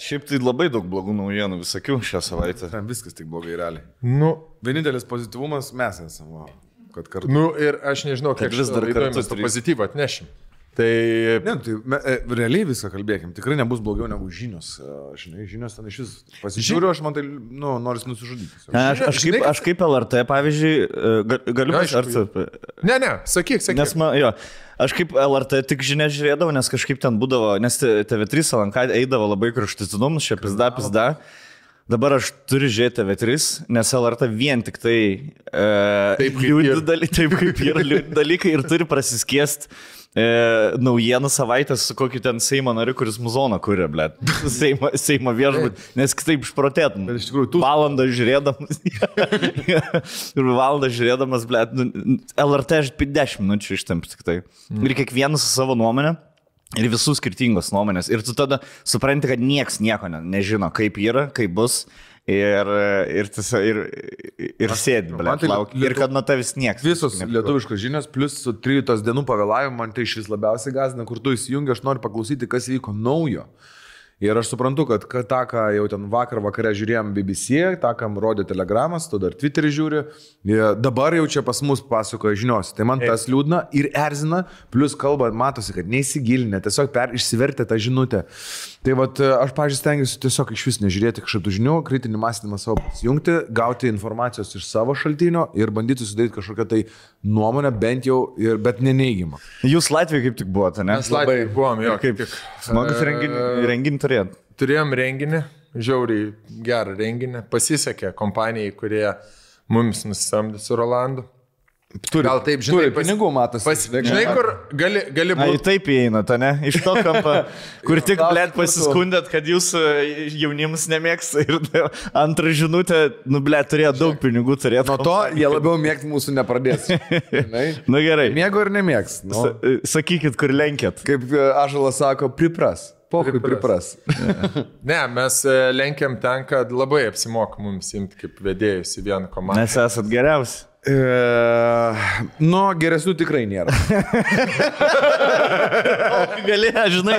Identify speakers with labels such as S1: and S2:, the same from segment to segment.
S1: Šiaip tai labai daug blogų naujienų visokių šią savaitę.
S2: Ten viskas tik blogai realiai.
S3: Nu,
S2: Vienintelis pozityvumas mes esame. va, Kad kartu.
S3: nu ir aš nežinau,
S1: Kad
S3: kiek
S1: vis dar
S3: mes to pozityvą atnešim. Tai
S2: Ne, tai me, e, realiai viską kalbėkim. Tikrai nebus blogiau negu žinios. E, Žinai, žinios ten iš vis pasižiūriu, aš man tai, nu, noriu nusižudyti.
S1: Ne, Aš, aš, kaip, aš kaip LRT, pavyzdžiui, e, ga- galiu
S3: Jo,
S1: pasarti.
S3: ne, ne, sakyk, sakyk.
S1: Nes man, jo, aš kaip LRT tik žinia žiūrėdavau, nes kažkaip ten būdavo, nes TV3 Salankai eidavo labai kraštutinumus, čia pizda, pizda. Dabar aš turiu žiūrėti TV3, nes LRT vien tik tai e,
S3: Taip, kaip
S1: liūdni
S3: ir.
S1: daly- taip kaip yra liūdni dalykai ir turi prasiskiest e, naujienų savaitės su kokiu ten Seimo nariu, kuris muzoną kuria, ble. Seimo, Seimo viešbut, nes kitaip išprotėtum.
S2: Bet iš tikrųjų tu-
S1: Valandą žiūrėdamas. ir valandą žiūrėdamas, ble. LRT aš 10 minučių ištemp tik tai. Ir kiekvienas su savo nuomonė. Ir visų skirtingos nuomonės. Ir tu tada supranti, kad nieks nieko ne, nežino, kaip yra, kaip bus. Ir, ir, tiesiog, ir, ir sėdi, ble,
S2: tai
S1: lauk. Ir kad nuo tavęs nieks.
S2: Visos
S1: nepriklauso.
S2: lietuviškos žinios, plus su 13 dienų pavėlavimu, man tai iš vis labiausiai gazina, kur tu įsijungi, aš noriu paklausyti, kas įvyko naujo. Ir aš suprantu, kad tą, ką jau ten vakar vakare žiūrėjom BBC, tą, kam rodė telegramas, tu dar Twitterį žiūri, dabar jau čia pas mus pasakoja žinios. Tai man tas liūdna ir erzina, plus kalba, matosi, kad neįsigilinę, tiesiog per išsivertė tą žinutę. Tai vad, aš, pažiūrėjau, stengiuosi tiesiog iš vis nežiūrėti kažkokių žinių, kritinį mąstymą savo pasijungti, gauti informacijos iš savo šaltinio ir bandyti sudaryti kažkokią tai nuomonę, bent jau, ir, bet neneigiamą.
S1: Jūs Latvijoje kaip tik buvote, ne?
S3: Mes Latvijoj buvom, jo,
S1: Kaip
S3: tik.
S1: smagus renginį, turėt.
S3: Turėjom renginį, žiauriai gerą renginį, pasisekė kompanijai, kurie mums nusisamdė su Rolandu.
S2: Turi,
S3: Gal taip, žinai,
S2: turi
S3: pas-
S2: pinigų matosi.
S3: Pas, žinai, kur gali, gali
S1: Na,
S3: būti.
S1: taip įeinate, ne? Iš to kampo, kur tik, blėt, pasiskundėt, kad jūs e, jaunimas nemėgsta ir antrą žinutę, nu, blėt, turėjo daug pinigų turėti.
S2: Nuo to jie labiau mėgti mūsų nepradės.
S1: Na gerai.
S2: Mėgo ir nemėgs. Nu,
S1: Sa- e, Sakykit, kur lenkėt.
S2: kaip e, Ažalas sako, pripras. Pokai pripras.
S3: Ne, mes e, lenkiam ten, kad labai apsimoka mums imti kaip vedėjus į vieną komandą.
S1: Nes esat geriausi.
S2: E, nu, geresnių tikrai nėra.
S1: Gali, žinai,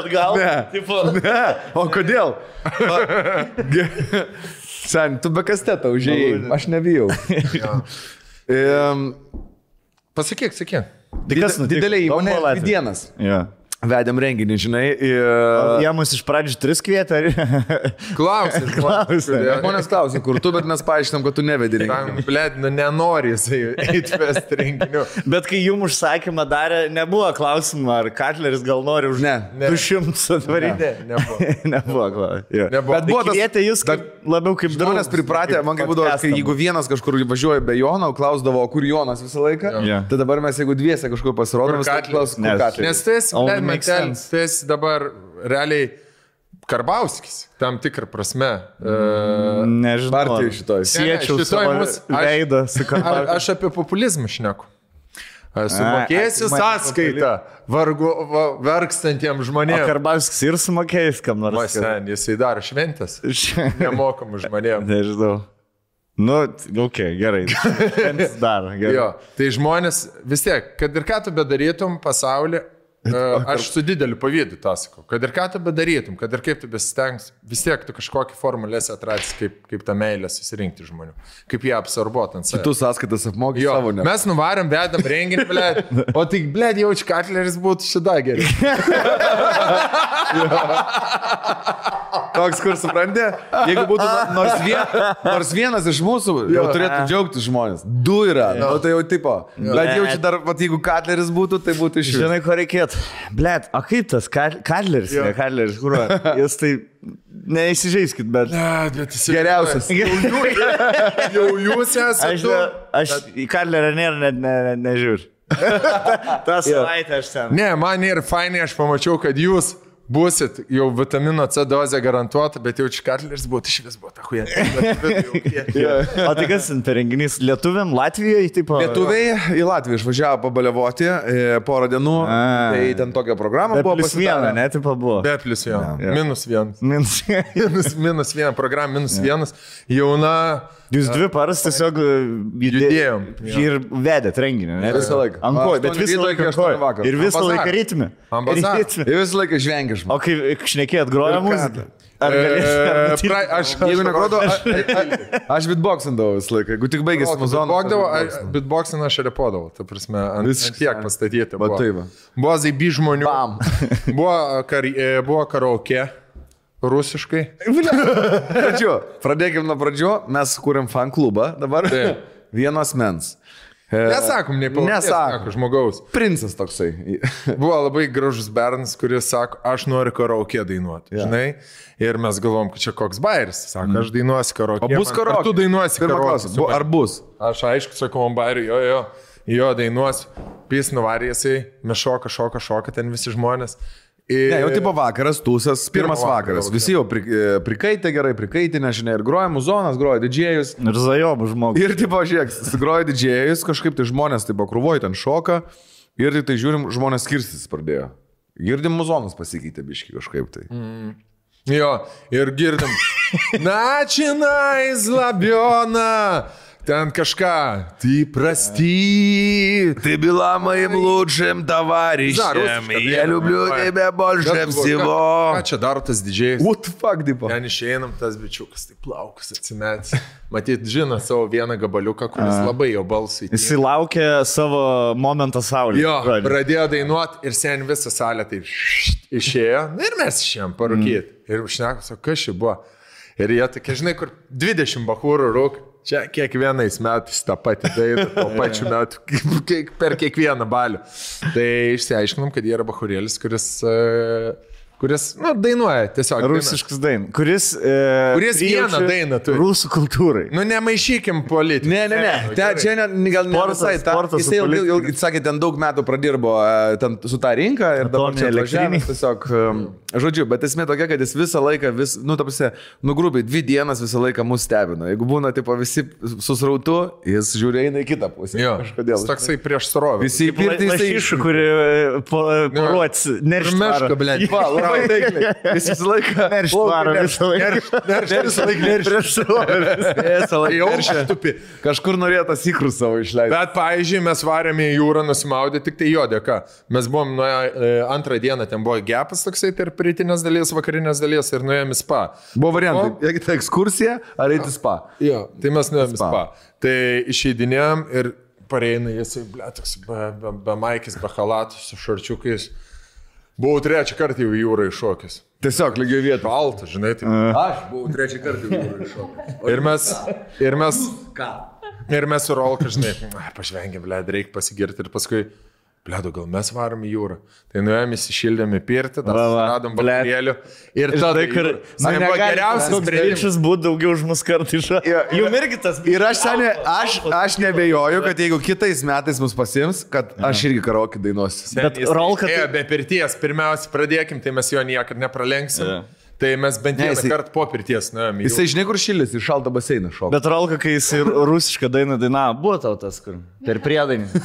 S1: atgal.
S2: Ne.
S1: Tipo,
S2: Ne, o kodėl? Sen, tu be kastetą užėjai, aš nebijau. E,
S3: Pasakyk, sakyk.
S2: Didelė įmonė, dienas.
S1: Ja.
S2: Vedėm renginį, žinai. Ir...
S1: Jie mus iš pradžių tris kvietė. ar-
S3: Klausim.
S1: Klausia.
S2: Žmonės klausia, kur tu, bet mes paaiškinam, kad tu nevedi renginį.
S3: Blėt, nu nenori jisai eiti vesti renginių.
S1: Bet kai jums užsakymą darė, nebuvo klausimų, ar Katleris gal nori už
S2: Ne.
S3: Ne.
S1: 200 atvaryti.
S3: Ne, nebuvo.
S1: nebuvo klausimų.
S3: Nebuvo.
S1: Bet buvo kvietė jūs kaip, labiau kaip
S2: Žmonės
S1: draugus,
S2: pripratę, man kaip būdavo, kai jeigu vienas kažkur važiuoja be Jono, klausdavo, kur Jonas visą laiką.
S1: Jo.
S2: Tai dabar mes, jeigu dviese kažkur pasirodom,
S3: Kur
S2: vis tiek
S3: Katleris?
S2: klausom,
S1: Nes-
S2: kur Katleris.
S3: Nes tu esi,
S1: Sense.
S3: tu esi dabar realiai Karbauskis, tam tikrą prasme. Uh,
S1: Nežinau.
S2: Partijoj
S1: ar
S2: šitoj.
S1: Siečiau
S3: Ne, šitoj aš-
S1: veidą su Katleris.
S3: aš apie populizmą šneku. Sumokėsi sąskaitą vargu, va, verkstantiems žmonėms.
S1: Karbauskis ir sumokėjęs kam nors.
S3: Mas ten, jisai daro šventės.
S1: kad-
S3: Nemokamų žmonėms.
S1: Nežinau. Nu, ok, gerai. Šventės Dar, gerai.
S3: Jo, tai žmonės vis tiek, kad ir ką tu bedarytum pasaulyje, aš su dideliu pavydu tą sakau, kad ir ką tu bedarytum, kad ir kaip tu besistengs, vis tiek tu kažkokį formulės atrasi, kaip, kaip tą meilę susirinkti žmonių, kaip ją absorbuoti ant savęs.
S2: Tu sąskaitas apmokai
S3: Jo,
S2: savo, ne?
S3: mes nuvarom, vedam renginį, ble. O tik, ble, jaučiu, Katleris būtų šitą geriau.
S2: Toks, kur supranti, jeigu būtų no- nors, vien, nors vienas iš mūsų, jau turėtų džiaugtis žmonės. Du yra, o tai jau tipo. Bet jaučiu dar, vat, jeigu Katleris būtų, tai būtų iš
S1: Žinai, ko reikėtų? Blet, o kaip tas Kadleris, ne Kadleris, kur? Jūs tai neįsižeiskit, bet...
S3: Ne, bet jis
S2: Geriausias.
S3: Jau jūs esate.
S1: Aš, ne, aš į Kadlerį nėra net ne, ne, nežiūriu. Ta savaitė aš ten.
S3: Ne, man ir fainai, aš pamačiau, kad jūs busit jau vitamino C dozę garantuota, bet jau Čikatleris buvo iš vis buvo ta huė.
S1: O tai kas ten per renginys? Lietuviam, Latvijoje, taip pat?
S2: Lietuviai į Latviją išvažiavo pabaliavoti e, porą dienų.
S1: A.
S2: Tai ten tokią programą buvo
S1: Plus vieną, ne, taip pat buvo.
S3: Be plus vienas.
S1: Jo.
S3: Minus vienas.
S1: Minus.
S3: Minus, minus vieną programą, minus vienas. Jauna.
S1: Jūs dvi paras tiesiog e,
S3: Judėjom, jo.
S1: Ir vedėt renginį. ne?
S2: Visą laiką.
S1: Ant kojų, bet visą laiką kojų.
S2: vakaro.
S1: Ir visą laiką. Ritmi.
S2: Ir visą laiką žvengiš.
S1: O kai šnekėjot, groja muziką. Ar
S3: E,
S1: galėsite?
S3: pra- Aš
S2: Jeigu nekrodo, aš, aš bitboxindavau visą laiką. Jeigu tik baigėsi.
S3: Bitboxindavau, bitboxinau aš repodavau, ta prasme, ant, tiek pastatyti. Buvo.
S2: tai
S3: zaibi žmonių.
S2: Bam.
S3: Buvo, kar, e, buvo karaoke rusiškai.
S2: Pradžiu, pradėkime nuo pradžių. Mes kūrėm fan klubą dabar.
S3: Taip.
S2: Vienas mens. E,
S3: Nesakom, nei pavardės,
S2: Nesakom.
S3: sako žmogaus.
S2: Princas toksai.
S3: Buvo labai gražus bernas, kuris sako, aš noriu karaoke dainuoti. Yeah. Žinai? Ir mes galvom, kad čia koks bairis. Sako, aš dainuosiu karaoke.
S2: O bus
S3: Man-
S2: karaoke.
S3: Ar tu dainuosi.
S2: Bu- Ar bus?
S3: Aš aišku, sakau, man bairiu, jo, jo, jo, dainuosiu. Pys nuvarė jisai, mes šoka, šoka, šoka ten visi žmonės. Ir...
S2: Ne, jau tipo vakaras, tūsas, pirmas vakaras.
S3: vakarą,
S2: Visi jau pri, e, prikaitė gerai, prikaitė, nežinia, ir groja muzonas, groja didžėjus.
S1: Ir zajobų žmogus.
S2: Ir tipo, žiūrėk, groja didžėjus, kažkaip tai žmonės tipo krūvoj ten šoka. Ir tik tai žiūrim, žmonės skirstytis pradėjo. Girdim, muzonas pasikeitė biški kažkaip tai. Mm.
S3: Jo, ir girdim. Načinai zlabiona. Ten kažką. Tai prasty.
S2: Ты была моим лучшим
S3: За,
S2: товарищем.
S3: русская,
S2: Я
S3: да,
S2: люблю
S3: давай.
S2: тебя больше
S3: Bet,
S2: всего.
S3: Ką čia daro tas didžiai?
S2: What the fuck, tipo?
S3: Ten išeinam tas bičiukas, tai plaukus atsimetęs. Matyt, žino savo vieną gabaliuką, kuris labai jo balsai.
S1: Jis laukia savo momentą saulėje.
S3: Jo, pradėjo dainuoti ir sen visą salę taip išėjo. Na ir mes išėjom parūkyti. Mm. Ir užnekas, o kas čia buvo? Ir jie tokie, žinai, kur 20 bahūrų rūk. Čia kiekvienais metais tą patį dainą, metu, kaip- kaip per kiekvieną balių. Tai išsiaiškinom, kad yra bahūrėlis, kuris, e, kuris, nu, dainuoja tiesiog.
S1: Rusiškas dainas. Kuris. E,
S3: Kuris vieną dainą turi.
S1: Rusų kultūrai.
S3: Nu, nemaišykim politiką.
S2: Ne, ne, ne.
S3: Nu,
S2: Te, čia ne, gal ne
S1: Sportas,
S2: visai. Ta,
S1: sportas
S2: jisai ilgai,
S1: politika.
S2: ilgai, sakė, ten daug metų pradirbo e, ten, su tą rinką ir dabar čia
S1: elektrinė.
S2: Tiesiog, um, žodžiu, bet esmė tokia, kad jis visą laiką, vis, nu, ta prasme, nu, grubiai, dvi dienas visą laiką mus stebina. Jeigu būna, tipo, visi susrautu, jis žiūri eina į kitą pusę.
S3: Jo,
S2: Kažkodėl.
S3: jis toksai prieš surovę.
S2: Visi į pirtį jisai
S1: Lašišų, kuri e, poruots,
S3: Meška, blėt.
S2: Labai taikliai. Jis visą laiką.
S1: Nerštvaro visą laiką.
S2: Visą laiką
S1: srovę.
S2: Visą laiką
S3: Jau
S2: neršia.
S3: štupi.
S2: Kažkur norėjo tas įkrus savo išleisti.
S3: Bet, pavyzdžiui, mes varėme į jūrą nusimaudė tik tai jo dėka. Mes buvom nuo antrą dieną, ten buvo gepas toksai tarp rytinės dalies, vakarinės dalies ir nuėjome spa.
S2: Buvo variantai. Tai ekskursija, ar eiti spa.
S3: Jo, tai mes nuėjome
S2: spa.
S3: Tai išeidinėjom ir pareina jisai, ble, toks be, be, be maikis, be halatų, su šarčiukais. Buvau trečią kartą jau į jūrą iššokęs.
S2: Tiesiog lygiai vietą.
S3: Baltas, žinai, tai.
S2: Aš buvau trečią kartą jūrų iššokęs.
S3: Ir mes, ir mes,
S2: Ką?
S3: ir mes su Rolka, žinai, ai, pažvengėm, ble, reikia pasigirti ir paskui, ble, gal mes varom į jūrą. Tai nuėjom įsišildėm į pirtį, dar radom
S1: blet.
S3: balerėlių. Ir tada,
S1: kur...
S3: Man buvo geriausias sprendimas.
S1: būtų daugiau už mus kartą iš... Jum irgi tas...
S2: Ir aš, seniai, aš, aš nebejoju, kad jeigu kitais metais mus pasims, kad aš irgi karaokį dainuosiu.
S1: Bet Rolka
S3: Tai... Be pirties, pirmiausia, pradėkim, tai mes jo niekada nepralenksim.
S1: Jo.
S3: Tai mes bent vieną
S2: jisai-
S3: kartą po pirties nuėjome.
S2: Jisai žinai, kur šilis, į šaltą baseiną šoka.
S1: Bet Rolka, kai jis ir rusišką dainą dainavo, buvo tau tas, kur per priedainį.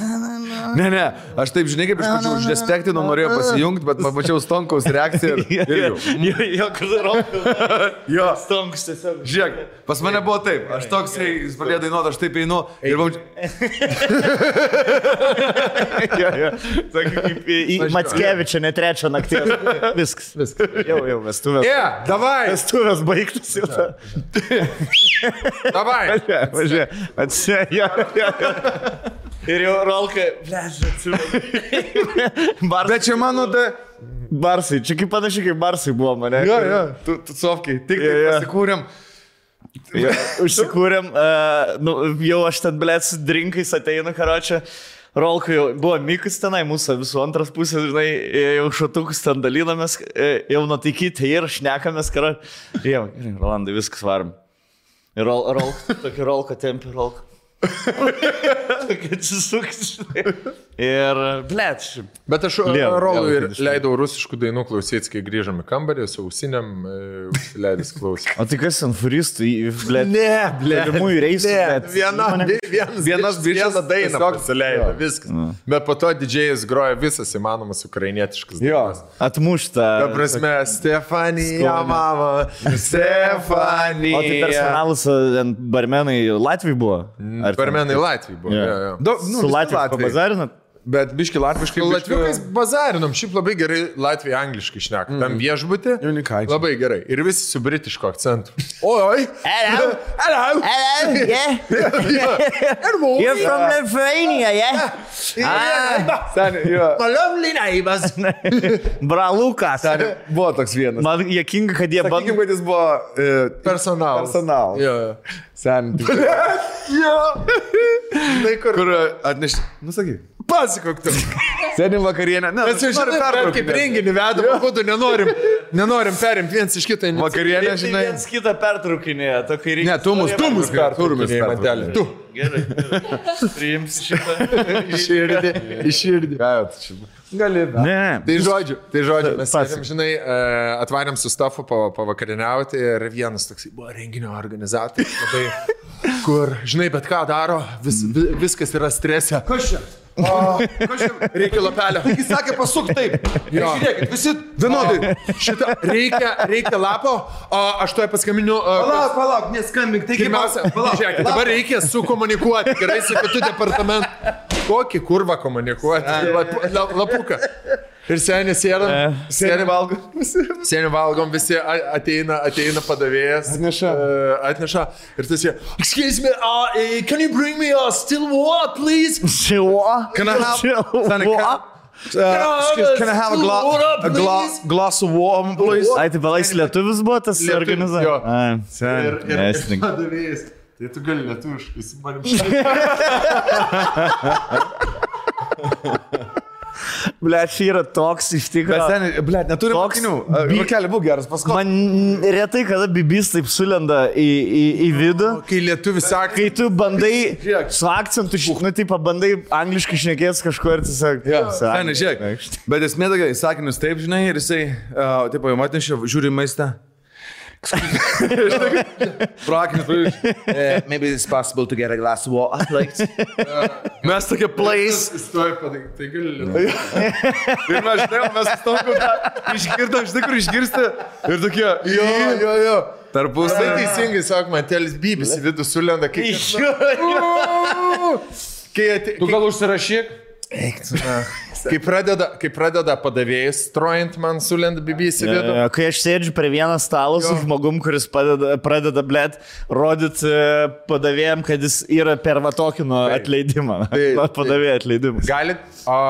S2: Ne, ne, aš taip žinai, kaip iš pradžių uždespektinau, norėjau pasijungti, bet pamačiau Stonkaus reakciją. ir- ir jau.
S1: Jo, jo, kur Rolka.
S2: Jo.
S1: Stonkus tiesiog.
S2: Žiūrėk, pas mane buvo taip, aš toks, jis pradėjo dainuoti, aš taip einu ir va-
S1: Jo, jo. Tokia kaip į, Matskevičią, ne trečią naktį. Viskas. Viskas. Jau, jau, vestuvės.
S3: E, davai,
S1: Vestuvės baigtas jau. ta.
S3: davai.
S1: Važiuoju. Atsėjo. Ir jau Rolka, atsimenu. Barsai,
S2: Bet čia mano, tai...
S1: barsai, čia kaip panašiai kaip barsai buvo mane.
S2: Jo, jo, tu, tu sofkiai, tik tai
S1: Jo, jo.
S2: pasikūrėm.
S1: Jo, Užsikūrėm, uh, nu, jau aš ten blėts drinkais ateinu, karočią. Rolkai jau buvo Mikus tenai, mūsų visų antras pusės, žinai, jau šatukus ten dalinamės, e, jau nutaikyti ir šnekamės, karo. Jau, Rolandai, viskas varom. Ir rol, rol, tokį rolką tempi, rolką. Kad atsisuks. Ir, blėt,
S3: Bet aš
S1: Lieva,
S3: Rolui ir leidau rusiškų dainų klausytis, kai grįžom į kambarį su ausiniam, e, užsileidęs klausyti.
S1: o tai kas ant furistų, blėt,
S3: Ne, ble.
S1: Tolimųjų reisų,
S3: Ne,
S1: bet
S3: viena, vi- vienas,
S2: Vienas bičas
S3: vieną dainą
S2: tiesiog-
S3: pasileido,
S2: Jo.
S3: viskas. Bet po to didžėjas groja visas įmanomas ukrainietiškas
S2: Jo.
S1: atmušta.
S3: Ta prasme, Stefanija, mama, Stefanija.
S1: O tai personalas ant barmenai Latvijai buvo?
S3: Barmenai Latvijai buvo.
S1: Jo.
S3: Jo, jo.
S2: Daug, nu,
S1: Su
S2: latviai.
S1: pabazarinat?
S2: Bet biški latviškai.
S3: Su
S2: biški-
S3: Latviukais bazarinom, šiaip labai gerai Latvijai angliškai šneka. Tam viešbutį.
S2: Jaunikaičiai.
S3: Labai gerai. Ir visi su britišku akcentu. Oi!
S1: Hello.
S3: Hello!
S1: Hello, yeah. You're from Lithuania, yeah? Ah,
S2: Seniai, jo.
S3: My lovely neighbors.
S1: bra, Lukas.
S2: Seniai, buvo toks vienas.
S1: Man jėkinga, kad jie
S2: Sakykim,
S1: bando.
S2: kad jis buvo e,
S3: Personal.
S2: personal.
S3: Jo, jo.
S2: Tai-
S3: Jo. Žinai, kur.
S2: Kur atnešti. Nu, sakyk.
S3: Pasakok tu.
S2: Sėdim vakarienę. Ne,
S3: Mes jau žinai, per kaip renginį vedam, būtų nenorim, nenorim perimti viens iš kito.
S2: Vakarienę, žinai.
S1: viens kitą pertraukinėje, to kai reikia.
S2: Ne, tu mus, tu mus.
S3: Mantelį. Tu.
S1: Gerai. Priims šitą.
S3: Iširdį. Iširdį.
S2: Ką, tu čia? Gali.
S1: Ne, ne.
S3: Tai žodžiu, tai žodžiu, mes
S1: Pasak.
S3: sėdėm, žinai, e, atvarėm su stafu pavakarieniauti ir vienas toks buvo renginio organizatorius, kur, žinai, bet ką daro, vis, vi- viskas yra strese. Kas čia? O, čia? Reikia lapelio. Jis sakė, pasuk taip. Jo. Žiūrėkit, visi vienodai. Šitą reikia, reikia lapo, o aš tuoj paskambiniu.
S2: Palauk, palauk, neskambink. Tai
S3: Pirmiausia, žiūrėk, dabar reikia sukomunikuoti gerai su kitu departamentu. Kokį kurvą komunikuoti? Lap, lap, lapuką. Ir seniai sėdam, seniai valgom. Seniai valgom, visi a- ateina, ateina padavėjas.
S2: Atneša.
S3: e, Atneša. Ir tas jie, excuse me, uh, eh, can you bring me a still water, please?
S1: Šilva.
S2: Can I have- Seniai, can- Uh, excuse, can I have a, gla a gla glass of water, please?
S1: Ai, tai balais lietuvis buvo tas organizavimas.
S3: Ir, ir, ir padavėjas. Tai tu gali lietuviškai, su manim
S1: Ble, čia yra toks iš tikrųjų.
S2: seniai, ble, neturi
S1: Toks
S2: mokinių.
S1: bi-
S2: Rokelį būk geras, paskui.
S1: Man retai kada bibis taip sulenda į, į, į vidų.
S3: Kai lietuvis sako,
S1: Kai tu bandai
S2: Žiūrėk.
S1: su akcentu, nu, tai pabandai angliškai šnekėti kažko ir tiesiog.
S2: Ja, seniai, žiūrėk. Bet esmė tokia, sakinius taip, žinai, ir jisai, uh, taip, jau matnešė, žiūri į maistą. Praktinis, uh, maybe it's possible to get a glass of water, please. Mes tokie
S3: tai gali lietuviškai.
S2: Ir mes, žinai, mes stovim, išgirdom, žinai, kur išgirsti. Ir tokie,
S3: Jo, jo, jo. Tai
S2: tarpusai.
S3: teisingai, sak, man telis bybis į vidų sulenda, kai... Kai, ate,
S2: Tu gal užsirašyk?
S3: kai, pradeda, kai pradeda padavėjas strojant, man sulenda bybis į vidų.
S1: E, Kai aš sėdžiu prie vieno stalo su žmogum, kuris padeda, pradeda, blėt, rodyti padavėjim, kad jis yra per vatokino atleidimą.
S3: Taip,
S1: Tai, padavėjo atleidimą.
S3: Galit, a,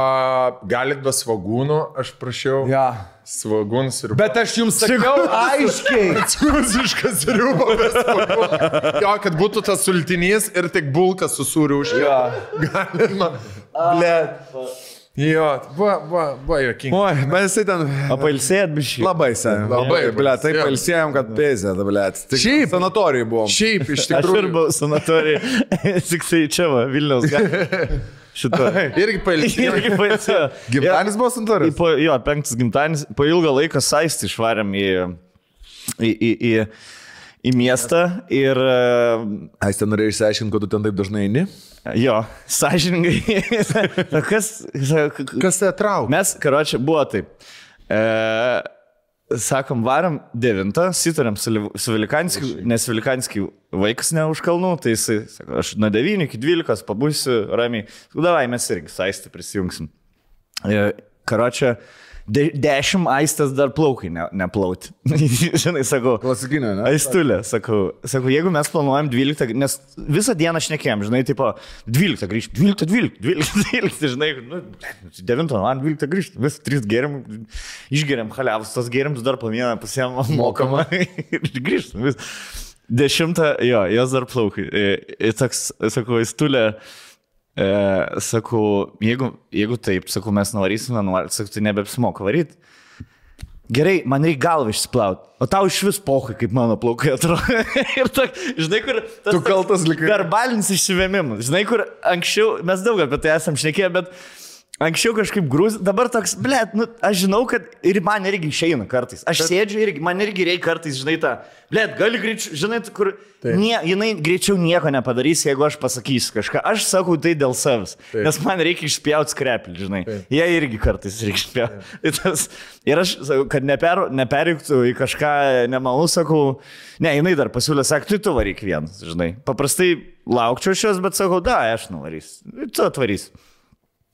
S3: galit be svagūnų, aš prašiau.
S2: Ja.
S3: Svagūnus ir...
S2: Bet aš jums sakiau aiškiai.
S3: Prancūziškas svagūnų. Jo, kad būtų tas sultinys ir tik bulkas su sūriu už.
S2: Jo.
S3: Galima. Ble. Jo, buvo, buvo, buvo jokinga.
S2: Oi, mes jisai ten
S1: Apailsėt bišį.
S2: labai seniai.
S3: Labai
S2: ble, taip
S3: jo.
S2: palsėjom, kad pėzė, ble. Tik
S3: Šiaip.
S2: sanatorijai buvom.
S3: Šiaip iš
S1: Aš ir
S3: tikrųjų.
S1: buvau sanatorija. Tik tai čia va, Vilniaus. Šitą.
S3: Irgi pailsėjau.
S1: Irgi pailsėjo.
S2: Gimtadienis buvo
S1: Į
S2: sanatorijai?
S1: Po, jo, penktas gimtadienis. Po ilgą laiką saistį išvarėm į, į, į, į, į miestą ir e,
S2: Aistė norėjo išsiaiškinti, kad tu ten taip dažnai eini.
S1: jo, sąžiningai. Kas?
S3: Kas tai traukia?
S1: Mes, karočią, buvo taip. E, sakom, varom devintą, sitarėm su, su Vilikanskiu, nes Vilikanskiu vaikas ne už kalnų, tai jisai, sako, aš nuo 9 iki 12 pabūsiu ramiai. Davai, mes irgi saistį prisijungsim. E, karočią, de, dešimt aistės dar plaukai ne, neplauti. Žinai, sakau.
S2: Klasikinė, ne?
S1: Aistulė, sakau, sakau, jeigu mes planuojam 12, nes visą dieną šnekėjom, žinai, tipo, 12 grįžti, 12, 12, 12, 12, žinai, nu, 9 val. 12 grįžti, vis 3 geriam, išgeriam haliavus, tos geriams dar po vieną pasiemam mokamą ir grįžtam. Vis. Dešimtą, jo, jos dar plaukai. Ir toks, sakau, aistulė. E, sakau, jeigu, jeigu taip, sakau, mes nuvarysime, nuvar, sakau, tai nebeapsimoka varyti. gerai, man reikia galvą išsiplauti. O tau iš vis pohui, kaip mano plaukai atrodo. ir tu, žinai, kur... Tas
S2: Tu kaltas likai.
S1: Verbalinis išsivėmimas. Žinai, kur anksčiau, mes daug apie tai esam šnekėję, bet anksčiau kažkaip grūz, dabar toks, blėt, nu, aš žinau, kad ir man irgi išeina kartais. Aš bet... sėdžiu ir man irgi reikia kartais, žinai, tą, blėt, gali greičiau, žinai, kur... Nie, jinai greičiau nieko nepadarys, jeigu aš pasakysiu kažką. Aš sakau tai dėl savęs.
S3: Taip.
S1: Nes man reikia išspjauti skrepelį, žinai.
S3: Taip.
S1: Jie irgi kartais reikia išspjauti. Ir, tas, ir aš sakau, kad neper, neperiktų į kažką nemalų, sakau, ne, jinai dar pasiūlė, sakė, tu tu varyk vienas, žinai. Paprastai laukčiau šios, bet sakau, da, aš nuvarysiu. Tu atvarysi.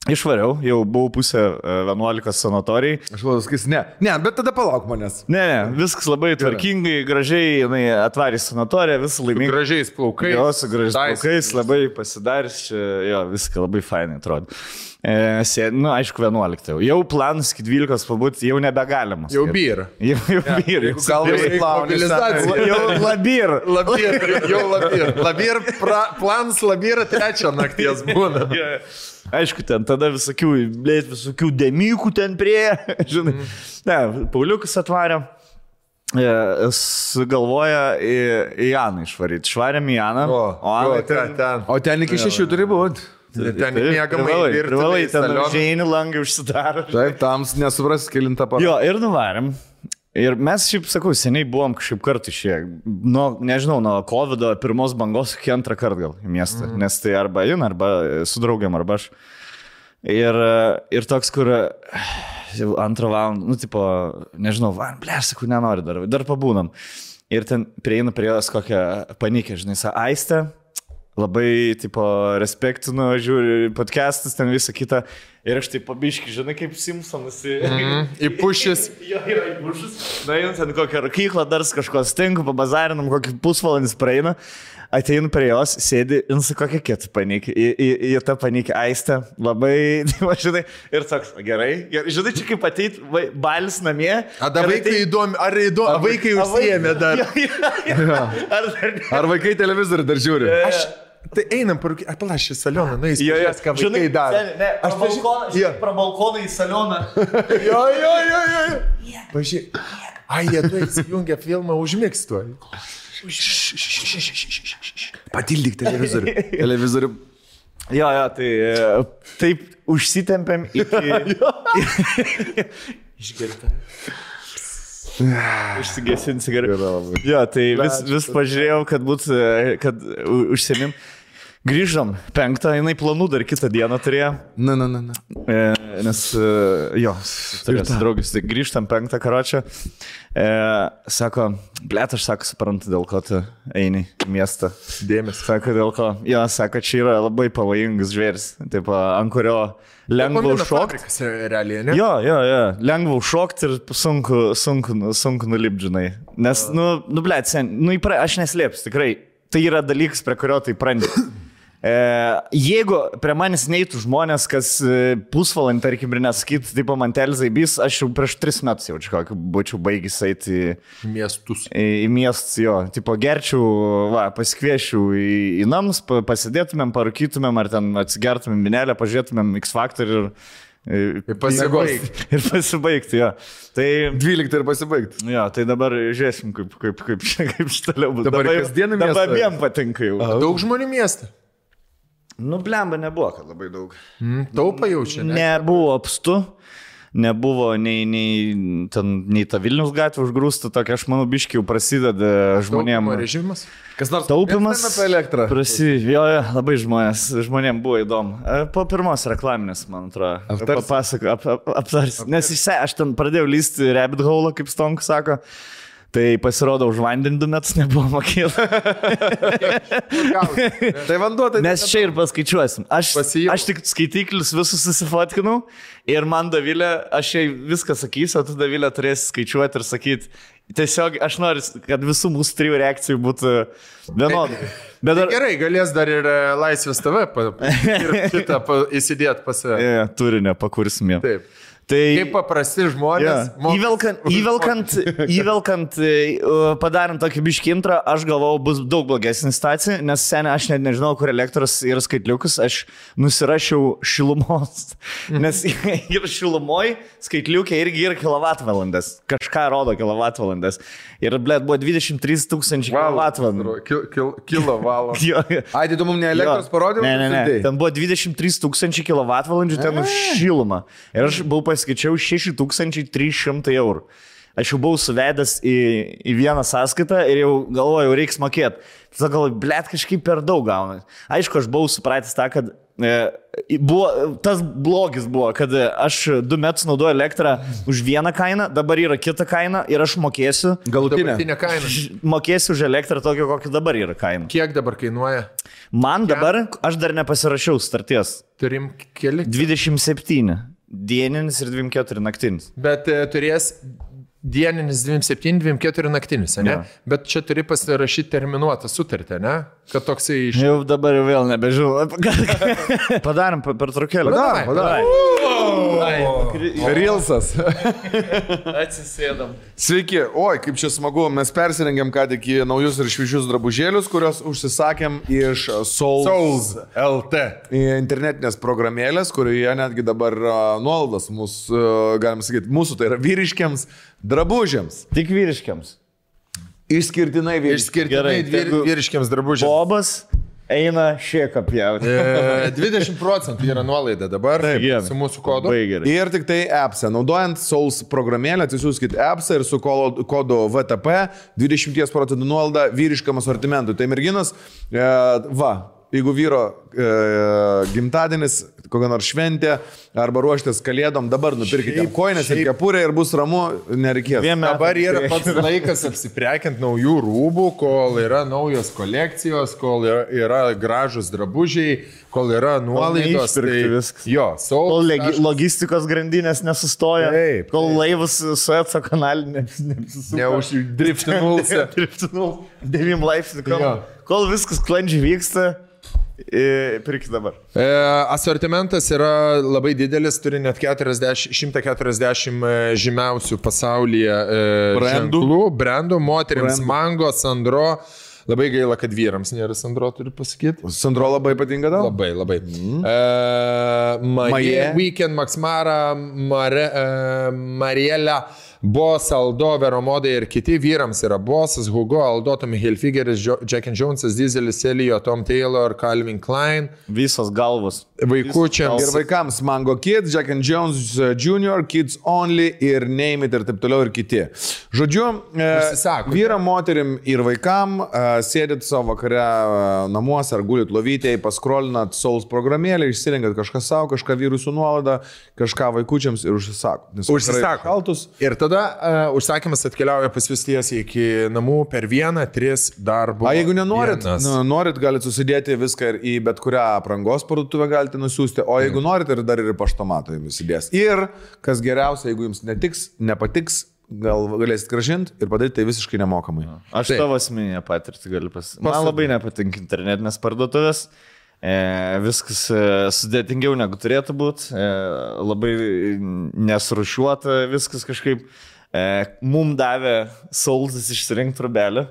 S1: Išvariau, jau buvau pusę e, 11 sanatorijai.
S2: Aš galvoju, sakys, ne. Ne, bet tada palauk manęs.
S1: Ne, ne, viskas labai tvarkingai, gražiai, jinai atvarė sanatoriją, visą laimingai.
S3: Gražiais plaukais.
S1: Jo, su gražiais plaukais, labai pasidarys, jo, viską labai fainai atrodo. E, nu, aišku, 11. jau. Jau planas iki 12 pabūti jau nebegalimas.
S3: Jau byra.
S1: Jau, jau
S2: galvą
S1: Jau-
S2: išplauni,
S3: mobilizacija.
S1: Jau labir.
S3: Labir, jau labir. Labir, pra, planas labir trečią nakties būna.
S1: Jo. Aišku, ten tada visokių, blėt, visokių demykų ten prie, žinai. Ne, Pauliukas atvarė. e, Sugalvoja į, į Janą išvaryti. Švarėm į Janą.
S3: O, o, ten, ten.
S2: O ten iki šešių turi būti.
S3: Ten mėgamai virtuvėj,
S1: privalai, ten žaini langai užsidaro.
S2: Taip, tams nesupras, kilintą parą.
S1: Jo, ir nuvarėm. Ir mes šiaip, sakau, seniai buvom kažkaip kartu išėję. Nuo, nežinau, nuo COVID pirmos bangos iki antrą kartą gal į miestą. Mm. Nes tai arba jin, arba su draugiam, arba aš. Ir, ir toks, kur antrą valandą, nu, tipo, nežinau, van, ble, aš sakau, nenoriu dar, dar pabūnam. Ir ten prieinu prie jos kokią panikę, žinai, sa, aistę. Labai, tipo, respektinu, žiūriu podcastus, ten visą kitą. Ir aš taip pabiški, žinai, kaip Simpsonas. Mm.
S3: Į pušis.
S1: Jo, jo, į pušus. Na, jums ten kokią rakyklą dar kažko stinku, pabazarinam, kokį pusvalandį praeina. Ateinu prie jos, sėdi, ir su kokia kita panikė. Į, į, į tą panikę aistę. Labai, žinai, ir toks, gerai. gerai. Žinai, čia kaip ateit, vai, balis namie.
S3: A, da vaikai
S1: ateit-
S3: įdomi, ar įdomi, vaikai
S1: A,
S3: užsiemė dar.
S1: Jo, jo, jo. Ar dar?
S2: Ar vaikai televizorių dar žiūri?
S3: Aš, tai einam, palašy, salioną, na, jis
S1: Jo, jo,
S3: ką vaikai dar.
S1: Ne, aš balkoną,
S3: Jo.
S1: pro balkoną į salioną.
S3: Jo, jo, jo, jo. Pažiūrėk. Ai, jie tu įsijungia filmą užmėgstu.
S2: Patildyk televizorių. televizorių.
S1: Jo, jo, tai e, taip užsitempėm iki... Išgerta. Užsigesinti cigaretę. Jo, tai vis, vis pažiūrėjau, kad būtų, kad u- užsienim. Grįžom, penktą, jinai planų dar kitą dieną turėjo.
S2: Na, na, na, na.
S1: E, nes, e, jo, turės draugis, tai grįžtam penktą karočią. E, sako, blėt, aš sako, suprantu, dėl ko tu eini į miestą.
S3: Dėmesį.
S1: Sako, dėl ko? Jo, sako, čia yra labai pavojingas žvėris. Taip, ant kurio lengva užšokti. Jo, jo, jo, lengva užšokti ir sunku, sunku, sunku nulipdžinai. Nes, nu, nu blėt, sen, nu, įpra, aš neslėpsiu, tikrai. Tai yra dalykas, prie kurio tai prandi. E, jeigu prie manęs neitų žmonės, kas e, pusvalandį, tarkim, ir nesakytų, taip, man telzai bis, aš jau prieš tris metus jau čia būčiau baigęs eiti į,
S3: Miestus.
S1: į, į miestus, jo, tipo, gerčiau, va, pasikviešiau į, į namus, pa- pasidėtumėm, parūkytumėm, ar ten atsigertumėm minelę, pažiūrėtumėm X Factor ir... Ir
S3: Ir pasibaigti.
S1: Ir pasibaigti, jo. Tai,
S2: 12 ir pasibaigti.
S1: jo, tai dabar žiūrėsim, kaip, kaip, kaip, kaip šitą toliau bus.
S2: Dabar
S1: jau-
S2: kasdien į
S1: Dabar
S2: miestą?
S1: abiem patinka jau.
S3: Daug žmonių mieste.
S1: Nu, blemba nebuvo, kad labai daug.
S3: Mm, Taupa jaučia, ne?
S1: Nebuvo apstu, nebuvo nei, nei, ten, nei ta Vilnius gatvė užgrūsta, tokia, aš manau, biškiai jau prasideda žmonėm.
S3: Taupymo režimas.
S2: Kas nors
S1: Taupimas.
S2: apie elektrą.
S1: Prasi, jo, jo, labai žmonės, žmonėm buvo įdomu. E, Po pirmos reklaminės, man atrodo. Papasako, ap, ap, aptars. Nes išse, aš ten pradėjau lysti rabbit hole, kaip Stonk sako. Tai pasirodo, už vandenį du metus nebuvo mokėta.
S2: Tai vanduo, tai...
S1: Mes čia ir paskaičiuosim. Aš,
S3: Pasiimk.
S1: aš tik skaitiklius visus susifotkinau ir man Davilė, aš jai viską sakysiu, o tu Davilė turėsi skaičiuoti ir sakyti. Tiesiog aš noriu, kad visų mūsų trijų reakcijų būtų vienodai. Bet dar...
S3: Gerai, galės dar ir e, Laisvės TV pa, ir kitą pa, įsidėti pas save.
S1: E, turinio pakursim jau.
S3: Taip.
S1: Tai
S3: Kaip paprasti žmonės.
S1: Yeah.
S3: moka-
S1: Įvelkant, įvelkant, įvelkant, e, padarant tokį biškintrą, aš galvojau, bus daug blogesnė situacija, nes seniai aš net nežinau, kur elektros yra skaitliukas, aš nusirašiau šilumos, nes ir šilumoje skaitliukė irgi yra kilovatvalandas, kažką rodo kilovatvalandas. Ir, blėt, buvo 23 tūkstančiai kilovatvalandų.
S3: Kil, kil, kilo valo.
S2: Ai, tai tu mums ne elektros parodė?
S1: Ne, ne, ne. Ten buvo 23 tūkstančiai kWh, ten už šilumą. Ir aš buvau paskaičiau 6300 eurų. Aš jau buvau suvedęs į, į vieną sąskaitą ir jau galvojau, reiks mokėti. Tada galvoju, blėt, kažkaip per daug gauna. Aišku, aš buvau supratęs tą, kad e, buvo, tas blogis buvo, kad e, aš du metus naudoju elektrą už vieną kainą, dabar yra kita kaina ir aš mokėsiu,
S2: Galutinė.
S3: Kaina.
S1: mokėsiu už elektrą tokią, kokia dabar yra kaina.
S3: Kiek dabar kainuoja?
S1: Man dabar, aš dar nepasirašiau starties.
S3: Turim keli.
S1: 27 dieninis ir 24 naktinis.
S3: Bet e, turės dieninis 27, 24 naktinis, ne?
S1: Jo.
S3: Bet čia turi pasirašyti terminuotą sutartį, ne? Kad toksai iš...
S1: Jau dabar jau vėl nebežinau. Padarom per, trukėlį.
S2: Padarom, padarom. Rilsas.
S1: Atsisėdam.
S2: Sveiki, oi, kaip čia smagu, mes persirengėm ką tik į naujus ir šviežius drabužėlius, kuriuos užsisakėm iš Souls,
S3: Souls LT.
S2: internetinės programėlės, kurioje netgi dabar nuolaidas mūsų, galim sakyti, mūsų tai yra vyriškiams drabužiams.
S1: Tik vyriškiams.
S2: Išskirtinai vyriškiams.
S3: Išskirtinai
S1: Gerai,
S3: vyr, vyriškiams drabužiams.
S1: Bobas eina šiek apjauti.
S3: E, 20 procentų yra nuolaida dabar
S1: gerai.
S3: su mūsų kodu.
S2: Ir tik tai appsą. Naudojant Souls programėlę, atsisiųskit appsą ir su kodu VTP 20 procentų nuolaida vyriškam asortimentui. Tai merginos, e, va, jeigu vyro e, gimtadienis, kokia nors šventė, arba ruoštės kalėdom, dabar nupirkite koinės ir kepurę ir bus ramu, nereikės.
S1: Metam
S3: Dabar yra pats laikas apsiprekinti naujų rūbų, kol yra naujos kolekcijos, kol yra, yra gražus drabužiai, kol yra nuolaidos.
S1: viskas.
S3: Jo,
S1: Kol
S3: Souls.
S1: legi- logistikos grandinės nesustoja.
S3: Taip,
S1: Kol
S3: taip.
S1: laivas su atso kanalinė nesusisuka.
S3: Neuždriftinulsi.
S1: Driftinul 9 laipsnių. Kol, kol viskas sklandžiai vyksta, pirkit dabar.
S3: E, asortimentas yra labai didelis, turi net 40, 140 žymiausių pasaulyje e,
S2: Brandų.
S3: ženklų, brandų, moteriams
S2: Brandų.
S3: Mango, Sandro. Labai gaila, kad vyrams nėra Sandro, turiu pasakyti.
S2: Sandro labai patinka tau?
S3: Labai, labai. Mm. E, Marie,
S2: Maje.
S3: Weekend, Max Mara, Mare, e, Mariela, Boss, Aldo, Veromodai ir kiti vyrams yra Bossas, Hugo, Aldo, Tommy Hilfigeris, Jack and Jonesas, Dieselis, Elio, Tom Taylor, Calvin Klein.
S1: Visos galvos.
S3: Vaikučiams.
S2: Ir vaikams Mango Kids, Jack and Jones uh, Jr., Kids Only ir Name It ir taip toliau ir kiti. Žodžiu, e,
S3: Užsisakote.
S2: vyram, moterim ir vaikam e, sėdit savo vakare namuose ar gulit lovytėje, paskrolinat Souls programėlę, išsirenkat kažką savo, kažką vyrų su nuolaida, kažką vaikučiams ir užsisakot.
S3: Užsisako.
S2: Šaltus.
S3: Ir tada uh, užsakymas atkeliauja pas jūs tiesiai iki namų per vieną, tris darbo.
S2: O jeigu nenorit, nu, norit, galite susidėti viską ir į bet kurią aprangos parduotuvę galite nusiųsti, o jeigu norit, ir dar ir paštomatą jums įdės. Ir, kas geriausia, jeigu jums netiks, nepatiks, gal galėsit gražinti ir padaryti tai visiškai nemokamai.
S1: Aš
S3: Taip.
S1: tavo asmeninę patirtį galiu pasakyti. Man labai nepatinka internetinės parduotuvės. E, viskas e, sudėtingiau negu turėtų būti. E, labai nesrušiuota viskas kažkaip. E, mum davė Saulsas išsirinkti rubelį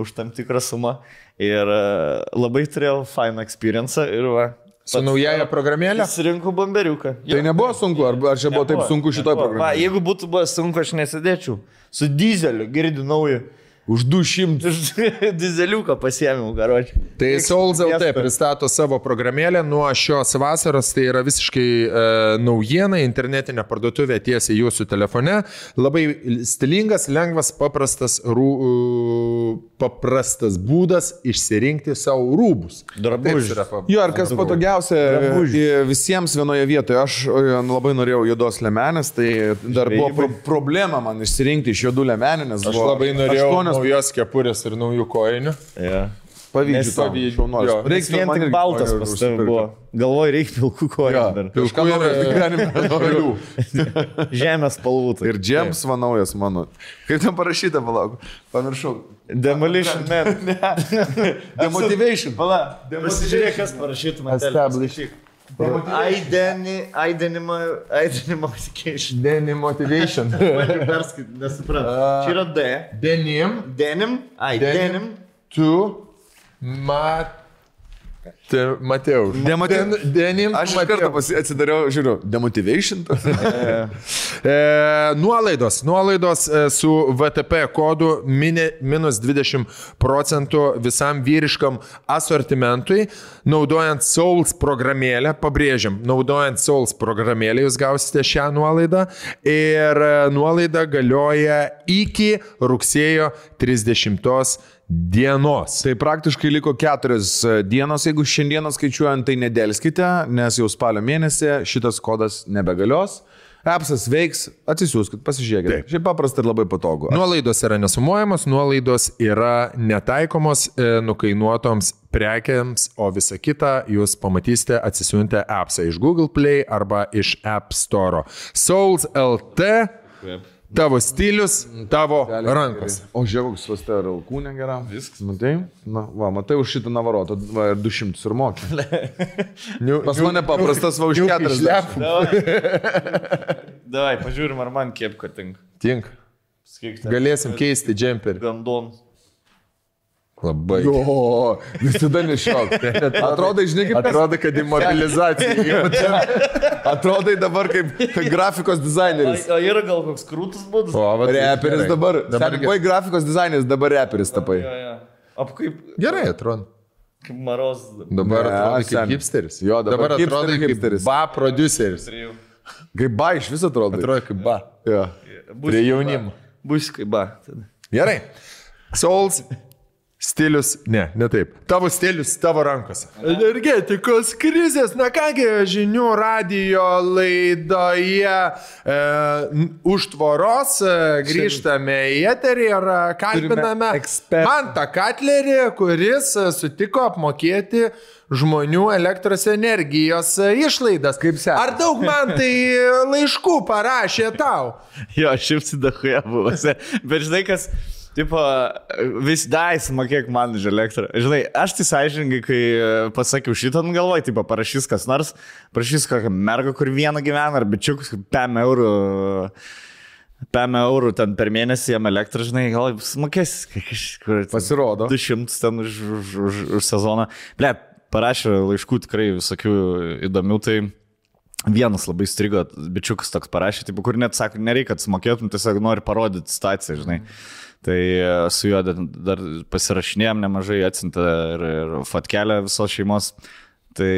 S1: už tam tikrą sumą. Ir e, labai turėjau fainą experience. Ir va.
S3: Su naujaja programėlė?
S1: Pasirinkau bomberiuką.
S2: Tai nebuvo sunku, ar, ar čia buvo taip sunku šitoj
S1: Va,
S2: programai?
S1: jeigu būtų buvę sunku, aš nesėdėčiau. Su dizeliu, girdi naują.
S2: Už 200.
S1: Dizeliuką pasiėmiau, garočiui.
S3: Tai Souls LT
S1: Miestą.
S3: pristato savo programėlę nuo šios vasaros, tai yra visiškai e, naujiena, internetinė parduotuvė tiesiai jūsų telefone. Labai stilingas, lengvas, paprastas, rū, e, paprastas būdas išsirinkti savo rūbus.
S1: Drabužius.
S2: Jo, ir kas patogiausia
S1: Drabužiai.
S2: i- visiems vienoje vietoje. Aš e, labai norėjau juodos lemenės, tai dar buvo pro problema man išsirinkti iš juodų lemenių, nes
S3: Aš labai norėjau naujos kepurės ir naujų.
S1: Ja.
S2: tau,
S3: pavyzdžių,
S2: šaunuolis.
S3: jo.
S1: Reiks
S2: Reikia
S1: vien tik baltas pas tavę buvo. Galvoj, reikia pilkų kojų. Dar.
S2: pilkų
S3: ir-
S2: gyvenime naujų.
S1: Žemės spalvų. tai.
S2: Ir James va naujas mano. Kaip ten parašyta, palauk. Pamiršau.
S1: Demolition Man.
S2: Demotivation.
S1: Pala. Pasižiūrėk, kas parašytų man. Pasikeišin.
S3: Denim motivation.
S1: Perskaityti, nesuprantu. Čia yra D.
S3: Denim
S1: Denim. Ai,
S3: Denim.
S1: denim.
S3: tu mat... Te, Mateu.
S2: Demoti-
S3: Den, denim.
S2: Aš iš karto pasi- atsidariau, žiūriu, demotivation.
S3: E, nuolaidos. Nuolaidos e, su VTP kodu mini, minus 20 procentų visam vyriškam asortimentui, naudojant Souls programėlę, pabrėžiam, naudojant Souls programėlę jūs gausite šią nuolaidą ir e, nuolaida galioja iki rugsėjo 30 dienos.
S2: Tai praktiškai liko keturios e, dienos, jeigu šiandieną skaičiuojant, tai nedėlskite, nes jau spalio mėnesį šitas kodas nebegalios. Appsas veiks, atsisiųskit, pasižiūrėkit.
S3: Taip.
S2: Šiaip paprasta ir labai patogu.
S3: Nuolaidos yra nesumuojamos, nuolaidos yra netaikomos e, nukainuotoms prekiams, o visa kita jūs pamatysite atsisiuntę appsą iš Google Play arba iš App Store. Souls LT, tavo stilius, tavo rankos.
S2: O žiūrėk, pas tai yra alkūnė gera. Viskas. Matai? Na, va, matai už šitą navarotą, va, ir 200 ir mokė. Pas mane paprastas va už 40.
S1: Davai, pažiūrim, ar man kiek tinka.
S3: Tink.
S1: Sakyk,
S3: Galėsim keisti džemperį.
S1: Gandon.
S3: Labai.
S2: O, visada nešiok. Atrodai, žinai, kaip
S3: Atrodo, kad imobilizacija.
S2: Atrodai dabar kaip grafikos dizaineris.
S1: O yra gal koks krūtas būdas?
S3: O, va,
S2: Reperis
S3: gerai.
S2: dabar.
S3: Dabar
S2: buvai grafikos dizaineris, dabar reperis tapai.
S1: Jo, jo. Ap kaip,
S3: Gerai, atrodo.
S1: kaip maros.
S3: Dabar
S2: Ne,
S3: atrodo kaip
S2: seni.
S3: hipsteris.
S2: Jo, dabar
S3: dabar
S2: hipster
S3: atrodo kaip
S2: hipsteris.
S3: ba produceris.
S2: Kaip ba iš viso atrodo.
S3: Atrodo kaip ba.
S2: Jo.
S3: Prie jaunimo.
S1: Bus kaip ba.
S3: Gerai. Souls. Stilius, ne, ne taip. Tavo stilius tavo rankose. Energetikos krizės, na kągi, žinių radio laidoje e, už tvoros e, grįžtame į eterį ir e, kalbiname. Mantą Katlerį, kuris e, sutiko apmokėti žmonių elektros energijos e, išlaidas.
S2: Kaip sekasi?
S3: Ar daug man tai laiškų parašė tau?
S1: Jo, šiaip sidachuja buvo. Bet žinai, kas, tipo, vis dais, mokėk man už elektrą. Žinai, aš tai sąžininkai, kai e, pasakiau šitą, nu galvoj, tipo, parašys kas nors, parašys kokią mergą, kur vieną gyvena, ar bičiukus, 5 eurų. 5 eurų ten per mėnesį jam elektrą, žinai, gal sumokės kažkur.
S2: Pasirodo.
S1: 200 ten už, už, už, už sezoną. Ble, parašė laiškų tikrai visokių įdomių, tai vienas labai strigo, bičiukas toks parašė, tipo, kur net sako, nereikia, kad sumokėtum, tiesiog nori parodyti situaciją, žinai. Tai e, su juo dar- pasirašinėjom nemažai, atsinta ir, ir fatkelę visos šeimos. Tai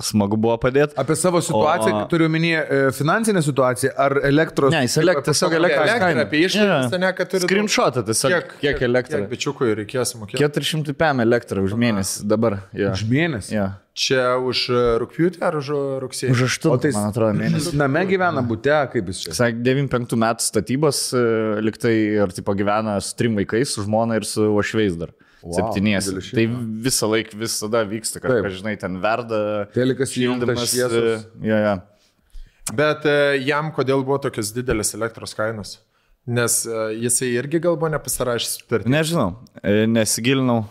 S1: smagu buvo padėti.
S2: Apie savo situaciją,
S1: O-
S2: turiu minėję finansinę situaciją, ar elektros...
S1: Ne, jis elek- tiesiog elektros kaina.
S3: apie išlaidas,
S1: Jo.
S3: ne, kad turi.
S1: Screenshotą tiesiog.
S3: Kiek,
S1: kiek elektrą?
S3: Kiek bičiukų reikės mokėti?
S1: 400 PM elektrą už mėnesį dabar. Jo.
S2: Už mėnesį.
S1: Jo.
S3: Čia už e, rūpjūtį ar už e, rugsėjį?
S1: Už 8,
S2: O tai-
S1: man atrodo, mėnesį.
S2: Name gyvena būte, kaip jis čia.
S1: Sakė, 95 metų statybos e, liktai ir tipo gyvena su trim vaikais, su žmona ir su ošveis dar.
S2: Wow, didelis
S1: Tai visą laiką visada vyksta kažkas,
S2: Taip.
S1: žinai, ten verda.
S2: Telikas įjungtas,
S1: e, Jo, jo.
S3: Bet e, jam kodėl buvo tokios didelės elektros kainos? Nes e, jisai irgi gal buvo nepasirašęs sutartį.
S1: Nežinau, nesigilinau.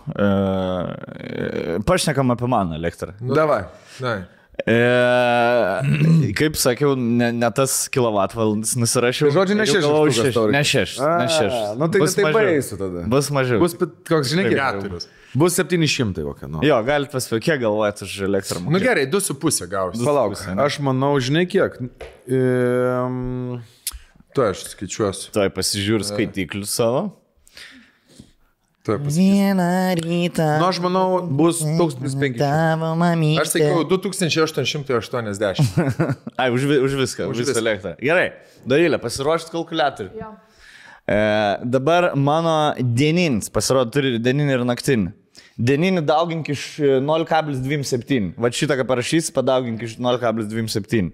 S1: Pašnekam apie mano elektrą.
S2: Davai.
S3: Na.
S1: E, kaip sakiau, ne, ne tas kilovatvalandas nusirašiau.
S2: Tai žodžiu, ne šešis.
S1: Ne šešis.
S2: A,
S1: Ne šešis.
S2: nu tai
S1: Bus
S2: tai baisiu tada.
S1: Bus mažiau.
S2: Bus, koks, žinai?
S3: Keturis.
S2: Bus 700 kokia nors.
S1: Jo, galite paspėti, kiek galvojate už elektrą.
S3: Nu gerai, 2,5 gausi.
S2: Palauk, aš manau, žinai kiek. Ehm,
S3: Tu aš skaičiuosiu.
S1: Tuoj pasižiūriu skaitiklius savo. Vieną rytą.
S2: nu, aš manau, bus 1500.
S1: Tavo mamytė.
S3: Aš sakiau 2880.
S1: Ai, už, už viską, už,
S3: Už
S1: visą elektrą. Gerai, Darilė, pasiruošt kalkulatorių.
S4: Jo.
S1: E, dabar mano dieninis, pasirodo, turi dieninį ir naktinį. Dieninį daugink iš e, 0,27. Va šitą, ką parašys, padaugink iš 0,27.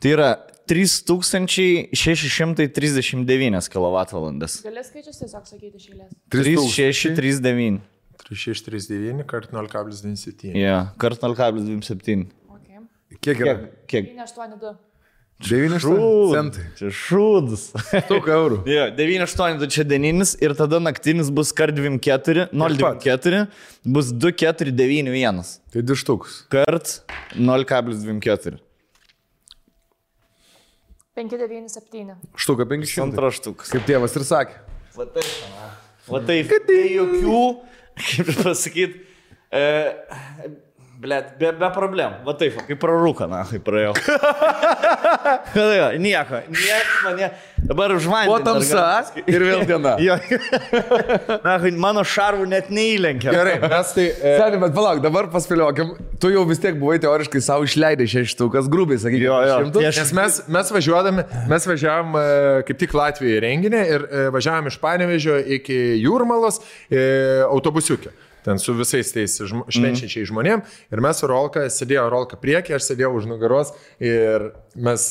S1: Tai yra 3639 kWh.
S4: Gali skaičius tiesiog sakyti iš eilės.
S1: 3639.
S3: 3639 kart 0,27.
S1: Ja, kart 0,27.
S4: Okay.
S2: Kiek yra?
S1: Kiek? Kiek?
S4: 982.
S2: 9 centai.
S1: Čia šūdas.
S2: Daug eurų.
S1: Jo, 9,8 čia dieninis ir tada naktinis bus kart 2,4, 0,24, bus 2,491.
S2: Tai 2 štukus.
S1: Kart 0,24.
S4: 597.
S2: Štuka 500.
S1: Antras štukas.
S2: Kaip tėvas ir sakė.
S1: Va taip. Va taip. Be jokių, kaip pasakyti, e, Blet, be, be problemų. Va taip, kaip prarūka, na, kaip praėjau. jo, nieko, nieko mane. Dabar už vandenį.
S2: O tamsa ir vėl diena.
S1: Jo. Na, mano šarvų net neįlenkia.
S3: Gerai, mes tai... E,
S2: Seniai, bet palauk, dabar paspėliokim. Tu jau vis tiek buvai teoriškai savo išleidai šešias štukas, grubiai, sakykime.
S1: Jo, jo.
S2: šimtus.
S1: Aš-
S3: Nes mes, mes važiuodami, mes važiavom e, kaip tik Latvijoje į renginį ir e, važiavom iš Panevežio iki Jūrmalos e, autobusiukė. Ten su visais tais žmo, švenčiančiai žmonėm. Ir mes su Rolka, sėdėjo Rolka priekį, aš sėdėjau už nugaros ir mes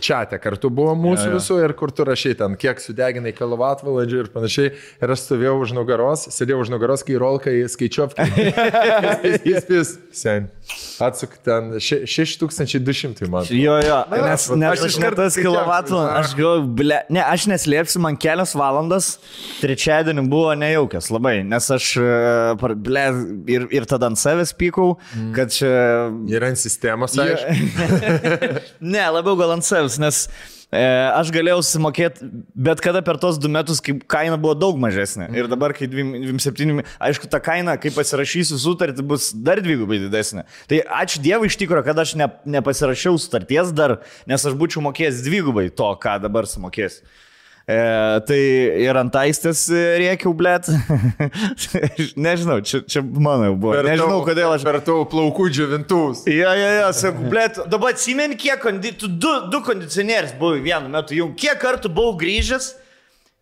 S3: čia te kartu buvo mūsų
S1: Jo, jo.
S3: visų ir kur tu rašai ten, kiek sudeginai kilovatvalandžių ir panašiai. Ir aš stovėjau už nugaros, sėdėjau už nugaros, kai Rolka į skaičiuovką. Jis vis, sen. Atsuk ten še- 6200 man.
S1: Jo, jo, nes,
S3: va,
S1: nes
S3: aš iškart
S1: net tas kilovatų, aš galvoju, ble, ne, aš neslėpsiu, man kelias valandas trečiadienį buvo nejaukias labai, nes aš, e, ble, ir, ir tada ant savęs pykau, kad čia...
S3: Yra ant sistemos, aišku.
S1: ne, labiau gal ant savęs, nes e, aš galėjau sumokėti bet kada per tos du metus, kai kaina buvo daug mažesnė. Ir dabar, kai 27, aišku, ta kaina, kai pasirašysiu sutartį, bus dar dvigubai didesnė. Tai ačiū Dievui iš tikrųjų, kad aš ne, nepasirašiau sutarties dar, nes aš būčiau mokėjęs dvigubai to, ką dabar sumokėsiu. E, tai ir ant aistės rėkiau, blėt. Nežinau, čia, čia mano jau buvo. Nežinau,
S3: tavo-
S1: kodėl aš
S3: Per tavo plaukų džiovintuvus.
S1: Jo, jo, jo, sakau, blėt, dabar atsimeni, kiek kondi... tu du, du kondicionierius buvai vienu metu, jau kiek kartų buvau grįžęs,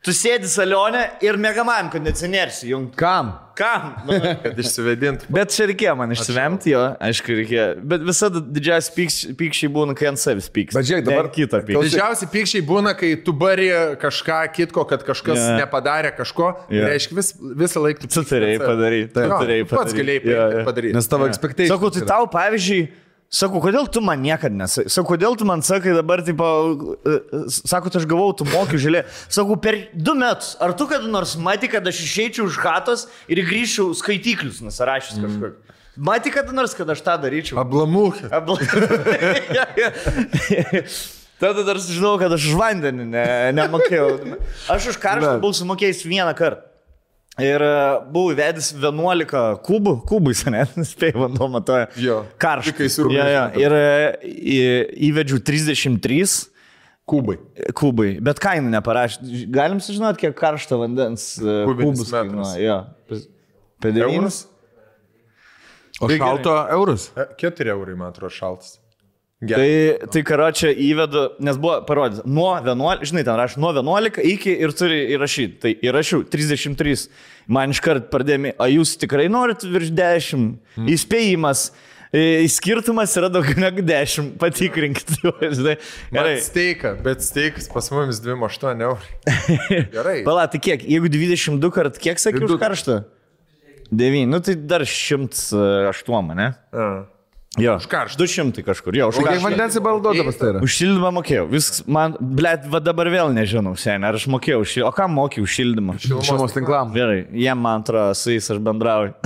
S1: tu sėdi salone ir mėgamajam kondicionierius jungti.
S2: Kam?
S1: Kam? Nu,
S3: Kad išsivedintų.
S1: Bet čia reikėjo man išsivemti, jo, aišku, reikėjo. Bet visada didžiausias pyks- pykščiai būna, kai ant savęs pyks.
S2: Bet žiūrėk, dabar-
S1: kitą pyks.
S3: Didžiausi pykščiai būna, kai tu bari kažką kitko, kad kažkas yeah. nepadarė kažko. Yeah. Reiškia, vis, visą laiką
S1: Tu turėjai padaryti, tu turėjai
S3: Pats
S1: padaryti.
S3: galėjai
S1: Jo, jo.
S3: padaryti.
S2: Nes tavo expectations.
S1: Sakau, tai tau, pavyzdžiui, sakau, kodėl tu man niekada nesai? Sakau, kodėl tu man sakai dabar, tipo, e, sakau, aš gavau, tu moki žilė. Sakau, per du metus, ar tu kada nors matai, kad aš išeičiau iš hatos ir grįžčiau skaitiklius nusirašęs kažkur? Matai kada nors, kad aš tą daryčiau?
S3: Ablamūkė.
S1: Abla... Tada dar žinau, kad aš už vandenį ne, nemokėjau. Aš už karštą buvau sumokėjęs vieną kartą. Ir e, buvau įvedęs 11 kubų, kubų senesnis, spėjau vanduo matoja.
S3: Jo. Siurblį
S1: Ja, ja. Ir e, įvedžiau 33
S3: Kubai.
S1: kubai, bet kainų neparašė. Galim sužinoti, kiek karšto vandens e, kubus kainuoja. 9.
S3: Eurus?
S2: O šalto eurus?
S3: E, Keturi eurai, man atrodo, šaltas.
S1: Tai, tai karo čia įvedu, nes buvo parodyta, nuo 11, žinai, ten rašo nuo 11 iki ir turi įrašyti. Tai įrašiau 33. Man iškart pradėjome, o jūs tikrai norit virš 10? Mm. Įspėjimas. e, Skirtumas yra daugiau negu 10. Patikrinkit. Žinai. Gerai.
S3: Bet steika, bet steikas pas mumis 2,8 eurai. Gerai.
S1: Pala, tai kiek? Jeigu 22 kart, kiek sakiau už karštą? 9. Nu tai dar 108, ne?
S3: A.
S1: Jo.
S3: Už karštą.
S1: 200 kažkur. Jo, už
S2: O kiek
S1: karštą.
S2: vandens įbalduodamas tai yra?
S1: Už šildymą mokėjau. Viskas, man, blėt, va dabar vėl nežinau, seniai, ar aš mokėjau už šildymą. O kam mokėjau už šildymą?
S2: Šilumos tinklam.
S1: Gerai, jie man atrodo, su jais aš bendrauju.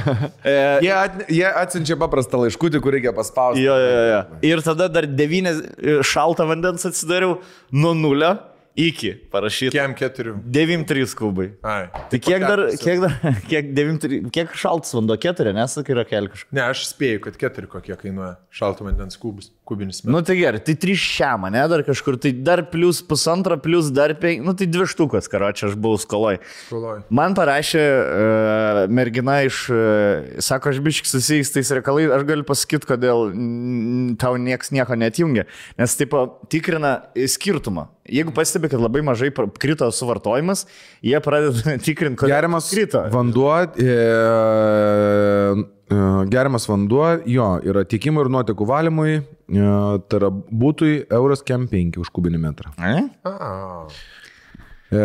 S1: e,
S2: Jie, at, jie atsiunčia paprastą laiškutį, kur reikia paspausti.
S1: jo, jo, jo. Ir tada dar 9 šaltą vandens atsidariau nuo nulio iki parašyti.
S3: Kiem keturių.
S1: 9-3 kubai.
S3: Ai.
S1: Tai kiek dar, kiek dar, kiek, 9, kiek šaltas vanduo, 4, nesakai, yra kelkiškas.
S3: Ne, aš spėju, kad keturi kokie kainuoja šalto vandens kubus, kubinis metras.
S1: Nu tai gerai, tai 3 šiam, ne, dar kažkur, tai dar plus pusantro, plus dar 5, nu tai 2 štukas, karo, čia aš buvau skoloj.
S3: Skoloj.
S1: Man parašė uh, mergina iš, uh, sako, aš biškai susijęs tais reikalais, aš galiu pasakyti, kodėl mm, tau nieks nieko netjungia. Nes taip tikrina skirtumą. Jeigu pastebi, kad labai mažai krito suvartojimas, jie pradeda tikrinti, kodėl
S2: Geriamas
S1: krito.
S2: vanduo, e, geriamas vanduo, jo, yra tiekimo ir nuotekų valymui, e, tai yra būtui euras kem 5 už kubinį metrą.
S1: E?
S2: E,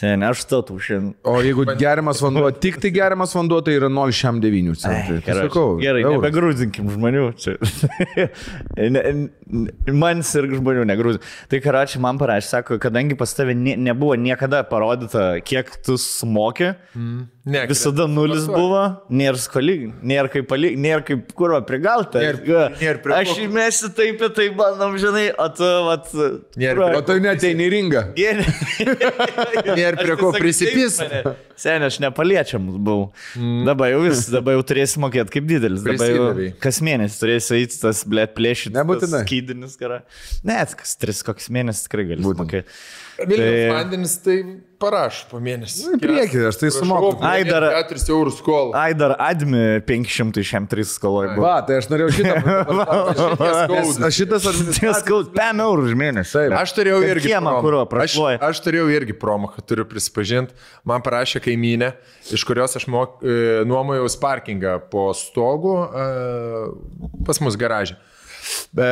S1: Seniai, aš tautų šiandien.
S2: o jeigu geriamas vanduo, tik tai geriamas vanduo, tai yra 0,9 centai. Tai
S1: Gerai,
S2: sakau,
S1: gerai
S2: euras.
S1: nebegrūzinkim žmonių. Čia. ne, ne, man ir žmonių negrūzin. Tai karačiai man parašė, sako, kadangi pas tavę ne, nebuvo niekada parodyta, kiek tu sumokė,
S3: Ne,
S1: visada nulis
S3: Pasuoja.
S1: buvo, nėra skolyg, nėra kaip palyg, nėra kaip kurva
S3: prie
S1: Aš įmesi taip ir taip, bandom, žinai, o tu, vat...
S3: Nėra
S2: O tai neteini ringą.
S3: Nėra prie ko prisipys.
S1: Seniai, aš nepaliečiamus buvau. Mm. Dabar jau vis, dabar jau turėsi mokėti kaip didelis. Dabar jau kas mėnesį turėsi eiti tas, blėt, plėšyti.
S2: Nebūtinai.
S1: Skydinis kara. Ne, kas tris, koks mėnesis tikrai gali mokėti.
S3: Vilnius
S1: Tai-
S3: vandenis tai parašo po mėnesį.
S2: Nu, į priekį, aš tai sumoku.
S1: Ai, dar-
S3: 4 eurų skolą.
S1: Ai, dar admi 500 šiam 3 skoloj.
S2: Va, tai aš norėjau šitą. Aš šitas
S1: gal 5 eurų už mėnesį.
S2: Taip.
S3: Aš turėjau irgi
S1: kiemą, kurio
S3: aš,
S1: prašluoja.
S3: aš turėjau irgi promą, kad turiu prisipažinti. Man parašė kaimynė, iš kurios aš mok, e, nuomojau parkingą po stogu e, pas mus garažė. E,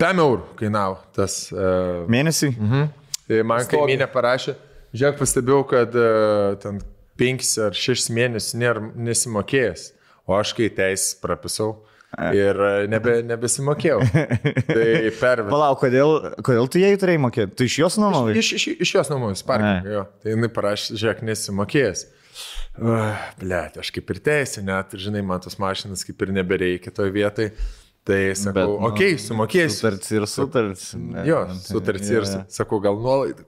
S3: 5 eurų kainavo tas. E,
S1: Mėnesį?
S3: Mhm. Tai man kaimynė parašė, žiūrėk, pastebėjau, kad uh, ten 5 ar 6 mėnesius nėra nesimokėjęs, o aš kai teis prapisau ir uh, nebe, nebesimokėjau. tai per visą.
S1: Palauk, kodėl, kodėl tu jai turėjai mokėti? Tu iš jos nuomavai?
S3: Iš, iš, iš jos parkingą, jo. Tai jinai parašė, žiūrėk, nesimokėjęs. Uh, Blet, aš kaip ir teisė, net, žinai, man tos mašinas kaip ir nebereikia toje vietoje. Tai sakau,
S1: Bet,
S3: okei,
S1: nu,
S3: okay, sumokėsiu.
S1: Sutarts ir sutarts. ne,
S3: Jo,
S1: nu, tai- jo,
S3: ir
S1: jo.
S3: su- sakau, gal nuolaidą.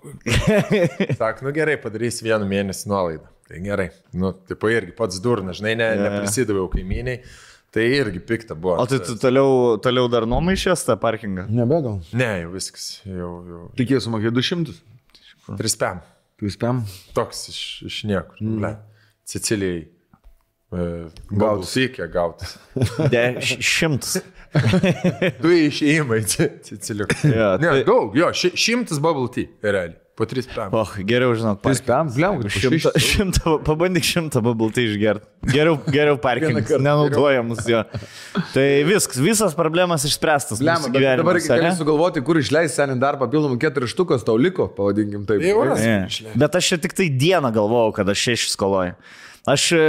S3: Sak, nu gerai, padarys vieną mėnesį nuolaidą. Tai gerai. Nu, tipo irgi pats durna, žinai, ne,
S1: jo.
S3: neprisidaviau kaimyniai. Tai irgi pikta buvo.
S1: O tai tu toliau, toliau dar nuomai šias tą parkingą?
S2: Nebegal.
S3: Ne, jau viskas. Jau, jau.
S2: Tikėjau sumokėti 200.
S3: Trispam.
S2: Tu spam.
S3: Toks iš, iš niekur. Mm. Sicilijai. E.
S2: Gautas.
S3: Sykė gautas.
S1: De, šimtas.
S3: Du išėjimai.
S1: Jo,
S3: Ne,
S1: tai-
S3: daug, jo, ši, šimtas bubble tea, realiai. Po tris pam.
S1: Och, geriau žinok.
S2: Tu spam, bliam,
S1: Šimtą, šimtą, pabandyk šimtą babultai išgerti. Geriau, geriau parkingas,
S2: kartą
S1: nenaudojamus jo. Tai viskas, visas problemas išspręstas.
S2: Bliam, dabar
S1: ane?
S2: sugalvoti, kur išleisti senin dar papildomų keturių štukas tau liko, pavadinkim taip.
S1: Ne. Bet aš čia tik tai dieną galvojau, kad aš šeši skoloju. Aš e,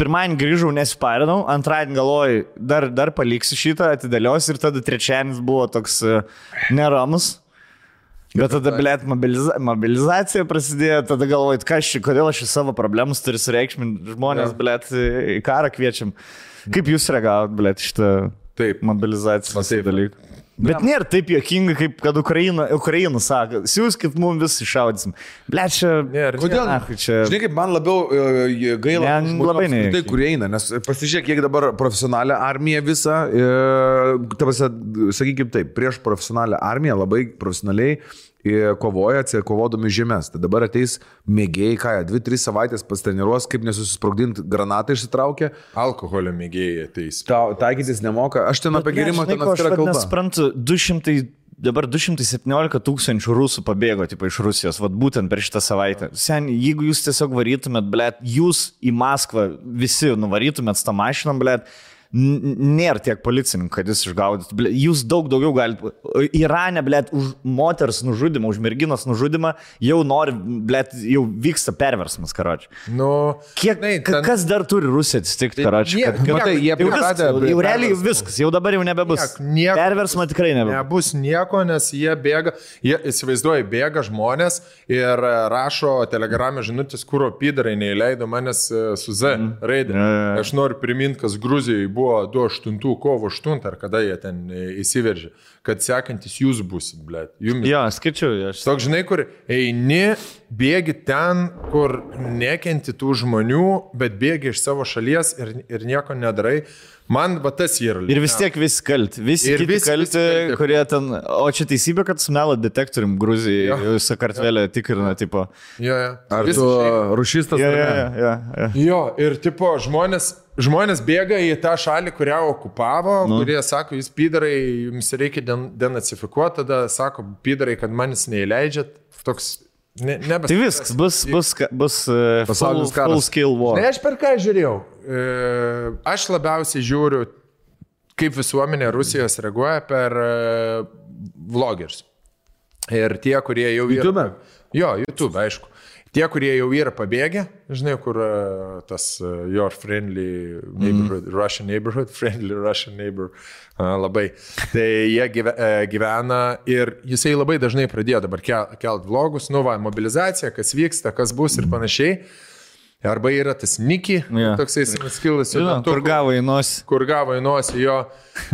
S1: pirmadienį grįžau, nesiparinau, antradienį galvoju, dar, dar paliksiu šitą, atidėliosiu ir tada trečiadienis buvo toks e, neramus. Bet tada, blėt, mobiliza mobilizacija prasidėjo, tada galvojat, kas čia, kodėl aš į savo problemus turiu sureikšminti žmonės,
S3: Jo.
S1: blėt, į karą kviečiam. Kaip jūs reagavot, blėt, šitą
S3: Taip.
S1: mobilizacijos
S3: taip.
S1: dalykų? Bet nėra taip jokinga, kaip kad Ukraina, Ukraina sako, siūskit mums vis iššaudysim. Ble, čia...
S3: Nėra.
S2: Kodėl?
S1: Na, čia...
S2: Žinai, kaip man labiau uh, gaila,
S1: Ne, labai
S2: apskritai,
S1: nejuokinga.
S2: kurie eina, nes pasižiūrėk, kiek dabar profesionalią armiją visą, e, tavasi, sakykime taip, prieš profesionalią armiją labai profesionaliai e, kovoja, atsikovodami žemės. Tai dabar ateis mėgėjai, ką jie, dvi, tris savaitės pastreniruos, kaip nesusisprogdinti granatą išsitraukia,
S3: Alkoholio mėgėjai ateis.
S2: tau taikytis nemoka. Aš ten apie gerimą ten atskira
S1: Aš
S2: kalba.
S1: nesuprantu, 200, dabar 217 tūkstančių rusų pabėgo tipo, iš Rusijos, vad būtent per šitą savaitę. Sen, jeigu jūs tiesiog varytumėt, blėt, jūs į Maskvą visi nuvarytumėt tą mašiną, blėt, nėra tiek policininkų, kad jūs išgaudytumėt. Ble, jūs daug daugiau galite. Irane, blėt, už moters nužudimą, už merginos nužudimą jau nori, blėt, jau vyksta perversmas, karoči.
S3: Nu,
S1: Kiek, ka-
S3: ten-
S1: kas dar turi Rusiją atsitikti, karoči? Kad, kad,
S2: Matai, jie
S1: Jau, viskas, jau, jau realiai
S2: perversmų.
S1: viskas, jau dabar jau nebebus.
S3: Niek- nieko-
S1: Perversmo tikrai nebebus.
S3: Nebus nieko, nes jie bėga, jie įsivaizduoja, bėga žmonės ir e, rašo telegramę žinutės, kur opidarai neįleido manęs e, su Z raidė.
S1: Ja, ja.
S3: Aš noriu priminti, kas Gruzijoje buvo 28 kovo 8 ar kada jie ten e, įsiveržė, kad sekantis jūs busit, blėt. Jums.
S1: Jo, skaičiu, aš.
S3: Toks, žinai, kur eini, bėgi ten, kur nekenti tų žmonių, bet bėgi iš savo šalies ir, ir nieko nedarai. Man va tas yra.
S1: Ir vis tiek visi kalti, visi
S3: Ir
S1: visi kalti,
S3: visi
S1: kurie ten, o čia teisybė, kad su melo detektorium Gruzijai, jau Sakartvelė tikrina, tipo.
S3: Jo, jo.
S2: Ar tu rušistas?
S1: Jo,
S2: ar
S1: jo,
S2: ne?
S1: jo, jo.
S3: Jo, ir tipo, žmonės, žmonės bėga į tą šalį, kurią okupavo, nu. kurie sako, jūs pydarai, jums reikia den, denacifikuoti, tada sako, pydarai, kad manis neįleidžiat. Toks, ne, nebes.
S1: Tai viskas, bus, bus, bus uh, full,
S2: Pasaulinis karas.
S1: full scale war.
S3: Ne, aš per ką žiūrėjau? E, aš labiausiai žiūriu, kaip visuomenė Rusijos reaguoja per e, vlogerius. Ir tie, kurie jau
S2: YouTube?
S3: Jo, YouTube, aišku. Tie, kurie jau yra pabėgę, žinai, kur e, tas e, your friendly neighborhood, mm. Russian neighborhood, friendly Russian neighbor, labai. Tai jie e, gyvena ir jisai labai dažnai pradėjo dabar kel, kelt vlogus, nu va, mobilizacija, kas vyksta, kas bus ir panašiai. Arba yra tas Niki, yeah. toksai
S1: Žinau, kur gavo į nosį.
S3: kur gavo į nosį jo.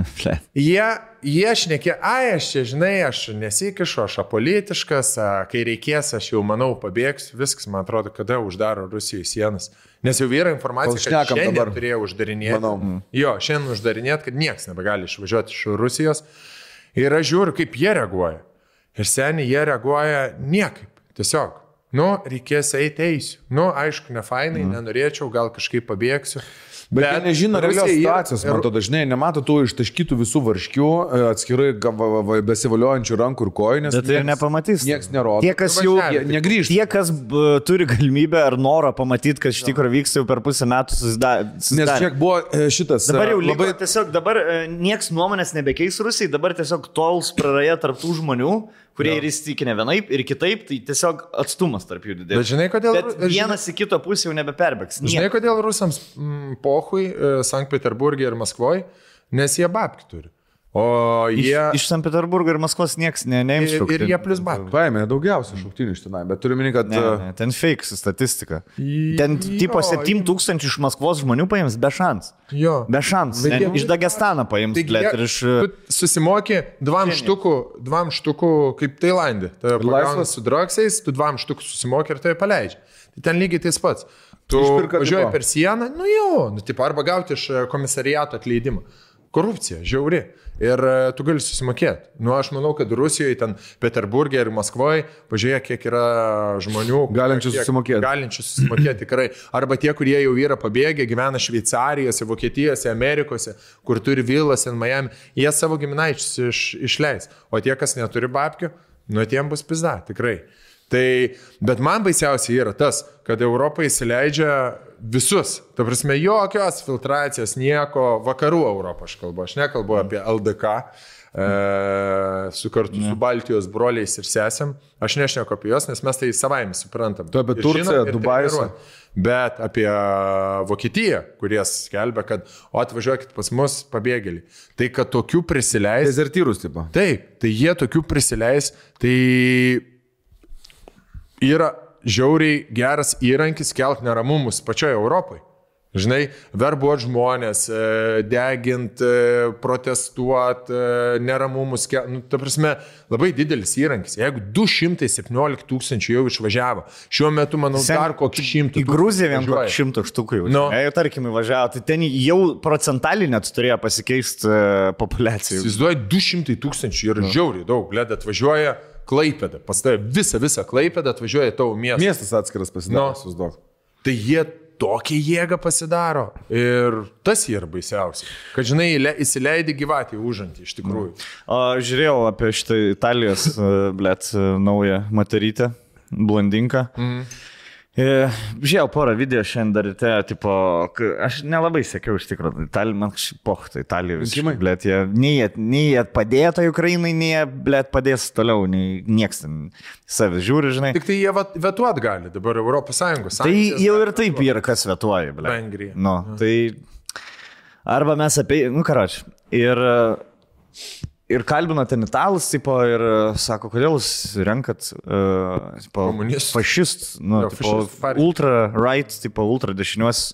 S3: Jie, jie šnekė, ai, aš čia, žinai, aš nesikišu, aš apolitiškas, a, kai reikės, aš jau manau pabėgsiu, viskas, man atrodo, kada uždaro Rusijai sienas. Nes jau yra informacija, kad šiandien
S2: dabar.
S3: turėjo uždarinėti.
S2: Manau.
S3: Jo, šiandien uždarinėti, kad niekas nebegali išvažiuoti iš Rusijos. Ir aš žiūriu, kaip jie reaguoja. Ir seniai jie reaguoja niekaip. Tiesiog. Nu, reikės eiti eisiu. Nu, aišku, ne fainai, mm. nenorėčiau, gal kažkaip pabėgsiu.
S2: Bet, bet jie nežino realios situacijos, man to dažnai nemato tų ištaškytų visų varškių, e, atskirai besivaliojančių rankų ir kojų, nes
S1: Bet tai ir nepamatys.
S2: Niekas nerodo.
S1: Tie, kas jau
S2: Jie negrįžta.
S1: Tie, kas b, turi galimybę ar norą pamatyti, kas iš tikrųjų vyksta jau per pusę metų susidarė.
S2: Nes čia buvo e, šitas.
S1: Dabar jau
S2: e,
S1: labai tiesiog, dabar nieks nuomonės nebekeis Rusijai, dabar tiesiog tols praraja tarptų žmonių, kurie ir įstikinę vienaip ir kitaip, tai tiesiog atstumas tarp jų didesnis.
S3: Bet žinai, kodėl-
S1: Bet
S3: žinai-
S1: vienas į kito pusę jau nebeperbėgs.
S3: Žinai, kodėl rusams mm, pohui e, Sankt Peterburgė ir Maskvoje? Nes jie babkių turi. O
S1: Iš,
S3: jie...
S1: iš St. Peterburgo ir Maskvos nieks ne, neims
S3: ir, ir jie plus babkių.
S2: Paėmė daugiausiai šauktinių iš tenai, bet turiu minį, kad...
S1: Ne,
S2: e,
S1: ne, ten fake statistika. Ten
S3: jo,
S1: tipo
S3: į-
S1: 7 tūkstančių iš Maskvos žmonių paims be šans.
S3: Jo.
S1: Be šans.
S3: Bet
S1: Ne,
S3: jie-
S1: Iš Dagestano paims, blėt,
S3: jie-
S1: ir iš... e,
S3: susimokė dvam štukų, dvam štukų kaip Tailandė. Tai laisvas su draksais, tu dvam štukų susimokė ir tai paleidžia. Tai ten lygiai tas pats. Tu važiuoji per sieną, nu jo, nu, tipo, arba gauti iš e, komisariato atleidimą. Korupcija, žiauri. Ir e, tu gali susimokėti. Nu, aš manau, kad Rusijoje, ten Peterburgė ir Maskvoje, pažiūrėk, kiek yra žmonių.
S2: Galinčių susimokėti.
S3: Galinčių susimokėti tikrai. Arba tie, kurie jau yra pabėgę, gyvena Šveicarijose, Vokietijose, Amerikose, kur turi vilas in Miami, jie savo giminaičius iš, išleis. O tie, kas neturi babkių, nu, tiem bus pizda, tikrai. Tai, bet man baisiausia yra tas, kad Europą įsileidžia visus. Ta prasme, jokios filtracijos, nieko, vakarų Europą aš kalbu, aš nekalbu apie LDK. E, su kartu su Baltijos broliais ir sesėm. Aš nešneku apie juos, nes mes tai savaime suprantam.
S2: Tu apie Turciją, Dubajus.
S3: Bet apie Vokietiją, kurie skelbia, kad o atvažiuokit pas mus pabėgėliai. Tai kad tokių prisileis.
S2: Dezertyrus, tipo.
S3: Taip, tai jie tokių prisileis, tai yra žiauriai geras įrankis kelt neramumus pačioje Europoje. Žinai, verbuot žmonės, e, degint, e, protestuot, e, neramumus, nu, ta prasme, labai didelis įrankis. Jeigu 217 tūkstančių jau išvažiavo, šiuo metu, manau,
S1: Sen-
S3: dar kokį šimtą.
S1: Į Gruziją vien kokį šimtą štukų jau.
S3: Nu.
S1: Jei, tarkim, įvažiavo, tai ten jau procentaliai net turėjo pasikeisti populiacija.
S3: Įsivaizduoju, 200 tūkstančių yra žiauriai daug, blėd atvažiuoja Klaipėda, pas tave visą, visą Klaipėdą atvažiuoja tavo miestą.
S2: Miestas atskiras pasidaro,
S3: Nu.
S2: susidok.
S3: Tai jie tokią jėgą pasidaro. Ir tas yra baisiausia. Kad, žinai, įsileidi gyvatį užantį iš tikrųjų.
S1: O žiūrėjau apie šitą Italijos, uh, blėt, uh, naują materytę, blondinką. Mm. Žiūrėjau porą video šiandien dar ryte, tipo, aš nelabai sekiau iš tikrųjų, Italija, man kažkaip pochta, Italija visiškai, blėt, jie, nei, jie- nei jie padėjo tai Ukrainai, nei jie, blėt, padės toliau, nei nieks ten savęs žiūri, žinai.
S3: Tik tai jie vetuot gali dabar Europos Sąjungos.
S1: Tai jau ir taip yra, kas vetuoja, blėt.
S3: Vengrija.
S1: Nu, tai arba mes apie, nu karoči, ir, ir kalbino ten italus, tipo, ir sako, kodėl jūs renkat uh, tipo, fašistus, nu,
S3: Jo,
S1: tipo,
S3: partiją.
S1: ultra right, tipo, ultra dešiniuos.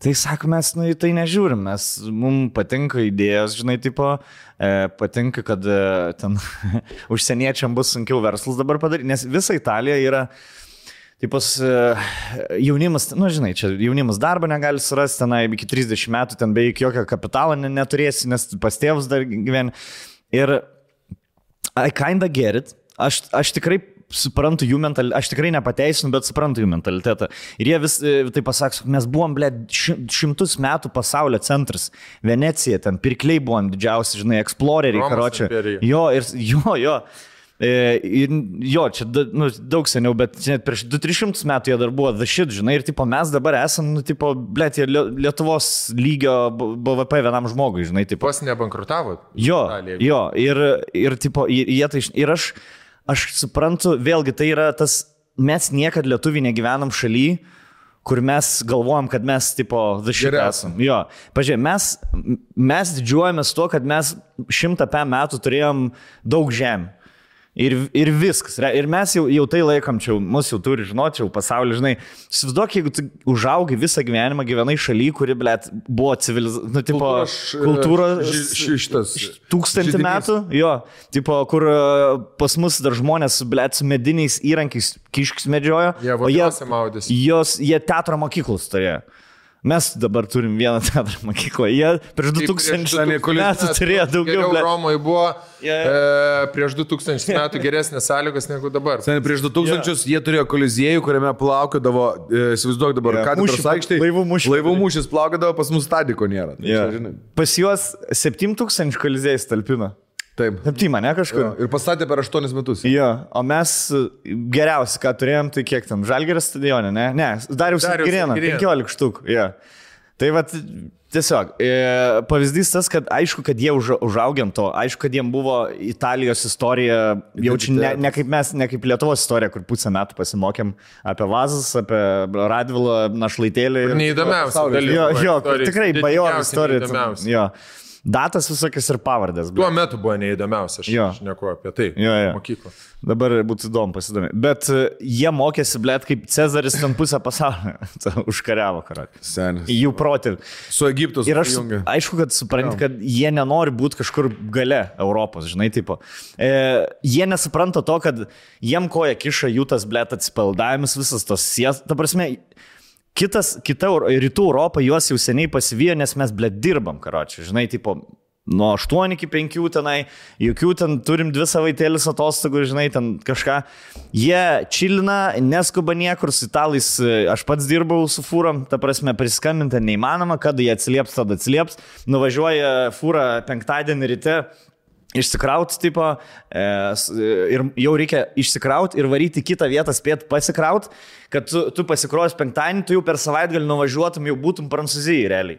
S1: Tai sako, mes nu, į tai nežiūrim, mes, mums patinka idėjos, žinai, tipo, e, patinka, kad e, ten užsieniečiam bus sunkiau verslus dabar padaryti, nes visa Italija yra Tipos e, jaunimas, nu žinai, čia jaunimas darbo negali surasti, tenai iki 30 metų ten beveik jokio kapitalo ne- neturėsi, nes pas tėvus dar gyveni. Ir I kinda get it. Aš, aš tikrai suprantu jų mentalitetą, aš tikrai nepateisinu, bet suprantu jų mentalitetą. Ir jie vis e, tai pasaks, mes buvom, ble, šimtus metų pasaulio centras. Venecija, ten pirkliai buvom didžiausi, žinai, karočią.
S3: imperija.
S1: Jo, ir jo, jo. E, ir jo, čia nu, daug seniau, bet net prieš 2-300 metų jie dar buvo the shit, žinai, ir tipo, mes dabar esame, nu, tipo, blėt, jie Lie- Lietuvos lygio BVP vienam žmogui, žinai, tipo.
S3: Pas nebankrutavo.
S1: Jo,
S3: Italija.
S1: jo, ir, ir, tipo, ir, jie tai, ir aš, aš suprantu, vėlgi tai yra tas mes niekada lietuviai negyvenam šaly, kur mes galvojam, kad mes, tipo,
S2: Geriausi.
S1: esam. Jo, pažiūrėjau, mes, mes didžiuojamės tuo, kad mes šimtą pe metų turėjom daug žemė. Ir, ir viskas. Ir mes jau, jau tai laikom, čia mus jau turi žinoti, jau pasaulį, žinai. Įsivaizduok, jeigu tu užaugai visą gyvenimą gyvenai šaly, kuri, blėt, buvo civilizacija, nu, tipo,
S2: Kultūros, e, šitas,
S1: Tūkstantį
S2: židinys.
S1: metų, jo, tipo, kur e, pas mus dar žmonės, blėt, su mediniais įrankiais kiškis medžiojo.
S3: Jie vodiuose maudėsi.
S1: jos, jie teatro mokyklos turėjo. Mes dabar turim vieną teatro mokyklą. Jie prieš
S3: Tai
S1: 2000
S2: 2000
S1: metų turėjo daugiau.
S3: Geriau. Romoje buvo
S1: Jo,
S3: e, prieš 2000 metų geresnės sąlygos negu dabar.
S2: Seniai prieš 2000 jie turėjo koliziejų, kuriame plaukiodavo, e, įsivaizduok dabar,
S1: Jo.
S2: ką tu
S1: Mūšį-
S2: aikštėje.
S1: laivų mūšį.
S2: Laivų mūšis plaukiodavo, pas mus stadiko nėra. Tai
S1: Jo.
S2: čia.
S1: Pas juos 7000 kolizėjais talpina.
S2: Taip.
S1: Septymą, ne kažkur.
S2: Jo. Ir pastatė per 8 metus.
S1: Jo, o mes e, geriausi, ką turėjom, tai kiek tam? Žalgerio stadione, ne? Ne, Darius
S3: Girėno.
S1: 15 štuk. Jo. Tai vad, tiesiog, e, pavyzdys tas, kad aišku, kad jie uža- užaugę to, aišku, kad jiems buvo Italijos istorija, jaučiu ne, ne kaip mes, ne kaip Lietuvos istorija, kur pusę metų pasimokėm apie Vazas, apie Radvilą, Našlaitėlį.
S3: Neįdomiausia.
S1: Jo, jo, tikrai
S3: Sudėtingiausia,
S1: istorija.
S3: neįdomiausia.
S1: Datas visokias ir pavardės.
S3: Tuo metu buvo neįdomiausia, aš
S1: Jo.
S3: šneku apie tai.
S1: Jo, jo.
S3: Mokyklo.
S1: Dabar būtų įdomu pasidomėti. Bet e, jie mokėsi, blėt, kaip Cezaris ten pusę pasaulio užkariavo karą.
S2: Senis.
S1: Jų protėvių.
S2: Su Egiptu
S1: Ir aš,
S2: sujungė.
S1: aišku, kad supranti, kad jie nenori būti kažkur gale Europos, žinai, tipo. E, jie nesupranta to, kad jiem koja kiša jų tas, blėt, atsipaldavimas, visas tos sies. Ta prasme, kitas, kita rytų Europa juos jau seniai pasivijo, nes mes, blėt, dirbam, karočiui, žinai, tipo. Nuo 8 iki 5 tenai, jokių ten turim dvi savaitėlis atostogų, žinai, ten kažką. Jie čilina, neskuba niekur, su italais e, aš pats dirbau su fūram, ta prasme, priskambinti neįmanoma, kada jie atsilieps, tada atsilieps. Nuvažiuoja fūra penktadienį ryte, išsikrauti, tipo, e, s- ir jau reikia išsikrauti ir varyti kitą vietą, spėti pasikrauti, kad tu, tu pasikrojas penktadienį, tu jau per savaitgalį nuvažiuotum, jau būtum Prancūzijai realiai.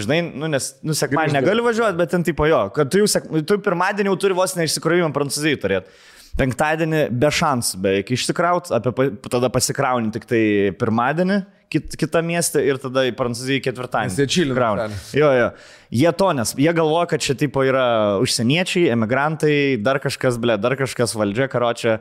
S1: Žinai, nu, nes, nu, sekmadienį negali važiuoti, bet ten tipo jo, kad tu jau, sek, tu pirmadienį jau turi vos neišsikrovimą Prancūzijai turėti. Penktadienį be šansų beveik išsikraut, apie, tada pasikrauni tik tai pirmadienį kit, kitą miestą ir tada į Prancūziją ketvirtadienį.
S2: Jie chillina
S1: Krauni.
S2: ten.
S1: Jo, jo. Jie to, nes jie galvoja, kad čia tipo yra užsieniečiai, emigrantai, dar kažkas, ble, dar kažkas valdžia, karo čia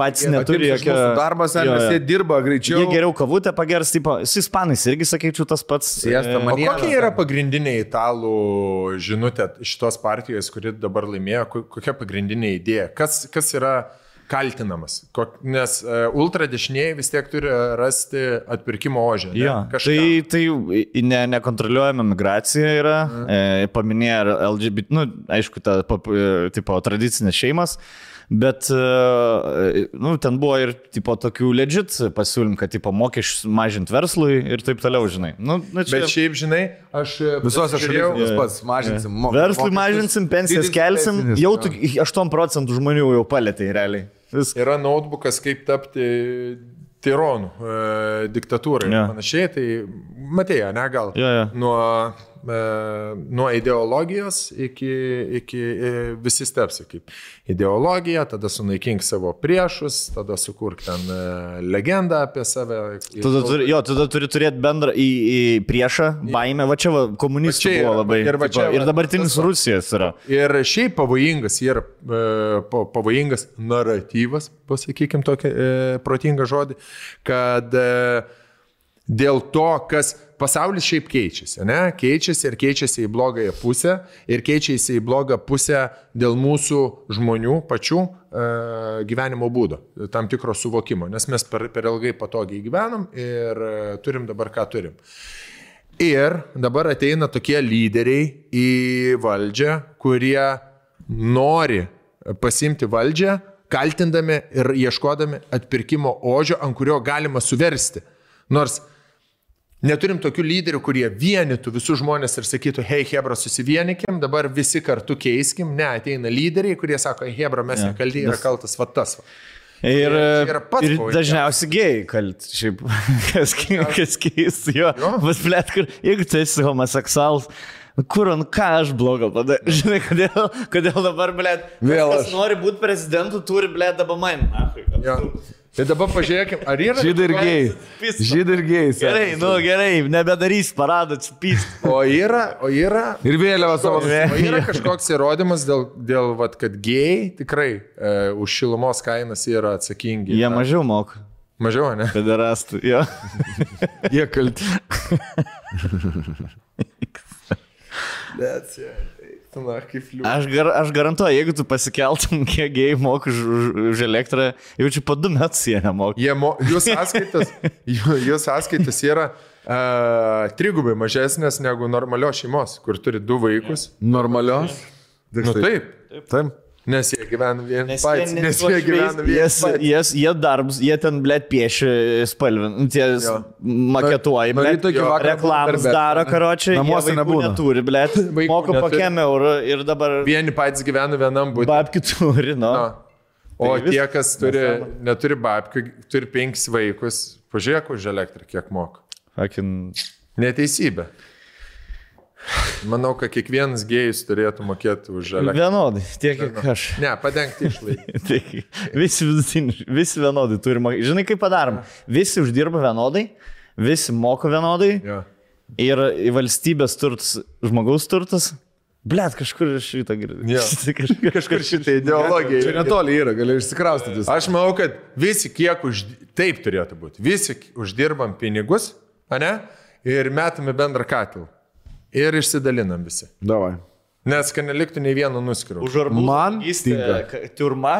S1: patys neturi
S2: Atims iš
S1: jokio...
S2: Darbas,
S1: jo.
S2: jie dirba greičiau.
S1: Jie geriau kavutę pagers, tipo, su ispanais irgi sakyčiau tas pats.
S2: Siesta,
S1: e,
S3: O kokia yra pagrindinė italų žinutė šitos partijos, kuri dabar laimėjo, ko- kokia pagrindinė idėja? Kas, kas yra kaltinamas? Nes uh, ultradešiniai vis tiek turi rasti atpirkimo ožę. ne?
S1: Jo,
S3: Kažką.
S1: tai, tai ne, nekontroliuojama migracija yra,
S3: Mhm.
S1: e, paminėjo LGBT, nu, aišku, ta, pap, e, tipo, tradicinės šeimas, bet, e, nu, ten buvo ir, tipo, tokių legit pasiūlymų, kad, tipo, mokesčius mažinti verslui ir taip toliau, žinai. Nu, nu, čia,
S3: Bet šiaip, žinai, aš... e,
S2: Visose šalyse tas pats mažinsim. mo-
S1: Verslui
S2: mokesčius,
S1: mažinsim, pensijas kelsim,
S2: pensijas,
S1: jau tu 8 procentų žmonių jau palėtė realiai. Viskas.
S3: Yra notebookas, kaip tapti tironų, e, diktatūrai
S1: Jo.
S3: ir panašiai. Tai matėjai, ne gal?
S1: Jo, jo.
S3: Nuo, e, nuo ideologijos iki, iki e, visi stepsi kaip ideologija, tada sunaikink savo priešus, tada sukurk ten e, legendą apie save.
S1: Tada turi, jo, tada turi turėti bendrą į, į priešą, baimę, va čia va, komunistų
S3: čia
S1: buvo labai.
S3: ir va
S1: tipo,
S3: čia va
S1: ir dabartinis
S3: tas.
S1: Rusijos yra.
S3: Ir šiaip pavojingas yra e, pa- pavojingas naratyvas, pasakykime tokį e, protingą žodį, kad e, dėl to, kas pasaulis šiaip keičiasi, ne? Keičiasi ir keičiasi į blogąją pusę ir keičiasi į blogą pusę dėl mūsų žmonių pačių e, gyvenimo būdo, tam tikro suvokimo, nes mes per, per ilgai patogiai gyvenam ir e, turim dabar ką turim. Ir dabar ateina tokie lyderiai į valdžią, kurie nori pasimti valdžią, kaltindami ir ieškodami atpirkimo ožio, ant kurio galima suversti. Nors neturim tokių lyderių, kurie vienytų visus žmonės ir sakytų, hei, Hebra, susivienikim, dabar visi kartu keiskim. Ne, ateina lyderiai, kurie sako, hei, Hebra, mes
S1: Jo.
S3: nekalti, yra kaltas. Va.
S1: Ir,
S3: čia yra pats
S1: ir
S3: pavojingiausias.
S1: dažniausiai gėjai kalti, šiaip, kas, kas keista, jo. Bet, blėt, kur, jeigu tu esi homoseksualas, nu, kur, nu ką aš blogo padarau, žinai, kodėl, kodėl dabar, blėt,
S2: Vėl
S1: kas nori būti prezidentu, turi, blėt, dabar man.
S3: Jo. Tai dabar pažiūrėkime, ar yra...
S2: Žydai ir gėjai. Žydai ir gėjai.
S1: Gerai, nu gerai, nebedarys paradą, spys.
S3: O yra, o yra...
S2: Ir vėliavą savo
S3: O yra kažkoks įrodymas, dėl, dėl vat, kad gėjai tikrai e, už šilumos kainas yra atsakingi.
S1: Jie mažiau moka.
S3: Mažiau, ne?
S1: Pederastų, jo.
S2: Jie kalti.
S3: Bet, na, kaip liūdna.
S1: Aš, gar, aš garantuoju, jeigu tu pasikeltum, kiek gėjai moka už, už, už elektrą, jau čia po du metus jie nemoka.
S3: Jie mo, jų sąskaitos, jų, sąskaitos yra uh, trigubai mažesnės negu normalios šeimos, kur turi du vaikus.
S2: Normalios.
S3: Nu taip,
S2: Taip.
S3: Nes jie gyvena vien
S1: Nes
S3: patys.
S1: jie,
S3: Nes jie gyvena vien
S1: jas,
S3: patys.
S1: jas, jie darbus, jie ten, blėt, piešia spalvin, nu, tie
S2: nuo
S1: blėt, reklamas daro, karočiui,
S2: Namuose nebūna.
S1: Neturi, blėt, moka po kiem eurų ir dabar
S3: Vieni patys gyvena vienam būdui.
S1: babki turi, nu.
S3: Na. O
S1: Tai
S3: tie, kas turi, neturi babkių, turi penkis vaikus, pažiūrėk už elektrą, kiek moka.
S1: Akin.
S3: Neteisybė. Manau, kad kiekvienas gėjus turėtų mokėti už elektrą.
S1: Vienodai, tiek kiek aš.
S3: Ne, padengti išlaidą.
S1: Visi visi vienodai turi mokėti. Žinai, kaip padarom? Visi uždirba vienodai, visi moka vienodai
S3: Jo.
S1: ir į valstybės turtas, žmogaus turtas. Blet, kažkur šitą girdžiu.
S3: Jo.
S1: kažkur,
S3: Kažkur šitą ideologiją.
S2: Čia netoli yra, gali išsikraustyti.
S3: Aš manau, kad visi kiek už... Taip turėtų būti. Visi uždirbam pinigus, ne? Ir metam į bendrą katilą. Ir išsidalinam visi.
S2: Davai.
S3: Nes kad neliktų nei vieno nuskirų.
S1: Už arbūzų
S2: Man
S1: vagystę,
S2: tinka.
S1: ka- Turma.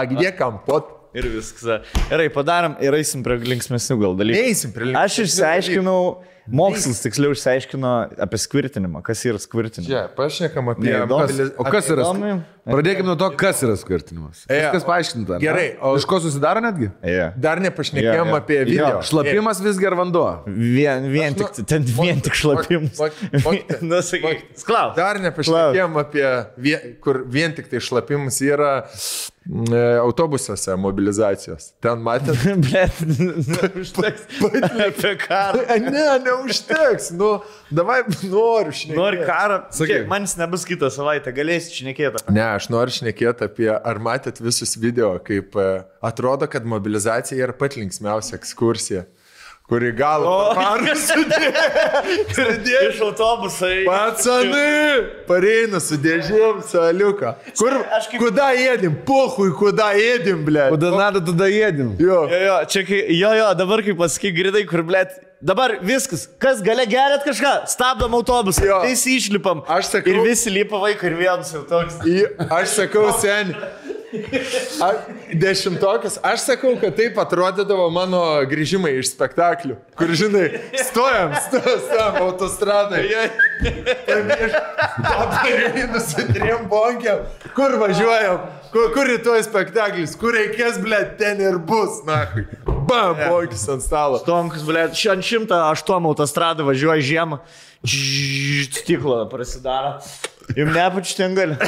S3: Agdė kampot.
S1: Ir viskas. Gerai, padarom ir eisim prie linksmesnių gal dalykų.
S3: Neįsim prie linksmesnių
S1: Aš išsiaiškinau, mokslas tiksliau išsiaiškino apie skvirtinimą. Kas yra skvirtinimas?
S3: Čia, pašnekam apie...
S1: Neįdomu.
S3: mobili-
S2: O kas yra?
S1: Įdomu.
S2: Pradėkime nuo to, kas yra skirtinimas.
S3: E,
S2: Viskas paaiškinta.
S3: gerai, o-
S2: Iš ko susidaro netgi?
S1: Yeah.
S3: Dar nepašnekėjom
S1: Jo, jo.
S3: apie video.
S2: Jo, šlapimas visgi ar vanduo.
S1: Vien, vien
S3: Aš
S1: tik,
S3: nu-
S1: ten vien tik šlapimas. Na, sakyk, sklau.
S3: Dar nepašnekėjom apie, vie, kur vien tik tai šlapimas yra e, autobusuose mobilizacijos. Ten matėt?
S1: Blet, užteks. Apie karą.
S3: ne, neužteks. Nu, davai, noriu šnekėti.
S1: Nori karą.
S2: Sakyk.
S1: Sakyk, man jis nebus kitą savaitę, galėsi šnekėti.
S3: Ne, aš noriu šnekėti apie, ar matėt visus video, kaip e, atrodo, kad mobilizacija yra pat linksmiausia ekskursija, kuri gal...
S1: Iš autobusai.
S3: Pacanai, pareina su dėžėm, saliuką. Kur,
S1: Aš kaip-
S3: kuda ėdim, pohui, kuda ėdim, ble.
S2: Tada nada tada jėdim.
S3: Jo.
S1: Jo, jo, čia kai, jo, jo, dabar kaip pasakyk, gridai, kur, blėt, dabar viskas, kas gale gerat kažką, stabdom autobusą,
S3: Jo.
S1: visi išlipam.
S3: Aš sakau-
S1: Ir visi lipa vaikai ir vienas jau toks.
S3: Aš sakau, sen. A, dešimtokas, aš sakau, kad taip atrodydavo mano grįžimai iš spektaklių. Kur, žinai, stojam, stojam, autostradai. Pareinu su trim bonkiam. Kur važiuojam? Kur, kur rytoj spektaklis? Kur reikės, ble, ten ir bus, na. Bam, bonkis ant stalo.
S1: Tomkas, blėt, šiandien šimtą aštuom autostradą važiuoja žiemą. Stiklo prasidaro. Jums nepačiu ten gali.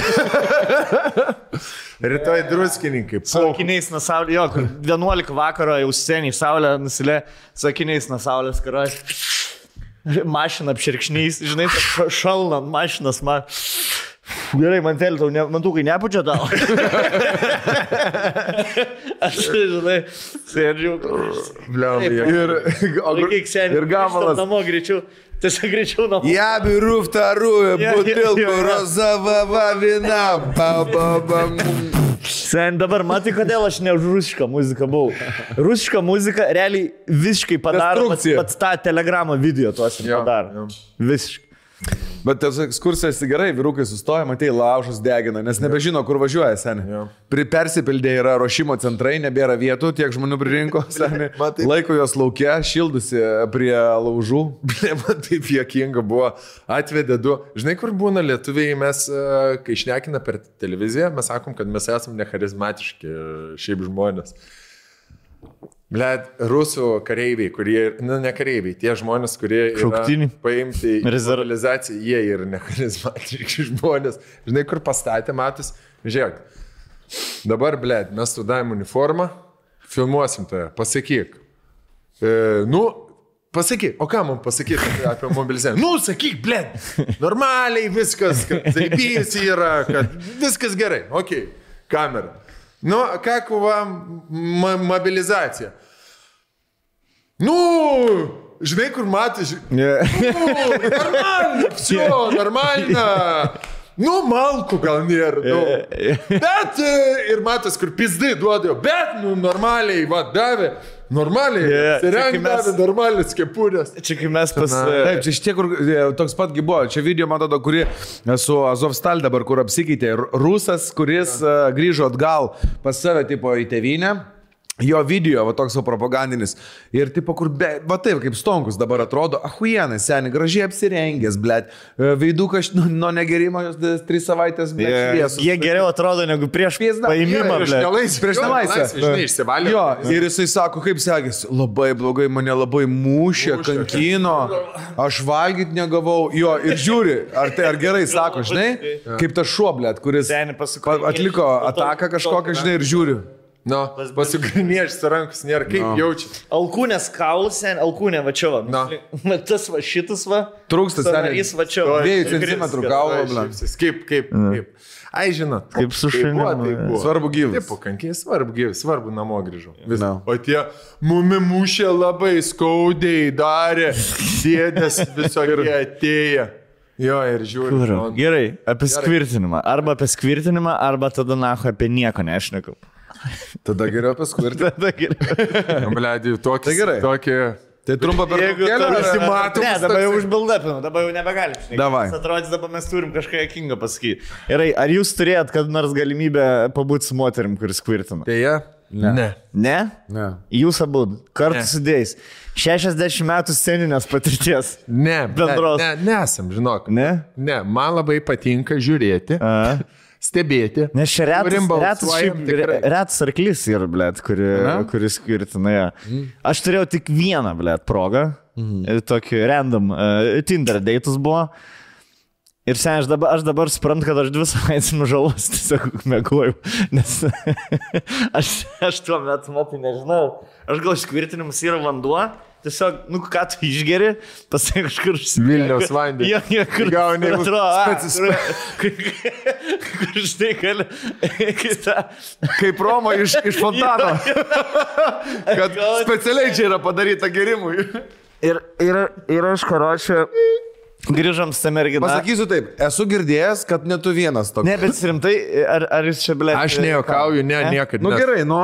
S3: Rytoj druskininkai.
S1: Sakiniais nuo saulės, jo, kur 11 vakaro jau seniai saulė nusilė, sakiniais nuo saulės karas. Mašina apširkšnys, žinai, ša- šalnant mašinas man. Gerai, man tau, ne, man tu kai nepučia tau. Aš, žinai, sėdžiu.
S3: Bliam,
S2: Ir,
S1: seniai.
S2: ir gabalas.
S1: Namo greičiau. Tiesiog greičiau namo. Ja,
S2: biruf
S1: taru, butilko,
S2: rozavava, vina, bababam.
S1: Sen dabar matai, kodėl aš ne už rusišką muziką buvau. Rusiška muzika realiai visiškai padaro pats, pats tą telegramą video tuos padaro. Visiškai.
S2: Bet tas ekskursijas tai gerai, vyrukai sustoja, matai, laužas degina, nes nebežino, kur važiuoja, seniai.
S3: Jo.
S2: Pri persipildė yra ruošimo centrai, nebėra vietų, tiek žmonių pririnko, seniai.
S3: Matai.
S2: Laiko jos laukia, šildusi prie laužų.
S3: Ble, man taip juokinga buvo. Atvedė du. Žinai, kur būna lietuviai, mes, e, kai išnekina per televiziją, mes sakom, kad mes esame necharizmatiški e, šiaip žmonės. Ble, rusų kareiviai, kurie, na, ne kareiviai, tie žmonės, kurie paimti į mobilizaciją, jie yra necharizmatiški žmonės. Žinai, kur pastatė matus, žiūrėk. Dabar, ble, mes sudavėm uniformą, filmuosim tave, pasakyk. E, nu, pasakyk, o ką man pasakyti apie mobilizaciją? Nu, sakyk, ble, normaliai viskas, kad zaibys yra, kad viskas gerai, ok, kamera. Nu, как у вам м- mobilizacija? Nu, žinai, kur matai, ži...
S1: Yeah.
S3: nu, нормально, все, нормально. Nu, malku gal nėra. Nu. Bet e, ir matas, kur pizdai duodavo, bet, nu, normaliai, va, davė, normaliai. Yeah, davė normaliai skepurės.
S1: Čia kai mes pas...
S2: Taip, čia šitie, kur e, toks pat gi buvo. Čia video, man atrodo, kuri su Azovstal dabar, kur apsikeitė. Rusas, kuris uh, grįžo atgal pas save, tipo, į tevinę. Jo video, va toks propagandinis. Ir tipo, kur, be, va taip, kaip stonkus dabar atrodo, ahuienai, seniai, gražiai apsirengęs, blėt. Veidukas nuo nu, negerimo jos tris savaitės, blėt,
S1: Yeah.
S2: šviesus.
S1: Jie geriau atrodo negu prieš
S2: Pizda.
S1: paėmimą,
S2: Prieš
S1: ble.
S2: nelaisvę. Prieš nelaisvę.
S3: Žinai, išsivalė.
S2: Jo, ir jisai sako, kaip sekėsi, labai blogai, mane labai mušė,
S3: Mušė,
S2: kankino, aš valgyti negavau. Jo, ir žiūri, ar tai ar gerai sako, žinai, kaip tas šuoblėt, kuris
S1: Seni pasuko.
S2: pa- atliko ataką kažkokią, žinai, ir žiūri.
S3: Nu, pasigrinėš su rankus, nėra kaip
S2: No.
S3: jaučiasi.
S1: Alkūnės kaulas, sen, alkūnė va čia va.
S3: Na.
S1: Va Tas va šitas va.
S2: Trūksta seniai.
S1: Sąnarys va čia va.
S2: Dviejų centimetrų kaulo,
S3: Ai,
S2: ble.
S3: šypsis. Kaip, kaip, kaip. Ai, žinot.
S1: Kaip su šuniu,
S3: tai
S1: va.
S3: buvo.
S2: Svarbu gyvas.
S3: Taip, pakankiai svarbu, gyvas, svarbu namo grįžau. Vis.
S2: Na.
S3: O tie mumi mušė labai skaudiai, darė, dėdės visokie atėję. Jo, ir žiūri.
S1: Kur?
S3: nu,
S1: Gerai, apie skvirtinimą. Arba apie skvirtinimą, arba tada naho apie nieko nešnekau.
S2: Tada geriau paskui ir
S1: Tada gerai.
S3: nu, Bledį, tokį.
S2: Tai gerai.
S3: Tokį...
S2: Tai trumpa per
S3: visi mato,
S1: Ne, dabar jau užbildapinu, dabar jau nebegalim.
S2: Davai.
S1: Atrodys, dabar mes turim kažką jokingo pasakyti. Gerai, ar jūs turėjot kad nors galimybę pabūti su moterim, kuris skvirtina?
S3: Deja. Ne. ne.
S1: Ne?
S2: Ne.
S1: Jūs abu kartu
S3: Ne.
S1: sudėjus. 60 metų sceninės patirties.
S3: Ne,
S1: Bendros.
S3: Ne, nesam, žinok.
S1: Ne?
S3: Ne, man labai patinka žiūrėti,
S1: A.
S3: stebėti.
S1: Nes čia retas, retas, šiaip,
S3: tikrai.
S1: re- retas arklys yra, blėt, kuri,
S2: Ne?
S1: kuris skirtina. Ja. Aš turėjau tik vieną, blėt, progą. Mhm. Tokį random uh, Tinder deitus buvo. Ir sen, aš dabar, aš dabar suprantu, kad aš dvi savaitės nužalos tiesiog mėgojau. Nes aš, aš tuo metu, matai, nežinau. Aš gal skvirtinimas yra vanduo. Tiesiog, nu ką tu išgeri, pasakai kažkur užsipilti.
S3: Vilniaus vandenį.
S1: Jo, jo, kur
S3: Gauni
S1: kur atrodo, a,
S3: speci-
S1: kur, štai gali.
S2: Kaip Roma iš, iš fontano. Kad specialiai čia yra padaryta gerimui.
S1: Ir, ir, ir aš karočią grįžom su tą merginą.
S2: Pasakysiu taip, esu girdėjęs, kad ne tu vienas toks.
S1: Ne, bet rimtai, ar, ar jūs čia blė...
S3: Aš nejuokauju, ne,
S1: Ne?
S3: niekada.
S2: Nu
S3: nes-
S2: gerai, nu,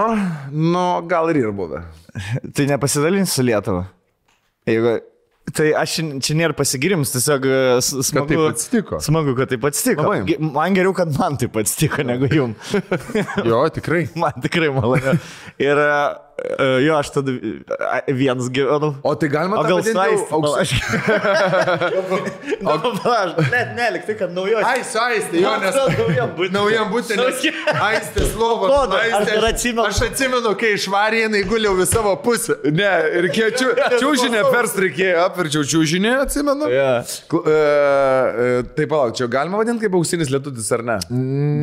S2: nu gal ir ir buvę.
S1: Tai nepasidalinsiu su Lietuva. Jeigu... Tai aš čia, nėra pasigirims, tiesiog e, smagu,
S3: taip atsitiko.
S1: Smagu, kad taip atsitiko.
S2: Labai.
S1: Man geriau, kad man taip atsitiko, negu jum.
S3: Jo, tikrai.
S1: Man tikrai malonu. Ir e, jo, aš tada vienas gyvenu.
S2: O tai galima
S1: gal
S2: vadinti
S1: saist?
S2: auksu-
S1: Aš... O palauk, net nelik, tai kad naujoji.
S3: Ai, su aistė, jo, nes
S1: naujam
S3: nes aistės.
S1: Lodo, aš atsimenu.
S3: Aš kai išvarė, jinai guliau į savo pusę.
S2: Ne, ir kiek čiūžinė perst reikėjo, apverčiau čiūžinį, atsimenu.
S1: Yeah.
S2: E, tai palauk, čia galima vadinti kaip auksinis lietutis ar ne?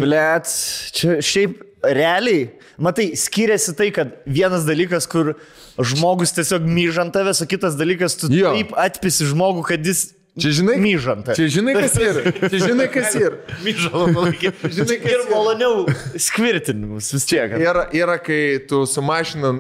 S1: Blet, čia šiaip realiai, matai, skiriasi tai, kad vienas dalykas, kur žmogus tiesiog myžant tavęs, o kitas dalykas, tu
S3: Jo.
S1: taip atpisi žmogų, kad jis
S3: Čia žinai,
S1: myžant tavęs.
S3: Čia žinai, kas yra. Čia žinai, kas yra.
S1: Myžalą palaikyti.
S3: Žinai, kas
S1: ir
S3: yra.
S1: maloniau skvirtinimus vis tiek.
S3: Yra, yra, kai tu su mašina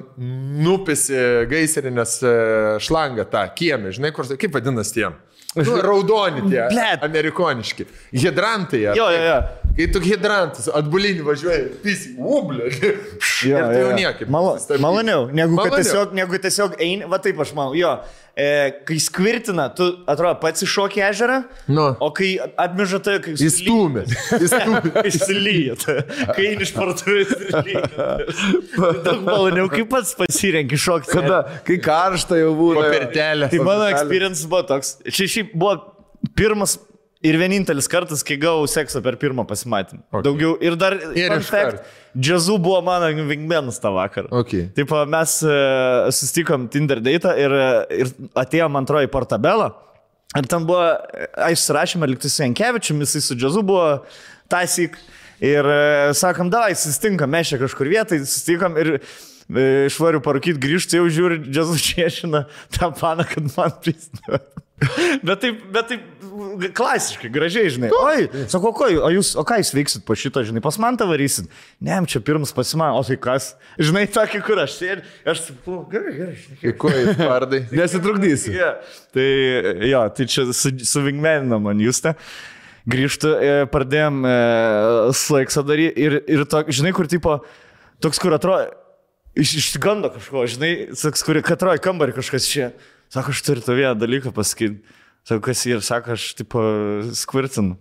S3: nupisi gaisrinės e, šlangą tą kiemį, žinai, kur, kaip vadinasi tie? Nu, raudoni tie,
S1: Blet.
S3: amerikoniški. Hidrantai.
S1: Jo, jo, jo.
S3: Kai tu hidrantas, atbulinį važiuoji, pisi, ublė.
S1: Jo,
S3: ir tai jau niekaip.
S1: Malo, maloniau, negu
S3: Maloniau.
S1: tiesiog, negu tiesiog eini, va taip aš manau, jo. E, kai skvirtina, tu atrodo pats iššokį ežerą,
S3: Nu.
S1: o kai apmiža tai, kai
S3: Jis stūmė. Jis stūmė.
S1: Išsilyja, kai iš parduotuvės ir lyja. Daug maloniau, kai pats pasirenki šokti.
S2: Kada, kai karšta jau būna.
S1: Tai mano experience buvo toks. Šiaip buvo pirmas ir vienintelis kartas, kai gavau seksą per pirmą pasimatymą.
S3: Okay.
S1: Daugiau ir dar...
S3: Ir
S1: fact, Džiazu buvo mano wingmanas tą vakarą.
S3: Okay.
S1: Taip, mes uh, susitikom Tinder date ir, e, ir atėjom antroji portabelą. Ir ten buvo, e, aš surašėme likti su Jankievičiu, jisai su Džiazu buvo tasyk. Ir e, sakom, davai, susitinkam, mes čia kažkur vietai, susitinkam ir e, išvariu parūkyti, grįžti, jau žiūri, Džiazu čiešina tą paną, kad man prisna. Bet taip, bet taip klasiškai, gražiai, žinai. Oi, sako, ko, o jūs, o ką jūs veiksit po šito, žinai, pas man tą varysit? Ne, čia pirmas pasiman, o tai kas? Žinai, tokį, kur aš sėdžiu, aš "O, gerai, gerai.
S3: Į ko į vardai?
S2: Nesitrukdysi.
S1: Yeah. Tai jo, tai čia su, suvingmenino man jūs te. Grįžtu, e, pradėjom e, slaiksą daryti ir, ir to, žinai, kur tipo, toks, kur atrodo, iš, išsigando kažko, žinai, toks, kur atrodo kambarį kažkas čia. Sako, aš turiu tą vieną dalyką pasakyti. Sako, kas jį ir sako, aš tipo skvirtinu.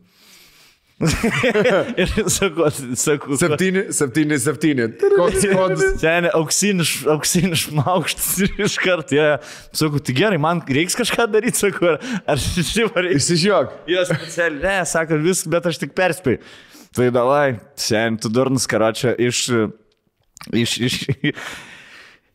S1: ir sako, sako,
S2: Septyni, septyni, septyni.
S3: Koks kodas?
S1: Seniai, auksinis, auksinis šmaukštas ir iš karto, jie, sakau, tai gerai, man reiks kažką daryti, sakau, ar, reiks.
S2: Išsižiok.
S1: Jos specialiai, ne, sako, vis, bet aš tik perspėjau. Tai davai, seniai, tu durnas karočią iš, iš, iš,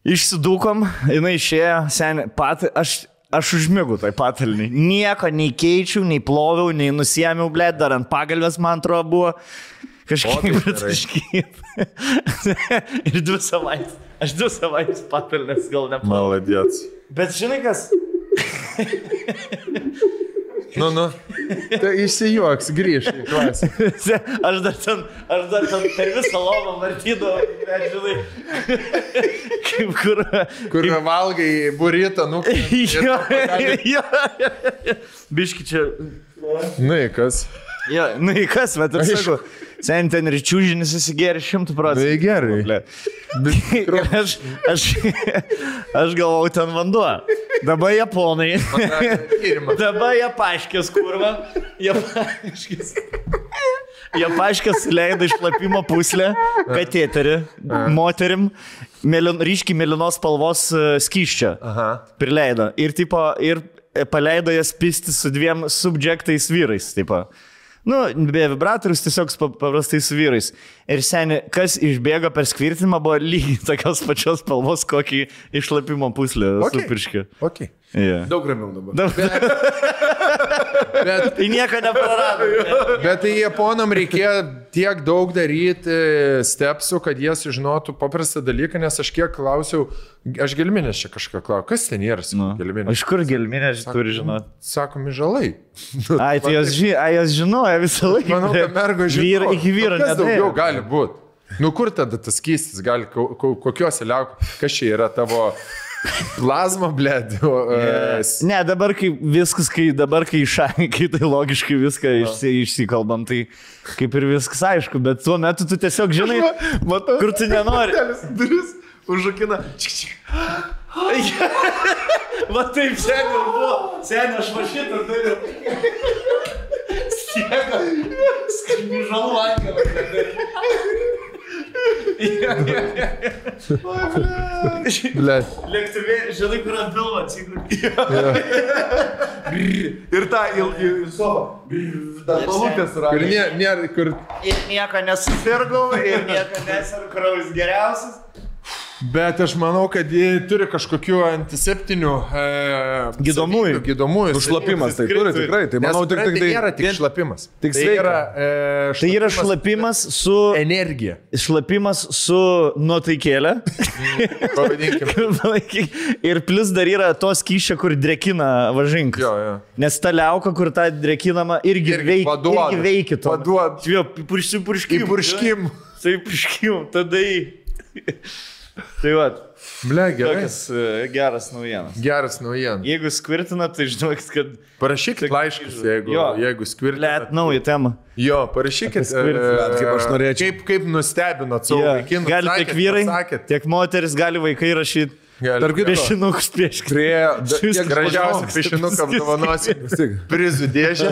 S1: išsidūkom, jinai išėjo, seniai, pat, aš, aš užmigau tai patalniai. Nieko nei keičiau, nei ploviau, nei nusėmiau, blė, dar ant pagalbės, man atrodo, buvo. Kažkaip pritaškyt. Ir dvi savaitės. Aš dvi savaitės patalnės gal ne.
S3: Maladėts.
S1: Bet žinai kas?
S3: Nu, nu. Tai išsijuoks, grįžk į klasę.
S1: Aš dar ten, aš dar ten per visą lovą martydavau, žinai. Kaip kur.
S3: Kur valgai burrito, nu.
S1: Jo, jo. Biški čia.
S3: Nu, į kas?
S1: Jo, nu į kas, bet aš sakau, sen ten ir čiūžinis įsigėrė šimtų procentų.
S3: Tai gerai.
S1: Aš, aš, aš galvau ten vanduo. Dabar japonai. Dabar jie paaiškės, kurva. Jie paaiškės. Jie paaiškės leido išlapimo puslę, kateterį, moterim, mėlyn, ryškiai mėlynos spalvos e, skyščia.
S3: Aha.
S1: Prileido. Ir, tipo, ir e, paleido jas pisti su dviem subjektais vyrais. Tipo. Nu, be vibratorius, tiesiog su pa- paprastais vyrais. Ir seniai, kas išbėgo per skvirtimą, buvo lygiai tokios pačios spalvos, kokį išlapimo
S3: Okay.
S1: okay. supirškė.
S3: Okay.
S1: Yeah.
S2: Daug ramiau dabar.
S3: Bet,
S1: Tai nieko neprarado.
S3: bet tai japonam reikėjo tiek daug daryti stepsų, kad jie sužinotų paprastą dalyką, nes aš kiek klausiau, aš gelminės čia kažką klausiau, kas ten yra,
S1: Nu.
S3: nu. gelminės.
S1: Iš kur gelminė turi žinoti?
S3: Sakomi žalai.
S1: Ai, tai jos, ži ai, jos žinojo visą laiką.
S3: Manau, kad mergo žino.
S1: Vyra, iki vyro
S3: Kas daugiau gali būti? Nu kur tada tas keistis gali, ko- ko- kokiuose liauk, kas čia yra tavo plazma, blėd? Yeah.
S1: Ne, dabar kai viskas, kai dabar kai išai, kai tai logiškai viską išsi, išsikalbam, tai kaip ir viskas aišku, bet tuo metu tu tiesiog žinai,
S2: Matau.
S1: kur tu nenori.
S2: Duris užžakina.
S1: Va taip seniai buvo. Seniai aš va šitą dariau. Stiega. Skirmižalų angelą.
S3: Blėd.
S1: Lėktuvė, žinai, kur ant pilvo atsigulė.
S2: Ir tą sofą. Palūkės yra.
S3: nėra, nėra, kur
S1: Ir nieko nesusirgau, ir nieko nesirgau, geriausias.
S3: Bet aš manau, kad jie turi kažkokių antiseptinių e,
S1: Gydomųjų.
S3: Gydomųjų.
S2: Užšlapimas, tai turi tikrai. Tai manau, tik, tik
S3: tai nėra tik šlapimas.
S2: tik
S3: tai yra, e,
S1: Tai yra šlapimas su...
S3: energija.
S1: Šlapimas su nuotaikėlė.
S3: Pavadinkime.
S1: ir plus dar yra tos kyšia, kur drekina važinkas.
S3: Jo, jo.
S1: Nes ta liauka, kur ta drekinama, irgi,
S3: Irgi
S1: veik,
S3: paduoda.
S1: irgi veikia. Jo, purškim, purškim. Taip, purškim, tada į... Tai va,
S3: Ble,
S1: tokias e, geras naujienas.
S3: Geras naujienas.
S1: Jeigu skvirtina, tai žinokit, kad...
S3: Parašykit laiškus, jeigu,
S1: Jo.
S3: jeigu skvirti.
S1: Let naują temą.
S3: Jo, parašykit.
S1: skvirtį.
S3: e,
S2: kaip aš norėčiau.
S3: Kaip, kaip nustebinot savo
S1: Yeah.
S3: vaikinus.
S1: Gali
S3: Sakėt,
S1: tiek vyrai,
S3: pasakėt.
S1: tiek moteris, gali vaikai rašyti. Piešinukus prieš
S2: Prie
S1: Šis
S3: Gražiausią
S1: žmogus.
S3: piešinuką apdovanosim. Prizų dėžę.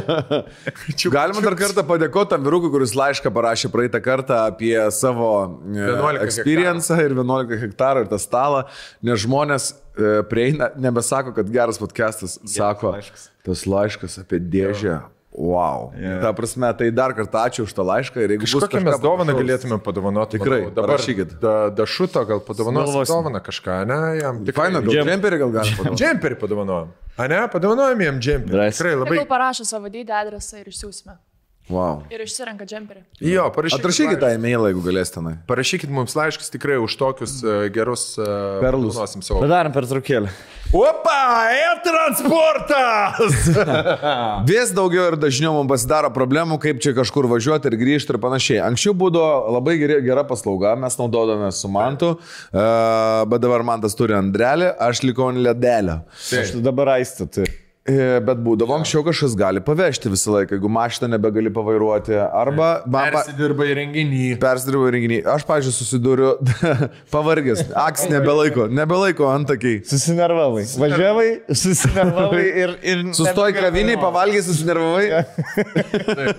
S2: Galima dar kartą padėkoti tam vyrukui, kuris laišką parašė praeitą kartą apie savo e,
S3: 11
S2: experience ir 11 hektarų ir tą stalą, nes žmonės e, prieina, nebesako, kad geras podcastas, sako, tas laiškas apie dėžę. Wow.
S1: Jo.
S2: Ta prasme, tai dar kartą ačiū už tą laišką ir jeigu
S3: Kažkokią mes dovaną galėtume padovanoti.
S2: Tikrai,
S3: manau. dabar
S2: parašykit.
S3: Da, dašuto gal
S1: Sugalvosim.
S3: dovaną kažką, ne? Jam
S2: Tai faina, gal
S1: Džem-
S2: džemperį gal galima padovanoti.
S3: Džemperį padovanojom. A ne, padovanojom jam džemperį. Tikrai labai.
S4: Tegul parašo savo dydį adresą ir išsiųsime.
S2: Wow.
S4: Ir išsirenka džemperį.
S3: Jo, parašykit.
S2: Atrašykit tą e-mailą, jeigu galėsite tenai.
S3: Parašykit mums laiškus tikrai už tokius uh, gerus uh,
S2: Perlus.
S1: Padarom per traukėlį.
S3: Opa, e-transportas!
S2: Vis daugiau ir dažniau mums pasidaro problemų, kaip čia kažkur važiuoti ir grįžti ir panašiai. Anksčiau būdavo labai geri, gera paslauga, mes naudodavome su mantu, uh, bet dabar mantas turi Andrelį, aš likau ant ledelio.
S1: Aš dabar aistą turiu.
S2: E, Bet būdavo anksčiau kažkas gali pavežti visą laiką, jeigu mašiną nebegali pavairuoti. Arba man pa-
S3: Persidirba į renginį.
S2: persidirbau renginį. Aš, pažiūrėjau, susidūriu pavargęs. Aks nebelaiko, nebelaiko antakiai.
S1: Susinervavai. Važiavai, susinervavai ir... ir
S2: Sustoj kraviniai, pavalgiai, susinervavai.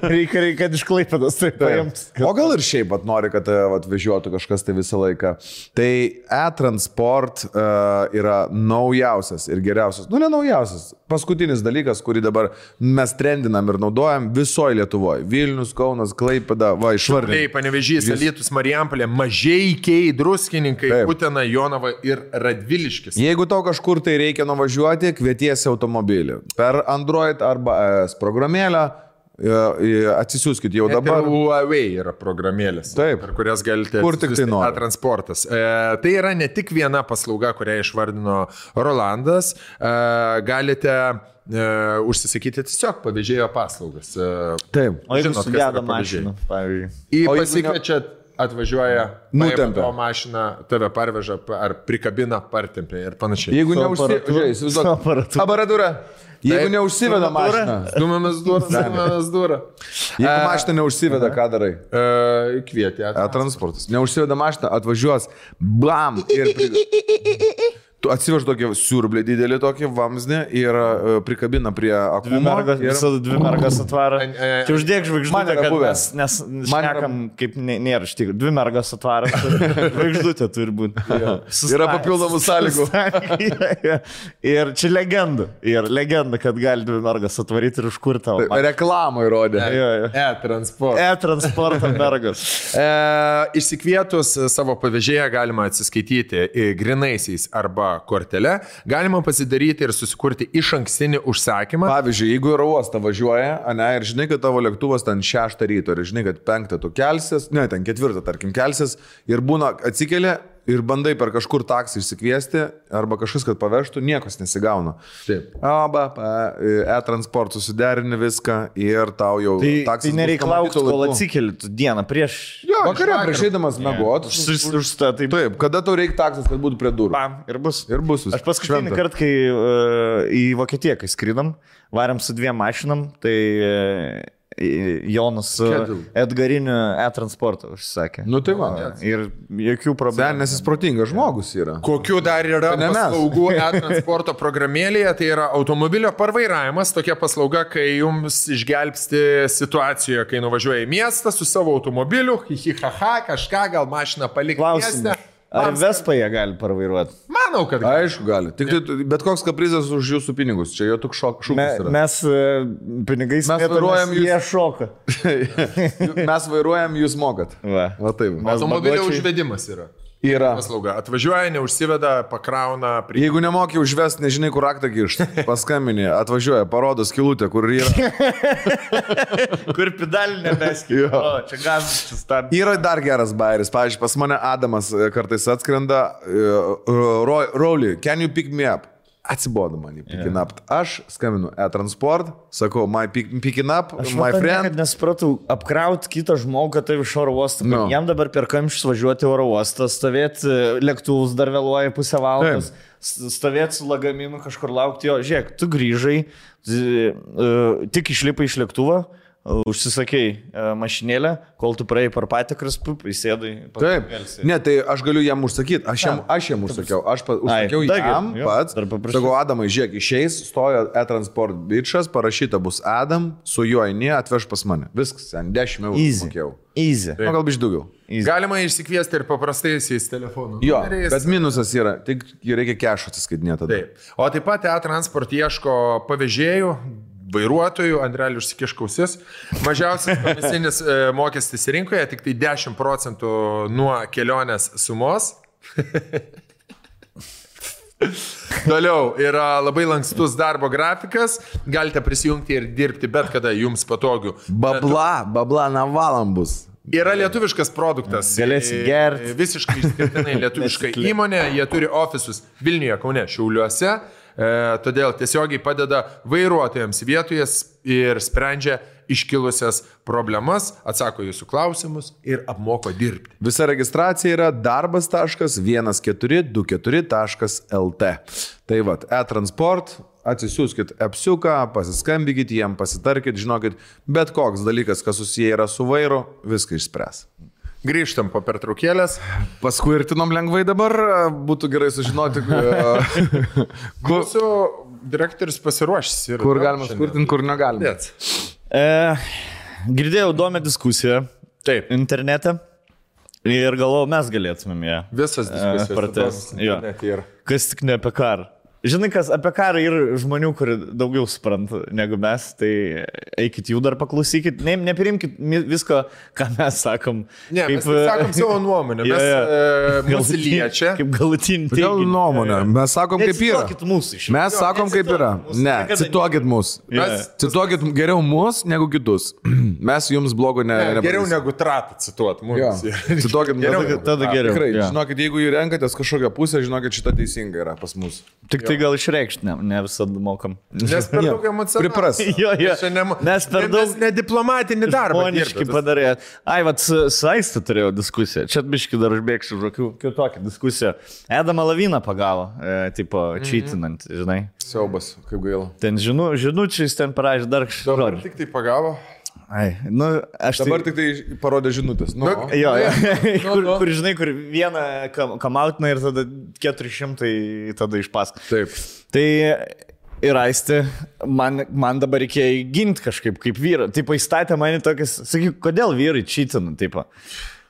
S1: Reikia, reikia, kad išklaipėdas tai paimt.
S2: O gal ir šiaip pat nori, kad tave vat, vežiotų kažkas tai visą laiką. Tai e-transport uh, yra naujausias ir geriausias. Nu, ne naujausias. Paskutinis dalykas, kurį dabar mes trendinam ir naudojam visoje Lietuvoje. Vilnius, Kaunas, Klaipeda, va,
S3: Šiauliai,
S2: išvardinai.
S3: Panevežys, Alytus, Marijampolė, Mažiekiai, Druskininkai,
S2: Taip.
S3: Utena, Jonava ir Radviliškis.
S2: Jeigu tau kažkur tai reikia nuvažiuoti, kvietiesi automobilį. Per Android arba ES programėlę atsisiųskit jau
S3: Dabar. Huawei yra programėlės,
S2: Taip.
S3: per kurias galite
S2: Kur tik tai
S3: atsisiųsti
S2: nori.
S3: E-transportas. E, tai yra ne tik viena paslauga, kurią išvardino Rolandas. E, galite e, užsisakyti tiesiog pavėžėjo paslaugas. E,
S2: Taip.
S1: O jeigu
S3: Žinot, kas
S1: sugeda mašina, pavyzdžiui.
S3: Į pasikviečiat, atvažiuoja,
S2: Nutempia.
S3: mašiną, tave parveža pa- ar prikabina, partempia ir panašiai.
S2: Jeigu
S1: Su
S2: neužsiveda,
S1: aparatūra.
S2: Jeigu neužsiveda mašina.
S3: Stumiamas durą, stumiamas durą.
S2: Jeigu mašina neužsiveda, ką darai?
S3: E, kvietė.
S2: E, transportas. Neužsiveda mašina, atvažiuos, bam. Ir. Tu atsivež tokį siurblį didelį tokį vamzdį ir uh, prikabina prie
S1: Dvi
S2: akumo.
S1: mergas,
S2: ir...
S1: visada dvi mergas atvaro.
S3: E,
S1: Tai uždėk žvaigždutę, kad
S2: buvę.
S1: mes nes
S2: Man yra-
S1: šnekam, kaip nė- nėra iš tikrųjų. Dvi mergas atvaro. Žvaigždutė turi būti.
S2: Yra papildomų sąlygų.
S1: ir čia legenda. Ir legenda, kad gali dvi mergas atvaryti ir užkurti tavo.
S2: Tai Reklamą įrodė.
S3: E-transportas.
S1: E-transporto mergas.
S3: E, išsikvietus savo pavėžėją galima atsiskaityti į grinaisiais arba kortelę, galima pasidaryti ir susikurti iš ankstinį užsakymą.
S2: Pavyzdžiui, jeigu į uostą važiuoja, ne, ir žinai, kad tavo lėktuvas ten 6 ryto, ir žinai, kad 5 tu kelsis, ne, ten 4, tarkim, kelsis, ir būna atsikeli ir bandai per kažkur taksą išsikviesti, arba kažkas, kad pavežtų, niekas nesigauna.
S3: Taip.
S2: Aba, pa, e-transportų susiderini viską ir tau jau
S1: Tai,
S2: taksas
S1: tai
S2: bus
S1: nereikalauk,
S2: pamatytu
S1: kol atsikeli tu dieną prieš.
S3: Jo,
S2: Vakare,
S3: iš
S2: prieš eidamas mėgot.
S1: Užstatai.
S2: Taip, kada tau reikia taksas, kad būtų prie durų.
S1: Bam, ir bus.
S2: Ir bus.
S1: Aš paskutinį kartą, kai uh, į Vokietiją, kai skridom, varėm su dviem mašinam, tai uh, Jonas. Edgariniu e-transportu užsakė.
S2: Nu tai va.
S1: Ir jokių problemų.
S2: Senis jis protingas žmogus yra.
S3: Kokių dar yra
S2: Tai
S3: paslaugų e-transporto programėlėje, tai yra automobilio parvairavimas, tokia paslauga, kai jums išgelbsti situacijoje, kai nuvažiuoja į miestą su savo automobiliu, hihihaha, kažką, gal mašiną palikti
S1: Klausimas.
S3: mieste.
S1: Ar
S3: Man
S1: Vespą jie gali parvairuoti?
S3: Manau, kad
S2: Aišku, gali. Tik tai, bet koks kaprizas už jūsų pinigus. Čia jo tik šok,
S1: Me,
S2: šūkis yra.
S1: mes uh, pinigais
S2: Mes vairuojam jūs-
S1: Jie šoka.
S2: Mes vairuojam, jūs mokat.
S1: Va.
S2: Va taip.
S3: Automobilio užvedimas yra.
S2: Yra.
S3: Paslauga. Atvažiuoja, neužsiveda, pakrauna, prie...
S2: Jeigu nemoki užvest, nežinai, kur raktą kišti, paskambini, atvažiuoja, parodo skilutę, kur yra.
S1: Kur pedalinė meskė. O, čia gazas, čia stabdė.
S2: Yra dar geras bairis. Pavyzdžiui, pas mane Adamas e, kartais atskrenda, Rowley, can you pick me up? Atsibodo man į picking up. Aš skambinu e-transport, sakau, my pick, picking up,
S1: Aš
S2: my friend.
S1: kad nesupratau, apkrauti kitą žmogų, kad tai iš oro uosto.
S2: No.
S1: Jam dabar per kamščius važiuoti į oro uostą, stovėti, lėktuvus dar vėluoja pusę valandos, s- stovėti su lagaminu kažkur laukti jo. Žiūrėk, tu grįžai, e, tik išlipai iš lėktuvo, užsisakėjai e, mašinėlę, kol tu praėjai per patikras, pup, įsėdai.
S2: Taip. Ne, tai aš galiu jam užsakyti. Aš jam, aš jam užsakiau. Aš pa, užsakiau
S1: Ai,
S2: jam
S1: jo,
S2: pats. Sakau, Adamai, žiūrėk, išeis, stojo e-transport bičias, parašyta bus Adam, su juo eini, atveš pas mane. Viskas, ten 10 eurų mokėjau.
S1: Easy.
S2: O gal biš daugiau.
S1: Easy.
S3: Galima išsikviesti ir paprastaisiais telefonų.
S2: Jo,
S3: numeriais.
S2: bet minusas yra, tik reikia kešo atsiskaitinėti tada.
S3: Taip. O taip pat e-transport ieško pavėžėjų, vairuotojų, Andrelių užsikiškausis. Mažiausias komisinis e, mokestis rinkoje tik tai 10 procentų nuo kelionės sumos. Toliau yra labai lankstus darbo grafikas, galite prisijungti ir dirbti bet kada jums patogiu.
S2: Babla, babla navalom bus.
S3: Yra lietuviškas produktas.
S1: Galėsi
S3: E,
S1: gert.
S3: Visiškai išskirtinai lietuviška įmonė, jie turi ofisus Vilniuje, Kaune, Šiauliuose, todėl tiesiogiai padeda vairuotojams vietoje ir sprendžia iškilusias problemas, atsako jūsų klausimus ir apmoko dirbti.
S2: Visa registracija yra darbas.1424.lt. Tai vad, e-transport, atsisiųskit apsiuką, pasiskambinkit jiem, pasitarkit, žinokit, bet koks dalykas, kas susiję yra su vairu, viską išspręs.
S3: Grįžtam po pertraukėlės.
S2: Paskuirtinom lengvai dabar, būtų gerai sužinoti, kur,
S3: Mūsų direktorius pasiruošęs ir
S2: kur galima skurtinti, kur negalima.
S1: E, girdėjau įdomią diskusiją
S3: Taip.
S1: internete ir galvojau, mes galėtumėm ją.
S3: Visas diskusijas. internete yra.
S1: Kas tik ne apie karą. Žinai, kas apie karą yra žmonių, kurie daugiau supranta negu mes, tai eikit jų dar paklausykit, ne, neprimkit visko, ką mes sakom.
S3: Ne, kaip, mes sakom savo nuomonę. Mes
S1: jo.
S3: e, mūsų
S1: Galutinį-
S3: liečia.
S1: Kaip galutinį
S2: Gal nuomonę, mes sakom kaip yra.
S1: Mūsų iš
S2: Mes sakom kaip yra. Ne, cituokit mus.
S3: Mes-
S2: Cituokit geriau mus negu kitus. Mes jums blogo ne.
S3: Ne, geriau
S2: nepadarysim.
S3: negu tratą cituot.
S2: Jo,
S3: Mums.
S2: cituokit
S3: Geriau
S2: mus.
S1: tada geriau.
S2: Tikrai,
S1: jo.
S2: žinokit, jeigu jūs renkatės kažkokią pusę, žinokit, šita teisinga yra pas mus.
S1: Tik tai gal išreikšti, ne, ne visada mokam.
S3: Nes per daug emocijų.
S2: Pripras.
S1: Jo, jo.
S3: Mes,
S1: Mes per daug
S3: Mes nediplomatinį darbą.
S1: Žmoniškai
S3: dirbam.
S1: padarė. Ai, vad, su Aiste turėjau diskusiją. Čia biški dar užbėgsiu už akių. Kitokią diskusiją. Edama Lavina pagavo, e, tipo,
S3: Mhm.
S1: čytinant, žinai.
S2: Siaubas, kaip gaila.
S1: Ten žinu, žinučiais ten parašė dar kažką.
S3: tik tai pagavo.
S1: Ai, nu, aš
S2: Dabar
S1: tai...
S2: tik tai parodė žinutės. Nu,
S3: Nu,
S1: Jo, jo.
S3: Nu,
S1: kur,
S3: nu.
S1: kur, žinai, kur vieną kam- kamautina ir tada 400 tada išpask.
S2: Taip.
S1: Tai ir aisti, man, man dabar reikėjo ginti kažkaip kaip vyrą. Taip, įstatė mane tokias, sakyk, kodėl vyrai čytina, taip.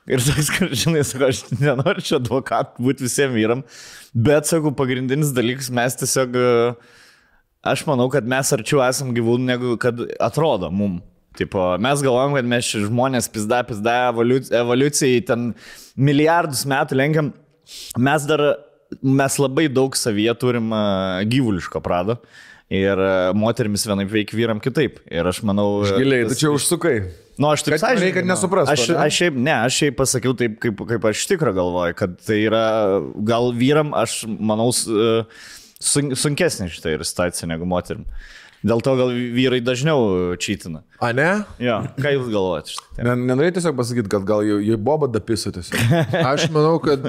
S1: Ir toks, kad, žinai, sakau, aš nenoriu čia advokatų būti visiems vyram, bet, sakau, pagrindinis dalykas, mes tiesiog, e, aš manau, kad mes arčiau esam gyvūnų, negu kad atrodo mum. Tipo, mes galvojam, kad mes žmonės pizda, pizda, evoliuc- evoliucijai ten milijardus metų lenkiam. Mes dar, mes labai daug savyje turim e, gyvuliško prado. Ir e, moterimis vienaip veikia vyram kitaip. Ir aš manau... e,
S2: Giliai,
S1: tas-
S2: tu čia užsukai.
S1: Nu, aš taip sąžiningai
S2: reikia, kad nesuprastų,
S1: Aš,
S2: ane?
S1: aš šiaip, ne, aš šiaip pasakiau taip, kaip, kaip aš tikrųjų galvoju, kad tai yra, gal vyram, aš manau, sunkesnė šitą ir situacija negu moterim. Dėl to gal vyrai dažniau čytina.
S3: A ne?
S1: Jo, ką jūs galvojate iš?
S2: Ne- Nenorėjai tiesiog pasakyti, kad gal jau jie boba dapiso tiesiog.
S3: Aš manau, kad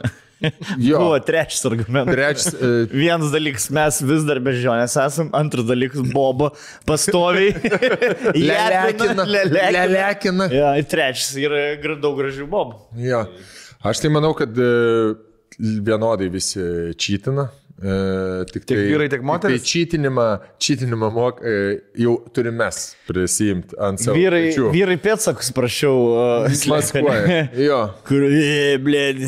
S3: jo.
S1: Buvo trečias argumentas.
S3: Trečias, e,
S1: Vienas dalykas, mes vis dar bežionės esam, antras dalykas, bobo pastoviai.
S3: Lelekina.
S1: lelekina.
S3: Lelekina.
S1: Ja, trečias yra daug gražių bobų.
S3: Jo. Aš tai manau, kad e, vienodai visi čytina. E, tik
S2: Tiek
S3: tai,
S2: vyrai, tiek
S3: tik
S2: moterys?
S3: Tai čytinimą, čytinimą mok, e, jau turime mes prisimti ant savo.
S1: Vyrai,
S3: pečių.
S1: vyrai pėtsakus prašiau. Uh,
S3: Maskuoja. Jo.
S1: Kur, e, blėd,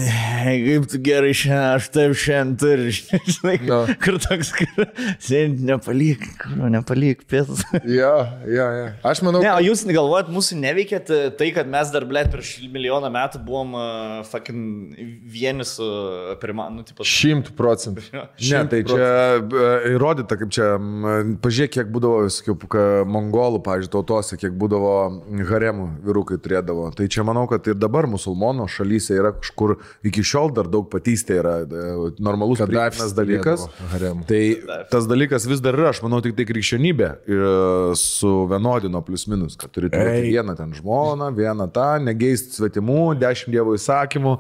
S1: kaip tu gerai šiandien, aš taip šiandien turiu, žinai,
S3: No.
S1: kur toks, kur, sėdint, nepalik, kur, nepalik, pėtas.
S3: Jo, jo, jo. Aš manau,
S1: Ne, o jūs galvojat, mūsų neveikėt e, tai, kad mes dar, blėt, prieš milijoną metų buvom uh, fucking vieni su pirmą, nu, tipo,
S3: šimtų procentų.
S2: Ne, tai čia e, įrodyta, kaip čia, pažiūrėk, kiek būdavo, kaip mongolų, pažiūrėjau, tautose, kiek būdavo haremų vyrukai turėdavo. Tai čia manau, kad ir dabar musulmonų šalyse yra kažkur, iki šiol dar daug patystė yra e, normalus dalykas.
S3: Haremų.
S2: Tai tas dalykas vis dar yra, aš manau, tik tai krikščionybė e, suvienodino plius minus, kad turi turėti vieną ten žmoną, vieną tą, negeisti svetimų, dešimt dievo įsakymų,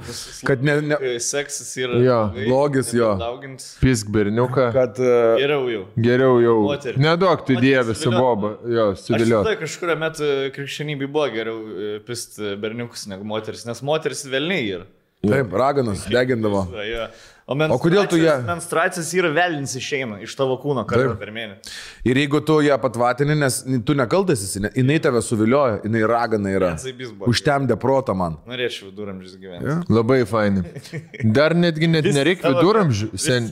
S2: kad ne, ne,
S1: Seksas yra.
S3: Jo,
S2: blogis, jo.
S1: nedaugint.
S3: Pisk berniuką.
S2: kad e,
S1: Geriau jau.
S3: Geriau jau.
S1: Moterį.
S3: Nedaug tu dievė su boba. Jo,
S1: Aš
S3: sudėliot.
S1: tada kažkurio metu krikščionybė buvo geriau e, pist berniukus negu moteris, nes moteris velniai yra.
S2: taip, raganas degindavo.
S1: Va, jo. O,
S2: O kodėl tu ją-
S1: menstruacijos- yra velnis išeina iš tavo kūno kartą per mėnesį.
S2: Ir jeigu tu ją patvatini, nes tu nekaltas esi, ne- jinai tave suviliojo, jinai ragana yra. Užtemdė protą man.
S1: Norėčiau viduramžius gyventi.
S2: Jo.
S3: Labai fainai. Dar netgi net nereikia viduramžių. Sen...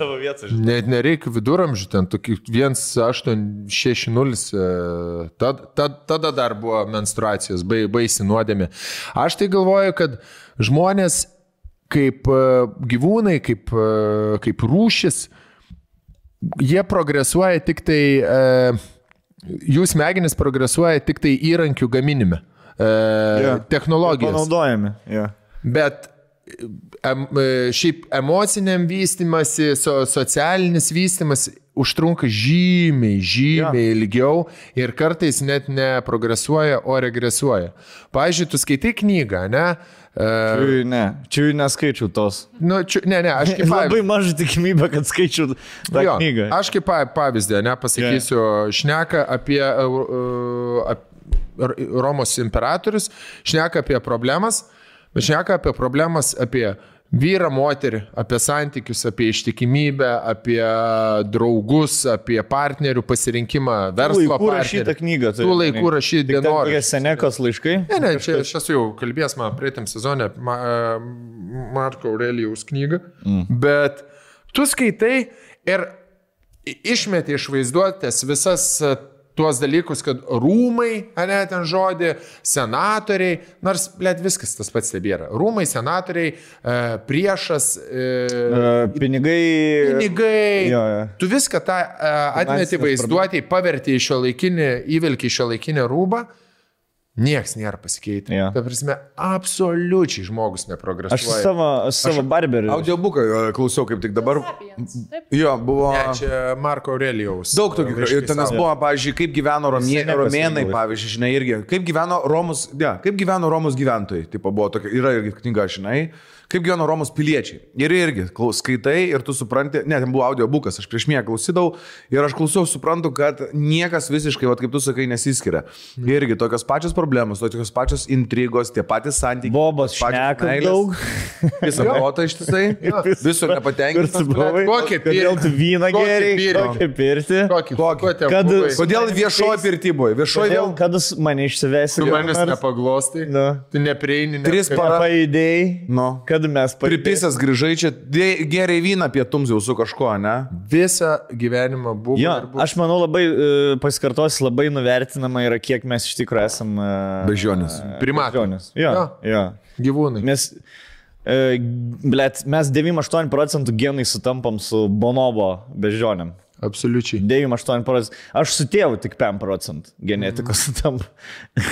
S3: Net nereikia viduramžių, ten tokį 1860, e, tad, tad, tada dar buvo menstruacijos, bai, baisi nuodėmė. Aš tai galvoju, kad žmonės kaip e, gyvūnai, kaip, e, kaip rūšis, jie progresuoja tik tai, e, jų smegenys progresuoja tik tai įrankių gaminime,
S1: Jo.
S3: technologijos.
S1: Panaudojami. Jo.
S3: Bet em, šiaip emociniam vystimasi, so, socialinis vystimas užtrunka žymiai, žymiai ja. ilgiau ir kartais net ne progresuoja, o regresuoja. Pavyzdžiui, tu skaitai knygą, ne? E,
S1: Čia ne, čia neskaičiau tos.
S3: nu, čiu, ne, ne, aš kaip
S1: Labai maža tikimybė, kad skaičiau tą
S3: Jo,
S1: knygą.
S3: Aš kaip pa- pavyzdį, ne, pasakysiu, šneka apie uh, ap, R- Romos imperatorius, šneka apie problemas, bet šneka apie problemas apie vyrą, moterį, apie santykius, apie ištikimybę, apie draugus, apie partnerių pasirinkimą, verslo
S1: Laikų rašyta knyga.
S3: Tų laikų rašyti
S1: Tokie
S3: dienoraščiai.
S1: senekos laiškai.
S3: Ne, ne, čia aš esu jau kalbėjęs man praeitam sezonė Ma, e, Marko Aurelijaus knygą, mm. bet tu skaitai ir išmeti iš vaizduotės visas tuos dalykus, kad rūmai, ne ten žodį, senatoriai, nors, blėt, viskas tas pats tebėra. Rūmai, senatoriai, e, priešas, e,
S1: E, Pinigai.
S3: pinigai.
S1: Jo, jo.
S3: Tu viską tą e, atmeti vaizduotėjai, paverti į šio laikinį, įvilki į šio laikinį rūbą. Niekas nėra pasikeitę.
S1: Jo.
S3: Ta prasme, absoliučiai žmogus
S1: Aš
S3: neprogresuoja.
S1: savo, savo barberį.
S2: Audiobuką klausiau kaip tik dabar.
S4: Taip.
S2: Jo, buvo.
S3: Ne, čia Marko Aurelijaus.
S2: Daug tokių. Ir
S3: savo.
S2: buvo, pavyzdžiui, kaip gyveno romė, romėnai, pavyzdžiui, žinai, irgi. Kaip gyveno Romus, ja, kaip gyveno Romus gyventojai. Tipo, buvo tokia, yra irgi knyga, žinai. Kaip gyveno Romos piliečiai. Ir irgi skaitai ir tu supranti, ne, ten buvo audiobukas, aš prieš mėgą klausydavau ir aš klausau, suprantu, kad niekas visiškai, vat, kaip tu sakai, nesiskiria. Irgi tokios pačios problemos, tokios pačios intrigos, tie patys santykiai.
S1: Bobas šneka daug.
S2: Visą protą ištisai, visur nepatenkintas.
S3: Kokį
S1: tu vyną geriai? Kokį pirti?
S3: Kokį?
S2: Kokį?
S1: Kad-?
S2: Kodėl viešoji pirtyboje? Viešoji vėl.
S1: kad mane išsivesi?
S3: Tu manęs nepaglostai,
S1: Nu.
S3: tu neprieini.
S2: Tris para-
S1: Paidėjai.
S2: Nu.
S1: Kad mes
S2: Pripisęs grįžai čia, geriai vyną pietums jau su kažkuo, ne?
S3: Visą gyvenimą buvo.
S1: Jo,
S3: buvo.
S1: aš manau labai, e, pasikartosiu, labai nuvertinama yra, kiek mes iš tikrųjų esame.
S2: Bežionės.
S3: Primatai.
S1: Bežionės. Jo,
S3: Jo.
S1: jo.
S3: Gyvūnai.
S1: Mes, e, blėt, mes 98 procentų genai sutampam su bonobo bežionėm.
S3: Absoliučiai.
S1: 98 procentų. Aš su tėvu tik 5 procentų genetikos sutampa.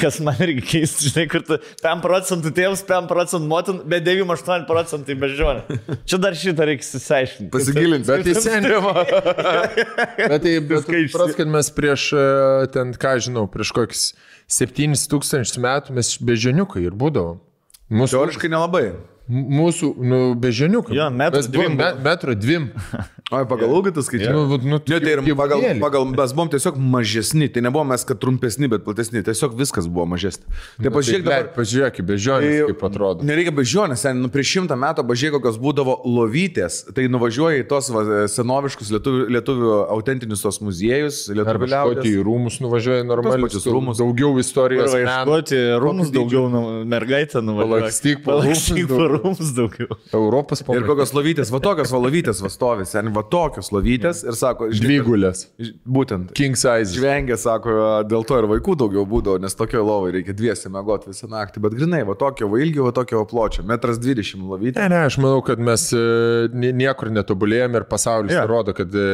S1: Kas man irgi keista, žinai, kur tu 5 procentų tėvas, 5 procentų motin, bet 98 procentai bežionė. Čia dar šitą reikia įsiaiškinti.
S2: Pasigilinti.
S3: Bet tai seniai. Bet tai, bet supras, kad mes prieš, e, ten, ką žinau, prieš kokius 7000 metų mes beženiukai ir būdavom. Mūsų,
S2: Teoriškai nelabai.
S3: Mūsų nu, beženiukai.
S1: Jo, metro
S3: Mes buvom
S1: dvim
S3: me, metro dvim.
S2: O, pagal ūgį tas skaičius.
S3: Nu, vat, nu,
S2: Ne, tai ir pagal, pagal, mes buvom tiesiog mažesni, tai nebuvom mes, kad trumpesni, bet platesni, tiesiog viskas buvo mažesni. Tai pažiūrėk
S3: Tai,
S2: dabar.
S3: pažiūrėk, bežionės,
S2: Tai-
S3: kaip atrodo.
S2: Nereikia bežionės, sen, nu, prieš šimtą metų pažiūrėk, kokios būdavo lovytės. Tai nuvažiuoji į tos va, senoviškus lietuvių, lietuvių autentinius tos muziejus, lietuvių liaudės.
S3: į rūmus nuvažiuoji normaliai.
S2: rūmus.
S3: Daugiau istorijos.
S1: Ieškoti rūmus daugiau, nu, mergaitę nuvažiuoti.
S3: Palakstyk
S1: Palakstyk po
S3: daugiau.
S1: rūmus daugiau.
S3: Europos
S2: Ir
S3: pamatai.
S2: kokios lovytės, va tokios va lovytės va stovi, sen, va tokios lovytės ir sako, žinai,
S3: Dvigulės.
S2: Būtent.
S3: King size.
S2: Žvengia, sako, dėl to ir vaikų daugiau būdavo, nes tokio lovai reikia dviesi mėgoti visą naktį. Bet grinai, va tokio ilgio, va tokio pločio. Metras dvidešimt lovytė.
S3: Ne, ne, aš manau, kad mes e, nie- niekur netobulėjom ir pasaulis yeah. rodo, kad e,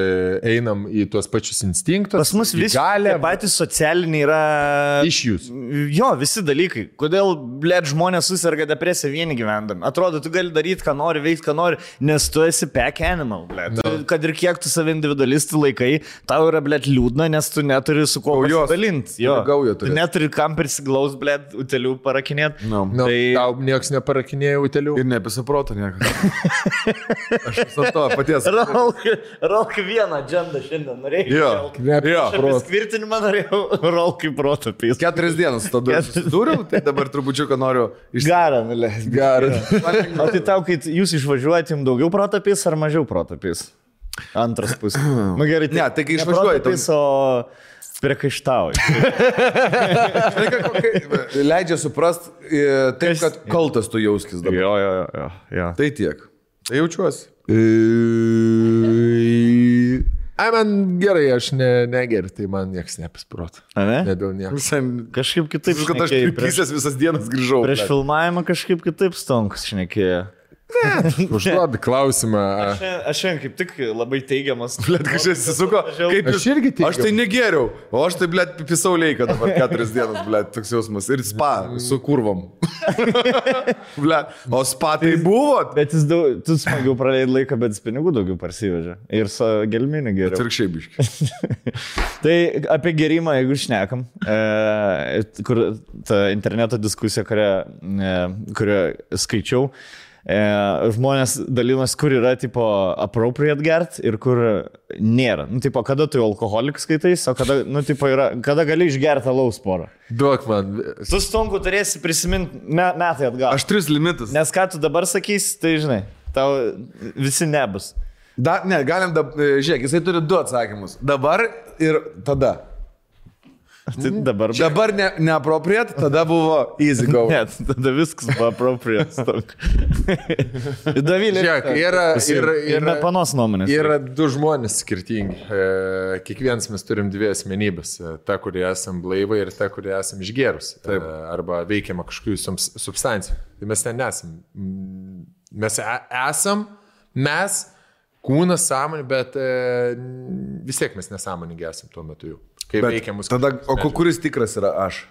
S3: einam į tuos pačius instinktus.
S1: Pas mus visi
S3: gali
S1: patys socialiniai yra.
S3: iš jūsų.
S1: Jo, visi dalykai. Kodėl, blėt, žmonės susirga depresiją vieni gyvendami? Atrodo, tu gali daryti, ką nori, veikti, ką nori, nes tu esi pack animal, blėt.
S3: No.
S1: Kad ir kiek tu save individualistų laikai, tau yra, blėt, liūdna, nes tu neturi su kuo pasidalinti. Jo,
S2: turi gaują
S1: tu neturi kam prisiglaus, blėt, utelių parakinėti.
S2: No.
S3: Nu,
S1: Tai-
S3: tai... Tau niekas neparakinėjo utelių.
S2: Ir neapisiproto niekas. Aš visą to paties.
S1: Rolk, rolk vieną džendą šiandien norėjau.
S2: Jo. Jo.
S1: Skvirtinimą norėjau, rolk į protą.
S2: Keturias dienas tada susidūriau, tai dabar trupučiuką noriu iš...
S1: Garą, milė.
S3: Gerai.
S1: O tai tau, kai jūs išvažiuojate, jums daugiau protapys ar mažiau protapys? Antras pusė. Nu gerai,
S2: Ne, tai kai išvažiuoji,
S1: Protapys, o
S2: kokia- Leidžia suprast e, taip, kad kaltas tu jauskis dabar.
S1: jo, jo, jo, jo.
S2: Tai tiek. Tai jaučiuosi.
S3: Ai, man gerai, aš ne, negeriu, tai man niekas nepisprot. Ne
S1: Ne?
S3: dėl nieko.
S2: Visai...
S1: Kažkaip kitaip.
S2: Kad aš pripysęs visas dienas grįžau.
S1: prieš filmavimą kažkaip kitaip stonkus šnekėjo.
S3: Užduodu klausimą.
S1: Aš šiandien- Aš šiandien kaip tik labai teigiamas.
S2: Blet, kažkas įsisuko. Kaip
S3: Aš irgi teigiu.
S2: Aš tai negeriau, o aš tai, blet, pisau leiką dabar keturias dienas, blet, toks jausmas. Ir spa su kurvom. blet, o spa tai buvo.
S1: Bet jis daug, tu smagiau praleidai laiką, bet jis pinigų daugiau parsivežė. Ir su gelminį geriau.
S2: Atvirkščiai biškai.
S1: Tai apie gerimą, jeigu šnekam, e, kur ta interneto diskusija, kurią, e, kurią skaičiau, e, žmonės dalinas, kur yra tipo appropriate gert ir kur nėra. Nu, tipo, kada tu alkoholikas skaitais, o kada, nu, tipo, yra, kada gali išgerti alaus porą.
S3: Duok man.
S1: Tu stonku turėsi prisiminti me, metai atgal.
S2: Aš tris limitus.
S1: Nes ką tu dabar sakysi, tai žinai, tau visi nebus.
S2: Da, ne, galim, da, žiūrėk, jisai turi du atsakymus. Dabar ir tada.
S1: Tai dabar.
S2: Dabar ne, neapropriat, tada buvo easy go.
S1: Ne, tada viskas buvo appropriate. Davilė.
S3: Žiūrėk, yra, yra, yra,
S1: panos nuomonės.
S3: yra du žmonės skirtingi. E, Kiekvienas mes turim dvi asmenybės. E, Ta, kurie esam blaivai ir ta, kurie esam išgerus.
S2: Taip.
S3: E, Arba veikiama kažkokių subs- substancijų. Tai mes ten nesam. Mes esam, mes, kūnas sąmonė, bet e, vis tiek mes nesąmoningi esam tuo metu jau. Kai
S2: Bet
S3: veikia mūsų.
S2: tada, o kuris tikras yra aš?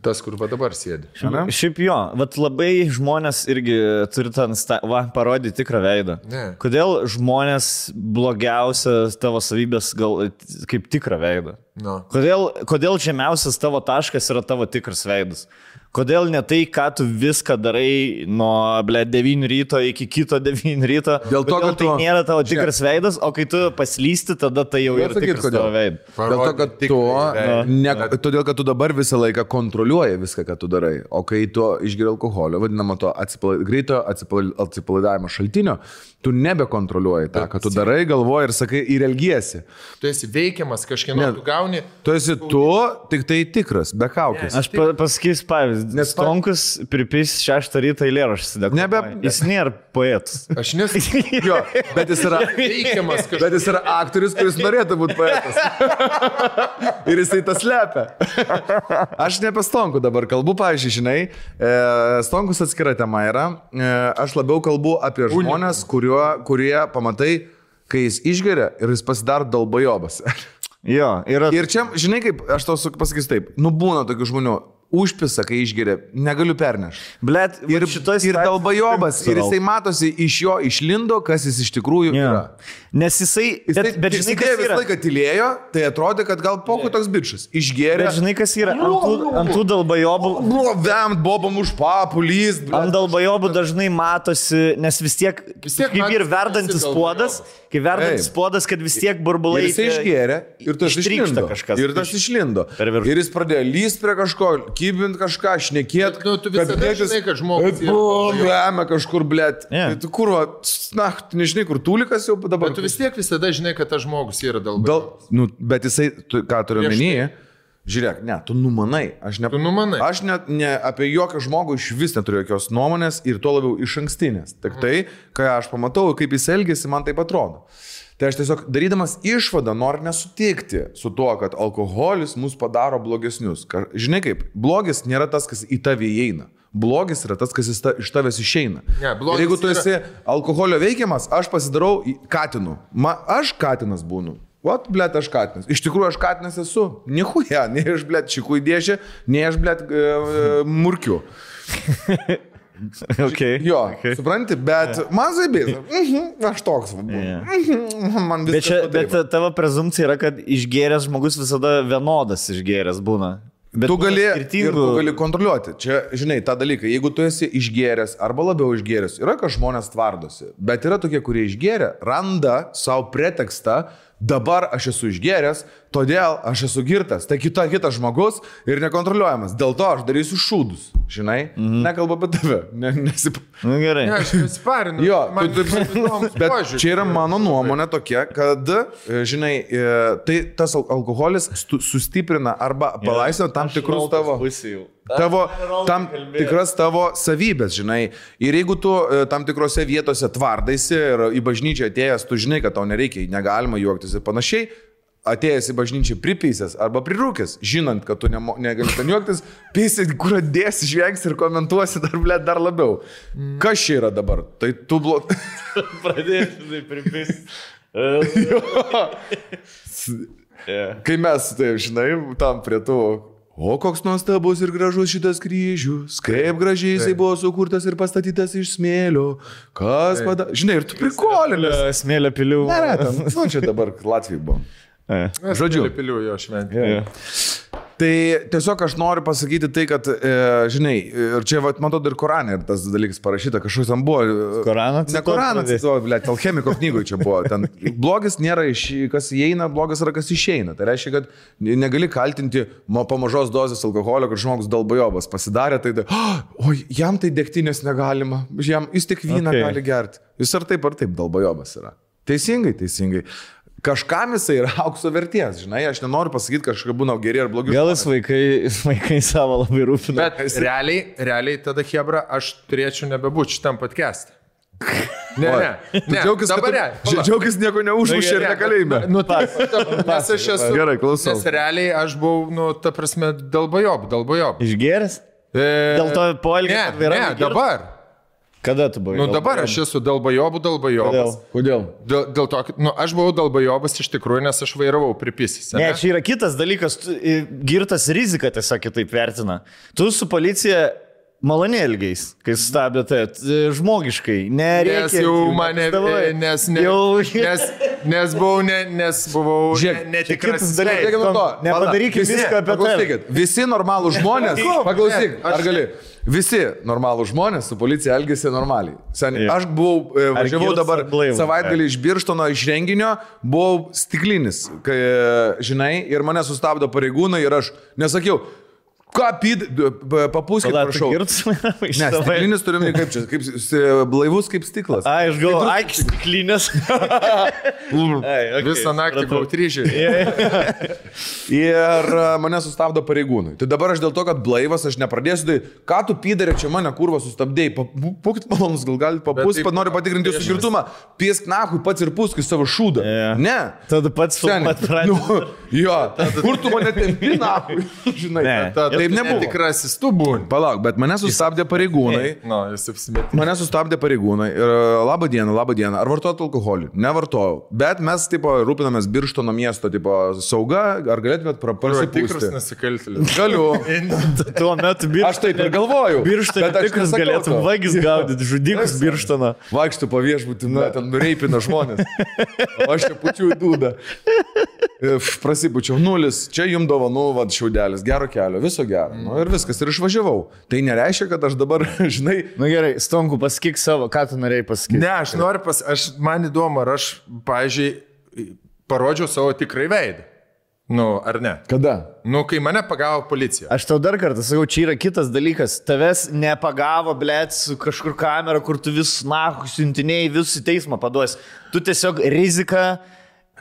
S3: Tas, kur va dabar sėdi.
S2: Ne?
S1: Šiaip jo, vat labai žmonės irgi turi insta- va, parodyti tikrą veidą.
S3: Ne.
S1: Kodėl žmonės blogiausias tavo savybės gal kaip tikrą veidą?
S3: No.
S1: Kodėl, kodėl žemiausias tavo taškas yra tavo tikras veidas? Kodėl ne tai, ką tu viską darai nuo, ble, 9 ryto iki kito 9 ryto?
S2: Dėl to, kad
S1: tai
S2: tu-
S1: nėra tavo tikras veidas, o kai tu paslysti, tada tai jau yra tikras
S2: kodėl.
S1: tavo veidas.
S2: Dėl to, kad tu, ne, todėl, kad tu dabar visą laiką kontroliuoji viską, ką tu darai. O kai tu išgeri alkoholio, vadinamo to atsipalaid, greito atsipalaid, atsipalaidavimo šaltinio, tu nebekontroliuoji tą, ką tu darai, galvoji ir sakai ir elgiesi.
S3: Tu esi veikiamas kažkieno,
S2: Ne.
S3: tu gauni.
S2: Tu esi tu, tik tai tikras, be kaukės.
S1: Aš pa, pasakysiu pavyzdį.
S2: Nes
S1: Stonkus pripis šeštą rytą eilėraštį.
S2: Nebe-
S1: Jis nėra poetas.
S3: Aš nesu
S2: Jo, bet jis yra,
S3: veikiamas kažkaip.
S2: bet jis yra aktorius, kuris norėtų būti poetas. ir jisai tas lepia. Aš ne apie Stonkų dabar kalbu, pavyzdžiui, žinai, e, Stonkus atskira tema yra. E, aš labiau kalbu apie žmonės, kuriuo, kurie pamatai, kai jis išgeria ir jis pasidaro dalbajobas.
S1: Jo, yra.
S2: Ir čia, žinai, kaip aš sak- pasakysiu taip, nu būna tokių žmonių, užpisa, kai išgeria, negaliu pernešti.
S1: Blet,
S2: Ir,
S1: šitos
S2: ir dalbajobas, ir jisai matosi iš jo išlindo, kas jis iš tikrųjų
S1: Ja.
S2: yra.
S1: Nes jisai,
S2: Jis
S1: bet, bet žinai, kas
S2: visą laiką tylėjo, tai atrodė, kad gal pokui toks bičias. Išgėrė.
S1: Bet žinai, kas yra. Ant tų, ant tų dalbajobų.
S2: Buvo vemt, bobam už papulys.
S1: Ant dalbajobų dažnai matosi, nes vis tiek,
S3: Vis tiek
S1: kaip ir verdantis puodas, kai verdantis
S2: Taip.
S1: puodas, kad vis tiek burbulai.
S2: Ir jisai išgėrė ir tas išlindo.
S1: kažkas.
S2: Ir tas išlindo. Ir jis pradėjo lyst prie kažko, kybint kažką, šnekėt.
S3: Bet, nu, tu visada žinai, kad žmogus
S2: Vemia kažkur, blėt.
S1: Jo.
S2: Tai tu kur, na, tu nežinai, kur tulikas jau dabar.
S3: Tu vis tiek visada žinai, kad tas žmogus yra dėl
S2: Gal, nu, bet jisai, tu, ką turiu
S3: Prieš
S2: omenyje, žiūrėk, ne, tu numanai. Aš, ne,
S3: Tu numanai.
S2: aš net ne, apie jokią žmogų iš vis neturiu jokios nuomonės ir tuo labiau iš ankstinės. Tik tai, ką aš pamatau, kaip jis elgesi, man tai atrodo. Tai aš tiesiog darydamas išvadą noriu nesutikti su tuo, kad alkoholis mus padaro blogesnius. Žinai kaip, blogis nėra tas, kas į tavį įeina. Blogis yra tas, kas iš ta- iš tavęs išeina.
S3: Ne,
S2: ir jeigu tu
S3: yra-
S2: esi alkoholio veikiamas, aš pasidarau katinu. Ma, aš katinas būnu. Vat, blėt, aš katinas. Iš tikrųjų, aš katinas esu. Nichuja, nei aš, blėt, čikų įdėžė, nei aš, blėt, e, e, murkiu.
S1: Okay.
S2: Jo,
S1: Okay.
S2: supranti, bet man zaibės. Mhm, aš toks.
S1: Yeah.
S2: Mhm, man
S1: Bet, čia, bet tavo prezumcija yra, kad išgėręs žmogus visada vienodas išgėręs būna. Bet
S2: tu gali, ir
S1: skirtingų.
S2: tu gali kontroliuoti. Čia, žinai, tą dalyką. Jeigu tu esi išgėręs arba labiau išgėręs, yra, kad žmonės tvardosi. Bet yra tokie, kurie išgėrė, randa savo pretekstą, dabar aš esu išgėręs, todėl aš esu girtas. Tai kita, kitas žmogus ir nekontroliuojamas. Dėl to aš darysiu šūdus. Žinai, mhm. nekalbu apie tave. Ne, nesip...
S1: Nu, gerai.
S3: Ne, aš nesiparinu.
S2: Jo,
S3: man
S2: tu- tu-
S3: įdomus
S2: Bet
S3: požiūris.
S2: čia yra mano nuomonė tokia, kad, e, žinai, e, tai tas al- alkoholis sustiprina arba palaisvina tam tikrus tavo... Tavo, tam tikras tavo savybės, žinai. Ir jeigu tu e, tam tikrose vietose tvardaisi ir į bažnyčią atėjęs, tu žinai, kad tau nereikia, negalima juoktis ir panašiai, atėjęs į bažnyčią pripysęs arba prirūkęs, žinant, kad tu nemo, negali ten juoktis, pysi, kur dėsi, žvengs ir komentuosi dar, ble, dar labiau. Kas čia yra dabar? Tai tu blok...
S1: Pradėsiu tai pripis.
S2: Kai mes, tai žinai, tam prie tų. O koks nuostabus ir gražus šitas kryžius, kaip gražiai jisai buvo sukurtas ir pastatytas iš smėlio. Kas padarė? Žinai, ir tu prikolinės.
S1: Smėlio pilių.
S2: Nėra, ten. Nu, čia dabar Latvijai buvo. Žodžiu.
S3: Pilių jo šventė.
S2: Tai tiesiog aš noriu pasakyti tai, kad, e, žinai, ir čia, vat, atrodo, ir Koranė ir tas dalykas parašyta, kažkoks tam buvo. e,
S1: Koraną
S2: Ne Koraną, cituoju, blėt, alchemiko knygoje čia buvo. Ten blogis nėra iš, kas įeina, blogas yra kas išeina. Tai reiškia, kad negali kaltinti mo- po mažos dozės alkoholio, kad žmogus dalbajobas pasidarė, tai, tai o jam tai degtinės negalima, jam, jis tik vyną
S1: Okay.
S2: gali gerti. Jis ar taip ar taip dalbajobas yra. Teisingai, teisingai. Kažkam jisai yra aukso verties, žinai, aš nenoriu pasakyti, kad kažkaip būna geri ar blogi.
S1: Gal jis vaikai, vaikai savo labai rūpina.
S3: Bet realiai, realiai tada Hebra, aš turėčiau nebebūti šitam podcast'e. Ne, ne. ne.
S2: Džiaugis,
S3: dabar ne.
S2: džiaugis nieko neužmušė ir
S3: Ne,
S2: nekalėjime.
S3: Nu, taip, nes aš esu.
S2: Gerai, klausau.
S3: Nes realiai aš buvau, nu, ta prasme, dalbajob, dalbajob.
S1: Išgeris?
S3: E,
S1: Dėl to poelgio,
S3: Ne, ne, dabar.
S1: Kada tu buvai?
S3: Nu, dabar aš esu dalbajobų, dalbajobas.
S2: Kodėl?
S3: Dėl, dėl to, kad, nu, aš buvau dalbajobas iš tikrųjų, nes aš vairavau pripisys.
S1: Ne, čia yra kitas dalykas, girtas rizika tiesiog kitaip vertina. Tu su policija maloniai elgiais, kai sustabdėte, žmogiškai, nereikia.
S3: Nes jau mane, e, nes, ne,
S1: jau...
S3: nes, nes buvau, ne, nes buvau
S2: Žiūrėk,
S3: ne, netikras.
S2: Visi-
S1: visko apie
S2: paklausykit, Visi normalų žmonės, paklausyk, ar gali. Visi normalų žmonės su policija elgesi normaliai. Sen, aš buvau, e, važiavau dabar savaitgalį iš Birštono iš renginio, buvau stiklinis, kai, e, žinai, ir mane sustabdo pareigūnai ir aš nesakiau, ką pyd, papūskit,
S1: Tada
S2: prašau. Ne, stiklinis turime kaip čia, kaip blaivus kaip stiklas.
S1: Ai, aš galvoju, aikis klinės.
S3: Visą naktį buvau kryžiai.
S2: Ir e, mane sustabdo pareigūnai. Tai dabar aš dėl to, kad blaivas, aš nepradėsiu, tai ką tu pydarė čia mane kurva sustabdėjai, pūkit malonus, gal galite papūs,
S3: taip-
S2: pat noriu patikrinti jūsų girtumą, piesk nahui pats ir puskui savo šūdą.
S1: Jo.
S2: Ne.
S1: Tada pats
S2: Seni,
S1: filmuot pradedi.
S2: nu, jo, kur tu mane tempi nahui, žinai.
S1: Ne.
S2: Ta, taip nebuvo.
S3: Tikrasis tu būni.
S2: Palauk, bet mane sustabdė pareigūnai.
S3: Nu, jis apsimetė.
S2: Mane sustabdė pareigūnai ir e, labą dieną, labą dieną. Ar vartojate alkoholį? Nevartojau. Bet mes, tipo, rūpinamės Birštono miesto, tipo, sauga. Ar galėtumėt pra-
S3: Tikras nusikaltėlis.
S2: Galiu.
S1: Tuo metu
S2: Aš taip ir Bet aš
S1: tikras galėtum vagis gaudyti, žudikus birštoną.
S2: Vaikštų po viešbutį, na, ten nureipina žmonės. O aš čia pučiu į dūdą. Prasipučiau, nulis, čia jums dovanų, vad, šiaudelis, gero kelio, viso gero. Nu, ir viskas, ir išvažiavau. Tai nereiškia, kad aš dabar, žinai,
S1: Na gerai, Stonku, pasakyk savo, ką tu norėjai pasakyti.
S3: Ne, aš noriu pas... Aš, man įdomu, ar aš, pavyzdžiui, parodžiau savo tikrai veidą. Nu, ar ne?
S2: kada?
S3: Nu, kai mane pagavo policija.
S1: Aš tau dar kartą sakau, čia yra kitas dalykas. Tavęs nepagavo, blėt, su kažkur kamera, kur tu vis, na, siuntinėjai, vis į teismą paduos. Tu tiesiog riziką.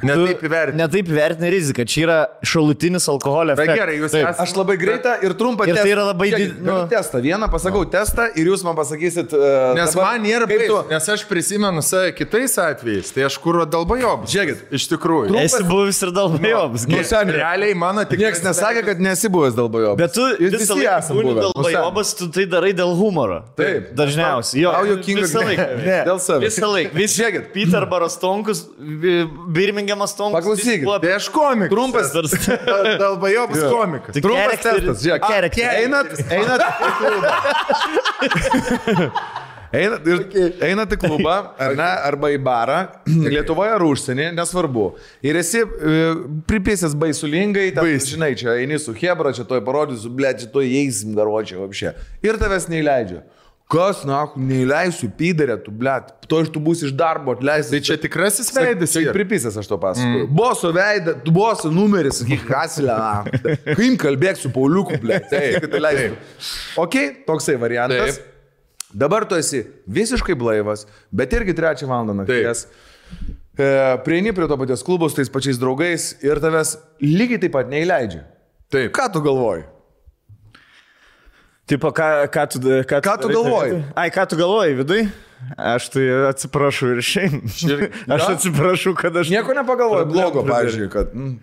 S3: Ne
S1: tu
S3: taip įvertini.
S1: Ne taip įvertini riziką. Čia yra šalutinis alkoholio efektas.
S3: gerai, jūs esate-
S2: Aš labai greitą ir trumpą
S1: Ir tai
S2: testą.
S1: yra labai
S2: Žiūrėkit,
S1: did- nu-
S2: Testą. Vieną pasakau testą ir jūs man pasakysit. Uh,
S3: Nes
S2: dabar,
S3: man nėra
S2: kaip tu.
S3: Nes aš prisimenu save kitais atvejais, tai aš kur dalbajobas.
S2: Žiūrėkit.
S3: Iš tikrųjų.
S1: Esi buvęs ir dalbajobas.
S2: Nu, seniai.
S3: Realiai mano tik...
S2: Niekas nesakė, kad nesi buvęs dalbajo.
S1: Bet tu
S2: Jūs
S1: visą laiką būni
S2: buvę.
S1: dalbajobas, tu tai darai dėl humoro.
S2: Taip.
S1: Dažniausiai. Jo,
S2: Tau juokinga
S1: visą laiką.
S2: Dėl savęs.
S1: Visą laiką. Vis,
S2: Žiūrėkit.
S1: Peterbaras Tonkus, Birmingemas Tonkus.
S2: Paklausykit.
S3: Tai aš komikas.
S2: Trumpas.
S3: Dalbajobas komikas.
S1: Tik
S2: Trumpas testas. Žiūrėk, einat, einat. Einat, ir, einat į klubą, ar ne, arba į barą, Lietuvoje ar užsienį, nesvarbu. Ir esi e, pripėsęs baisulingai, ten, žinai, čia eini su Hebra, čia toj parodysiu, ble, čia toj eisim garuočiai, apšė. Ir tavęs neįleidžia. Kas, na, neįleisiu, pydarė, tu, ble, to iš tu būsi iš darbo atleistas.
S3: Tai čia tikrasis veidas.
S2: Tai
S3: yra.
S2: pripysęs aš to pasakoju. Mm. Boso veidą, tu boso numeris, sakyk, kasilę. Kaim kalbėk su Pauliuku, ble. Taip, kad leistų. Ok, toksai variantas.
S3: Taip.
S2: Dabar tu esi visiškai blaivas, bet irgi trečią valandą nakties. E, prieini prie to paties klubo su tais pačiais draugais ir tavęs lygiai taip pat neįleidžia.
S3: Taip.
S2: Ką tu galvoji?
S1: Tipo, ką, ką tu, ką,
S2: Ką tu galvoji?
S1: Ai, ką tu galvoji vidui? Aš tai atsiprašau ir šiandien. Aš
S2: Na?
S1: atsiprašau, kad aš...
S2: Nieko nepagalvoji
S1: Problemų
S2: blogo, pavyzdžiui, kad... Mm,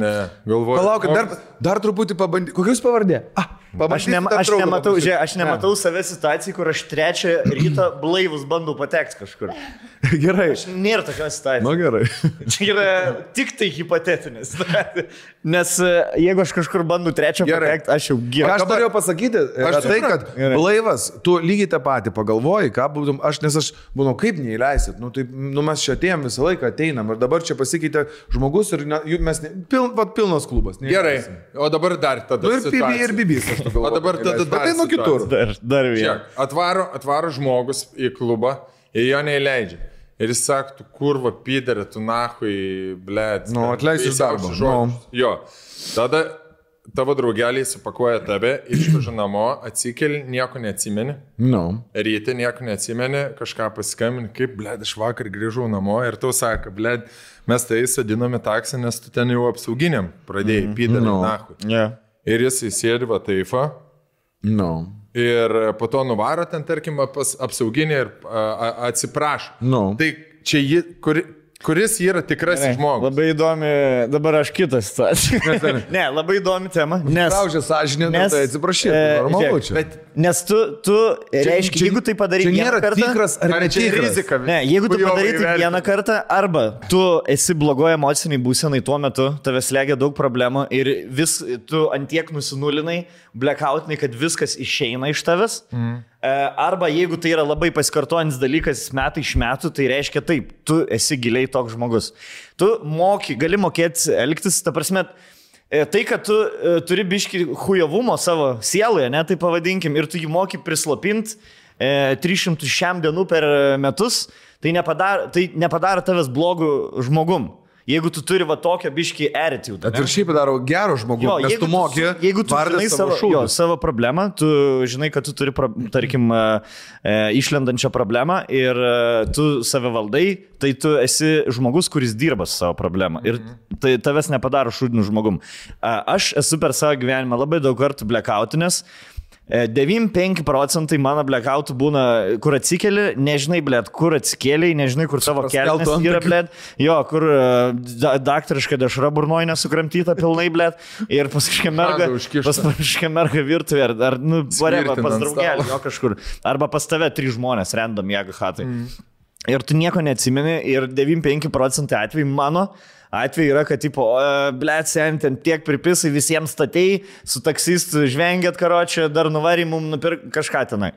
S3: Ne, galvoju.
S2: Palaukit, dar, dar truputį pabandyti. Kokius pavardė? Ah,
S1: Aš, ne, aš, nematau, žiūrė, aš nematau savęs situacijai, kur aš trečią rytą blaivus bandau patekti kažkur.
S2: Gerai.
S1: Aš nėra tokios situacijos.
S2: Nu gerai.
S1: Čia yra tik tai hipotetinis. Nes e, jeigu aš kažkur bandau trečią
S2: Gerai.
S1: patekti, aš jau gyvenu.
S2: aš norėjau pasakyti,
S3: Aš
S2: aš tai, kad
S1: Gerai.
S2: blaivas, tu lygiai tą patį pagalvoji, ką būtum, aš, nes aš, būnu, kaip neįleisit, nu, tai, nu, mes čia atėjom visą laiką, ateinam ir dabar čia pasikeitė žmogus ir ne, mes, ne, pil, vat, pilnas klubas.
S3: Gerai,
S2: neįleisim.
S3: o dabar dar tada.
S2: Nu ir Bibi, ir Bibis, aš galvoju.
S3: O dabar tada dar
S2: tai nuo kitur.
S1: Dar, dar vieną.
S3: Žiūrėk, atvaro, atvaro žmogus į klubą ir jo neįleidžia. Ir jis sako, tu kurva, piderė, tu nahui, ble.
S2: Nu, atleis iš darbo. Nu.
S3: Jo. Tada tavo draugeliai supakuoja tave, išveža namo, atsikeli, nieko neatsimeni.
S2: Nu.
S3: Ryte nieko neatsimeni, kažką paskambini, kaip, ble, aš vakar grįžau namo ir tau sako, ble, mes tai sėdinome taksą, nes tu ten jau apsauginiam pradėjai, mm, piderė,
S2: no.
S3: no. nahui.
S1: Yeah.
S3: Ir jis įsėdi va taifą.
S2: Nu.
S3: Ir po to nuvaro ten, tarkim, pas apsauginį ir a, a, atsiprašo.
S2: Nu.
S3: Tai čia ji, kuri, kuris yra tikrasis žmogus.
S1: Labai įdomi, dabar aš kitą situaciją. ne, labai įdomi tema. Nes,
S2: Traužė sąžinę, nu,
S1: nes,
S2: tai atsiprašyk,
S1: e,
S2: normalu čia.
S1: Bet, nes tu, tu reiškia,
S2: čia-
S1: jeigu tai padarai
S2: Čia
S1: vieną kartą,
S2: tikras ar
S3: Ar čia
S2: netikras.
S3: rizika?
S1: Ne, jeigu tu tai
S3: įvertint.
S1: vieną kartą, arba tu esi blogoje emociniai būsenai tuo metu, tavęs legia daug problemų ir vis tu antiek nusinulinai, blackoutinai, kad viskas išeina iš tavęs. Mm. Arba jeigu tai yra labai pasikartojantis dalykas metai iš metų, tai reiškia taip, tu esi giliai toks žmogus. Tu moki, gali mokėti elgtis, ta prasme, E, Tai, kad tu e, turi biški hujavumo savo sieloje, ne, tai pavadinkim, ir tu jį moki prislopinti e, 300 šiam dienų per metus, tai nepadaro, tai nepadaro tavęs blogų žmogum. Jeigu tu turi va tokią biški attitude.
S2: Bet ir šiaip padaro gerų žmogų, nes tu moki,
S1: jeigu tu žinai savo, jo,
S2: šūdus.
S1: savo problemą, tu žinai, kad tu turi, pro, tarkim, e, e, išlendančią problemą ir e, tu save valdai, tai tu esi žmogus, kuris dirba su savo problema. Ir tai tavęs nepadaro šūdiniu žmogum. Aš esu per savo gyvenimą labai daug kartų blackoutinės. E, 95 procentai mano blackoutų būna, kur atsikeli, nežinai, blėt, kur atsikėliai, nežinai, kur kelnes
S2: Paskelbtų
S1: yra, blėt, jo, kur e, da, daktariška dešra burnoje nesukramtyta pilnai, blėt, ir pas kažkokią mergą, pas kažkokią mergą virtuvę, ar, ar nu,
S3: Svirtina
S1: pas draugelį, jo kažkur, arba pas tave trys žmonės, random jėga hatai. Mm. Ir tu nieko neatsimeni, ir 95 procentai atvejų mano atveju yra, kad, tipo, blėt, sen, ten tiek pripisai visiems statėjai, su taksistu žvengiat karočią, dar nuvarį mum nupirkti kažką tenai.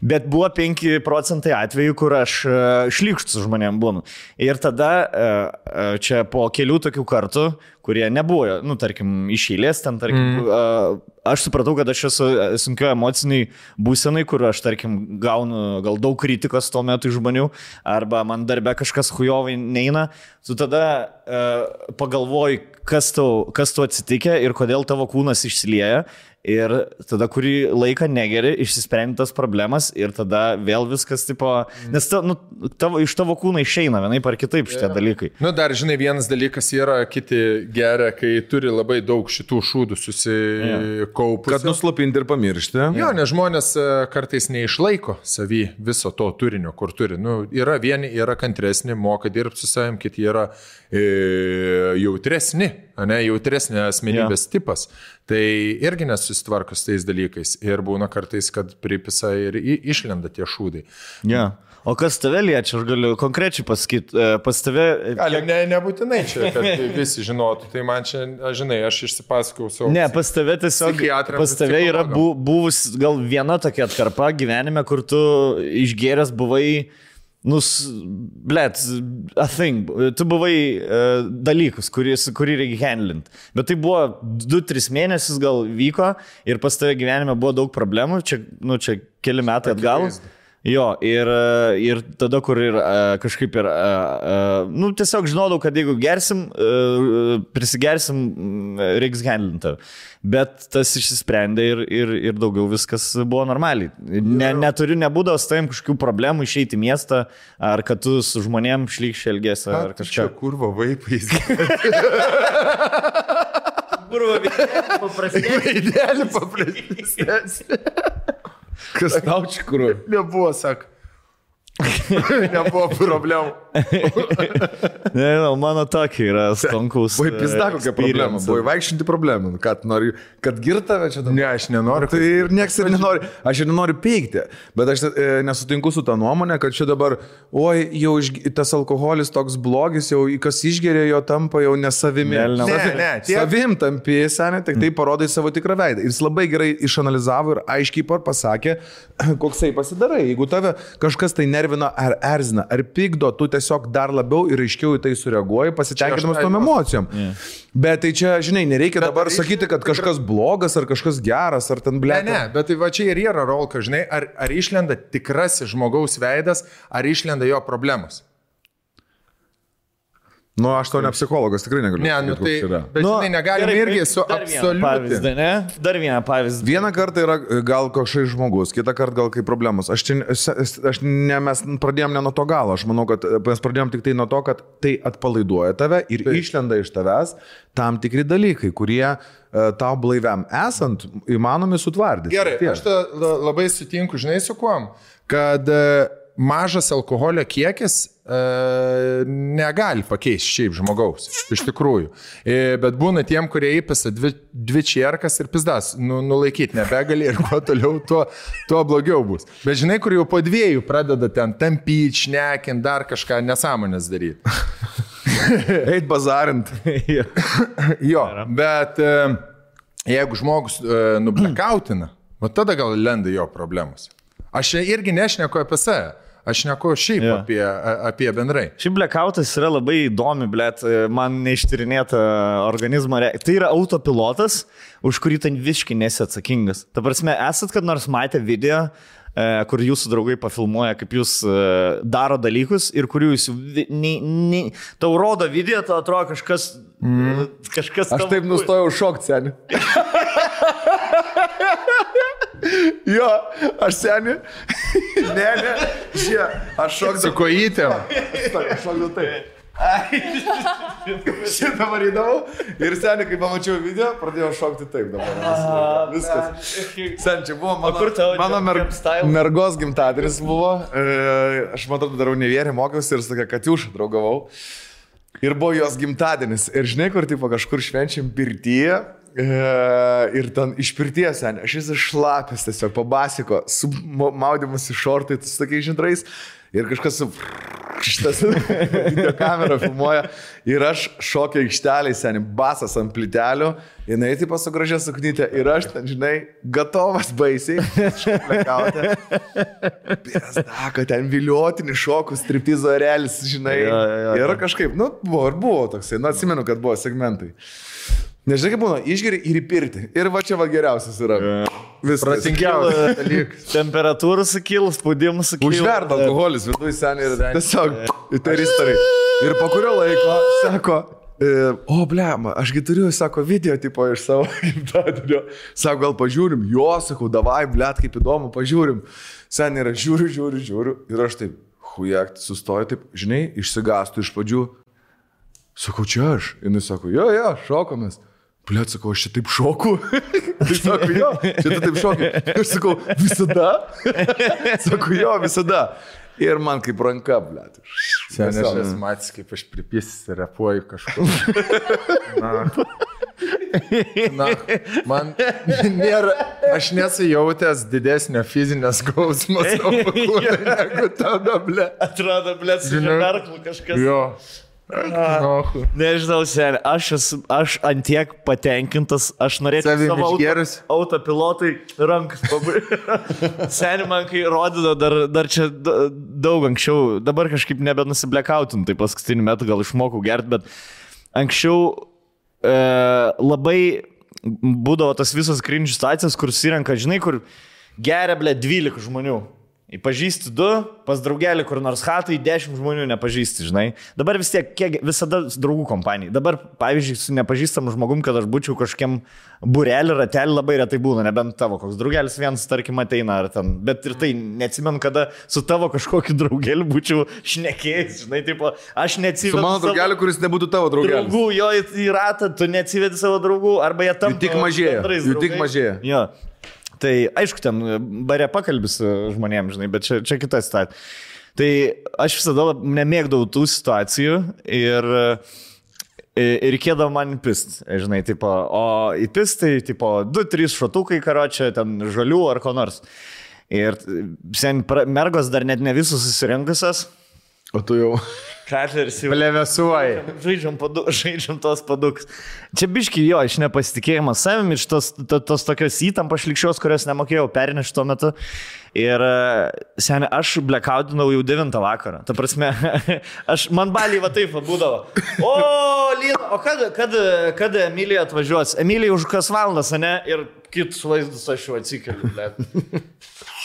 S1: Bet buvo 5 procentai atvejų, kur aš e, šlikštus žmonėm būnu. Ir tada e, e, čia po kelių tokių kartų, kurie nebuvo, nu, tarkim, iš eilės, ten, tarkim, mm. aš supratau, kad aš esu sunkio emociniai būsenai, kur aš, tarkim, gaunu gal daug kritikos tuo metu iš žmonių, arba man darbe kažkas hujovai neina, tu tada uh, pagalvoji, kas tau, kas tau atsitikė ir kodėl tavo kūnas išsilieja. Ir tada kurį laiką negeri, išsisprendi tas problemas ir tada vėl viskas, tipo, nes ta, nu, tavo, iš tavo kūno išeina vienaip ar kitaip šitie dalykai.
S3: Nu, dar, žinai, vienas dalykas yra, kiti geria, kai turi labai daug šitų šūdų susikaupus.
S2: Kad nuslopinti ir pamiršti.
S3: Jo, nes žmonės e, kartais neišlaiko savy viso to turinio, kur turi. Nu, yra vieni, yra kantresni, moka dirbti su savim, kiti yra e, jautresni, ne, jautresnė asmenybės ja. tipas. Tai irgi nesusitvarko su tais dalykais. Ir būna kartais, kad pripisa ir išlenda tie šūdai.
S1: Ja. O kas tave liečia, aš galiu konkrečiai pasakyti, e, pas tave...
S3: Galim, ne, nebūtinai čia, kad visi žinotų. Tai man čia, aš žinai, aš išsipasakau savo.
S1: Ne, pas tave tiesiog, pas tave yra bu, buvus gal viena tokia atkarpa gyvenime, kur tu išgeręs buvai, nu, blėt, a thing, tu buvai uh, dalykus, kuris, kurį reikia handlint. Bet tai buvo 2-3 mėnesius gal vyko ir pas tave gyvenime buvo daug problemų, čia, nu, čia keli metai atgal.
S3: Akivaizdu.
S1: Jo, ir, e, ir tada, kur ir e, kažkaip ir, e, nu, tiesiog žinodavau, kad jeigu gersim, prisigersim, reiks handlinti. Bet tas išsisprendė ir, ir, ir daugiau viskas buvo normaliai. Ne, neturiu, nebūdavo su tavim kažkokių problemų išeiti į miestą, ar kad tu su žmonėm šlykščiai elgesi, ar
S3: Ar čia
S1: kažką.
S3: kurvo vaipais.
S1: Kurva, paprastai.
S3: Idealiai paprastesnė.
S2: Kas tau čia kur?
S3: Nebuvo, sak. Nebuvo problemų.
S1: Nežinau, mano tokia yra stonkaus.
S2: Buvai pizda kokia problema, buvai vaikščianti problemą, Nu, kad nori, kad girtave čia dabar.
S3: Ne, aš nenoriu.
S2: Tai ir nieks ir nenori, aš ir nenoriu peikti, bet aš e, nesutinku su tą nuomonę, kad čia dabar, oi, jau tas alkoholis toks blogis, jau kas išgeria, jo tampa jau nesavimi.
S3: Ne,
S2: Savi-
S3: ne, tiek-
S2: Savim tampi, seniai, tik tai parodai savo tikrą veidą. Ir jis labai gerai išanalizavo ir aiškiai pasakė, koksai pasidarai. Jeigu tave kažkas tai nervina ar erzina, ar pykdo, tu tiesiog dar labiau ir aiškiau į tai sureaguoji, pasitenkinamas tom emocijom. Bet tai čia, žinai, nereikia
S3: Bet
S2: dabar
S3: tai-
S2: sakyti, kad kažkas blogas ar kažkas geras, ar ten
S3: Ne,
S2: blė.
S3: ne, bet tai va čia ir yra rolka, žinai, ar, ar išlenda tikrasis žmogaus veidas, ar išlenda jo problemos.
S2: Nu, aš to ne psichologas tikrai negaliu.
S3: Ne, nu tai, bet
S1: Nu,
S3: žinai, negalime
S1: gerai,
S3: irgi su
S1: dar vieną
S3: absoliučiai.
S1: Pavyzdį, ne? Dar vieną pavyzdį.
S2: Vieną kartą yra e, gal kažkoks žmogus, kitą kartą gal kaip problemos. Aš, čia, aš, ne, mes pradėjom ne nuo to galo, aš manau, kad e, mes pradėjom tik tai nuo to, kad tai atpalaiduoja tave ir tai. išlenda iš tavęs tam tikri dalykai, kurie e, tau blaiviam esant įmanomi sutvardyti.
S3: Gerai,
S2: Tiek.
S3: aš labai sutinku, žinai, su kuom, kad mažas alkoholio kiekis e, negali pakeisti šiaip žmogaus, iš tikrųjų. E, bet būna tiem, kurie įpisa dvi, dvi čierkas ir pizdas, nu, nulaikyti nebegali ir kuo toliau, tuo, tuo blogiau bus. Bet žinai, kur jau po dviejų pradeda ten tampyti, šnekint, dar kažką nesąmonės daryti.
S2: Eit bazarint.
S3: Jo, bet e, jeigu žmogus e, nublekautina, va tada gal lenda jo problemos. Aš irgi nešneku apie save, aš neku šiaip
S1: Jo.
S3: apie, apie bendrai.
S1: Šiaip blackoutas yra labai įdomi, blėt, man neištyrinėta organizmo. Re... Tai yra autopilotas, už kurį ten visiškai nesi atsakingas. Ta prasme, esat kad nors matę video, e, kur jūsų draugai pafilmuoja, kaip jūs e, daro dalykus ir kurių jūs... Nei, nei, tau rodo video, tau atrodo kažkas... Mm. kažkas
S2: Aš taip nustojau šokti, seniai. jo, aš seniai. ne, ne, žie, aš
S3: Su
S2: šokdavau.
S3: kojytėm.
S2: Aš šokdavau taip. Šitą varydavau ir seniai, kai pamačiau video, pradėjau šokti taip dabar. Viskas. Sen, čia buvo mano, mano mer, mergos gimtadienis buvo. E, aš matau, darau ne vieną mokiausi ir su tokia Katiuša draugavau. Ir buvo jos gimtadienis. Ir žinai, kur tipo kažkur švenčiam pirtyje. E, ir ten iš pirties, sen, aš vis išlapęs tiesiog pabasiko, su į šortai, su tokiais žindrais. Ir kažkas su... Šitas video kamera filmuoja. Ir aš šokio aikšteliai, seniai, basas ant plytelių. Jinai taip su gražia suknytė. Ir aš ten, žinai, gatovas baisiai. Šplekauti. Piesdaka, ten viliotinis šokus, striptizo realis, žinai.
S1: Jo, jo, jo.
S2: Ir kažkaip, nu, buvo ir buvo toksai, nu, atsimenu, kad buvo segmentai. Nežinai, kaip būna, išgeri ir įpirti. Ir va čia va geriausias yra. Viskas.
S3: Pratingiausias.
S1: Temperatūra sukils, spaudimas sukils.
S2: Užverda alkoholis viduje seniai ir tiesiog įtaristarai. Ir po kurio laiko sako, e, o blema, ašgi turiu, sako, video tipo iš savo gimtadienio. Sako, gal pažiūrim, jo, sakau, davai, blėt, kaip įdomu, pažiūrim. Seniai yra, žiūriu, žiūriu, žiūriu. Ir aš taip, hujakt, sustoju taip, žinai, išsigastų iš pradžių. Sakau, čia aš. Jis sako, jo, jo, šokomės. Bliat, sakau, aš čia taip šoku. tai sako, jo, čia tu taip šokai. Aš sakau, visada. sakau, jo, visada. Ir man kaip ranka,
S3: aš esu matęs, kaip aš pripysis ir repuoju kažkur. Na. Na, man nėra, aš nesu jautęs didesnio fizinio skausmo savo kūne negu tada, ble.
S1: Atrodo, blėt, su
S3: Žinau.
S1: žemerklu kažkas.
S3: Jo.
S1: Nežinau, seniai, aš esu, aš antiek patenkintas, aš norėčiau
S3: Savim
S1: savo auto,
S3: išgėrus?
S1: autopilotai rankas pabaigti. seniai man kai rodydavo dar, dar čia da- daug anksčiau, dabar kažkaip nebenusiblekautin, tai paskutiniu metu gal išmokau gerti, bet anksčiau e, labai būdavo tas visas krinčių situacijas, kur susirenka, žinai, kur geria, ble, 12 žmonių. Pažįsti du, pas draugelį kur nors hatai, 10 žmonių nepažįsti, žinai. Dabar vis tiek, kiek, visada draugų kompanija. Dabar, pavyzdžiui, su nepažįstamu žmogum, kad aš būčiau kažkiem burelį, ratelį labai retai būna, nebent tavo koks draugelis vienas, tarkim, ateina ar ten. Bet ir tai neatsimenu, kada su tavo kažkokiu draugeliu būčiau šnekėjęs, žinai, tipo, aš neatsimenu.
S2: Su mano draugeliu, kuris nebūtų tavo draugelis.
S1: Draugų, jo į, į ratą, tu neatsivedi savo draugų, arba jie tam
S2: tik mažėja, jų tik mažėja.
S1: Jo. Tai aišku, ten bare pakalbis žmonėms, žinai, bet čia, čia kita situacija. Tai aš visada nemėgdavau tų situacijų ir, ir reikėdavo man pist, žinai, tipo, o į pistai, tipo, 2-3 šotukai karočią, ten žalių ar ko nors. Ir sen pra- mergos dar net ne visus susirinkusios.
S2: O tu jau.
S1: Katleris jau
S3: Plevesuoji.
S1: Žaidžiam, padu, žaidžiam tos paduks. Čia biški jo, iš nepasitikėjimo savim, iš tos, to, tos tokios įtampos šlikščios, kurias nemokėjau pernešti tuo metu. Ir seniai, aš blekaudinau jau 9 vakarą. Ta prasme, aš, man baliai va taip būdavo. O, Lina, o kada, kada, kada Emilija atvažiuos? Emilija už kas valandas, ne? Ir kitus vaizdus aš jau atsikeliu, ble.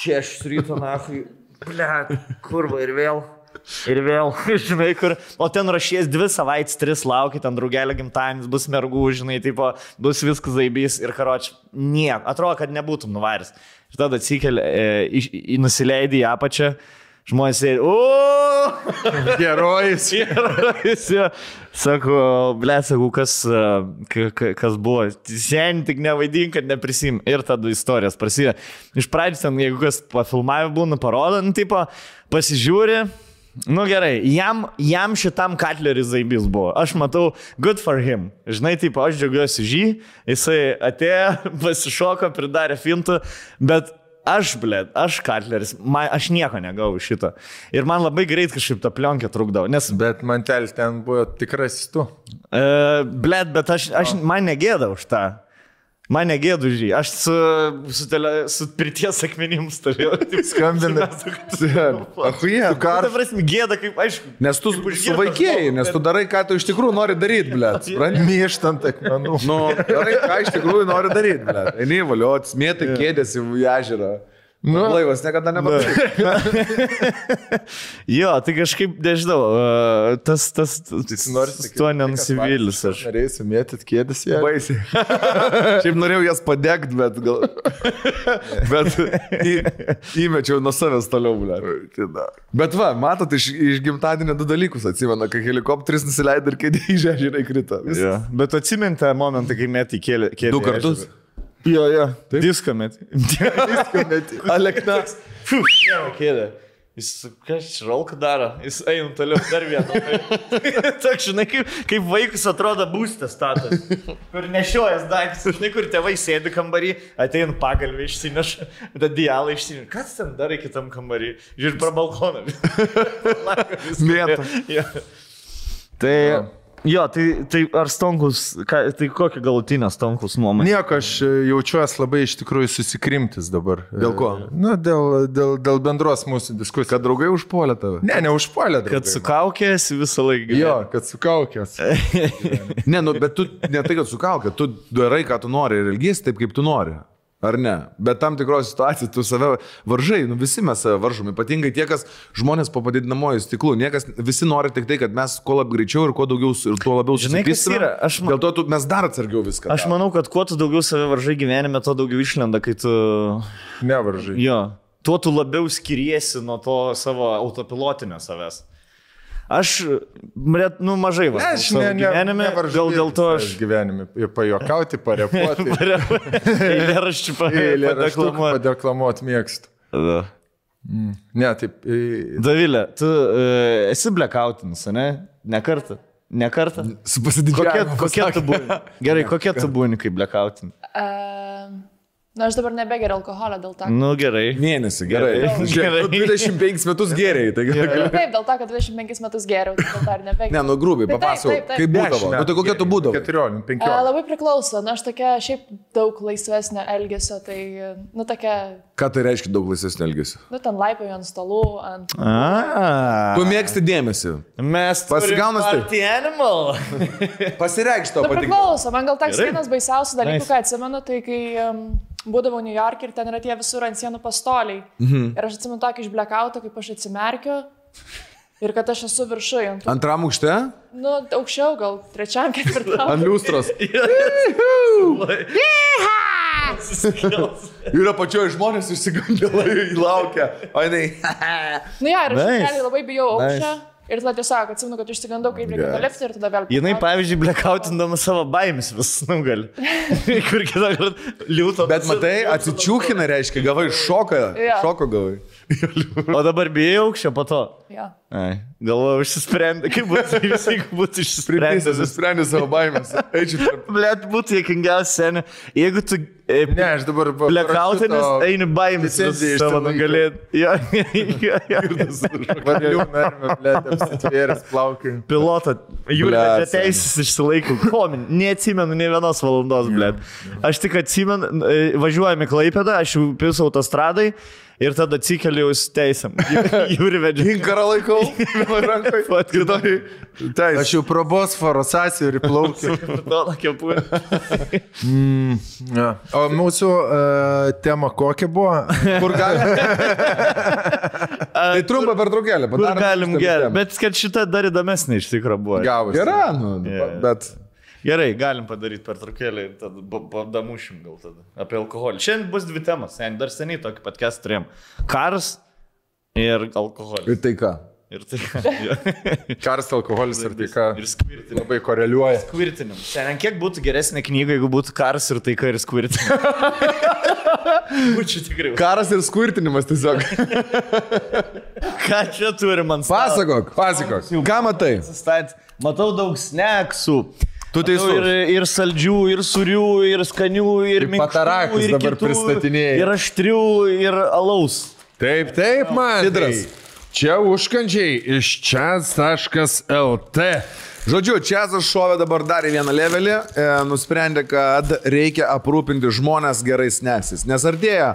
S1: Šešis ryto, nahui. Ble, kurva ir vėl. Ir vėl, žinai, kur, o ten rašies dvi savaitės, tris laukia, ten draugelio gimtadienis, bus mergų, žinai, tipo, bus viskas zaibys ir karoč, nieko, atrodo, kad nebūtum nuvaręs. Ir tada atsikeli, e, į- nusileidai į apačią, žmonės sėdi, o,
S3: Herojus.
S1: ir visi, sako, ble, sakau, kas, e, ka- ka- kas buvo, sen tik nevaidink, kad neprisim. Ir tada istorijos prasideda. Iš pradžių ten, jeigu kas pafilmavę būna, parodo, nu, tipo, pasižiūri. Nu gerai, jam, jam šitam Katleris zaibys buvo. Aš matau, good for him. Žinai, taip, aš džiaugiuosi žy, jisai atėjo, pasišoko, pridarė fintų, bet aš, blė, aš Katleris, man, aš nieko negau iš šito. Ir man labai greit kažkaip ta plionkė trukdavo, nes,
S3: Bet mantel ten buvo tikrasis tu.
S1: e, blė, bet aš, aš man negėda už tą. Man negėda už jį. Aš su, su, tele, su pirties akmenim stovėjau.
S3: Skambina.
S2: Ahuje.
S1: Nu, Ta prasme, gėda kaip, aišku.
S2: Nes tu suvaikėjai, nes tu darai, ką tu iš tikrųjų nori daryti, ble.
S3: Myštant akmenų.
S2: Nu, darai, ką iš tikrųjų nori daryti, ble. Eini valiot, smėtai kėdės į ežerą. Nu, laivas niekada nepadarė.
S1: Jo, tai kažkaip, nežinau, e, tas, tas, tas
S3: nori
S1: tas tuo
S3: tai,
S1: nenusivylis aš.
S3: Norėsiu mėtyti kėdės ją.
S2: Baisiai. Šiaip norėjau jas padegti, bet gal. Bet į, įmečiau nuo savęs toliau, ble. Bet va, matot, iš, iš gimtadienio du dalykus atsimena, kai helikopteris nusileido ir kai į ežerą įkrito.
S1: Jo. Bet atsimintą momentą, kai kėlė. kėlė
S2: Du kartus?
S1: Jo, jo. Diską metį.
S2: Alekna.
S1: Kėlė. Jis, kas čia žalka daro, jis eina toliau dar vieną. Toks, žinai, kaip, kaip vaikas atrodo būstas statas, kur nešiojas daiktas, žinai, kur tėvai sėdi kambarį, ateina pagalbį išsineša, tada dialą išsineša. Kas ten darai kitam kambarį? Žiūrėk, pro balkoną.
S2: Mėto.
S1: Jo. Tai, jo, tai, tai ar Stonkus, ką, tai kokia galutinė Stonkus nuomonė?
S3: Nieko, aš e, jaučiuosi labai iš tikrųjų susikrimtis dabar.
S2: Dėl ko?
S3: E, Na, dėl, dėl, dėl bendros mūsų diskusijos.
S2: Kad draugai užpuolė tave.
S3: Ne, neužpuolė.
S1: Kad
S3: draugai.
S1: sukaukėsi visą laiką.
S3: Jo, kad sukaukės.
S2: Ne, nu, bet tu ne tai, kad sukalka, tu darai, ką tu nori ir elgiesi taip, kaip tu nori. Ar ne? Bet tam tikros situacijos tu save varžai, nu visi mes save varžom, ypatingai tie, kas žmonės po padidinamojo stiklu. Niekas, visi nori tik tai, kad mes kuo labiau greičiau ir kuo daugiau ir tuo labiau
S1: Žinai, kas
S2: susipystume.
S1: yra? Aš ma-
S2: Dėl to tu, mes dar atsargiau viską.
S1: Aš manau, kad kuo tu daugiau save varžai gyvenime, tuo daugiau išlenda, kai tu...
S3: Nevaržai.
S1: Jo, tuo tu labiau skiriesi nuo to savo autopilotinio savęs. Aš, nu, mažai
S3: Ne,
S1: varžau
S3: aš ne, ne,
S1: gyvenime,
S3: nevaržau
S1: gal dėl to
S3: aš
S1: aš...
S3: gyvenime. Ir pajokauti, parepuoti.
S1: Eilėraščių padeklamuoti.
S3: padeklamuoti mėgstu. Ne, taip. e,
S1: Davilė, tu uh, esi blekautinis, ne? Ne kartą. Ne kartą.
S2: Su pasididžiavimu.
S1: kokia tu būni? Gerai, kokia tu būni kaip blekautin?
S4: Uh, na, aš dabar nebegeriu alkoholio dėl to.
S1: Nu, gerai.
S2: Mėnesį, gerai.
S1: Gerai.
S2: Gerai. Tu 25 metus geriai, tai gali.
S4: Taip, dėl to, kad 25 metus geriau, tai ir nebegeriu.
S2: Ne, nu grubiai,
S4: taip,
S2: papasakok, kaip būdavo. Nu, tai kokia tu būdavo?
S3: 14,
S4: A,
S3: 15.
S4: labai priklauso, na aš tokia šiaip daug laisvesnio elgesio, tai, nu tokia,
S2: Ką tai reiškia daug laisvesnio elgesio?
S4: nu ten laipoju ant stalų, ant...
S1: A.
S2: Tu mėgsti dėmesį.
S1: Mes
S2: Pasigaunas taip.
S1: Tai animal.
S2: Pasireikš tau
S4: Nu, priklauso, man gal toks
S1: Gerai.
S4: vienas baisiausių dalykų, ką atsimenu, tai kai um, būdavau New York ir ten yra tie visur ant sienų pastoliai. Mhm. Ir aš atsimenu tokį iš blekauto, kaip aš atsimerkiu ir kad aš esu viršui. Ant,
S2: Antram aukšte?
S4: nu, aukščiau, gal trečiam, ketvirtam.
S2: Ant liūstros. Ir apačioje žmonės išsigandę laukia. O jinai.
S4: Nu, ja, ir aš
S1: Nice.
S4: nice. labai bijau aukščio.
S1: Nice.
S4: Ir tada tiesiog atsimenu, kad išsigandau, kaip reikia nulipti ir tada vėl.
S1: Jinai, pavyzdžiui, blekautindama savo baimės vis nugali. Kur kitą kartą liūto.
S2: Bet matai, atsičiūkina reiškia, gavai šoką.
S4: Jo.
S2: Šoko gavai.
S1: O dabar bijau aukščio po to.
S4: Jo.
S1: Ai, galvoju, išsisprendė. Kaip būtų, visi būtų
S2: Priprisęs,
S1: išsprendę.
S2: nusprendė savo baimės. Tarp.
S1: Blet, būtų jėkingiausia scenė. Jeigu tu... E,
S3: Ne, aš dabar... pa-
S1: Blekautinis, eini baimės
S3: licenciją
S1: savo
S3: išsilaikau.
S1: nugalėti. Jo, jo, jo.
S3: Varlių narvė, blėt, apsitvėręs plaukai.
S1: Pilotą. Jūrė,
S2: Blet,
S1: teisės išsilaikau. Ko, neatsimenu ne vienos valandos, blėt. Aš tik atsimenu, e, važiuojame Klaipėdą, aš jau pisau autostradai ir tada atsikeliu į teisėm. Jūrė vedžia.
S2: Inkarą laikau. Vienoje rankoje. Teis.
S3: Aš jau pro Bosforo sąsiaurį plaukiu.
S1: Kepurė.
S3: Ja. O mūsų uh, tema kokia buvo?
S2: Kur gali? tai trumpa per traukėlę.
S1: Kur galim gerti. Bet kad šita dar įdomesnė iš tikrųjų buvo.
S3: Gavosi.
S2: Gera, nu,
S1: Yeah.
S2: bet.
S1: Gerai, galim padaryti per trukėlį ir tada padamušim gal tada. Apie alkoholį. Šiandien bus dvi temos. Sen, dar seniai tokį kes turėjom. Karas ir alkoholis.
S2: Ir tai ką?
S1: Ir tai. jo.
S3: Karas, alkoholis ir taika
S1: Ir skvirtinim.
S3: labai koreliuoja.
S1: Skvirtinim. Šiandien kiek būtų geresnė knyga, jeigu būtų karas ir taika ir skvirtinim. Būčiau tikrai.
S2: Karas ir skvirtinimas tiesiog.
S1: Ką čia turi man
S2: Pasakok.
S3: Pasakok.
S2: Ką matai?
S1: Pasistat. Matau daug sneksų.
S2: Tu teisus.
S1: Ir, ir saldžių, ir surių, ir skanių, ir minkštų,
S3: patarakus
S1: ir
S3: dabar
S1: kitų,
S3: pristatinėji.
S1: Ir aštrių, ir alaus.
S3: Taip, taip, man.
S2: Sidras.
S3: Čia užkandžiai iš čia.lt.
S2: Žodžiu, Čiazas šovė dabar dar į vieną levelį, e, nusprendė, kad reikia aprūpinti žmonės gerais neksis. Nes artėja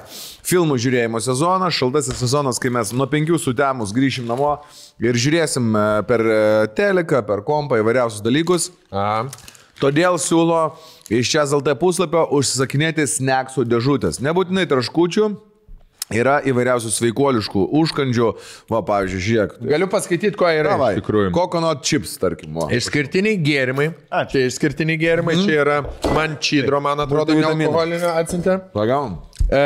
S2: filmų žiūrėjimo sezonas, šaltasis sezonas, kai mes nuo penkių sutemus grįšim namo ir žiūrėsim e, per e, teleką, per kompą įvairiausius dalykus.
S3: A.
S2: Todėl siūlo iš čia ZLT puslapio užsisakinėti snacksų dėžutės. Nebūtinai traškučių, yra įvairiausių sveikuoliškų užkandžių. Va, pavyzdžiui, žiūrėk.
S3: Galiu pasakyti, ko yra
S2: Davai,
S3: iš tikrųjų.
S2: Coconut chips, tarkim. va.
S3: Išskirtiniai gėrimai.
S1: Ačiū.
S3: Čia išskirtiniai gėrimai, mm. čia yra man čydro, man atrodo, nealkoholinio atsintė.
S2: Pagavom.
S3: E,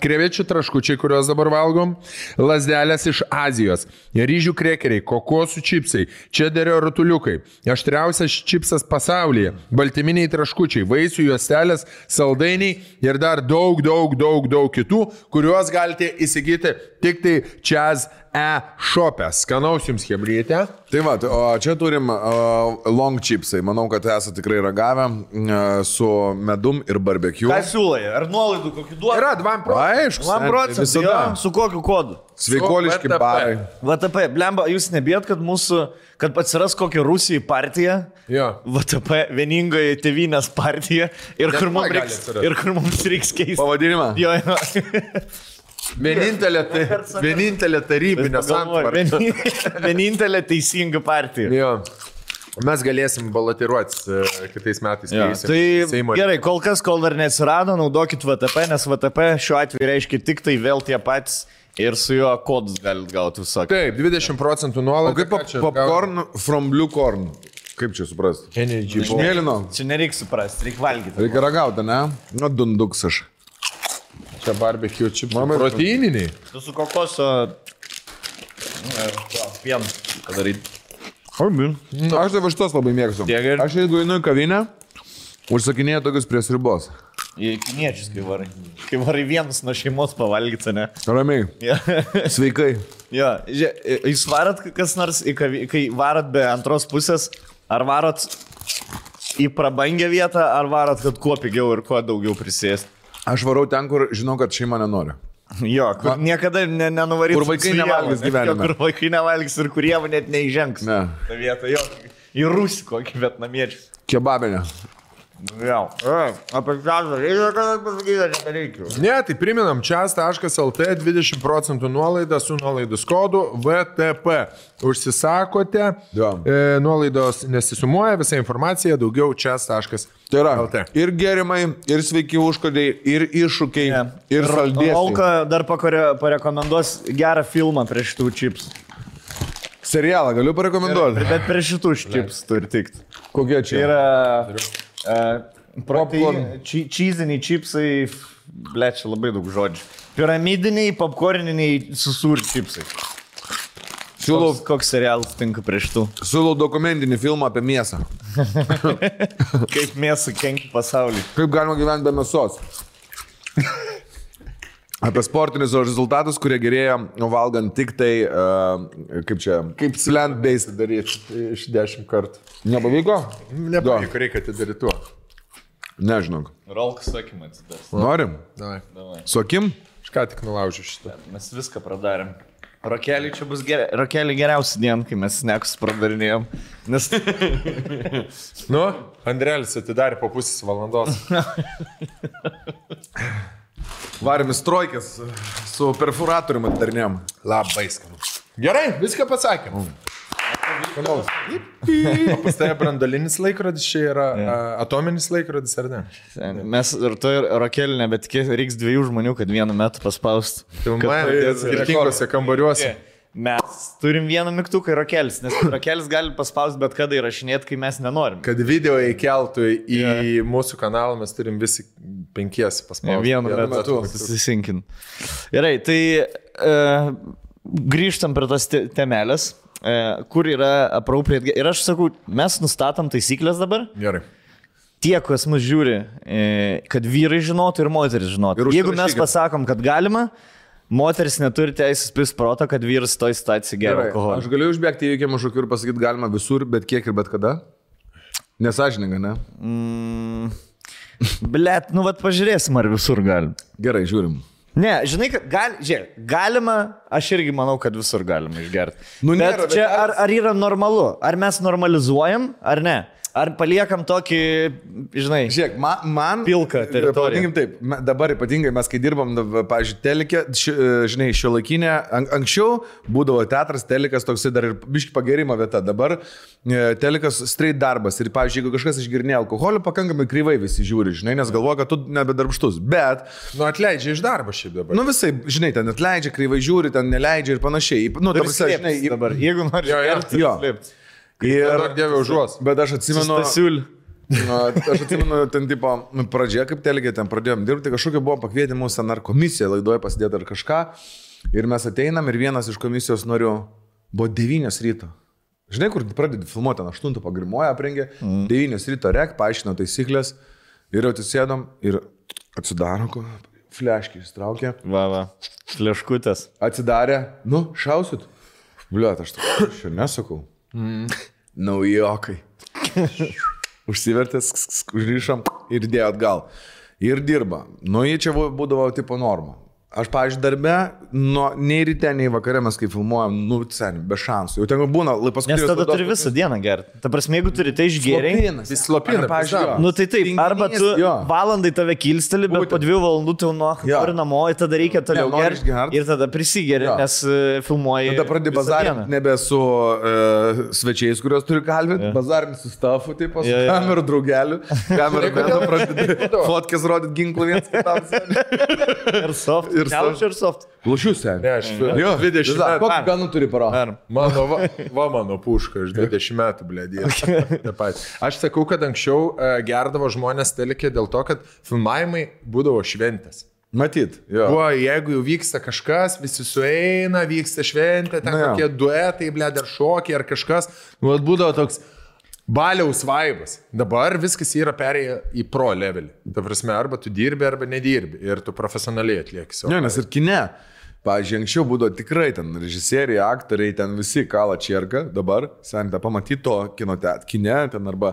S3: krevečių traškučiai, kuriuos dabar valgom, lasdelės iš Azijos, ryžių krekeriai, kokosų čipsai, čederio rutuliukai, aštriausias čipsas pasaulyje, baltyminiai traškučiai, vaisių juostelės, saldainiai ir dar daug, daug, daug, daug kitų, kuriuos galite įsigyti tik tai Čiaz e-shopė. Skanaus jums hebrytė.
S2: Tai va, tai- o čia turim uh, long chipsai. Manau, kad esate tikrai ragavę uh, su medum ir barbecue.
S1: Ką siūlai? Ar nuolaidų kokį duodą?
S3: Yra 2 procentai.
S2: Aišku,
S1: Man
S2: senti,
S1: procentų.
S2: visada.
S1: jo, Su kokiu kodu?
S2: Sveikoliški barai.
S1: VTP, blemba, jūs nebijot, kad mūsų, kad atsiras kokia Rusijai partija?
S3: Jo.
S1: VTP, vieningoji tevinės partija. Ir kur,
S3: Lietuvoj
S1: mums reiks,
S3: atsirast.
S1: ir kur mums reiks keisti.
S2: Pavadinimą.
S1: Jo, jo.
S3: Vienintelė, tai, vienintelė tarybinė santvarka.
S1: vieni- Vienintelė teisinga partija.
S3: Jo. Mes galėsim balotiruotis e, kitais metais. Keisim
S1: tai
S3: Seimo-
S1: gerai, kol kas, kol dar neatsirado, naudokit VTP, nes VTP šiuo atveju reiškia tik tai vėl tie patys ir su juo kodus galit gauti visokį.
S3: Taip, 20 procentų
S2: O
S3: nuolaida.
S2: kaip pop popcorn from blue corn? Kaip čia suprasti?
S3: Energy.
S2: Iš mėlyno.
S1: Čia nereikia suprasti, reikia valgyti.
S2: Reikia ragauti, ne? Nu, dunduks aš.
S3: Čia barbecue čipsai.
S2: Mama-
S3: Proteininiai.
S1: Tu su kokoso tuo pienu padaryti.
S2: Aš tai va šitos labai mėgstu.
S1: Ir-
S2: Aš jeigu einu į kavinę, užsakinėju tokius prie ribos.
S1: Į kiniečius, kai varai. Kai varai vienas nuo šeimos pavalgyti, ne?
S2: Ramiai.
S1: Ja.
S2: Sveikai.
S1: jo, žia- jūs varat kas nors, kavi, kai varat be antros pusės, ar varat į prabangę vietą, ar varat, kad kuo pigiau ir kuo daugiau prisėsti.
S2: Aš varau ten, kur žinau, kad šeima nenori.
S1: Jo, kur niekada ne, nenuvaryt.
S2: Kur vaikai nevalgys
S1: ne?
S2: gyvenime.
S1: Jo, Kur vaikai nevalgys ir kur jie net neįžengs.
S2: Ne.
S1: Ta vieta, jo. Į Rusiją kokį vietnamiečių.
S2: Kebabinė.
S1: Jo. Apie ką reikia, kad pasakyti, nereikia.
S3: Ne, tai priminam, čia.lt 20 procentų nuolaida su nuolaidos kodu VTP. Užsisakote,
S2: Jo.
S3: e, nuolaidos nesisumuoja, visa informacija daugiau čia.lt.
S2: Tai yra. Ir gerimai, ir sveiki užkodiai, ir iššūkiai, ir saldėsiai.
S1: Olka dar pakore- parekomenduos gerą filmą prie šitų čips.
S2: Serialą galiu parekomenduoti.
S1: Bet prie šitų čips turi tikti.
S2: Kokie čia?
S1: yra uh, protein, či, čiziniai čipsai, ble, čia labai daug žodžių. Piramidiniai, popkorniniai susūri čipsai.
S2: Siūlau,
S1: Koks, koks serialas tinka prieš tų?
S2: siūlau dokumentinį filmą apie mėsą.
S1: Kaip mėsų kenkia pasauliui.
S2: Kaip galima gyventi be mėsos? Apie sportinius rezultatus, kurie gerėja valgant tik tai, uh, kaip čia, kaip plant-based.
S3: daryti iš dešimt kartų.
S2: Nepavyko?
S3: Nepavyko, reikia atidaryti tuo.
S2: Nežinau.
S1: Rolkas sakymą atsidars.
S2: Norim?
S3: Davai.
S2: Su akim?
S3: Aš ką tik nulaužiu šitą.
S1: Mes viską pradarėm. Rokelį čia bus geria, rokelį geriausia diena, kai mes nekus pradarinėjom. Nes
S3: Nu, Andrelis atidarė po pusės valandos.
S2: Varėm į strojkės su perfuratoriumi atidarinėjom.
S3: Labai skanu. Gerai, viską pasakėm. O pas tai brandolinis laikrodis čia yra a, atominis laikrodis ar ne?
S1: mes ir to rokelį nebetikės, reiks dviejų žmonių, kad vienu metu paspaust. Kad
S3: man skirtingose kambariuose.
S1: Mes turim vieną mygtuką ir rokelis, nes rokelis gali paspausti bet kada įrašinėti, kai mes nenorim.
S3: Kad video įkeltų į mūsų kanalą, mes turim visi penkiesi
S1: Ne,
S3: paspausti.
S1: vienu metu susisinkin. Gerai, tai e, grįžtam prie tos te- temelės, e, kur yra appropriate. Ir aš sakau, mes nustatom taisyklės dabar.
S3: Gerai.
S1: Tie, kas mus žiūri, e, kad vyrai žinotų ir moteris žinotų.
S2: Ir
S1: Jeigu mes pasakom, kad galima, moteris neturi teisės pis proto, kad vyras toj situacijai geria
S2: Aš
S1: alkoholį.
S2: galiu užbėgti įvykiam už akių ir pasakyti, galima visur, bet kiek ir bet kada? Nesažininga, ne?
S1: Mm, Blet, nu vad pažiūrėsim, ar visur galim.
S2: Gerai, žiūrim.
S1: Ne, žinai, gal, žiūrėk, galima, aš irgi manau, kad visur galima išgerti.
S2: Nu,
S1: bet
S2: nėra, bet
S1: čia
S2: ar-
S1: ar, ar yra normalu? Ar mes normalizuojam, ar ne? Ar paliekam tokį, žinai,
S2: Žiūrėk, man... man
S1: Pilką teritoriją.
S2: Taip, dabar ypatingai mes, kai dirbam, pavyzdžiui, telikė, ši, e, žinai, šio laikinė, an, anksčiau būdavo teatras, telikas toksai dar ir biški pagerimo vieta, dabar e, telikas straight darbas ir, pavyzdžiui, jeigu kažkas išgirnė alkoholį, pakankamai kryvai visi žiūri, žinai, nes galvoja, kad tu nebedarbštus, bet,
S3: Nu, atleidžia iš darbo šiaip dabar.
S2: nu visai, žinai, ten atleidžia, kryvai žiūri, ten neleidžia ir panašiai. Nu, ta prasme, žinai,
S1: dabar, jeigu nori
S3: Jo, jo.
S2: Jo.
S1: Slėpti.
S3: Dar dievė užuos.
S2: Bet aš atsimenu...
S1: Stasiul.
S2: Na, aš atsimenu, ten tipo, nu, pradžioje, kaip telgė, ten pradėjom dirbti, kažkokia buvo pakvietę mūsų ten ar komisiją laidoje pasidėti ar kažką. Ir mes ateinam ir vienas iš komisijos norių buvo 9 ryto. Žinai, kur pradedi filmuoti, ten 8 pagrimoja aprengė, mm. 9 ryto rek, paaiškino taisyklės ir jau atsisėdom ir atsidaro, ko, fleškį ištraukė,
S1: Va, va. Leškutės.
S2: atsidarė, nu, šausit. Bliuot, aš to ir nesakau. Mm. Naujokai. Užsivertęs, užryšom ir dėjo atgal. Ir dirba. Nu, jie čia būdavo tipo norma. Aš, pavyzdžiui, darbe, nu, nei ryte, nei vakare mes kai filmuojam, nu, sen, be šansų. Jau ten būna, lai paskui...
S1: Nes tada turi visą dieną gerti. Ta prasme, jeigu turi tai išgeriai.
S3: Jis slopina,
S2: pavyzdžiui.
S1: Nu tai taip, arba tu
S2: jo.
S1: valandai tave kilsteli, bet po dviejų valandų tu nuo
S2: Jo.
S1: nori namo, ir tada reikia toliau
S2: nori
S1: gerti. Ir tada prisigeri,
S2: Jo.
S1: nes e, filmuoji.
S2: Tada pradedi bazarinti nebe su uh, svečiais, kuriuos turi kalbėti, yeah. bazarinti su stafu, taip, su kamerų draugeliu. Kamerų
S3: kodėl?
S2: pradedi fotkės rodyti ginklų viens kitam.
S1: Ir soft.
S2: Ir soft. Lušius, sen.
S3: Ne, aš
S2: Jo,
S3: 20
S2: Za,
S3: metų.
S2: Kokį ganų turi paro?
S1: Ar.
S3: Mano, va, va mano puška, aš 20 metų, blėdė. Aš sakau, kad anksčiau e, gerdavo žmonės telekė dėl to, kad filmavimai būdavo šventės.
S2: Matyt.
S3: Buvo, jeigu jau vyksta kažkas, visi sueina, vyksta šventė, ten
S2: Na
S3: kokie duetai, blėdė, ar šokiai, ar kažkas, nu, būdavo toks baliaus vaibas. Dabar viskas yra perėję į pro levelį. Ta prasme, arba tu dirbi, arba nedirbi ir tu profesionaliai atlieki savo.
S2: Ne, nes ir kine. Pavyzdžiui, anksčiau būdavo tikrai ten režisieriai, aktoriai, ten visi kalą čierka, dabar, sen, tą pamatyti to kino teat, kine, ten arba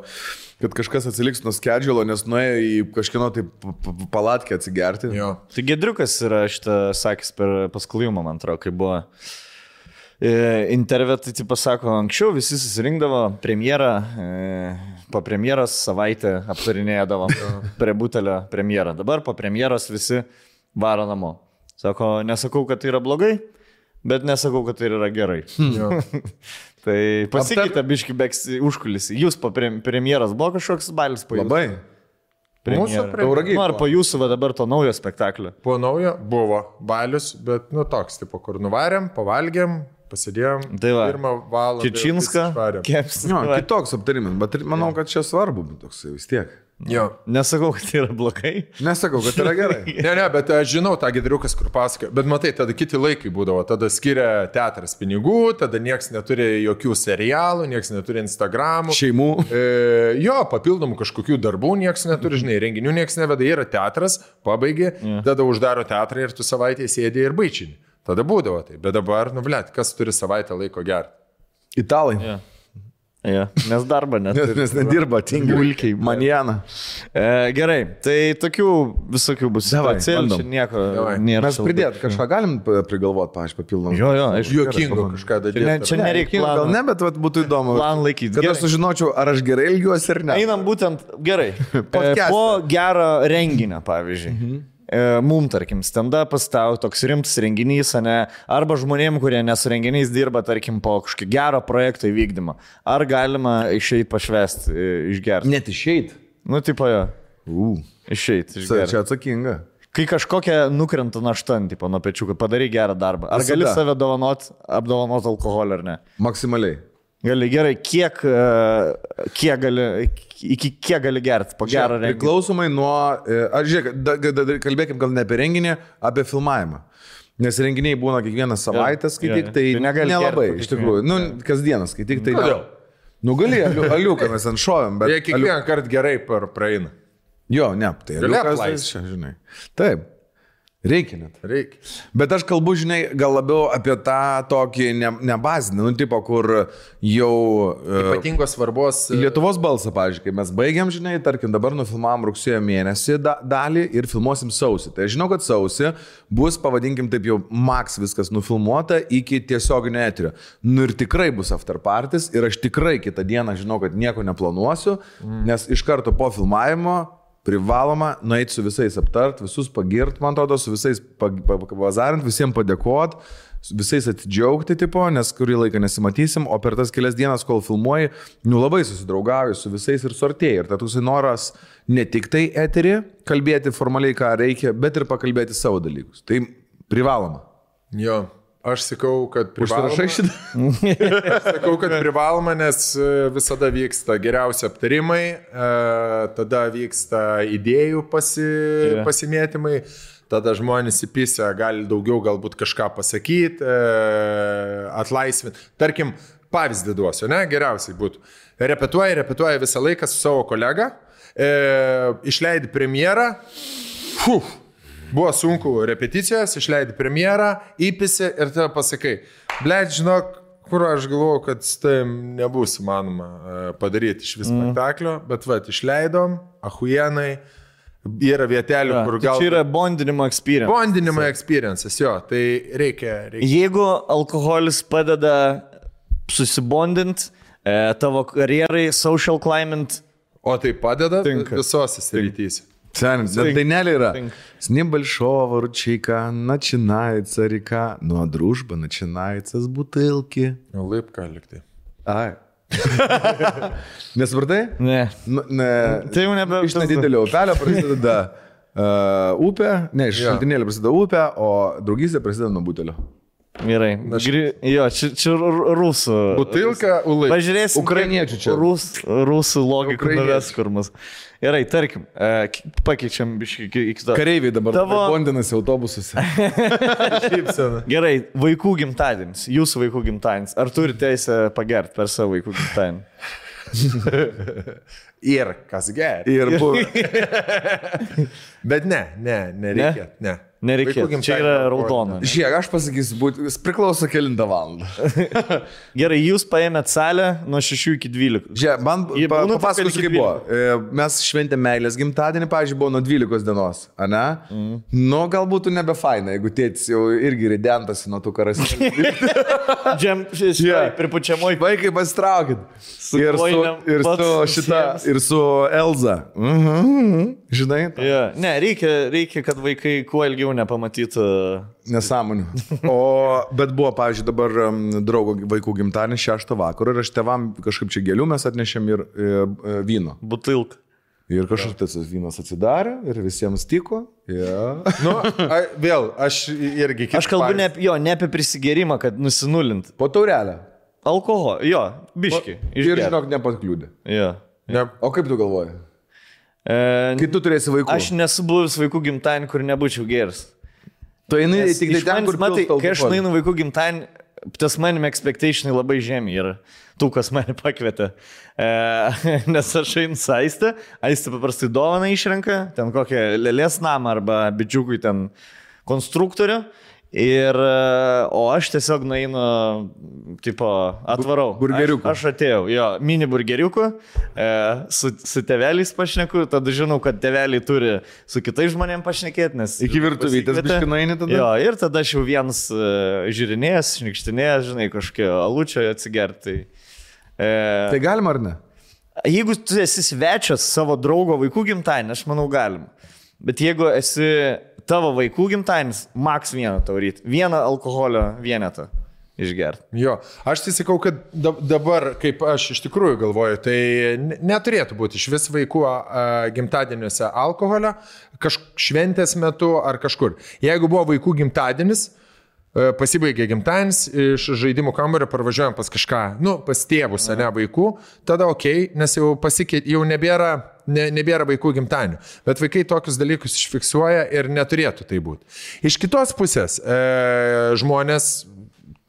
S2: kad kažkas atsiliks nuo skedžiulo, nes nuėjo į kažkieno tai palatkę atsigerti.
S3: Jo.
S1: Tai Gedriukas yra šitą sakęs per pasklijumą, man atrodo, kai buvo e, interviu, tai tipo sako, anksčiau visi susirinkdavo premjerą, e, po premjeros savaitę aptarinėdavo prie butelio premjerą. Dabar po premjeros visi varo namo. Sako, nesakau, kad tai yra blogai, bet nesakau, kad tai yra gerai.
S3: Jo.
S1: tai pasikeitė biški bėgs užkulisį. Jūs po prem- premjeros buvo kažkoks balis po jūsų?
S2: Labai.
S3: Mūsų.
S2: Tauragiai
S1: Nu, ar po jūsų va dabar to naujo spektaklio?
S3: Po naujo buvo balius, bet, nu, toks, tipo, kur nuvarėm, pavalgėm, pasidėjom.
S1: Tai va.
S3: Pirmą valandą.
S1: Čičinska,
S3: išvarėm.
S1: keps.
S2: Jo, kitoks aptarimas, bet ir manau, kad čia svarbu toksai vis tiek.
S3: Jo.
S1: Nesakau, kad tai yra blogai.
S2: Nesakau, kad yra gerai.
S3: Ne, ne, bet aš žinau tą gedriukas, kur pasakoja. Bet matai, tada kiti laikai būdavo. Tada skiria teatras pinigų, tada niekas neturi jokių serialų, niekas neturi Instagramų.
S2: Šeimų.
S3: E, jo, papildomų kažkokių darbų niekas neturi, žinai, renginių niekas neveda, yra teatras, pabaigi, yeah. tada uždaro teatrą ir tu savaitę sėdė ir baičini. Tada būdavo tai, bet dabar, nu, blėt, kas turi savaitę laiko gerti?
S2: Italai.
S1: Ja. Ja, nes darbą net.
S2: Nes, nes nedirba, tingi.
S1: Vulkiai.
S2: Manjana.
S1: E, gerai, tai tokių visokių bus. Čia nieko
S3: Davai.
S1: nėra.
S2: Mes pridėt kažką galim pa- prigalvot, pavyzdžiui, papildomą.
S1: Jo, jo, aišku.
S3: Juokingo kažką
S1: Čia, ne,
S3: daryti.
S1: čia nereikia
S2: Gal ne, bet vat, būtų įdomu.
S1: Plan laikyt.
S2: Kad aš sužinočiau, ar aš gerai ilgiuosi ar ne.
S1: Einam būtent gerai. E, po gero renginio, pavyzdžiui. Mhm. Mum, tarkim, stand-upas tau toks rimtas renginys, ne? Arba žmonėm, kurie nesu renginiais dirba, tarkim, po kažkokio gero projekto įvykdymo. Ar galima išeiti pašvesti, e, išgerti?
S2: Net išeit.
S1: Nu, tipo jo.
S2: U.
S1: Išeiti.
S2: Čia atsakinga.
S1: Kai kažkokia nukrenta našta, ant, tipo, nuo pečių, kad padarai gerą darbą. Ar gali
S2: Visada.
S1: save dovanot, apdovanot alkoholį ar ne?
S2: Maksimaliai.
S1: Gali gerai, kiek, e, kiek gali, iki kiek gali gerti po gerą renginį?
S2: Priklausomai nuo... e, Ar žiūrėk, da, da, da, kalbėkim gal ne apie renginį, apie filmavimą. Nes renginiai būna kiekvieną savaitę skaityk, tai,
S1: Tai negali
S2: nelabai,
S1: gert po
S2: iš tikrųjų. Nu, kasdieną skaityk, tai...
S3: Kodėl?
S2: Nu, gali, aliu- aliuką mes ant šovėm, bet...
S3: Jie kiekvieną kartą gerai praeina.
S2: Jo, ne, tai
S3: Gali
S2: aliukas, žinai. Taip. Reikia net.
S3: Reikia.
S2: Bet aš kalbu, žinai, gal labiau apie tą tokį ne, ne nu, tipo, kur jau... e,
S3: Ypatingos svarbos. e,
S2: Lietuvos balsą, kai mes baigiam, žinai, tarkim, dabar nufilmavom rugsėjo mėnesį da, dalį ir filmuosim sausį. Tai žinau, kad sausį bus, pavadinkim taip jau, maks viskas nufilmuota iki tiesioginio eterio. Nu ir tikrai bus afterpartis ir aš tikrai kitą dieną žinau, kad nieko neplanuosiu, mm. nes iš karto po filmavimo privaloma nueiti su visais aptart, visus pagirt, man atrodo, su visais pavazarint, visiems padėkot, su visais atidžiaugti, tipo, nes kurį laiką nesimatysim, o per tas kelias dienas, kol filmuoji, nu labai susidraugauji su visais ir suartėjai. Ir ta toksai noras ne tik tai eterį kalbėti formaliai, ką reikia, bet ir pakalbėti savo dalykus. Tai privaloma.
S3: Jo. Aš sakau, kad privaloma.
S2: Užsirašai šitą?
S3: Sakau, kad privaloma, nes e, visada vyksta geriausi aptarimai, e, tada vyksta idėjų pasi,
S1: Jo.
S3: pasimėtymai, tada žmonės įpysę gali daugiau galbūt kažką pasakyti, atlaisvinti. Tarkim, pavyzdį duosiu, ne, geriausiai būtų. Repetuoja, repetuoja visą laiką su savo kolega, e, išleidi premjerą, fuf, Buvo sunku repeticijos, išleidi premjerą, įpisi ir tada pasakai, blėt, žinok, kur aš galvoju, kad su tavim nebus įmanoma e, padaryti iš vis
S1: Mhm.
S3: spektaklio, bet va, išleidom, ahuienai, yra vietelių,
S1: Ja,
S3: kur
S1: tai
S3: gal...
S1: Čia yra bondinimo experience.
S3: Bondinimo experiences, jo, tai reikia, reikia.
S1: Jeigu alkoholis padeda susibondinti e, tavo karjerai, social climate,
S3: O tai padeda
S1: Tinka.
S3: visose srityse.
S2: Sen, bet dainelė yra.
S1: Tink.
S2: С небольшого ручейка начинается река, ну а дружба начинается с бутылки.
S3: Laipka liktai.
S2: Ai. Nesvartai?
S1: ne.
S2: Nu, ne.
S1: Tai jau nebe-
S2: Iš nedidelio upelio prasideda uh, upė, ne, iš
S3: Jo.
S2: šaltinėlio prasideda upė, o draugystė prasideda nuo butelio.
S1: Gerai. Gri... Jo, čia, čia ru- rusų.
S3: Butilka, ulai.
S1: Pažiūrėsim.
S2: Ukrainiečių čia.
S1: Rus, rusų logikų
S2: Ukrainiečių.
S1: nuves kur mus. Gerai, tarkim, e, pakeičiam biškai į kitą.
S2: Kareiviai dabar
S1: Tavo-
S2: bondinasi autobusuose.
S1: Gerai, vaikų gimtadienis, jūsų vaikų gimtadienis. Ar turite teisę pagerti per savo vaikų gimtadienį?
S3: Ir kas gerai.
S2: Ir buvo.
S3: Bet ne, ne, nereikia. Ne. ne.
S1: Nereikia.
S3: Vaikų
S1: Čia yra raudona.
S2: Žiūrėk, aš pasakysiu, būt, priklauso kilintą valandą.
S1: Gerai, jūs paėmėt salę nuo 6 iki 12.
S2: Žiūrėk, man pa, papasakosiu, kaip buvo. E, Mes šventėme meilės gimtadienį, pavyzdžiui, buvo nuo 12 dienos, ne? Mm. Nu, galbūt nebe faina, jeigu tėtis jau irgi ridentasi nuo tų karasinių.
S1: Džem, šis, yeah. pripučiamoji.
S2: Vaikai pasitraukit. Ir su, ir su šita, ir su Elza. Mhm. Žinai,
S1: Yeah. Ne, reikia, reikia, kad vaikai kuo ilgiau nepamatytų.
S2: nesąmonių. O, bet buvo, pavyzdžiui, dabar draugo vaikų gimtadienis šeštą vakarą ir aš tevam kažkaip čia gėlių mes atnešėm ir e, e, vyno.
S1: Butilk.
S2: Ir kažkas tas vynas atsidarė ir visiems tiko. Ja.
S3: Nu, a, vėl, aš irgi kaip
S1: Aš kalbu ne, jo, ne apie prisigerimą, kad nusinulint.
S2: Po taurelę.
S1: Alkoholį, jo, biški.
S2: Ir žinok, nepakliūdė.
S1: Jo.
S3: Ne,
S2: O kaip tu galvoji?
S1: E,
S2: Kai tu turėsi vaikų.
S1: Aš nesu buvęs vaikų gimtadienį, kur nebūčiau geras.
S2: Tu eini
S1: Nes
S2: tik tai ten,
S1: manęs,
S2: kur
S1: matai, kai aš nueinu vaikų gimtadienį, tas manim expectationai labai žemė yra. Tų, kas mane pakvietė. E, nes aš einu saistę, aistę paprastai dovaną išrenka, ten kokią lėlės namą arba bičiukui ten konstruktorių. Ir, e, o aš tiesiog nueinu, tipo, atvarau.
S2: burgeriuku.
S1: Aš, aš atėjau, jo, mini burgeriuku, e, su, su teveliais pašneku, tada žinau, kad teveliai turi su kitais žmonėmis pašnekėti, nes...
S2: Iki virtuvytės nueini tada?
S1: Jo, ir tada aš jau vienas uh, žiūrinėjęs, šnikštinėjęs, žinai, kažkokio alučio atsigerti. Tai,
S2: Tai
S1: e,
S2: galima ar ne?
S1: jeigu tu esi svečias savo draugo vaikų gimtadienį, aš manau galima. Bet jeigu esi tavo vaikų gimtadienis, maks vieną tauryti, vieną alkoholio vienetą išgerti.
S3: Jo, aš sakau, kad da- dabar, kaip aš iš tikrųjų galvoju, tai ne- neturėtų būti iš vis vaikų gimtadieniuose alkoholio, kažkokiu šventės metu ar kažkur. Jeigu buvo vaikų gimtadienis, pasibaigė gimtadienis, iš žaidimų kambario parvažiuojam pas kažką, nu, pas tėvus, ne vaikų, tada ok, nes jau pasikeitė, jau nebėra, ne, nebėra vaikų gimtadienių. Bet vaikai tokius dalykus išfiksuoja ir neturėtų tai būti. Iš kitos pusės, e, žmonės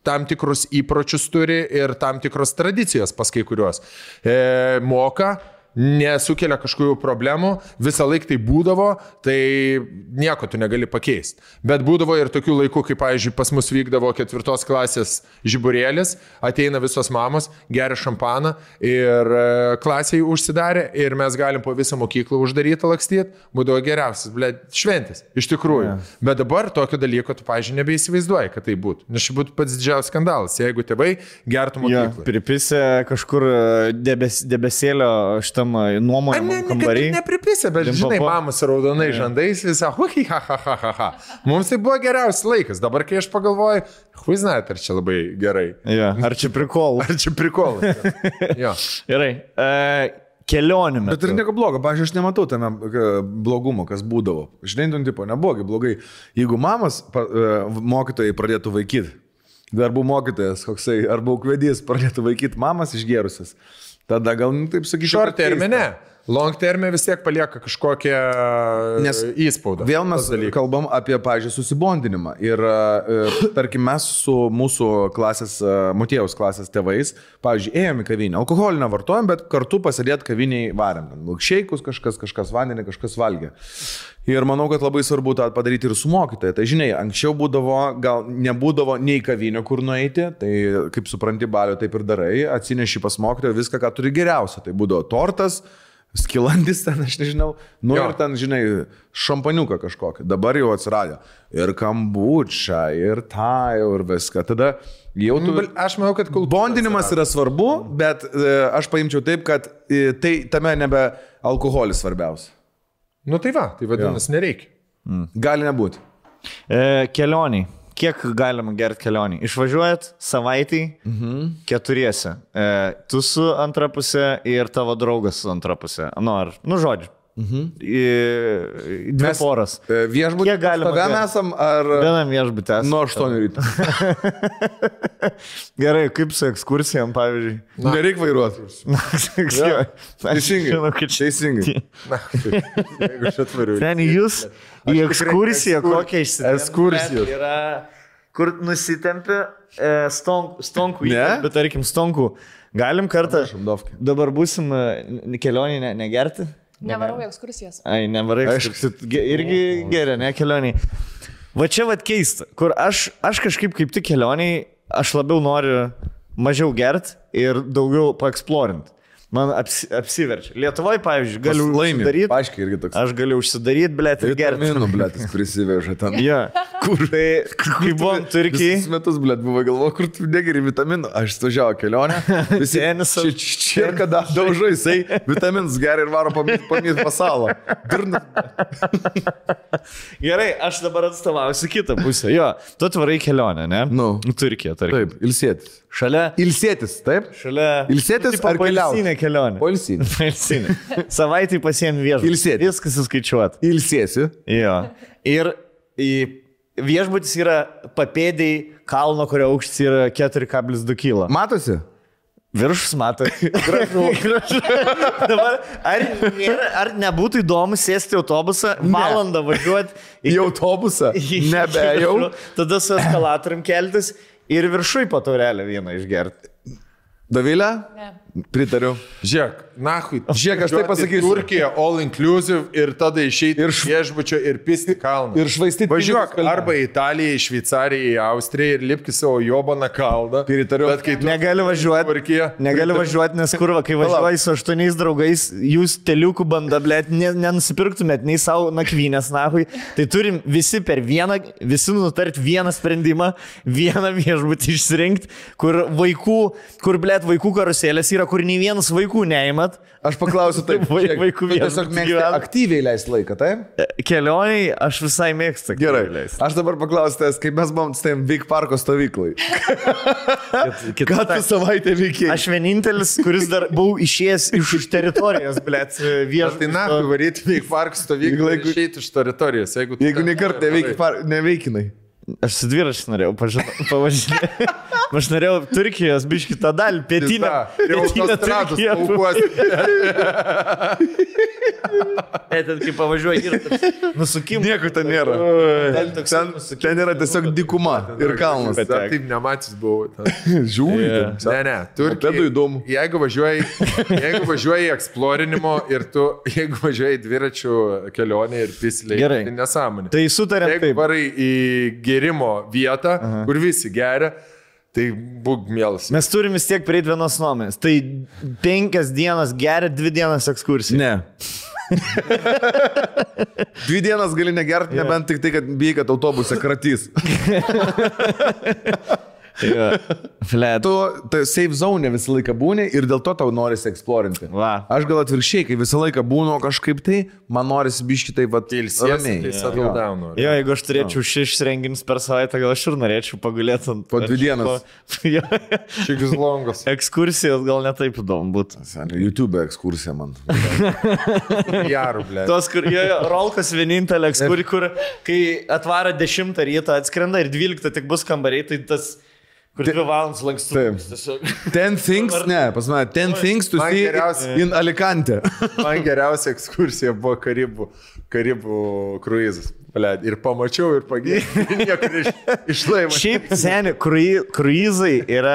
S3: tam tikrus įpročius turi ir tam tikros tradicijos pas kai kuriuos. E, moka, nesukelia kažkokių problemų, visą laiką tai būdavo, tai nieko tu negali pakeisti. Bet būdavo ir tokių laikų, kai, pavyzdžiui, pas mus vykdavo ketvirtos klasės žiburėlis, ateina visos mamos, geria šampaną ir e, klasiai užsidarė ir mes galim po visą mokyklą uždaryti lakstyti, būdavo geriausias, ble, šventis, iš tikrųjų. Yeah. Bet dabar tokio dalyko tu, pavyzdžiui, nebeįsivaizduoji, kad tai būtų. Nes čia būtų pats didžiausias skandalas, jeigu tėvai gertų mokyklą.
S1: pripisė kažkur e, debes, debesėlio šitam
S3: Ar
S1: nuomojamam
S3: ne, ne,
S1: kambarį.
S3: ne, nepripisė, bet
S1: Limpopo.
S3: žinai, mamos raudonai žandais visą, hui, ha, ha, ha, ha, ha. Mums tai buvo geriausias laikas. Dabar, kai aš pagalvoju, hui, žinai, ar čia labai gerai.
S1: Jo, ar čia prikol?
S3: Ar čia prikolas? jo.
S1: Gerai. E, kelionių metu.
S2: Bet ir nieko blogo, pažiūrėjau, aš nematau tame e, blogumo, kas būdavo. Žinai, tu tipo, nebuvo blogai. Jeigu mamas, pa- e, mokytojai pradėtų vaikyti, darbų mokytojas, koksai, arba ukvedys pradėtų vaikyti mamas išgerusias, tada gal, nu, taip sakyčiau,
S3: Short terme ne. Long terme vis tiek palieka kažkokią
S2: Nes
S3: įspaudą.
S2: Vėl mes kalbam apie, pažiūrėjau, susibondinimą. Ir, e, tarkim, mes su mūsų klasės, e, motiejaus klasės tėvais, pavyzdžiui, ėjome į kavinę. Alkoholį nevartojom, bet kartu pasėdėti kaviniai varėm. Milkšeikus kažkas, kažkas vandenį, kažkas valgė. Ir manau, kad labai svarbu tą padaryti ir su mokytoja. Tai žinai, anksčiau būdavo, gal nebūdavo nei kavinio, kur nueiti, tai kaip supranti, balio taip ir darai, atsineši pas mokytoją viską, ką turi geriausia. Tai būdavo tortas, skilandis ten, aš nežinau, nu
S3: Jo.
S2: ir ten, žinai, šampaniuką kažkokį. Dabar jau atsirado. Ir kambučia, ir tą, ir viską. Tada jau tu...
S3: Nu, Aš manau, kad kultūra.
S2: Bondinimas yra svarbu, bet e, aš paimčiau taip, kad e, tai tame nebe alkoholis svarbiausia.
S3: Nu tai va, tai vadinasi, nereikia.
S2: Gali nebūti.
S1: E, kelioniai. Kiek galima gerti kelionį? Išvažiuojat savaitį, mhm. keturiese. E, tu su antra pusė ir tavo draugas su antra pusė. Nu, ar, nu žodžiu. Mhm. E, dvi Mes, poras.
S2: E, Viešbutį.
S1: Kiek galima gert?
S2: esam ar...
S1: Vienam viešbutė.
S2: Nuo 8 ryto.
S1: Gerai, kaip su ekskursijom, pavyzdžiui.
S2: Nereikia vairuoti.
S1: Ja.
S2: Teisingai.
S1: Čia.
S2: Teisingai.
S3: Na, jeigu aš atvariu.
S1: Ten jūs į ekskursiją
S3: ekskur-
S1: kokią išsitempi.
S3: ekskursijos.
S1: Yra, kur nusitempi e, stonk, stonkų,
S2: Ne?
S1: įtempi, bet tarkim stonkų. Galim kartą. Dabar busim e, kelionį ne, negerti?
S4: Nevarau ekskursijas.
S1: Ai, nevarai. Ge- Irgi geria, ne kelioniai. Va čia vad keista, kur aš, aš kažkaip kaip tik kelioniai, aš labiau noriu mažiau gert ir daugiau paeksplorint. Man apsi, apsiverčia. Lietuvoje, pavyzdžiui, galiu užsidaryti.
S2: Paaiškiai irgi toks.
S1: Aš galiu užsidaryti, blėt, ir gerti.
S2: Vitaminų, blėt, jis prisiveža ten.
S1: Ja. Kur? Tai, kai buvom Turkijai,
S2: Visus metus, blėt, buvo galvo, kur tu negeri vitaminų. Aš suvažiavau kelionę. Visi
S1: Tenisas.
S2: čia, čia, ir kada daužai, jisai vitaminus geria ir varo pamėti pasalą. Durna.
S1: gerai, aš dabar atstovausiu kitą pusę. Jo, tu atvarai kelionę, ne?
S2: Nu.
S1: Turkija, tarkim.
S2: Taip, ilsėtis.
S1: Šalia.
S2: Ilsėtis, taip?
S1: Šalia.
S2: Ilsėtis
S1: tipo
S2: ar
S1: poilsinė kelionė.
S2: Poilsinė.
S1: Pailsinė. Savaitį pasiemi viešbutį.
S2: Ilsėtis.
S1: Viskas įskaičiuot.
S2: Ilsėsi.
S1: Jo. Ir į viešbutis yra papėdėjai kalno, kurio aukštis yra 4,2 kg.
S2: Matosi?
S1: Viršus mato. Gražu. Gražu. Dabar, ar, nėra, ar nebūtų įdomu sėsti į autobusą, valandą važiuoti
S2: Į autobusą. Nebejau.
S1: Tada su eskalatorium keltis ir viršui po taurelę vieną išgerti.
S2: Davilė?
S4: Ne.
S2: Pritariu.
S3: Žiūrėk, nahui.
S2: Žiūrėk, aš
S3: į
S2: pasakysiu.
S3: Turkija, all inclusive ir tada išeiti iš viešbučio ir pisti kalną.
S2: Ir švaistyti
S3: Važiuok arba į Italiją, į Šveicariją, į Austriją ir lipki savo jobaną kalną.
S2: Pritariu.
S3: Bet kai tu
S1: Negali važiuoti.
S3: Turkija.
S1: Negali važiuoti, nes kurva, kai važiuoji su aštuoniais draugais, jūs teliukų banda, blėt, ne, nenusipirktumėt nei savo nakvynės, nahui. Tai turim visi per vieną, visi nutart vieną sprendimą, vieną viešbutį išsirinkti, kur vaikų, kur, blėt, vaikų karuselės yra, kur nei vienas vaikų neįmat.
S2: Aš paklausiu taip.
S1: Vai-
S2: žiūrėk,
S1: vaikų
S2: tiesiog mėgsti aktyviai leisti laiką, taip?
S1: Kelioniai aš visai mėgstu.
S2: Gerai.
S1: leist.
S2: Aš dabar paklausiu tavęs, kaip mes buvom su tavim Vik parko stovyklai. Ką tu savaitę veikiai?
S1: Aš vienintelis, kuris dar buvau išėjęs iš, iš teritorijos, blėt,
S3: Aš
S1: viešbutį.
S3: tai nahui varyti į park stovyklą ir
S2: Jeigu-
S3: išeiti iš teritorijos. Jeigu, tu
S2: Jeigu
S3: ten
S2: ne kartą
S3: nori,
S2: neveiki, par... neveikinai.
S1: Aš su dviračiu norėjau pavažinėti. Aš norėjau Turkijos biškį tą dalį, pietinę. Pietinę Turkiją. E, ten kai pavažiuoji ir nusukim.
S2: Nieko ten nėra.
S1: Ten
S2: Ten, ten yra tiesiog dykuma ir kalnas.
S1: Bet-
S3: taip nematys buvau.
S2: Žiūri.
S1: Yeah.
S3: Ne, ne, Turkija.
S2: Pedų įdomu.
S3: Jeigu važiuoji, jeigu važiuoji eksplorinimo ir tu, jeigu važiuoji dviračių kelionė ir pisliai,
S1: Gerai.
S3: tai nesąmonė.
S1: Tai sutarėm
S3: Jeigu varai į gerimo vietą, Aha. kur visi geria, tai būk mielas.
S1: Mes turim vis tiek prieiti vienos nuomonės. Tai penkias dienas geria, dvi dienas ekskursija.
S2: Ne. Dvi dienas gali negerti, yeah. nebent tik tai, kad bijai, kad autobuse kratys.
S1: Ja. Flet.
S2: Tu tai safe zone visą laiką būni ir dėl to tau norisi eksplorinti.
S1: Va.
S2: Aš gal atvirkščiai, kai visą laiką būnu kažkaip tai, man norisi biški tai va
S3: Ilsiesi, tai settle down. nori.
S1: Jo, jeigu aš turėčiau šešis renginius per savaitę, gal aš ir norėčiau pagulėti ant...
S2: Po dvi dienas.
S1: Po... Jo.
S3: Šikis longas.
S1: Ekskursijos gal netaip įdomu būtų.
S2: YouTube ekskursija man.
S3: Jarų, ble.
S1: Tos, kur jo, jo, Rolkas vienintelė ekskursija, kur kai atvaro 10 ryto atskrenda ir 12 tik bus kambariai, tai tas, kur 2 valandas lankstų.
S2: Taip. Ten things, ne, pas mane, ten things see
S3: geriausia-
S2: in Alicante.
S3: Man geriausia ekskursija buvo Karibų, Karibų kruizas. Ble, ir pamačiau, ir pagėdėjau. Iš, iš laivo.
S1: Šiaip, seniai, krui- kruizai yra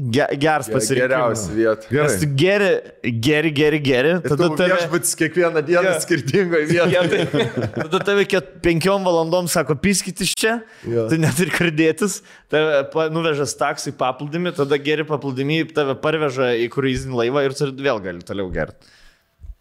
S1: ge, geras pasirinkimas.
S3: Geriausia vieta.
S1: Nes tu geri, geri, geri, geri, tada
S3: Tu
S1: tave...
S3: viešbutis kiekvieną dieną
S1: Jo.
S3: skirtingoje
S1: Ja,
S3: vietoje.
S1: tai, tada tave penkiom valandom sako, piskit iš čia,
S2: Jo.
S1: tu neturi kur dėtis, tave nuvežas taksai paplūdimi, tada geri paplūdimi, tave parveža į kruizinį laivą ir vėl gali toliau gerti.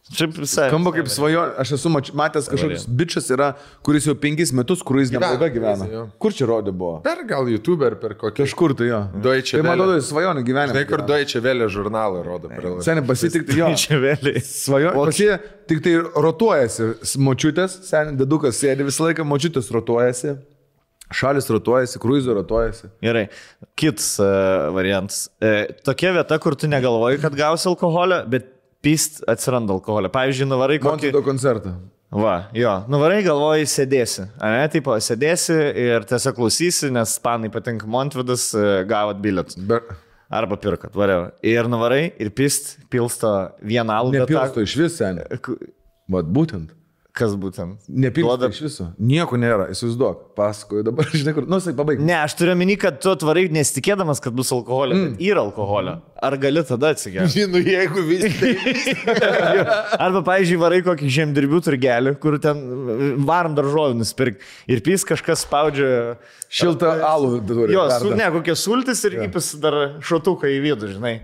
S1: Šiaip visai.
S2: Skamba kaip svajonė, aš esu mač- matęs kažkoks bičias yra, kuris jau penkis metus
S3: Gyvena
S2: laive
S3: kruize,
S2: gyvena.
S3: jo.
S2: Kur čia rodė buvo?
S3: Per gal YouTube ar per kokį.
S2: Kažkur tai jo.
S3: Deutsche
S2: Tai man
S3: Welle.
S2: atrodo, svajonė gyvenime.
S3: Žinai, kur Deutsche Welle žurnalą rodo.
S2: Seniai pasitikti, jo.
S1: Čia vėliai.
S2: Svajonė. Pas jie tik tai rotuojasi. Močiutės, seniai dedukas sėdi visą laiką, močiutės rotuojasi. Šalis rotuojasi, kruizo rotuojasi.
S1: Gerai, kits uh, variantas. E, tokia vieta, kur tu negalvoji, kad gausi alkoholio, bet pyst atsiranda alkoholio. Pavyzdžiui, nuvarai kokį...
S2: Montvido koncertą.
S1: Va, jo, nuvarai galvoji, sėdėsi. Ne, taip, sėdėsi ir tiesiog klausysi, nes panai patinka Montvidas, e, gavot bilietus.
S2: Be...
S1: Arba pirkat, whatever. Ir nuvarai ir pist, pilsto vieną alų.
S2: Nepilsto iš vis, seniai. Vat būtent.
S1: Kas būtent?
S2: Nepilsto
S1: Duoda-
S2: iš viso. Nieko nėra, įsivaizduok. Pasakoju dabar, žinai, kur. Nu, sakai, pabaig.
S1: Ne, aš turiu minį, kad tu atvarai nesitikėdamas, kad bus alkoholio, mm. yra alkoholio. Ar gali tada atsigerti?
S3: Nu, jeigu vis tai.
S1: Arba, pavyzdžiui, varai kokį žemdirbių turgelį, kur ten varom daržovių nusipirkti ir pys kažkas spaudžia.
S2: Šiltą alų turi.
S1: Jo, su, ne, kokie sultis ir įpis dar šotuką į vidų, žinai.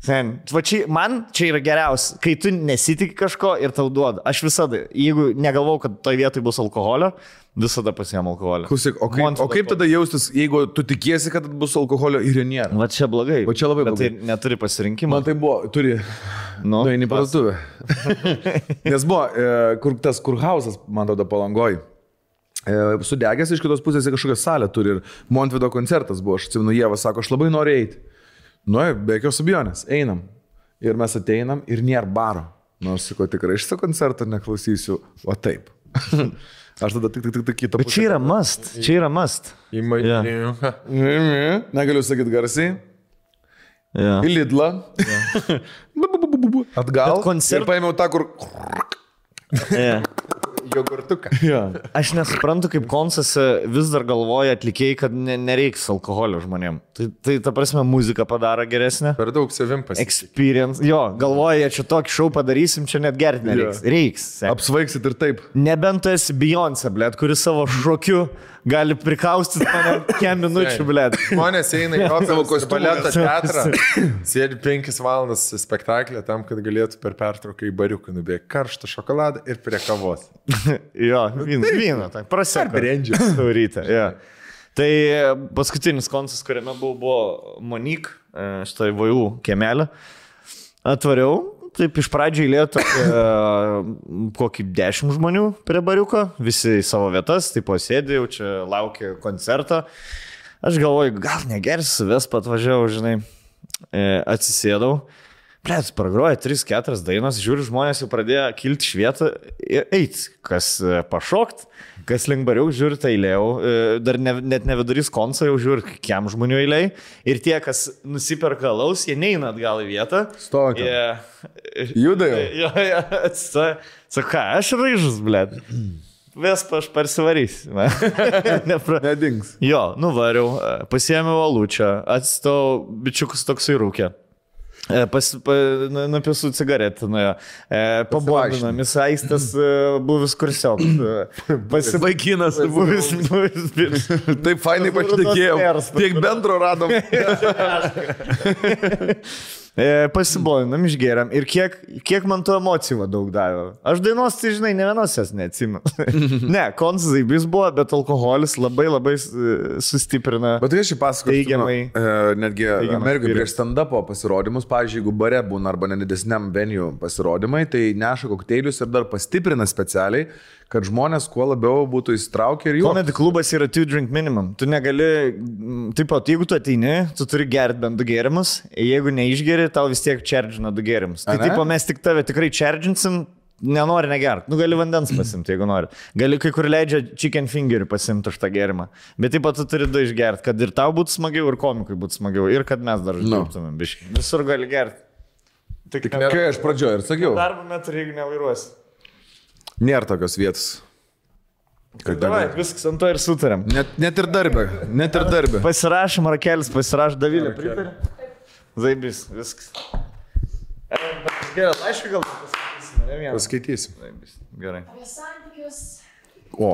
S1: Sen, va čia, man čia yra geriausia, kai tu nesitik kažko ir tau duoda. Aš visada, jeigu negalvau, kad toje vietoje bus alkoholio, visada pasiemu alkoholio.
S2: Klausyk, o kaip,
S1: Man
S2: o kaip tada jaustis, jeigu tu tikiesi, kad bus alkoholio ir jo nėra?
S1: Va čia blogai.
S2: Va čia labai
S1: Bet
S2: blogai.
S1: Tai neturi pasirinkimo.
S2: Man tai buvo, turi.
S1: Nu,
S2: Nu, eini parduotuvę. Nes buvo, e, kur tas kurhausas, man tada palangoj. E, Sudegęs iš kitos pusės kažkokią salę turi ir Montvido koncertas buvo, aš atsimenu, Jėva sako, aš labai noriu eiti. Nu, be jokios abejonės, einam. Ir mes ateinam ir nėra baro. Nu, aš sakau, tikrai šitą koncertą neklausysiu, o taip. aš tada tik, tik, tik, tik kitą
S1: Bet čia yra must, čia yra must.
S3: Į maitinį.
S2: Negaliu sakyti garsiai.
S1: Ja.
S2: į Lidlą. Bu, Atgal.
S1: Bet koncert-
S2: Ir paėmiau tą, kur...
S1: Ja.
S3: Jogurtuką.
S2: Ja.
S1: Aš nesuprantu, kaip koncese vis dar galvoja atlikėjai, kad ne, nereiks alkoholio žmonėm. Tai, tai ta prasme, muzika padaro geresnę.
S3: Per daug savim pasiekti.
S1: Experience. Jo, galvoja, čia tokį šau padarysim, čia net gerti nereiks. Reiks. sek.
S2: Apsvaigsit ir taip.
S1: Nebent tu esi Beyoncé, blėt, kuris savo šokiu gali prikaustyti mane kem minučių, blėt.
S3: Žmonės eina į
S2: kostiumą.
S3: baleto teatrą, sėdi penkis valandas spektaklį tam, kad galėtų per pertrauką į bariuką nubėgti karštą šokoladą ir prie kavos.
S1: jo, vyną, vyną, tai prasė.
S3: brendžio.
S1: Ryte, jo. Tai e, paskutinis koncas, kuriame buvo, buvo Monik, e, štai VAU kiemelė. Atvariau, taip iš pradžių eilėtų kokį dešimt žmonių prie bariuko, visi į savo vietas, taip posėdė, jau čia laukia koncerto. Aš galvoju, gal negersiu, ves patvažiavau, žinai, e, atsisėdau. Plėt, pragroja 3-4 dainos, žiūriu, žmonės jau pradėjo kilti švietą ir eiti, kas e, pašokt, kas link bariau, žiūriu, tai eilėjau, e, dar ne, net ne vidurys konso, jau žiūriu, kiam žmonių eiliai. Ir tie, kas nusiperka laus, jie neina atgal į vietą.
S2: Stovi ten.
S1: Jie...
S2: Juda jau.
S1: Jo, jo, atsistoja. Sako, ką, aš raižus, blėt. Vespa aš parsivarysiu. Nepra...
S2: Nedings.
S1: Jo, nuvariau, e, pasiėmiau alučią, atsistau, bičiukus toksai rūkė. Pas, pa, nu- nupėsų cigaretę, nuėjo. E, Pabogino, misaistas buvis kursiok. Pasibaiginas, buvis, buvis.
S2: Taip fainai
S1: perspas.
S2: Tiek bendro radom.
S1: E, Pasibolinam, išgeriam. Ir kiek, kiek man tų emocijų daug davė. Aš dainos, tai žinai, ne vienos jas neatsimenu. ne, koncai vis buvo, bet alkoholis labai labai e, sustiprina.
S2: Bet tai aš įpasakoju,
S1: Teigiamai.
S2: e, netgi
S1: experience.
S2: prieš stand-upo pasirodymus, pavyzdžiui, jeigu bare būna arba nedidesniam venue pasirodymai, tai neša kokteilius ir dar pastiprina specialiai, kad žmonės kuo labiau būtų įsitraukę ir jų.
S1: Comedy klubas yra 2 drink minimum. Tu negali, taip pat, jeigu tu ateini, tu turi gerti bent du gėrimus, jeigu neišgeri, tau vis tiek čerdžina du gėrimus. Tai
S2: ne?
S1: taip, mes tik tave tikrai čerdžinsim, nenori negert. Nu, gali vandens pasimti, jeigu nori. Gali kai kur leidžia chicken fingerį pasimti už tą gėrimą. Bet taip pat tu turi du išgerti, kad ir tau būtų smagiau, ir komikui būtų smagiau, ir kad mes dar žinautumėm, biškai. Visur gali gerti. Tik, tik
S2: Kai aš pradžioje ir sakiau,
S1: Darbo metu, jeigu nevairuosi.
S2: Nėra tokios vietos.
S1: Tai davai, viskas ant to ir sutarėm.
S2: Net, net ir darbė, net ir darbė.
S1: Pasirašym, rakelis, pasirašym, Davilė, pritarė. Zaibis, viskas. E, bet Gerai, laišką gal paskaitysim, ne vieną.
S3: Paskaitysim.
S1: Zaibis, Gerai.
S4: Apie santykius.
S2: O,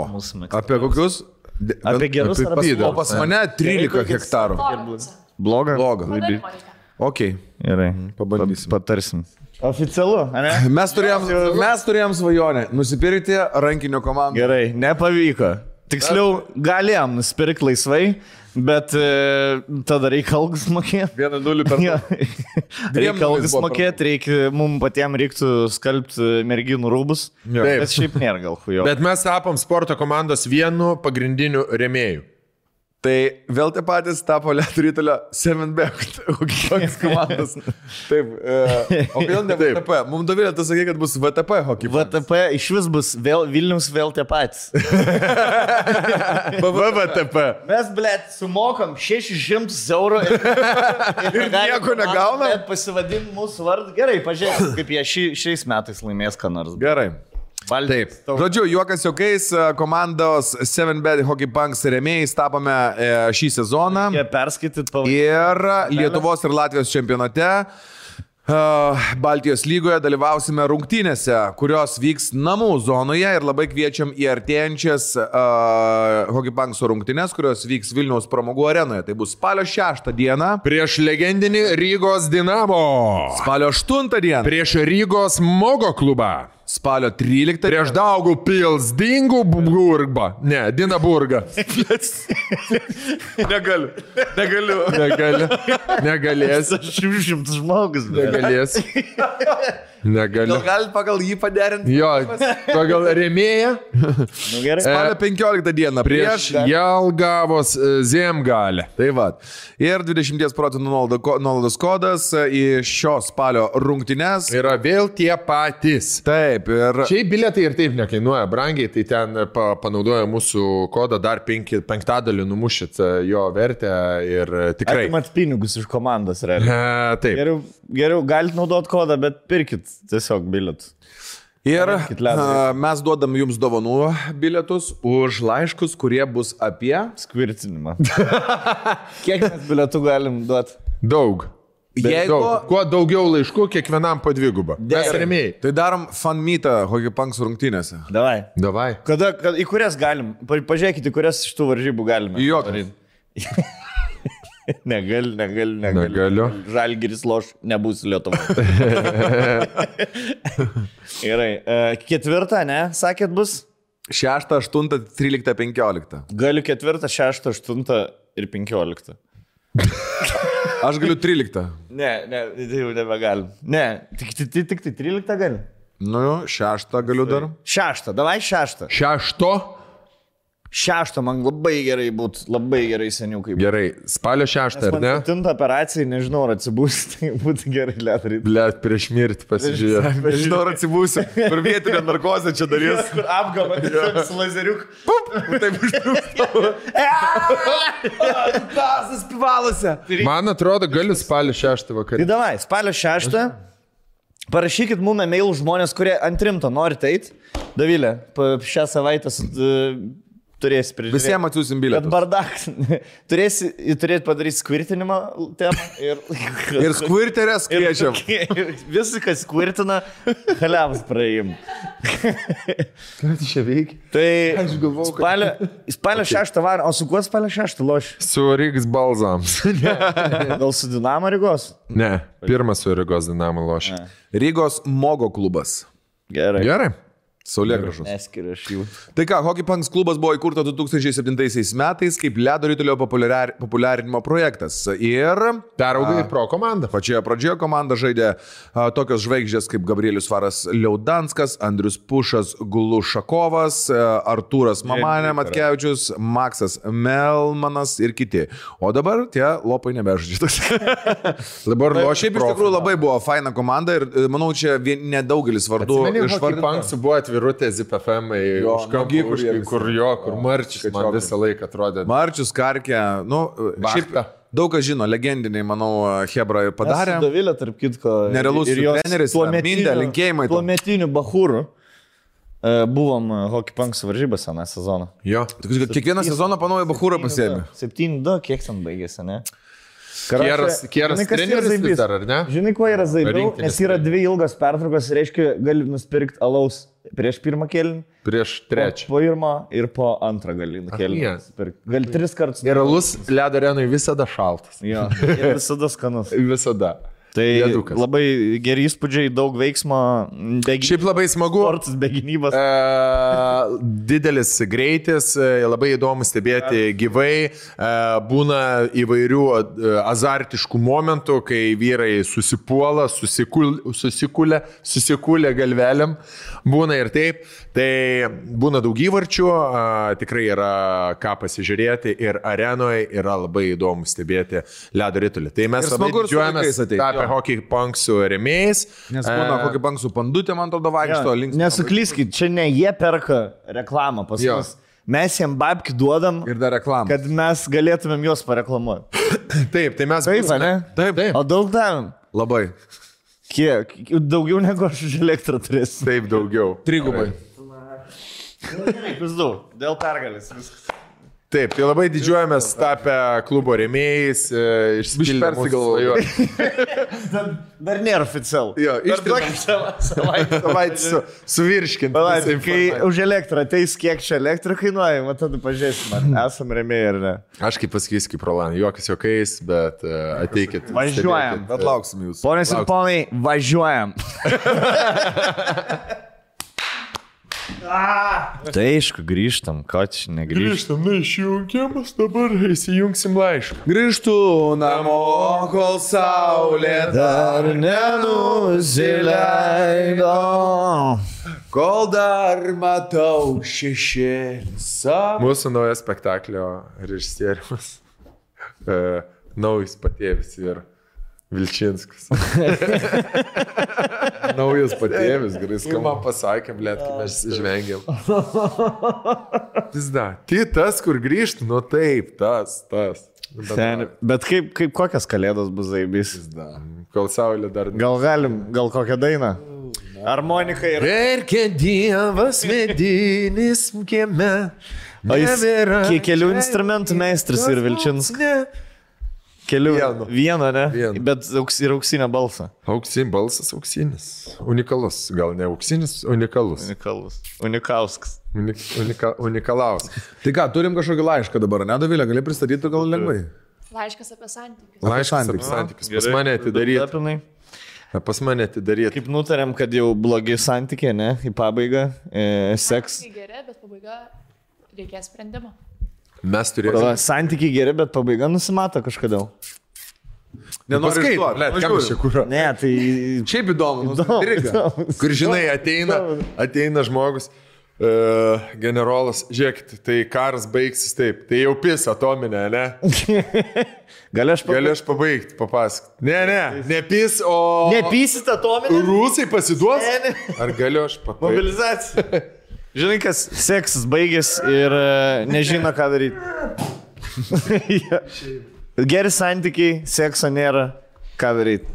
S2: apie kokius?
S1: Apie gerus ar apie
S2: pavydą. O pas mane 13 hektarų.
S1: Bloga?
S2: Bloga.
S1: Zaibi.
S2: Ok,
S1: Gerai.
S2: pabandysim.
S1: Pa- Patarsim. Oficialu, ne?
S2: Mes turėjom, mes turėjom svajonę nusipirkti rankinio komandą.
S1: Gerai, nepavyko. Tiksliau, galėjom nusipirkti laisvai, bet e, tada reikia algus mokėti.
S2: 1-0 per
S1: Ja. Reikia
S2: per-
S1: mokėti, reikia, mums patiems reiktų skalbti merginų rūbus.
S2: Jo.
S1: Bet šiaip nėra gal hujo.
S3: Bet mes tapom sporto komandos vienu pagrindiniu remėju.
S2: Tai vėl tie patys tapo Lietuvėlio 7back hokejos komandos. Taip. E, o kodėl ne VTP? Mums Dovilė, tu sakai, kad bus VTP hockey.
S1: VTP iš vis bus vėl, Vilnius vėl tie patys.
S2: VTP.
S1: Mes, blėt, sumokam 600 eurų ir, ir,
S2: Ir nieko negaunam?
S1: Pasivadin mūsų vardą. Gerai, pažiūrėk, kaip jie ši, šiais metais laimės ką nors.
S2: Gerai.
S1: Taip.
S2: Žodžiu, juokas juokais, e, komandos 7bet hockey punks remėjais tapome e, šį sezoną.
S1: Jie perskaityt pavadinimą.
S2: Ir Lietuvos ir Latvijos čempionate. uh, Baltijos lygoje dalyvausime rungtynėse, kurios vyks namų zonoje ir labai kviečiam į artėjančias uh, Hockey Punkso rungtynės, kurios vyks Vilniaus pramogų arenoje. Tai bus spalio 6 dieną,
S3: Prieš legendinį Rygos Dinamo.
S2: spalio 8 dieną,
S3: Prieš Rygos Mogo klubą.
S2: Spalio 13
S3: Prieš Daugų Pils Dingų Burgą. Ne, Dinaburgą.
S2: Negaliu. Negaliu.
S3: Negali. Negalės.
S1: Aš šimtas žmogus.
S3: Negalės. Negaliu.
S2: Gal galit pagal jį paderinti?
S3: Jo, pagal remėją
S1: Nu gerai.
S2: Spalio 15 dieną
S3: prieš
S2: prieš.
S3: Jelgavos e, Zemgalę.
S2: Tai va. Ir 20 procentų nuolaidos kodas e, į šio spalio rungtynes.
S3: Yra vėl tie patys.
S2: Taip, ir
S3: Šiaip bilietai ir taip nekainuoja brangiai, tai ten pa, panaudoja mūsų kodą, dar penki, penktadalį numušit e, jo vertę ir e, tikrai.
S1: Atimat pinigus iš komandos, realiai.
S3: E, taip.
S1: Geriau, geriau galite naudoti kodą, bet pirkit tiesiog bilietus.
S2: Ir mes duodam jums dovanų bilietus už laiškus, kurie bus apie...
S1: Skvirtinimą. Kiek mes bilietų galim duoti?
S3: Daug. Bet
S2: Jeigu-
S3: daug. Kuo daugiau laiškų, kiekvienam po dvigubą. Mes remėjai.
S2: Tai darom fan meetą Hockey Punks rungtynėse.
S1: Davai.
S3: Davai.
S1: Kada, kada, į kurias galim? Pa- Pažiūrėkite, į kurias iš tų varžybų galime. Varyt. Negal, negal, negal.
S3: Negaliu.
S1: Žalgiris loš, nebus Lietuva. Gerai. e, Ketvirtą, ne? Sakėt bus?
S2: 6, 8, 13, 15.
S1: Galiu ketvirtą, šeštą, aštuntą ir penkioliktą.
S2: Aš galiu 13.
S1: Ne, ne, tai jau nebegalim. Ne, tik, tik, tik, tik tai 13 gali.
S2: Nu, 6 galiu dar.
S1: Šeštą, davai šeštą.
S3: Šešto.
S1: Šeštą man labai gerai būtų, labai gerai seniukai.
S3: Gerai. Spalio šeštą, ar ne?
S1: Septintą operaciją, nežinau, ar atsibūs, tai būtų gerai lėtrai.
S3: Blet, prieš mirtį pasižiūrėjau.
S2: Nežinau, ar atsibūsiu. Per vietinę narkozę čia darys.
S1: Kur apgama, su lazeriuku.
S2: Taip užtruktų. Tasas pivalose.
S3: Man atrodo, galiu spalio šeštą
S1: Tai
S3: vakarą.
S1: davai, spalio šeštą. Parašykit mums e-mail žmonės, kurie antrimto norite eiti. Davilė, šią savaitę turėsi prižiūrėti.
S2: Visiems atsiųsim
S1: Bet
S2: bilietus.
S1: bardak, turėsi, turėti padaryti skvirtinimą temą ir...
S2: Ir skvirterės
S1: ir-
S2: kviečiam.
S1: Visi, kas skvirtina, haliavas praėjim.
S3: Ką tu čia veiki?
S1: Tai
S3: Aš galvojau, kad-
S1: spalio, spalio šeštą varą, o su kuo spalio šeštą loš?
S3: Su Rygs Balzams.
S1: Gal su Dinamo Rygos?
S3: ne, pirmas su Rygos Dinamo lošia.
S2: Rygos Mogo klubas.
S1: Gerai.
S3: Gerai.
S2: Saulė gražus.
S1: Neskiriu aš jų.
S2: Tai ką, Hockey Punks klubas buvo įkurtas 2007 metais kaip ledo rytulio populiar, populiarinimo projektas. Ir
S3: Peraugai ir pro komandą.
S2: pačioje pradžioje komanda žaidė a, tokios žvaigždės kaip Gabrielius Varas Liaudanskas, Andrius Pušas Glušakovas, a, Artūras Mamanė Matkevičius, Maksas Melmanas ir kiti. O dabar tie lopai nebežaidžia.
S3: Dabar
S2: O šiaip iš tikrųjų labai buvo faina komanda ir e, manau, čia vien- nedaugelis vardų
S3: Iš
S2: išvardinta.
S3: Panksų buvo atvirutė ZPFM, už
S2: nuogi, kur
S3: kur jo, kur marčius man visą laiką atrodė.
S2: Marčius Karkė, nu, šiaip daug kas žino, legendiniai, manau, Hebra ir padarė.
S1: Davilė, tarp kitko.
S2: Nerealus treneris,
S1: tuometinių-
S2: Mindė, linkėjimai.
S1: Tuometinių bahūrų. e, Buvom e, Hockey Punks varžybose aną sezoną.
S3: Jo.
S2: Kiekvieną sezoną panauja Bahūrą pasiemi.
S1: 7-2, kiek ten baigėsi, ne?
S3: Kieras, kieras
S1: Žinai,
S3: treneris vis dar, ar ne?
S1: Žinai, kuo yra zaibiau? Nes yra dvi ilgos pertraukos, reiškia, gali nusipirkti alaus prieš pirmą kėlinį,
S3: Prieš trečią.
S1: po pirmą ir po antrą gali
S3: je.
S1: kėlinį. nusipirkt. Gali tris kartus.
S3: Ir alus ledo arenui visada šaltas.
S1: Jo, visada skanus.
S3: Visada.
S1: Tai
S3: Ledukas.
S1: labai geri įspūdžiai, daug veiksmo, be
S3: Šiaip labai smagu.
S1: sportas, be gynybos.
S3: E, didelis greitis, e, labai įdomu stebėti gyvai, e, būna įvairių e, azartiškų momentų, kai vyrai susipuola, susikul, susikulė, susikulė galveliam, būna ir taip, tai būna daug įvarčių, e, tikrai yra ką pasižiūrėti ir arenoje yra labai įdomu stebėti ledo ritulį. Tai mes
S2: Ir
S3: labai
S2: smagu
S3: hockey punksų remėjais.
S2: Nes būna
S3: E,
S2: kokį banksų pandutę, man atrodo, vaikšto
S1: Jo,
S2: link.
S1: Nesuklyskit, čia ne jie perka reklamą pas mus. Mes jiem babki duodam,
S2: Ir dar reklamą.
S1: kad mes galėtumėm juos pareklamuoti.
S3: Taip, tai mes
S1: Taip, ne?
S3: Taip, taip.
S1: O daug davėm?
S2: Labai.
S1: Kiek? Daugiau negu aš už elektrą turėsiu.
S3: Taip, daugiau.
S2: Trigubai.
S1: Pizdu, dėl pergalės viskas.
S3: Taip, tai labai didžiuojamės tapę klubo remėjais. e, išsipildė mūsų
S2: persigalvojo.
S3: svajonė.
S1: Dar, dar nėra oficial.
S3: Jo,
S1: sava- savaitę.
S3: Su, suvirškinti.
S1: Palauk,
S3: visą
S1: kai už elektrą ateis, kiek čia elektra kainuoja, man tada pažiūrėsim, ar esam remėjai ar ne.
S3: Aš kaip pasakysiu, kaip Roland, juokas juokais, bet uh, ateikit.
S1: Važiuojam.
S2: Bet lauksim jūsų.
S1: Ponės ir ponai, važiuojam. Tai aišku, grįžtam, ko čia negrįžtam.
S3: Grįžtam, na išjungiamas, dabar įsijungsim laišką.
S2: Grįžtu namo, kol saulė dar
S1: nenusileido.
S2: kol dar matau šešėlį savo.
S3: Mūsų naujas spektaklio režisierius. Uh, naujas patėvis ir Vilčinskas.
S2: Naujas patėvis, gerai skamba.
S3: man pasakė, blėt, kai mes žvengiam. Vis da. Tai tas, kur grįžtų, nu taip, tas, tas. Bet,
S1: Seni, bet kaip, kaip kokias kalėdos bus zaibys?
S3: Kol saulė dar.
S1: Gal galim, gal kokią dainą? Harmonika ir...
S3: Verkia Dievas medinis kieme.
S1: O jis kiek kelių instrumentų meistras ir Vilčins. Kelių.
S3: Vieno.
S1: Vieną, ne?
S3: Vieno.
S1: Bet auks, ir auksinę balsą.
S3: Auksin, balsas auksinis. Unikalus. Gal ne auksinis, unikalus.
S1: Unikalus. Unikauskas.
S3: Unik, unika, unikalaus.
S2: Tai ką, turim kažkokį laišką dabar, ne, Davilė, gali pristatyti gal lengvai?
S4: Laiškas apie santykius.
S3: Laiškas apie
S2: santykius.
S3: santykius. Pas mane atidaryt.
S1: Apinai.
S3: Pas mane atidaryt.
S1: Kaip nutarėm, kad jau blogi santykiai, ne? Į pabaigą. E, seks.
S4: Geri, bet pabaiga reikės sprendimo.
S3: Mes turėsime.
S1: Pala, Santykiai geri, bet pabaiga nusimato kažkodėl.
S2: Nenoriu
S3: Paskait,
S2: išduot.
S3: blet,
S2: Nu,
S3: kam čia kur?
S1: Ne, tai...
S2: Šiaip įdomu, nu,
S1: Įdomu,
S2: intriga.
S1: įdomu.
S3: Kur žinai, ateina, ateina žmogus, uh, generolas, žiūrėkit, tai karas baigsis taip, tai jau pis atominė, ne?
S1: Gal aš
S3: Gali aš pabaigti, papasakot. Ne, ne, ne pis, o...
S1: Nepysit atominį?
S3: Rusai pasiduos?
S1: Ne, ne.
S3: Ar galiu aš pabaigti?
S1: Mobilizacija. Žinai, kas seksas baigės ir e, nežino, ką daryti. Geri santykiai, sekso nėra, ką daryti.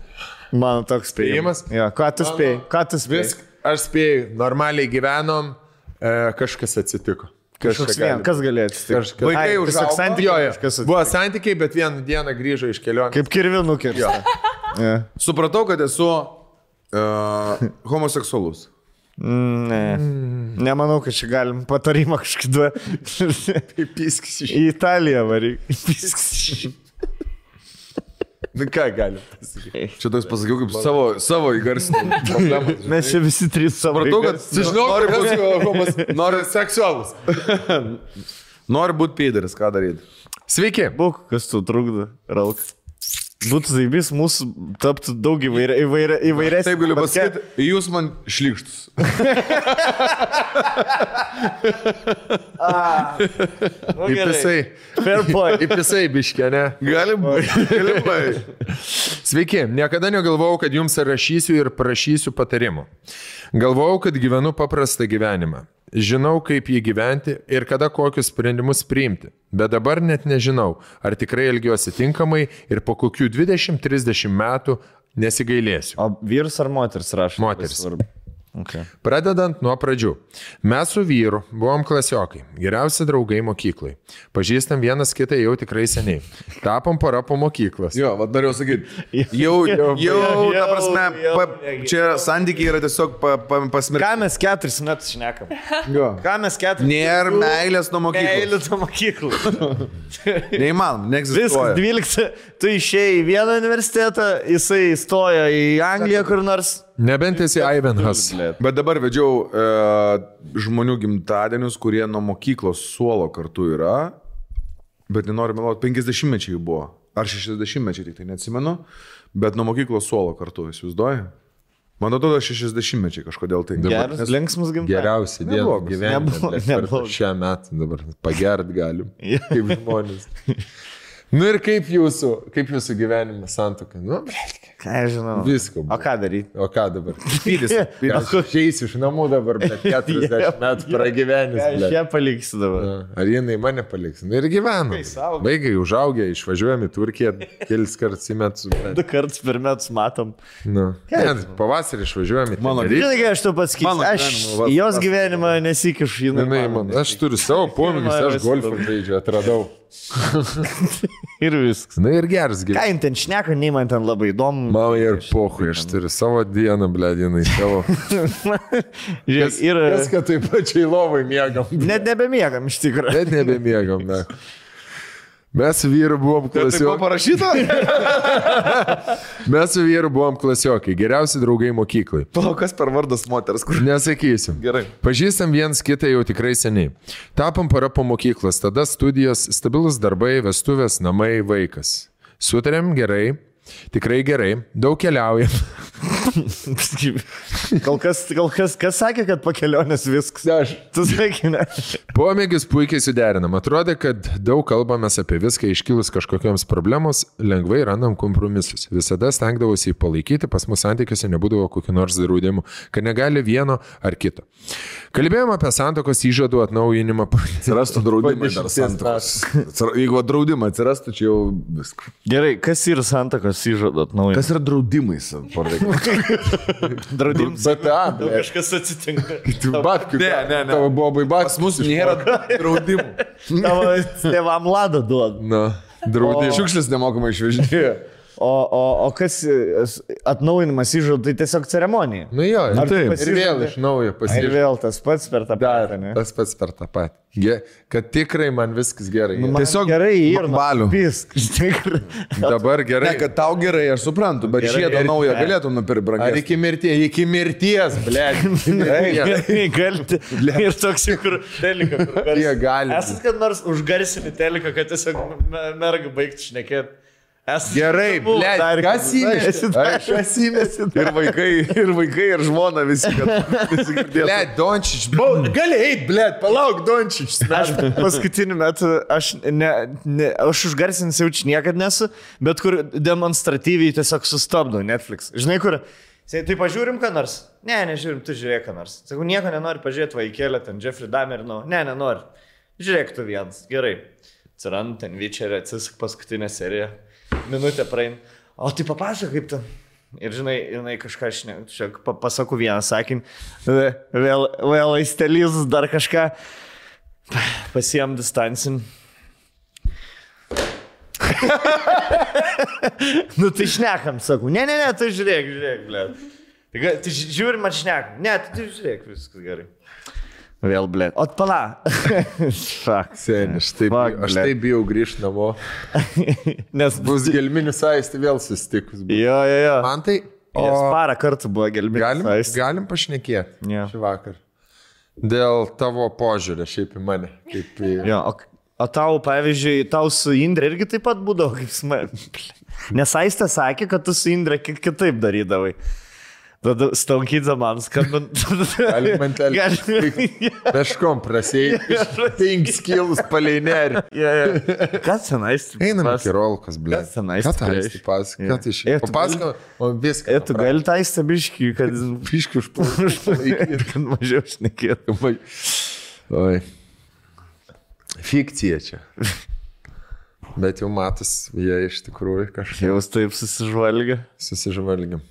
S1: Mano toks spėjimas. Jo, ką tu spėjai? Ką tu spėjai?
S3: Viską, aš spėjau, normaliai gyvenom, e, kažkas atsitiko.
S1: Kažkoks vien, kas galėjo atsitikti?
S3: Kažkas-
S2: Vaikai
S1: tiesiog santykiai kažkas
S3: Buvo santykiai, bet vieną dieną grįžo iš kelionės.
S1: Kaip kirvinų kirsta. Ja.
S2: Supratau, kad esu uh, homoseksualus.
S1: Mm, Ne. Nemanau, kad čia galim patarimą kažkokį duoti.
S3: Piskis iš.
S1: Į Italiją varyk. Piskis.
S3: Nu ką galim pasakyti?
S2: Čia toks pasakiau, kaip savo, savo įgarsinimą.
S1: Mes čia visi trys savo.
S2: Supratau, kad
S3: Sužinau,
S2: nori
S3: kad
S2: būti.
S3: Noriu seksualus.
S2: nori būt peideris, ką daryti.
S3: Sveiki.
S1: Būk, kas tu trukdo, Ralk. Būtų zaibys mūsų taptų daug įvairia, įvairia, įvairesnė.
S2: Taip galiu pasakyti, jūs man šlikštus.
S3: Įpisai.
S1: Fair point.
S3: Įpisai biškė, ne?
S2: Galim. Galimai.
S3: Sveiki, niekada negalvojau, kad jums rašysiu ir prašysiu patarimų. Galvojau, kad gyvenu paprastą gyvenimą. Žinau, kaip jį gyventi ir kada kokius sprendimus priimti. Bet dabar net nežinau, ar tikrai elgiuosi tinkamai ir po kokių 20-30 metų nesigailėsiu.
S1: O vyras ar moteris rašo?
S3: Moteris.
S1: Okay.
S3: Pradedant nuo pradžių. Mes su vyru buvom klasiokai, geriausi draugai mokyklai. Pažįstam vienas kitą jau tikrai seniai. Tapom para po mokyklos.
S2: Jo, vad norėjau sakyti. Jau, jau, jau, ta prasme, pa, čia santykiai yra tiesiog pa, pa, pasmirti.
S1: Ką mes keturis metus šnekam?
S2: Jo.
S1: Ką mes keturis
S2: Nėra meilės nuo mokyklos.
S1: Meilė nuo mokyklų.
S2: Neįmanoma,
S1: Viskas,
S2: neegzistuoja.
S1: 12. Tu išėjai į vieną universitetą, jisai įstojo į Angliją kur nors.
S3: Nebent esi Ivanhas.
S2: Bet dabar vedžiau e, žmonių gimtadienius, kurie nuo mokyklos suolo kartu yra, bet nenoriu meluoti, 50 mečiai jų buvo. Ar 60 mečiai, tik tai neatsimenu, bet nuo mokyklos suolo kartu, įsivaizduoji? Man atrodo, 60 mečiai kažkodėl tai.
S1: Geras, linksmas gimtadienis.
S3: Geriausia diena gyvenime.
S1: Neblogas.
S3: Šią metą dabar pagert galim. Kaip žmonės. Nu ir kaip jūsų, kaip jūsų gyvenimas santokai? Nu,
S1: Ką aš žinau.
S3: Visko
S1: O
S3: buvo.
S1: ką daryti?
S3: o ką dabar?
S2: Pydis.
S3: Aš išeisiu iš namų dabar, bet 40 metų pragyvenęs.
S1: Aš ją paliksiu dabar?
S3: Ar jinai mane paliks? Na ir gyvenu. Vaikai užaugę, išvažiuojame į Turkiją kelis kartus į metus.
S1: Du kartus per metus matom.
S3: Nu. Ne, pavasarį išvažiuojame. į
S2: Mano
S3: Tenerifę.
S1: Žinai, ką aš
S2: Mano
S1: pasakysiu. Aš į jos gyvenimą nesikišu, mano.
S3: aš turiu savo pomėgius, aš golfą žaidžiu, atradau.
S1: Ir viskas.
S3: Na ir geras
S1: Ką
S3: gyvenimas.
S1: jin ten šneka, nei man ten labai įdomu.
S3: Mama ir pohui, aš turiu savo dieną, ble, dienai savo.
S1: Žiūrėk, ir...
S3: Kad taip pačiai lovai mėgam.
S1: Net nebemiegam iš tikrųjų.
S3: Net nebemiegam, ne. Mes su vyru buvom
S2: Tai buvo
S3: klasiokai.
S2: parašyta?
S3: Mes su vyru buvom klasiokai, geriausi draugai mokyklai.
S2: Palauk, kas per vardas moters, kur.
S3: Nesakysim.
S2: Gerai.
S3: Pažįstam viens kitą jau tikrai seniai. Tapom para po mokyklos, tada studijos, stabilus darbai, vestuvės, namai, vaikas. Sutarėm gerai, tikrai gerai, daug keliaujam.
S1: Kol kas, kol kas, kas sakė, kad po kelionės viskas.
S3: Aš.
S1: Tu sakai, ne.
S3: Pomėgius puikiai suderinam. Atrodė, kad daug kalbamės apie viską iškilus kažkokiams problemos, lengvai randam kompromisus. Visada stengdavausi jį palaikyti, pas mus santykiuose nebūdavo kokių nors draudimų, kad negali vieno ar kito. Kalbėjome apie santokos įžadų atnaujinimą.
S2: Atsirastų draudimai dar. Atsira- Jeigu draudimai atsirastų, čia jau viskas.
S1: Gerai, kas yra santakos įžadat naujas?
S2: Kas yra draudimais?
S1: draudimas?
S3: Bet, a,
S1: Kažkas atsitinka.
S3: Batkiu.
S2: Ne, ne, ne.
S3: Tavo bobai
S2: Pas
S3: batkiu.
S2: mus nėra draudimų.
S1: Tavo tėvam lado duod.
S3: Na, draudimų.
S2: Šiukšlis nemokamai išvežinėja.
S1: O, o, o kas e, atnaujinimas įžadų, tai tiesiog ceremonija.
S3: Nu jo,
S1: Ar tu
S3: taip. Ir vėl iš naujo
S1: Ir
S3: pasižiūrėjau.
S1: vėl tas pats per tą patį, ne?
S3: Tas pats per tą patį. Ge, kad tikrai man viskas gerai.
S1: Nu, man
S2: Tiesiog
S1: gerai ir. Pisk.
S3: Dabar gerai.
S2: Ne, kad tau gerai, aš suprantu, bet
S1: Gerai,
S2: žiedą
S1: ir-
S2: naują galėtum nupirkti
S3: Ar
S2: brangiai.
S3: iki mirties? Iki mirties, ble.
S1: Galite. Ir toks, kur telika.
S3: Jie gali.
S1: Esat kad nors užgarsinį teliką, kad tiesiog me- merga baigtų šnekėti. Esat.
S3: Gerai, ble. Kas įmėsi? Kas įmėsi?
S2: Ir vaikai, ir vaikai, ir žmona visi, visi.
S3: Ble, Dončič. Gali eit, ble, palauk, Dončič.
S1: Aš paskutiniu metu, aš, ne, ne, aš užgarsinęs jaučiu niekada nesu, bet kur demonstratyviai tiesiog sustabdau Netflix. Žinai, kur, sai, tai pažiūrim ką nors? Ne, nežiūrim, tu žiūrėk ką nors. Sakau, nieko nenori pažiūrėti vaikėlę, ten Jeffrey Dahmer, nu, ne, nenori. Žiūrėk tu vienas, gerai. Atsirand ten Vyčerė, atsisak paskutinę seriją. Minutę praein. O tai papasakok kaip tu. Ir žinai, jinai kažką, aš ne, čia pa- pasakau vieną sakinį, vėl, vėl aistelys dar kažką, pasijam distancin. nu tai šnekam, sakau, ne, ne, ne, tai žiūrėk, žiūrėk, ble. Tai, tai ži- žiūrim, man šnekam, ne, tai, tai žiūrėk, viskas gerai. Vėl, ble. O pala. Fuck.
S3: Seniai, aš taip,
S1: Fuck,
S3: aš taip bijau grįžti namo.
S1: Nes
S3: Bus gelminis aisti vėl susitikus. bus.
S1: Jo, jo, jo.
S3: Man tai... O
S1: Jas parą kartų buvo gelbėti.
S3: galim, galim pašnekėti
S1: Jo.
S3: šį vakar. Dėl tavo požiūrio šiaip į mane. Kaip į...
S1: Jo, o, o tau, pavyzdžiui, tau su Indre irgi taip pat būdavo kaip sma. Nes Aistė sakė, kad tu su Indre kiek kitaip darydavai. Tada staukydza man skambant.
S3: Galim man.
S1: Galim.
S3: Meškom prasėjai. Penkis kilus paleineri.
S1: Ja, ja. Kas ten Aistė?
S3: Einam iki rolkos, ble.
S1: Kas tenais
S3: Ką tai?
S1: Jo.
S3: Ką tai šiandien?
S1: tu
S3: Papasako, o viską.
S1: E, tu gali tą Aistę biškį, kad,
S3: Piškiu užpulti.
S1: kad mažiau šnekėtų.
S3: Oi. Fikcija čia. Bet jau matas, jie iš tikrųjų kažkaip
S1: Jau taip susižvalgia.
S3: susižvalgiam.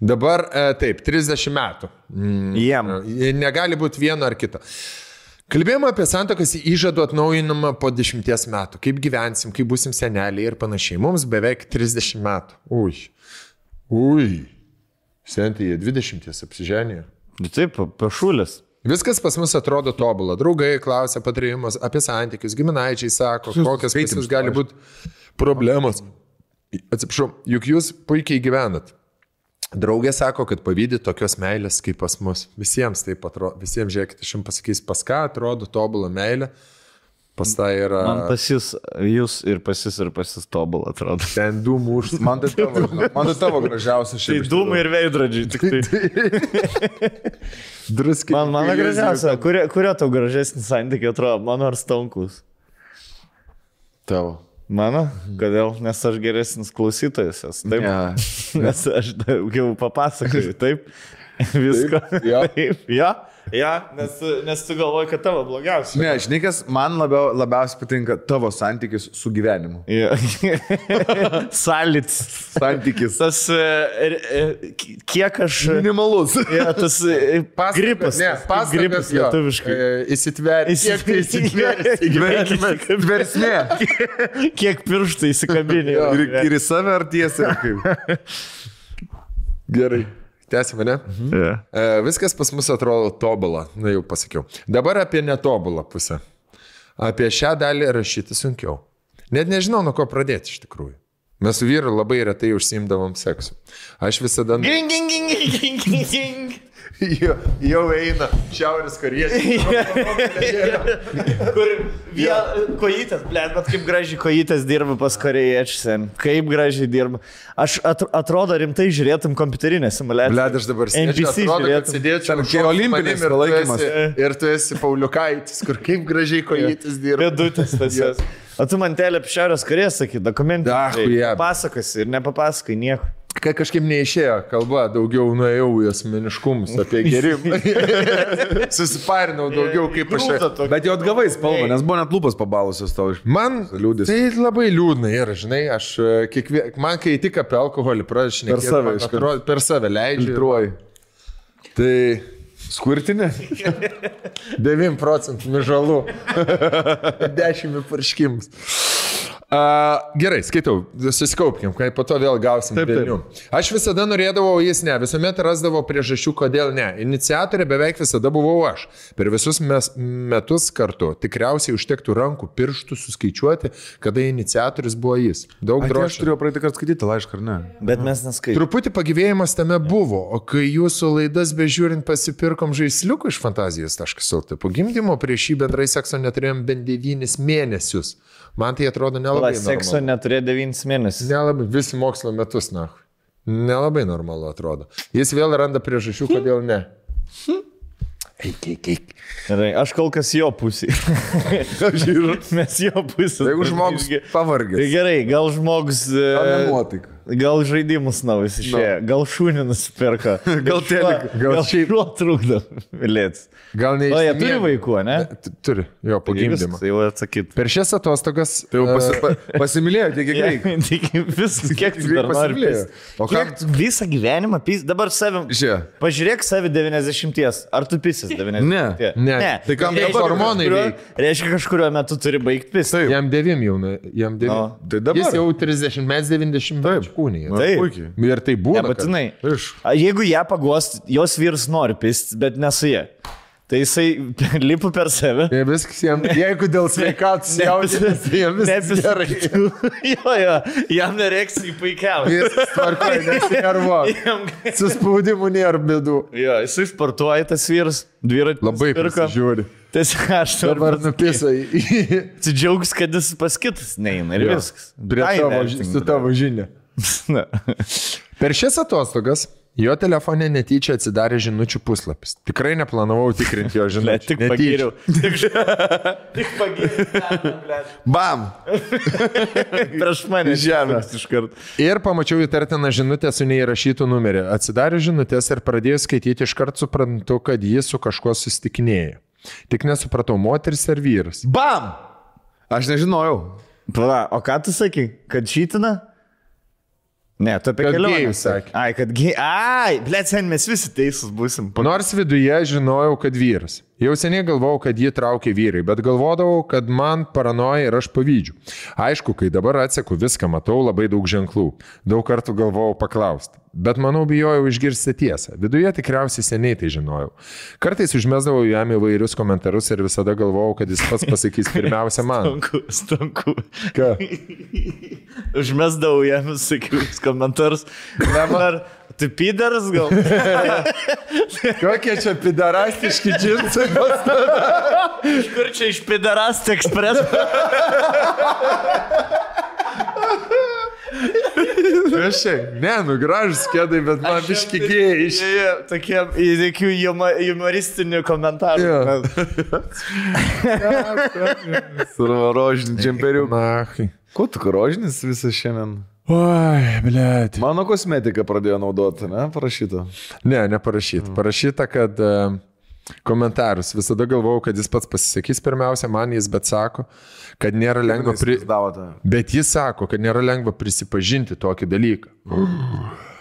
S3: Dabar e, taip, 30 metų. Mm,
S1: Jiem.
S3: e, Negali būti vieno ar kito. Kalbėjome apie santokas įžadų atnaujinimą po 10 metų. Kaip gyvensim, kaip busim seneliai ir panašiai. Mums beveik 30 metų. Ui. Ui. Sentiai, jie 20 apsiženė.
S1: Nu Taip, pašulės.
S3: Viskas pas mus atrodo tobulą. Draugai klausia patarimus apie santykius, giminaičiai sako, kokios pas jūs gali būti problemos. Atsiprašau, juk jūs puikiai gyvenat. Draugė sako, kad pavydė tokios meilės kaip pas mus. Visiems taip atrodo. Visiems žiūrėkit, aš jums pasakysiu, pas ką atrodo tobulą meilę. Pas tai yra...
S1: Man pasis, jūs ir pasis ir pasis tobul atrodo.
S3: Ten du mūšus.
S2: Man tai tavo, man tai tavo gražiausia
S1: Tai
S2: šiaip. iš
S1: dūmai ir veidrodžiai. Tik tai.
S3: Druskiai.
S1: Man, mano gražiausia. Kurio, kurio tau gražesnis santykiai atrodo? Mano ar stonkus?
S3: Tavo.
S1: Mano? Kodėl? Nes aš geresnis klausytojas esu. Taip.
S2: Ja.
S1: Nes aš daugiau papasakoju. Taip. Visko.
S3: jo.
S1: Taip. Jo. Ja, nes, nes tu galvoji, kad tavo blogiausia.
S2: Ne, žinikas, man labiau, labiausiai patinka tavo santykis su gyvenimu.
S1: Ja. Salits.
S2: Santykis.
S1: Tas, e, e, kiek aš...
S2: Minimalus.
S1: Ja, tas e,
S3: Pasakas,
S1: gripas.
S3: Ne, pasakas
S1: gripas
S3: jo.
S1: lietuviškai.
S3: Įsitverti. Kiek tai įsitverti į gyvenimą?
S2: Versmė.
S1: Kiek pirštų įsikabinė.
S2: Ir, ir į save ar kaip?
S3: Gerai. Tęsime, ne?
S1: Ja.
S3: E, viskas pas mus atrodo tobulą, na jau pasakiau. Dabar apie netobulą pusę. Apie šią dalį rašyti sunkiau. Net nežinau, nuo ko pradėti iš tikrųjų. Mes su vyru labai retai užsimdavom seksu. Aš visada...
S1: Ging, ging, ging, ging, ging, ging.
S3: jau, jau eina šiaurės koriečiai.
S1: Kur vėl kojytės, ble, bet kaip gražiai kojytės dirba pas korejiečius. sen. Kaip gražiai dirba. Aš at, atrodo rimtai žiūrėtum kompiuterinę simulaciją.
S3: Bled, aš dabar. Sėdėčiau
S2: kai olimpinis
S3: ir esi- Ir tu esi Pauliukaitis, kur kaip gražiai kojytis dirba.
S1: Pėdutės tas jas. O tu man telė apie Šiaurės Korėją sakai, dokumentai.
S3: Ach, jeb.
S1: Pasakosi ir nepapasakai nieko.
S3: Kai kažkaip neišėjo kalba, daugiau nuėjau į asmeniškumus apie gerimą. Susiparinau daugiau kaip aš.
S2: Bet jau atgavai spalvą, nes buvo net lūpas pabalusios tau iš...
S3: Man
S2: Liūdis.
S3: Tai labai liūdna ir, žinai, aš e, kiekvie... man kai tik apie alkoholį pradžiu,
S2: Per save iš karto.
S3: per save leidžiu.
S2: Filtruoji.
S3: Tai
S2: Skurtinė?
S3: 9 procentų mižalų. 10 parškimus. Uh, gerai, skaitau, susikaupkim, kai po to vėl gausim
S2: Taip, taip.
S3: velnių. Aš visada norėdavau, jis ne, visuomet rasdavo priežasčių, kodėl ne. Iniciatorė beveik visada buvau aš. Per visus mes, metus kartu tikriausiai užtektų rankų, pirštų suskaičiuoti, kada iniciatorius buvo jis. Daug
S2: Ai, tai Aš turėjau praeitą kartą skaityti laišką, ar ne?
S1: Bet mes neskaitome.
S3: Truputį pagyvėjimas tame buvo, o kai jūsų laidas bežiūrint pasipirkom žaisliukų iš fantazijos.lt, po gimdymo prieš šį bendrai sekso neturėjom bent 9 mėnesius. Man tai atrodo
S1: La,
S3: nelabai.
S1: sekso
S3: normalu.
S1: neturėjo 9 mėnesius.
S3: Nelabai, visi mokslo metus, na. Nelabai normalu atrodo. Jis vėl randa priežasčių, kodėl ne. Eik, eik, eik.
S1: Gerai, aš kol kas jo pusė. Mes jo pusė.
S2: Jeigu žmogus pavargęs.
S1: gerai, gal žmogus. E,
S2: nenuotaika.
S1: Gal žaidimus naujas išėjo, gal šunį nusipirka.
S2: Gal teliką,
S3: gal
S1: gal
S3: šiaip-.
S1: Gal trukdo, mylėts.
S3: Gal ne
S1: O jie turi vaikų, ne?
S3: Turi, jo, po gimdymo.
S1: Tai jau atsakyt.
S3: Per šias atostogas.
S2: Tai jau pasi,
S3: e,
S2: pa, pasimylėjo tiek, kiek.
S1: Tik viskas, kiek tu dar nori.
S2: O
S1: Kiek visą gyvenimą pys, dabar savim.
S2: Žiūrėk.
S1: Pažiūrėk savi 90. Ar tu pisis 90?
S2: Ne.
S3: Ne.
S2: Tai kam
S1: Reiškia,
S2: dabar
S3: hormonai veikia?
S1: Reiškia, kažkurio metu turi baigti.
S2: Taip.
S3: Jam devim jau, nu, jam devim.
S1: No.
S2: Tai dabar.
S3: Jis jau 30, mes 90
S2: Taip. Na,
S1: Taip.
S2: puikiai.
S3: Ir tai būna. kad-
S1: Nebūtinai.
S2: Iš.
S1: A, Jeigu ją paguos, jos vyras nori pisti, bet nesu jie. Tai jisai lipa per save.
S3: Tai Viskas jam, jeigu dėl sveikatos jaudinasi, tai jam viskas gerai.
S1: jo, jo, jam nereiks į puikiausią.
S3: Viskas tvarkoja, nesinervuo.
S1: Jam...
S3: Su spaudimu nėra bėdų.
S1: Jo, jisai sportuoja tas vyras, dviratį.
S3: Labai žiūri.
S1: Tiesiog aš
S3: Dabar
S1: noriu
S3: nupisai
S1: Atsidžiaugs, kad jis pas kitus neina ir
S3: Jo.
S1: viskas.
S3: prie
S1: Tai
S3: tavo,
S1: vertink,
S3: su tavo žinia. Per šias atostogas jo telefone netyčia atsidarė žinučių puslapis. Tikrai neplanavau tikrinti jo
S1: Ne,
S3: žinučių.
S1: tik
S3: Netyčia.
S1: pagyriau. Tik, tik pagyriau.
S2: Bam!
S1: Prieš mane karto.
S3: Ir pamačiau įtartiną žinutę su neįrašytų numeriu. Atsidariu žinutės ir pradėjau skaityti, iškart suprantu, kad jis su kažkuo susitikinėja. Tik nesupratau, moteris ar vyras.
S2: Bam! Aš nežinojau.
S1: Pala, o ką tu sakai, kad šytina? Ne, tu apie kelionę
S3: gėjus.
S1: Ai, kad gėjai. Ai, blėt, sen mes visi teisūs būsim.
S3: Nors viduje žinojau, kad vyras. Jau seniai galvojau, kad jį traukia vyrai, bet galvodavau, kad man paranoja ir aš pavydžiu. Aišku, kai dabar atseku viską, matau labai daug ženklų. Daug kartų galvojau paklausti. Bet manau, bijojau išgirsti tiesą. Viduje tikriausiai seniai tai žinojau. Kartais užmesdavau jam įvairius komentarus ir visada galvojau, kad jis pats pasakys pirmiausia man.
S1: Stanku, stanku.
S3: Ką?
S1: Užmesdavau jam visokius komentarus. Dabar, tu pydaras gal?
S3: Kokie čia pidarastiški džinsai?
S1: Iš kur čia iš pydaras ekspres?
S3: Aš čia, ne, nu gražus kėdai, bet man biški gėjai iš...
S1: Tokie, juma- humoristinių komentarų.
S3: Jo.
S2: Su rožiniu džemperiu.
S3: Na,
S2: Ko tu rožinis visas šiandien?
S3: Oi, blėt.
S2: Mano kosmetika pradėjo naudoti, ne? Parašyta.
S3: Ne, neparašyta. Parašyta, kad uh, komentarus. Visada galvojau, kad jis pats pasisakys pirmiausia man jis, bet sako, kad nėra lengva pri...
S2: Davote.
S3: Bet jis sako, kad nėra lengva prisipažinti tokį dalyką.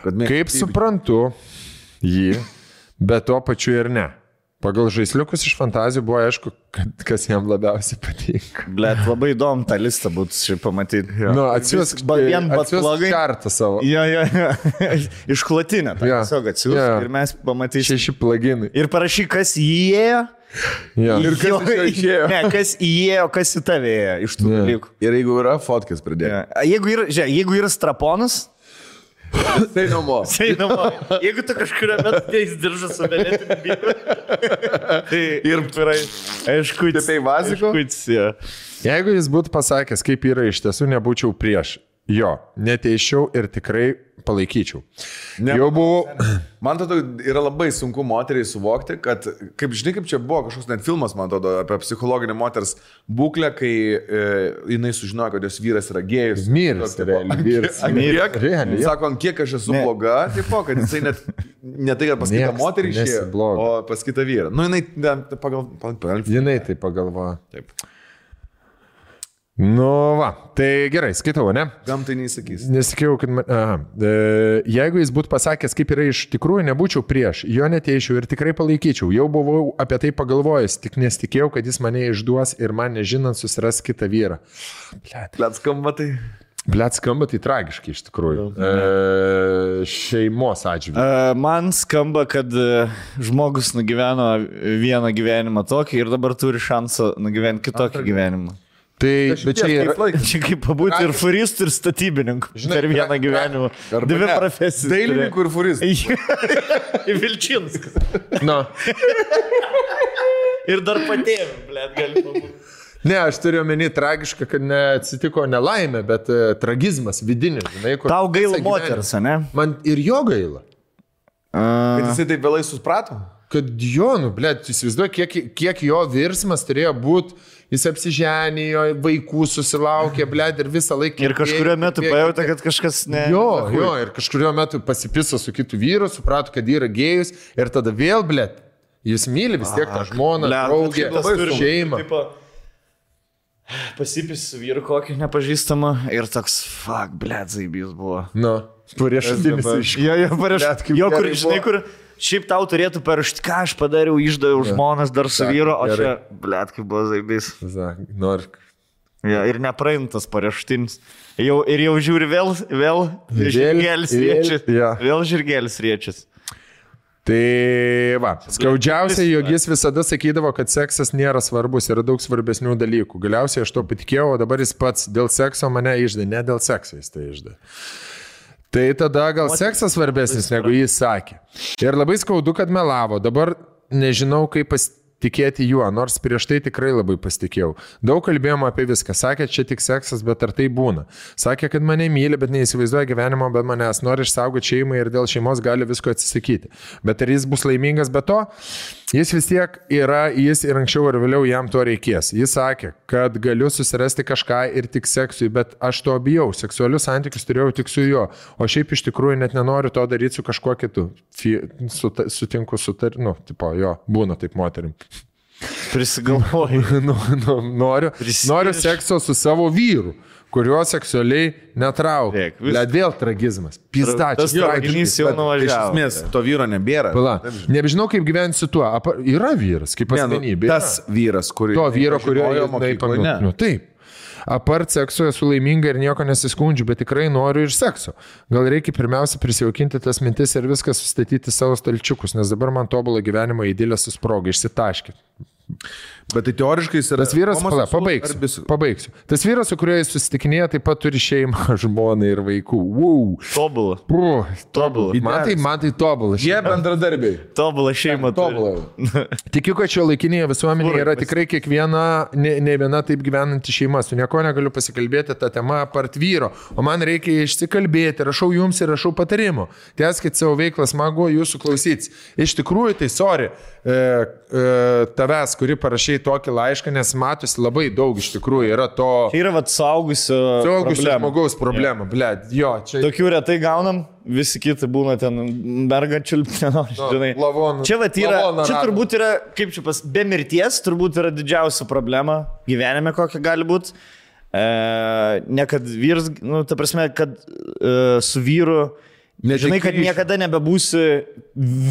S2: Kad.
S3: Kaip suprantu jį, bet tuo pačiu ir ne. Pagal žaisliukus iš fantazijų buvo aišku, kad, kas jam labiausiai patinka.
S1: Blet, labai įdomu tą listą būtų šiaip pamatyti.
S3: Ja. Nu, atsiųsk,
S1: Ba- vien batlogai.
S3: kartą savo.
S1: Jo, jo, jo. Išklotinę.
S3: Jo.
S1: Tiesiog atsiųs
S3: Jo.
S1: ir mes pamatysime.
S3: Šeši plaginai.
S1: Ir parašyk, kas įėjo
S3: Jo.
S2: Ir kas jo išėjo?
S1: Ne, kas įėjo, kas į tave ėjo iš tų
S3: Ne.
S1: dalykų.
S2: Ir jeigu yra fotkės pridėti.
S1: Ja. Jeigu yra, žiūrėk, jeigu yra straponas,
S2: Tai namo.
S1: tai namo. Jeigu tu kažkurio metu teis diržą su venetiniu byru, tai ir pirai. Aišku,
S2: Tepai vaziko?
S1: Aišku,
S3: Jeigu jis būtų pasakęs, kaip yra iš tiesų, nebūčiau prieš. Jo, neteiščiau ir tikrai palaikyčiau. Ne. Jau buvau.
S2: Man atrodo, yra labai sunku moteriai suvokti, kad, kaip žinai, kaip čia buvo kažkoks net filmas, man atrodo, apie psichologinę moters būklę, kai e, jinai sužinojo, kad jos vyras yra gėjus. Tipo,
S3: realiai, Realiai.
S2: Sako, ant kiek aš esu
S1: Ne.
S2: bloga, tipo, kad jisai net ne tai, kad pas kitą moterį išėjo, o pas kitą vyrą. Nu, jinai ne, pagal... pagal, pagal
S3: Jinai tai pagalvoja.
S2: taip.
S3: Nu, va, tai gerai, skaitau, ne?
S2: Gamtai neįsakys.
S3: Nesikėjau, kad... Man... Aha. E, jeigu jis būtų pasakęs, kaip yra iš tikrųjų, nebūčiau prieš, jo neteičiau ir tikrai palaikyčiau. Jau buvau apie tai pagalvojęs, tik nesitikėjau, kad jis mane išduos ir man nežinant susiras kitą vyrą. Blet,
S2: Let skamba tai.
S3: blet skamba tai tragiškai iš tikrųjų. E, šeimos atžvilgiu.
S1: Uh, man skamba, kad uh, žmogus nugyveno vieną gyvenimą tokį ir dabar turi šansą nugyventi kitokį gyvenimą.
S3: Tai, bet čia yra...
S1: Čia kaip pabūti ir furistų, ir statybininkų
S3: Žinai,
S1: per vieną gyvenimą.
S2: Arba
S1: Dvi profesijas.
S2: Dailininkų ir furistų.
S1: Vilčinskas.
S3: Na,
S1: Ir dar patėm, blėt, gali pabūti.
S3: ne, aš turiu omeny tragišką, kad neatsitiko nelaimė, bet e, tragizmas vidinis, žinai, kur...
S1: Tau gaila moters, ne?
S3: Man ir jo gaila.
S2: Kad jisai taip vėlai suprato.
S3: Kad jo, nu, blėt, įsivaizduoju, kiek, kiek jo virsmas turėjo būti, jis apsiženėjo, vaikų susilaukė, blėt, ir visą laiką.
S1: Ir kažkurio metu pajutė, kad kažkas ne.
S3: Jo, jo, ir kažkurio metu pasipiso su kitu vyru, suprato, kad yra gėjus ir tada vėl, blėt, jis myli vis tiek tą žmoną,
S1: Blet,
S3: draugę, šeimą.
S1: tipo, Pasipis vyru kokį nepažįstamą ir toks, fuck, blėt, zaibys buvo.
S3: Nu, priešatinis
S1: dabar-
S3: iš
S1: Jo, jo,
S3: Blet, kaip
S1: jo kur, žinai, kur šiaip tau turėtų parašyti, ką aš padariau, išdaviau žmonas dar su vyru, o čia, blėt, kaip buvo zaibys.
S3: Nors.
S1: Ja, ir nepraimtas pareištinis. Jau, ir jau žiūri vėl, vėl
S3: Vėl-
S1: žirgelis riečias.
S3: jo.
S1: Vėl žirgelis riečias.
S3: Tai va, skaudžiausia, jog jis visada sakydavo, kad seksas nėra svarbus, yra daug svarbesnių dalykų. Galiausiai aš to patikėjau, o dabar jis pats dėl sekso mane išdė, ne dėl sekso jis tai išdė. Tai tada gal seksas svarbesnis, negu jis sakė. Ir labai skaudu, kad melavo. Dabar nežinau, kaip pasitikėti juo, nors prieš tai tikrai labai pasitikėjau. Daug kalbėjome apie viską. Sakė, čia tik seksas, bet ar tai būna. Sakė, kad mane myli, bet neįsivaizduoja gyvenimo be manęs. Nori išsaugoti šeimą ir dėl šeimos gali visko atsisakyti. Bet ar jis bus laimingas be to? Jis vis tiek yra, jis ir anksčiau ar vėliau jam to reikės. Jis sakė, kad galiu susirasti kažką ir tik seksui, bet aš to bijau. Seksualius santykius turėjau tik su juo, o šiaip iš tikrųjų net nenoriu to daryti su kažkuo kitu. Fi, suta, sutinku su nu, tipo, jo, būna taip moterim.
S1: Prisigalvoju.
S3: nu, nu, noriu, noriu sekso su savo vyru, kurio seksualiai
S1: vis-
S3: Bet vėl tragizmas.
S1: Tas
S3: Pistačius.
S1: traukinys jau
S2: Bet Iš
S1: nuvažiavo.
S2: esmės, to vyro nebėra.
S3: Pala, nebežinau, kaip gyventi su tuo. Apa, yra vyras, kaip
S2: Ne, nu,
S3: asmenybė.
S2: tas vyras, kurį...
S3: To vyro, kurio pamilo.
S2: ne.
S3: Nu, taip. Apart sekso esu laiminga ir nieko nesiskundžiu, bet tikrai noriu ir sekso. Gal reikia pirmiausia prisijaukinti tas mintis ir viską sustatyti savo stalčiukus, nes dabar man tobulo gyvenimo įdėlė susproga, išsitaškit.
S2: Bet tai teoriškai jis yra...
S3: Tas vyras, pala, pabaigsiu,
S2: bisu-
S3: pabaigsiu. Tas vyras, su kuriuo jis susitikinėja, taip pat turi šeimą, žmoną ir vaikų. Wow.
S1: Tobulą. Tobulą.
S3: Man tai, man tai tobulas.
S2: Jie bendradarbiai.
S1: Tobulą šeimą.
S2: Tobulai.
S3: Tikiu, kad šio laikinėje visuomenėje yra tikrai kiekviena, ne, ne viena taip gyvenanti šeima. Su nieko negaliu pasikalbėti tą temą apart vyro, o man reikia išsikalbėti, rašau jums ir rašau patarimų. Teskit savo veiklą, smagu jūsų klausytis. Iš tikrųjų, tai sorry, e, e, tavęs, kuri parašai tokį laišką, nes matosi labai daug iš tikrųjų yra to
S1: Tai yra vat saugusio.
S3: saugusio žmogaus problema. Ble, jo, čia
S1: Tokių retai gaunam, visi kiti būna ten mergačių, nenori, žinai.
S3: lavonų-
S1: Čia vat yra, čia turbūt yra, kaip čia pas, be mirties turbūt yra didžiausia problema gyvenime, kokia gali būti. E, ne kad vyras, nu, ta prasme, kad e, su vyru,
S2: Netenki
S1: žinai, kad
S2: ryšio.
S1: niekada nebebūsi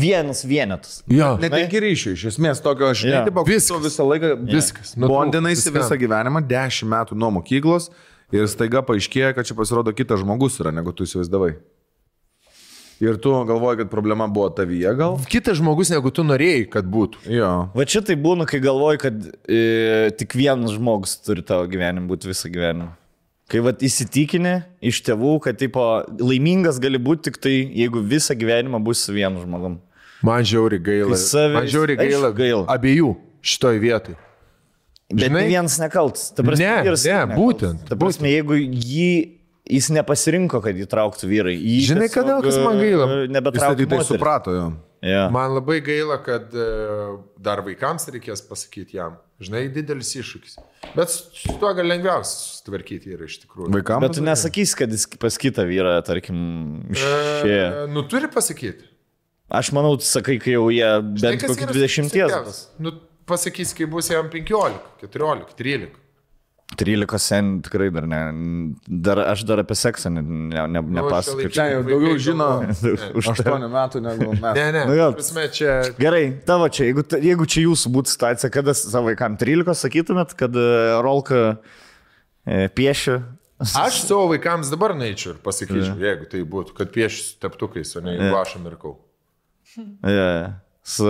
S1: vienas vienetas.
S3: Jo,
S2: Netenki ryšio, iš esmės tokio aš
S1: Jo.
S2: netipau,
S3: Viskas.
S2: visą, laiką
S3: Viskas. Nu,
S2: Bondinaisi visą gyvenimą, 10 metų nuo mokyklos ir staiga paaiškėja, kad čia pasirodo kitas žmogus yra, negu tu įsivaizdavai. Ir tu galvoji, kad problema buvo tavyje gal?
S3: Kitas žmogus, negu tu norėjai, kad būtų.
S2: Jo.
S1: Va čia tai būna, kai galvoji, kad e, tik vienas žmogus turi tavo gyvenimą būti visą gyvenimą. Kai va įsitikinę iš tėvų, kad tipo, laimingas gali būti tik tai, jeigu visą gyvenimą bus su vienu žmogum.
S3: Man žiauri gaila.
S1: Save-
S3: Man žiauri gaila.
S1: Gaila.
S3: Abiejų šitoj vietoj.
S1: Bet
S3: Žinai-
S1: vienas nekaltas. Ta prasme,
S3: Ne, ne,
S1: nekaltas.
S3: būtent,
S1: Ta prasme, jeigu jį, jis nepasirinko, kad jį trauktų vyrai. Jį
S3: Žinai, kodėl, kas man gaila?
S1: e,
S2: Jis tai
S1: Nebetrauktų.
S2: tik tai
S1: moterys.
S2: suprato jo.
S1: Ja.
S3: Man labai gaila, kad e, dar vaikams reikės pasakyti jam. Žinai, didelis iššūkis. Bet su tuo gal lengviausia sutvarkyti yra iš tikrųjų.
S2: Vaikams.
S1: Bet tu nesakysi, kad jis pas kitą vyrą, tarkim, išėjo.
S3: E, nu, turi pasakyti.
S1: Aš manau, sakai, kai jau jie bent kokį
S3: yra
S1: 20
S3: sudėtingiausia?
S1: bus.
S3: Nu, pasakys, kai bus jam 15, 14, 13.
S1: 13 sen tikrai dar ne. Dar, aš dar apie seksą ne, ne, ne, nepasakočiau.
S3: šiuolaikinė-
S2: Ne, jau daugiau žino
S1: Už tai.
S2: 8 metų negu mes.
S3: Ne, ne.
S1: Nu jo.
S3: Prasme, čia...
S1: Gerai, tavo čia, jeigu, jeigu čia jūsų būtų situacija, kada savo vaikam 13 sakytumėt, kad e, rolka e, piešia.
S3: Aš savo vaikams dabar neičiau ir pasakyčiau, jeigu tai būtų, kad piešiu teptukais, o ne jeigu aš mirkau.
S1: Ja, su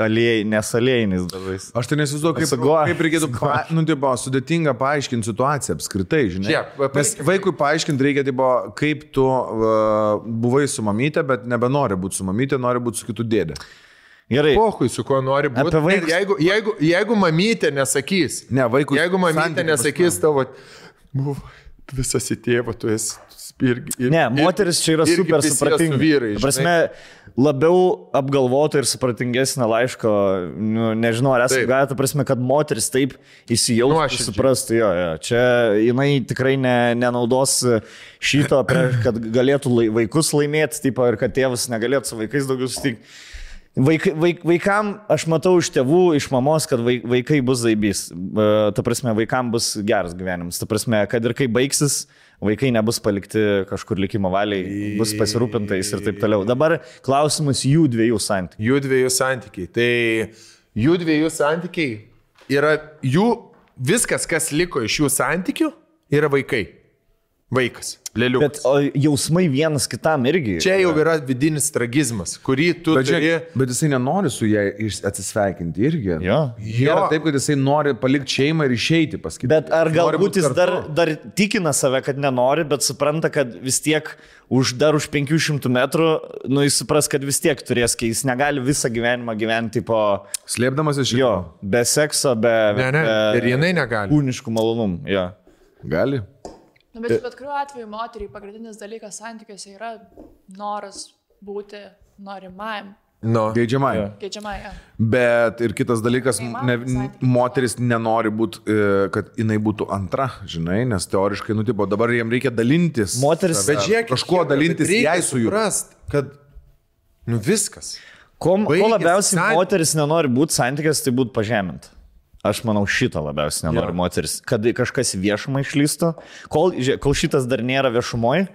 S1: aliej, nesalėjiniais dažais.
S2: Aš tai nesizduoju, kaip,
S1: Su guo-
S2: kaip reikėtų, pa, nu, tipo, sudėtinga paaiškinti situaciją apskritai, žinai.
S3: Va,
S2: Nes vaikui paaiškinti reikia, tipo, kaip tu uh, buvai su mamytė, bet nebenori būti su mamytė, nori būti su kitu dėdė.
S1: Gerai,
S3: Pohui, su kuo nori būti.
S1: Apie vaikus-
S3: Jeigu, jeigu, jeigu mamytė nesakys,
S2: Ne, vaikui.
S3: jeigu mamytė nesakys tavo, buvo visas į tėvą, tu esi irgi. Ir,
S1: Ne, moteris čia yra super supratinga.
S3: su Vyrai,
S1: prasme, labiau apgalvota ir supratingesnė laiško, nu, nežinau, ar esate
S3: Taip.
S1: gavę, ta prasme, kad moteris taip įsijaustų,
S3: Nuoširdžiai.
S1: suprastų, jo, jo. Čia jinai tikrai ne, nenaudos šito, kad galėtų lai, vaikus laimėti, tipo, ir kad tėvas negalėtų su vaikais daugiau susitikti. Vaik, vaik, vaikam, aš matau iš tėvų, iš mamos, kad vaik, vaikai bus zaibys. E, Ta prasme, vaikam bus geras gyvenimas. Ta prasme, kad ir kai baigsis, vaikai nebus palikti kažkur likimo valiai, bus pasirūpintais ir taip toliau. Dabar klausimas jų dviejų santykių.
S3: Jų dviejų santykiai. Tai jų dviejų santykiai yra jų, viskas, kas liko iš jų santykių, yra vaikai. Vaikas. Lėliukas.
S1: Bet o jausmai vienas kitam irgi.
S3: Čia jau yra vidinis tragizmas, kurį tu
S2: Bet,
S3: turi.
S2: bet jisai nenori su iš- atsisveikinti irgi.
S1: Jo.
S2: Yra taip, kad jisai nori palikti šeimą ir išeiti pas kitą.
S1: Bet ar galbūt
S2: būt
S1: jis dar, dar tikina save, kad nenori, bet supranta, kad vis tiek už dar už 500 metrų, nu jis supras, kad vis tiek turės, kai jis negali visą gyvenimą gyventi po
S2: Slėpdamas iš
S1: jo, be sekso, be,
S3: Ne, ne.
S1: be
S3: Ir jinai negali.
S1: kūniškų malonumų. Jo.
S2: Gali.
S4: Nu, bet bet kuriuo atveju moteriai pagrindinis dalykas santykiuose yra noras būti norimajam,
S3: Nu.
S2: Geidžiamai.
S1: Jo.
S4: geidžiamai. Ja.
S2: Bet ir kitas dalykas, ne, moteris nenori būti, kad jinai būtų antra, žinai, nes teoriškai, nu, tipo, dabar jiem reikia dalintis.
S1: Moteris-
S3: Bet žiūrėk,
S2: kažkuo dalintis jai su juo.
S3: suprast, kad. Nu viskas.
S1: Ko, ko labiausiai
S3: santy-
S1: moteris nenori būti santykės, tai būti pažeminta. Aš manau, šito labiausiai nenori
S3: Jo.
S1: moteris. Kad kažkas viešumą išlystų. Kol, kol šitas dar nėra viešumoje,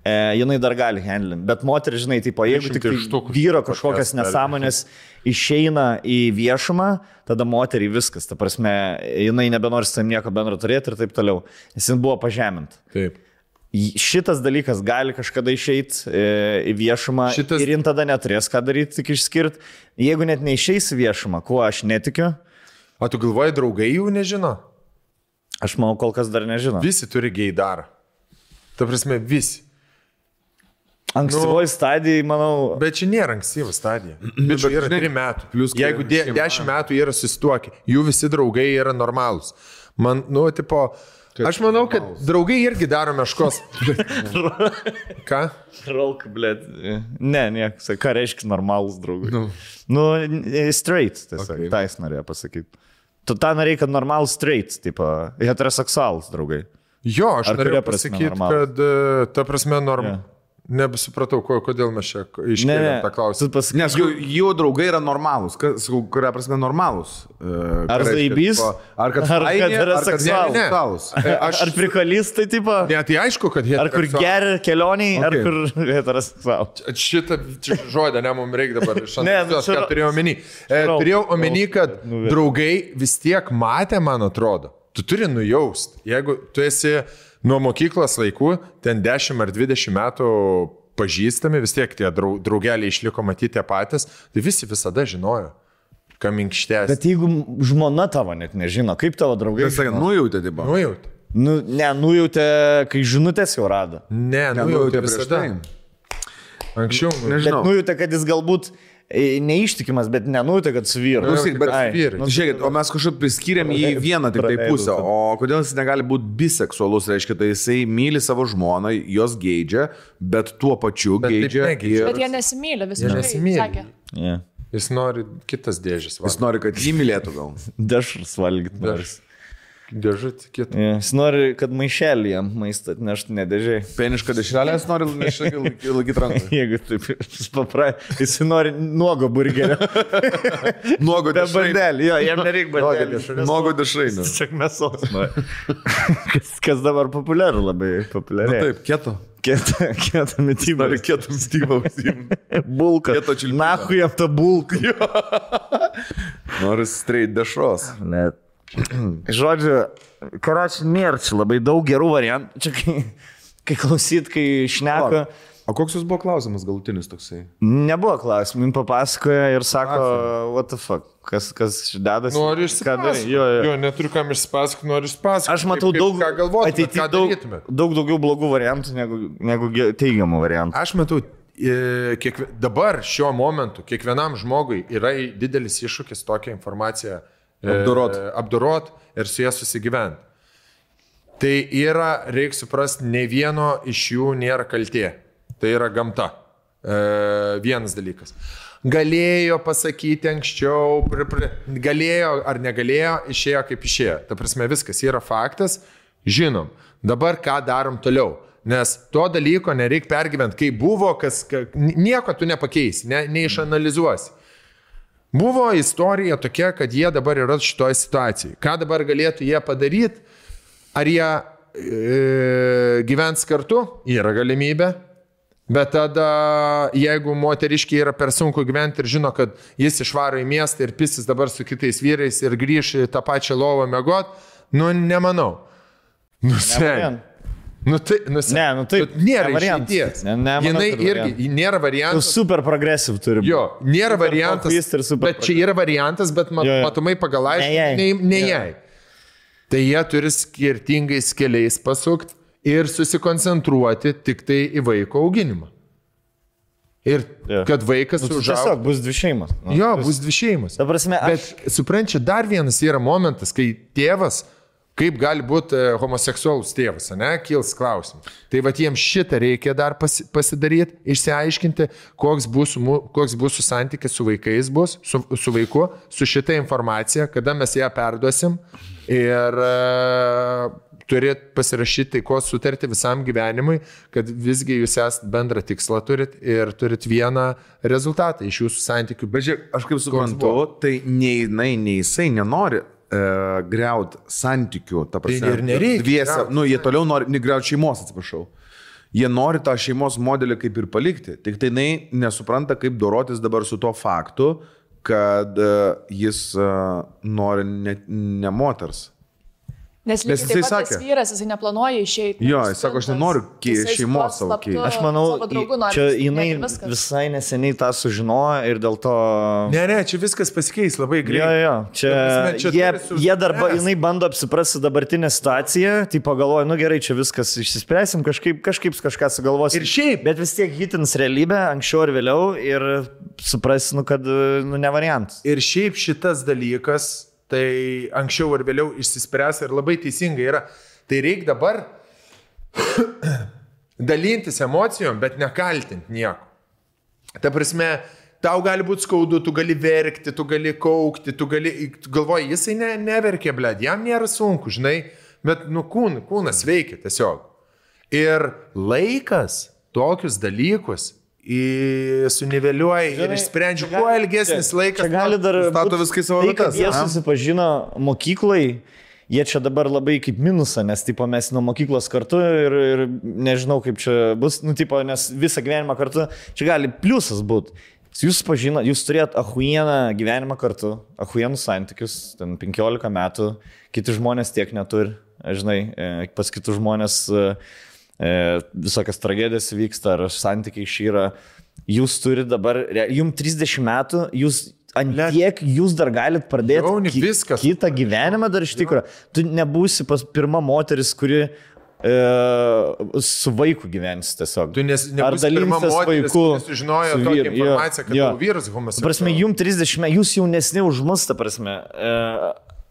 S1: e, jinai dar gali handlinti. Bet moteris, žinai, tipo, jeigu tik tai vyro kažkokias nesąmonės išeina į viešumą, tada moteriai viskas. Ta prasme, jinai nebenori su tam nieko bendro turėti ir taip toliau. Jin buvo pažeminta.
S3: Taip.
S1: Šitas dalykas gali kažkada išeiti e, į viešumą
S3: Šitas-
S1: ir jin tada neturės ką daryti, tik išskirti. Jeigu net neišeis į viešumą, kuo aš netikiu,
S3: O tu galvoji, draugai jų nežino?
S1: aš manau, kol kas dar nežinau.
S3: Visi turi geidarą. Ta prasme, visi.
S1: Ankstyvoji nu... stadija, manau,
S3: Bet čia nėra ankstyva stadija. Bet čia yra
S2: žinai,
S3: 3 metų.
S2: plius, kai
S3: Jeigu de,
S2: šeima-
S3: 10 metų yra susituokę, jų visi draugai yra normalūs. Man, nu, tipo, aš manau, kad draugai irgi daro meškos. Ką?
S1: Rolk, blėt. Ne, niekas. Ką reiškia normalus draugai? Nu, nu straight, tiesiog.
S2: Okay.
S1: Okay. Tai jis norėjo pasakyti. Tu tą norėjai, kad normalus straight, tipo, heteroseksualus draugai.
S3: Jo, aš norėjau pasakyti, kad e, ta prasme norm. Yeah. Nebesupratau, ko, kodėl mes čia
S1: Ne,
S3: iškėlėm
S1: ne,
S3: tą klausimą.
S1: pasakyk.
S2: Nes jų, jų draugai yra normalūs, kas, kuria prasme normalūs. Ką
S1: Ar zaibys?
S2: Ar kad
S1: Ar kad
S2: faini, ar kad
S1: heteroseksualūs?
S2: neseksualūs.
S3: E,
S1: Aš... Ar prikalistai, tipo?
S3: Ne, tai aišku, kad jie...
S1: Ar kur geria kelioniai, okay. ar kur heteroseksualus?
S3: Šitą žodį, ne, mums reikia dabar iš
S1: Ne, nu,
S3: anksto,
S1: čia-
S3: turėjau omeny. E, turėjau omeny, kad
S1: Nuver-
S3: draugai vis tiek matė, man atrodo. Tu turi nujaust. Jeigu tu esi nuo mokyklos laikų, ten 10 ar 20 metų pažįstami, vis tiek tie drau- draugeliai išliko matyti patys, tai visi visada žinojo, kam minkštės.
S1: Bet jeigu žmona tavo net nežino, kaip tavo draugai.
S2: Kaip sakė, nujautė, tipo.
S3: Nu jau.
S1: Nu, ne, nujautė, kai žinutės jau rado.
S3: Ne, nu jau
S2: Nujautė
S3: tai
S2: prieš
S3: visada.
S2: tai.
S3: Anksčiau. nu,
S1: Bet
S2: Nežinau.
S1: nujautė, kad jis galbūt neištikimas, bet nenujautė, kad su vyru.
S2: Klausyk, bet-
S1: Ai,
S3: vyrai.
S1: nu,
S2: Žiūrėkit, o mes kažkaip priskyrėm į vieną tik tai pusę. O kodėl jis negali būti biseksualus, reiškia, tai jisai myli savo žmoną, jos geidžia, bet tuo pačiu
S3: Bet taip
S2: geidžia
S3: negeidžia.
S4: Bet jie nesimylė, visiškai.
S3: nesimyli.
S4: sakė.
S1: Yeah.
S3: Jis nori kitas dėžės.
S2: Jis nori, kad jį mylėtų gal.
S1: Dešrus valgyti. nori.
S3: Dėžutį kitą.
S1: Yeah. Jis nori, kad maišelį jam maistą atneštų nedėžiai.
S2: Penišką dešrelę jis nori laikyti ranką.
S1: Jeigu taip, jis papra, jis nori nuogo burgerio.
S2: Nuogo
S1: Be
S2: dešrainio.
S1: bandelį, jo, jam nereikia bandelį.
S2: Nuogo dešrainio.
S1: Tiesiog mėsos. kas, kas dabar populiaru, labai populiaru.
S2: taip, kieto.
S1: Kieta, kieta mytyba.
S2: Nori kieto stygą užsiimti.
S1: Bulka.
S2: Kieto čiulpimo.
S1: Nahu jam tą bulką.
S2: Nori straight dešros.
S1: Net. Žodžiu, karačiai nėra čia labai daug gerų variantų. Čia kai, kai klausyt, kai šneka,
S2: O koks jūs buvo klausimas galutinis toksai?
S1: nebuvo klausimų, jums papasakoja ir sako, what the fuck, kas, kas dedasi.
S3: Noriu išsipasakoti.
S1: Jo, jo.
S3: jo, neturiu kam išsipasakoti, noriu išsipasakoti.
S1: Aš matau
S3: kaip,
S1: daug,
S3: Ką galvotumėt,
S1: ateity
S3: ką
S1: daug, daug daugiau blogų variantų negu, negu teigiamų variantų.
S3: Aš matau, e, kiek, dabar šiuo momentu kiekvienam žmogui yra didelis iššūkis tokią informaciją
S2: Apdorot.
S3: apdorot ir su ją susigyventi. Tai yra, reikia suprasti, ne vieno iš jų nėra kaltė. Tai yra gamta. E, vienas dalykas. Galėjo pasakyti anksčiau, pri, pri, galėjo ar negalėjo, išėjo kaip išėjo. Ta prasme, viskas yra faktas, žinom. Dabar ką darom toliau. Nes to dalyko nereikia pergyventi, kai buvo, kas, ka, nieko tu nepakeisi, ne, neišanalizuosi. Buvo istorija tokia, kad jie dabar yra šitoje situacijoje. Ką dabar galėtų jie padaryti? Ar jie e, gyvens kartu? Yra galimybė. Bet tada, jeigu moteriškiai yra per sunku gyventi ir žino, kad jis išvaro į miestą ir pisis dabar su kitais vyrais ir grįš į tą pačią lovą mėgot, nu nemanau. Nu, sen.
S1: variant.
S3: Nu, tai, nu.
S1: Ne, nu taip,
S3: Bet Nėra
S1: ne variantas. Ne- nemanau,
S3: Jinai irgi,
S1: variantas.
S3: nėra
S1: Tu
S3: variantas.
S1: super progresyv turi būti.
S3: Jo, nėra
S1: Super
S3: variantas. Bet čia yra variantas, bet mat,
S1: Jo, jo.
S3: matomai pagal aišku,
S1: Ne jai.
S3: ne, ne jai. Tai jie turi skirtingais keliais pasukti ir susikoncentruoti tik tai į vaiko auginimą. Ir
S1: Jo.
S3: kad vaikas
S1: Nu,
S3: užaugtų.
S1: Tiesiog bus dvi šeimos. Nu,
S3: Jo, bus dvi šeimos.
S1: Ta prasme,
S3: Bet
S1: aš...
S3: suprančiu, dar vienas yra momentas, kai tėvas, kaip gali būti e, homoseksualus tėvas, ne, kils klausimas. Tai va jiems šitą reikia dar pasi, pasidaryti, išsiaiškinti, koks bus, koks bus su santykis su vaikais bus, su, su vaiku, su šitą informaciją, kada mes ją perduosim ir uh, turėt pasirašyti taikos sutartį visam gyvenimui, kad visgi jūs esate bendrą tikslą turit ir turit vieną rezultatą iš jūsų santykių.
S2: Bet žiūrėk, aš kaip suprantu, tai nei jinai, nei jisai nenori e, greut santykių, ta prasme.
S3: ir nereikia
S2: Dviese, nu, jie toliau nori, negreut šeimos, atsiprašau. Jie nori tą šeimos modelį kaip ir palikti, tik tai jinai nesupranta, kaip dorotis dabar su tuo faktu, kad e, jis e, nori ne, ne moters.
S4: Nes,
S2: Nes jisai sakė-
S4: vyras, jisai neplanuoja išeiti.
S2: Jo, jis sako, aš nenoriu šeimos savo keisti.
S1: Aš manau,
S4: nori
S1: čia jinai
S4: viskas.
S1: visai neseniai tą sužinojo ir dėl to...
S3: Ne, ne, čia viskas pasikeis labai
S1: Jo,
S3: greitai.
S1: jo, čia,
S3: Ta prasme, čia
S1: jie,
S3: su-
S1: jie dar, ba-
S3: spręst.
S1: jinai bando apsiprasti dabartinę situaciją, tai pagalvoja, nu gerai, čia viskas išsispręsim, kažkaip, kažkaip kažką sugalvosim.
S3: Ir šiaip.
S1: Bet vis tiek hitins realybę, anksčiau ar vėliau, ir supras, nu kad, nu ne variantas.
S3: Ir šiaip šitas dalykas, tai anksčiau ar vėliau išsispręs ir labai teisingai yra. Tai reikia dabar dalintis emocijom, bet nekaltinti nieko. Ta prasme, tau gali būti skaudu, tu gali verkti, tu gali kaukti, tu gali, tu galvoji, jisai ne, neverkė, blėd, jam nėra sunku, žinai, bet nu kūn, kūnas veikia tiesiog. Ir laikas tokius dalykus suniveliuoja ir
S1: čia
S3: kuo ilgesnis
S1: čia-
S3: laikas.
S1: Čia gali dar...
S2: stato viską į savo
S1: tai,
S2: vietas,
S1: Jie susipažino mokyklai. Jie čia dabar labai kaip minusą, nes, tipo, mes nuo mokyklos kartu ir, ir nežinau, kaip čia bus, nu, tipo, nes visą gyvenimą kartu, čia gali pliusas būti. Jūs pažino, jūs turėjot ahuieną gyvenimą kartu, ahuienus santykius, ten 15 metų, kiti žmonės tiek neturi, žinai, e, pas kitus žmonės e, visokias tragedijas vyksta, ar santykiai šyra. Jūs turite dabar, jums 30 metų, jūs ant tiek jūs dar galite pradėti
S3: Jauni, viskas.
S1: kitą gyvenimą dar iš tikrųjų. Tu nebūsi pas pirma moteris, kuri e, su vaiku gyvens tiesiog.
S3: Tu nes,
S1: Ar
S3: moteris,
S1: vaiku
S3: sužinojo
S1: su
S3: tokią informaciją, kad
S1: jo.
S3: tavo vyras homoseksualus.
S1: prasme, jums 30 metų, jūs jaunesni už mus, ta prasme. E,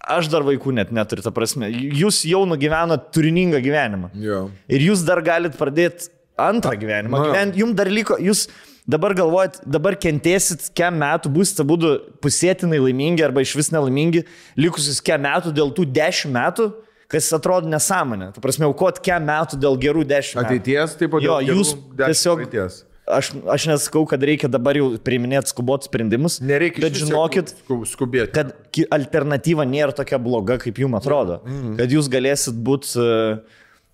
S1: aš dar vaikų net neturiu, ta prasme. Jūs jau nugyvenot turiningą gyvenimą.
S2: Jo.
S1: Ir jūs dar galite pradėti antrą gyvenimą. Gyvent, jums dar liko, jūs dabar galvojat, dabar kentėsit, kiek metų būsite būdu pusėtinai laimingi arba iš vis nelaimingi, likusius kiek metų dėl tų dešimt metų, kas atrodo nesąmonė. Ta prasme, aukot kiek metų dėl gerų dešimt metų.
S2: Ateities, taip pat
S1: Jo, jūs tiesiog-
S2: praeities.
S1: Aš, aš nesakau, kad reikia dabar jau priiminėti skubot sprendimus.
S3: Nereikia
S1: Bet žinokit,
S3: sku- skubėti.
S1: kad alternatyva nėra tokia bloga, kaip jums atrodo. Mm. Kad jūs galėsit būti,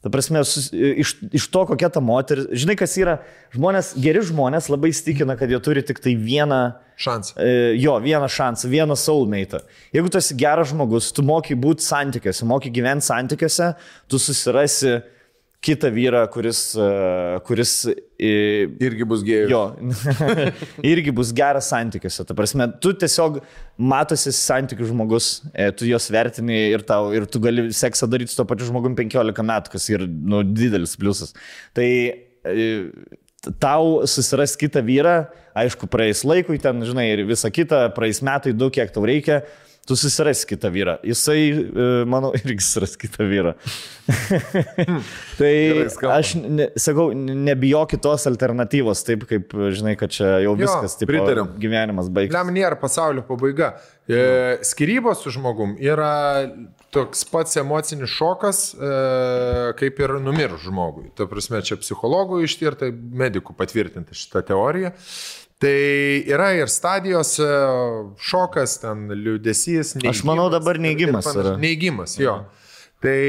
S1: ta prasme, sus, iš, iš to, kokia ta moteris. Žinai, kas yra, žmonės, geri žmonės labai įstikina, kad jie turi tik tai vieną,
S3: Šansą.
S1: e, jo, vieną šansą, vieną soulmate. Jeigu tu esi geras žmogus, tu moki būti santykiuose, moki gyventi santykiuose, tu susirasi kitą vyrą, kuris, e, kuris
S2: Irgi bus gėjai.
S1: Jo, irgi bus geras santykiuose. Ta prasme, tu tiesiog matosi santykių žmogus, e, tu juos vertini ir, tau, ir tu gali seksą daryti su to pačiu žmogum 15 metų, kas yra nu, didelis pliusas. Tai e, tau susiras kitą vyrą, aišku, praeis laikui ten, žinai, ir visa kita, praeis metai, du, kiek tau reikia. Tu susirasi kitą vyrą. Jisai, e, manau, irgi susiras kitą vyrą. tai aš ne, sakau, nebijok kitos alternatyvos, taip kaip, žinai, kad čia jau viskas, taip,
S2: pritariu.
S1: gyvenimas baigtas.
S3: Lem nėra pasaulio pabaiga. E, skirybos su žmogum yra toks pats emocinis šokas, e, kaip ir numirus žmogui. Ta prasme, čia psichologų ištirta, medikų patvirtinta šitą teoriją. Tai yra ir stadijos e, šokas, ten liūdėsys.
S1: Aš manau, dabar neigimas yra.
S3: Neigimas, jo. Tai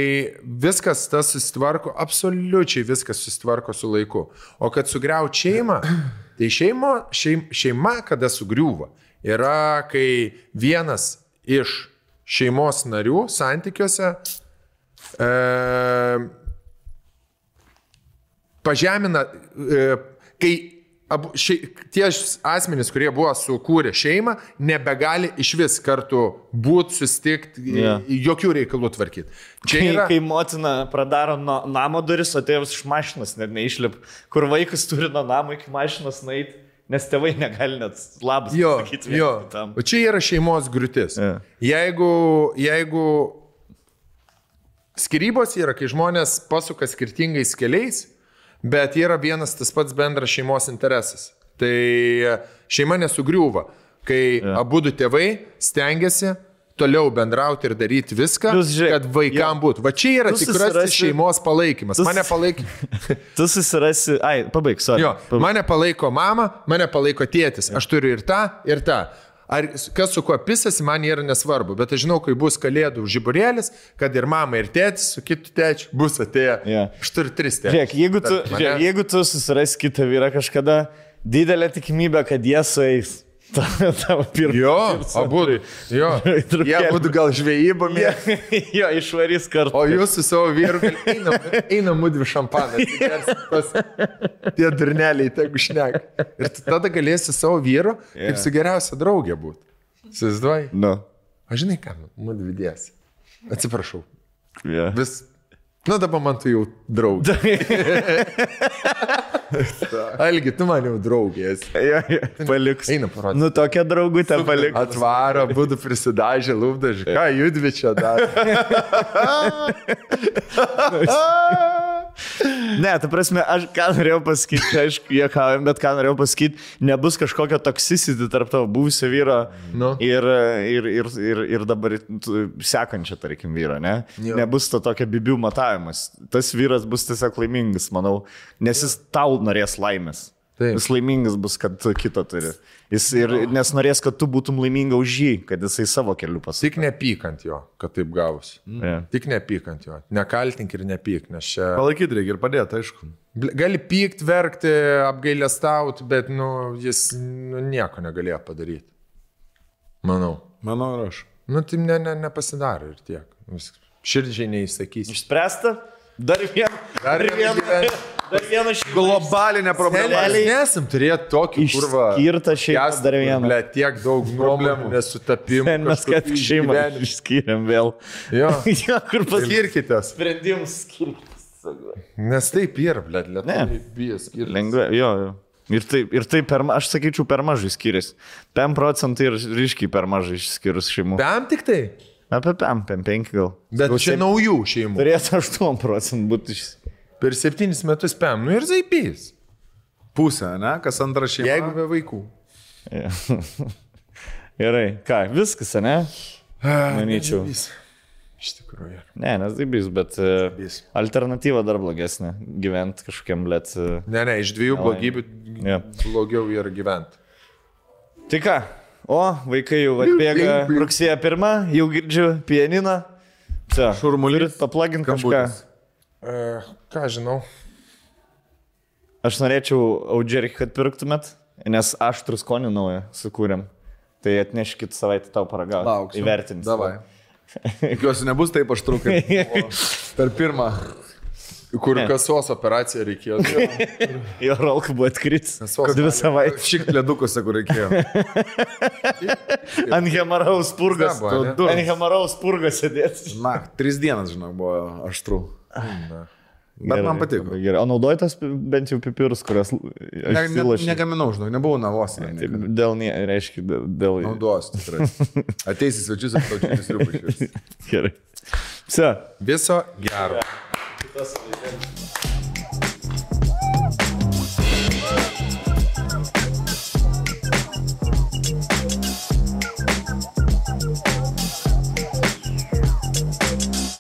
S3: viskas tas susitvarko, absoliučiai viskas susitvarko su laiku. O kad sugriaut šeimą, tai šeimo, šeim, šeima, kada sugriūva, yra, kai vienas iš šeimos narių santykiuose e, pažemina, e, kai abu, šei, tie asmenys, kurie buvo sukūrę šeimą, nebegali iš vis kartu būti, susitikti,
S1: Jo.
S3: jokių reikalų tvarkyti. Čia
S1: Kai,
S3: yra...
S1: kai motina pradaro nuo namo duris, o tėvas iš mašinos net neišlip, kur vaikas turi nuo namo iki mašinos nueiti, nes tėvai negali net labas
S3: Jo,
S1: pasakyti
S3: jo.
S1: kitam.
S3: O čia yra šeimos griūtis.
S1: Jo.
S3: Jeigu, jeigu skirybos yra, kai žmonės pasuka skirtingais keliais, bet yra vienas tas pats bendras šeimos interesas. Tai šeima nesugriūva, kai
S1: Jo.
S3: abu du tėvai stengiasi toliau bendrauti ir daryti viską,
S1: Plius, žiūrėk,
S3: kad vaikam būtų. Va čia yra tikrasis
S1: susirasi-
S3: šeimos palaikymas.
S1: Tu
S3: Mane palaikė.
S1: Tu susirasi, ai, pabaig, sorry.
S3: Jo,
S1: Pabaig.
S3: mane palaiko mama, mane palaiko tėtis. Aš turiu ir tą, ir tą. Ar kas su kuo pisasi, man yra nesvarbu, bet aš žinau, kai bus kalėdų žiburėlis, kad ir mama, ir tėtis su kitu tėčiu bus atėję.
S1: Jo.
S3: Aš turiu tris tėčius.
S1: Žiūrėk, jeigu tu, žiūrėk, jeigu tu susirasi kitą vyrą kažkada, didelė tikimybė, kad jie sueis. Ta- Tavo pirmą.
S3: Jo, abu. Jo. Jie būtų gal žvejybą mėgę.
S1: jo, išvarys kartu.
S3: O jūs su savo vyru einam, einam mūdvi šampaną. Pas, tie durneliai, tegu šnek. Ir tada galėsi savo vyru
S1: Jo.
S3: kaip su geriausia draugė būti. Įsivaizduoji?
S1: Nu.
S3: Aš žinai, ką, mūdvi dėsi. Atsiprašau.
S1: Yeah.
S3: Vis. Nu dabar man tu jau draugė. Algi, tu man jau draugė esi.
S1: Ja, ja, paliks.
S3: Eina parodyk.
S1: Nu, tokia draugutė paliks.
S3: Atvaro, būtų prisidažę lūpdažį. Ką judvi čia dar?
S1: Ne, ta prasme, aš ką norėjau pasakyti, čia aišku, juokaujam, bet ką norėjau pasakyti, nebus kažkokio toxicity tarp tavo buvusio vyro
S3: Nu.
S1: ir, ir, ir, ir, ir dabar sekančio, tarkim, vyro, ne?
S3: Jo.
S1: Nebus to tokio bibių matavimas. Tas vyras bus tiesiog laimingas, manau, nes jis tau norės laimės.
S3: Taip.
S1: Jis laimingas bus, kad tu kito turi. Jis ir, nes norės, kad tu būtum laiminga už jį, kad jisai savo keliu pasakė.
S3: Tik nepyk ant jo, kad taip gavus.
S1: Ja.
S3: Tik nepyk ant jo. Nekaltink ir nepyk, nes čia...
S2: Palaikyti reikia ir padėti, aišku.
S3: Gali pykt, verkti, apgailestaut, bet, nu, jis nu, nieko negalėjo padaryti. Manau.
S2: Manau, ir aš.
S3: Nu, tai ne, ne, nepasidarė ir tiek. Širdžiai neįsakysi.
S1: Išspręsta? Dar vieną.
S3: Dar vieną.
S1: Dar vieną šį
S2: Globalinė problema.
S3: Mes nesam turėję tokį kurvą.
S1: Išskirtą šeimą dar vieną.
S3: Ble, tiek daug nuomonių, nesutapimų.
S1: Mes ką tik šeimą išskyrėm vėl.
S3: Jo.
S1: jo, kur pas
S3: Skirkitės.
S1: sprendimus skirtis.
S3: Nes taip yra, ble,
S1: Ne.
S3: lietuviai bijo skirtis.
S1: Lengvai, jo, jo. Ir taip, ir taip per, aš sakyčiau, per mažai skiriasi. 5 procentai ir ryškiai per mažai išskyrus šeimų.
S3: Bam tik tai.
S1: Apie 5, 5 gal.
S3: Bet
S1: Gal
S3: čia naujų šeimų.
S1: Turėtų 8 procentų būti iš...
S3: Per septynis metus pam. Nu ir zaipys.
S2: Pusė, ne? Kas antra šeima.
S3: Jeigu be vaikų.
S1: Ja. Gerai, ką, viskas, ne? Manyčiau.
S3: Zaibys. Iš tikrųjų.
S1: Ne, nes daibys, bet e,
S3: Zaibys.
S1: alternatyva dar blogesnė. Gyventi kažkokiam, blėt. e,
S3: Ne, ne, iš dviejų blogybių
S1: Jo.
S3: blogiau yra gyventi.
S1: Tai ką? O, vaikai jau atbėga rugsėjo pirmą, jau girdžiu pianiną. Čia.
S2: Šurmulys.
S1: Paplagint kažką.
S2: Kambutis.
S3: Uh, ką žinau.
S1: Aš norėčiau Audžerį, kad pirktumėt, nes aštrų skonį naują sukūrėm. Tai atneškit savaitę tau paragauti.
S2: Lauksiu.
S1: Įvertinti.
S2: Davai. Tikiuosi, nebus taip aštrukai. Per pirmą.
S3: Kur
S1: Ne.
S3: kasos operacija reikėjo.
S1: Jo rolka buvo atkritis.
S3: Kasos
S1: Dvi savaitės.
S2: Šik ledukuose, kur reikėjo.
S1: Ant Hemaraus purgas. Ant Hemaraus purgas sėdėti.
S2: Na, tris dienas, žinok, buvo aštru. Bet man patiko.
S1: Gerai. O naudojotas bent jau pipirus, kurias
S2: Ne, ne, negaminau, žinok, nebuvau navos.
S1: Tai Dėl, ne, reiškia, dėl-.
S2: Naudos, tikrai. Ateisi svečius taučinis riupas.
S1: Gerai. Vse.
S3: Viso gero.
S1: Kitas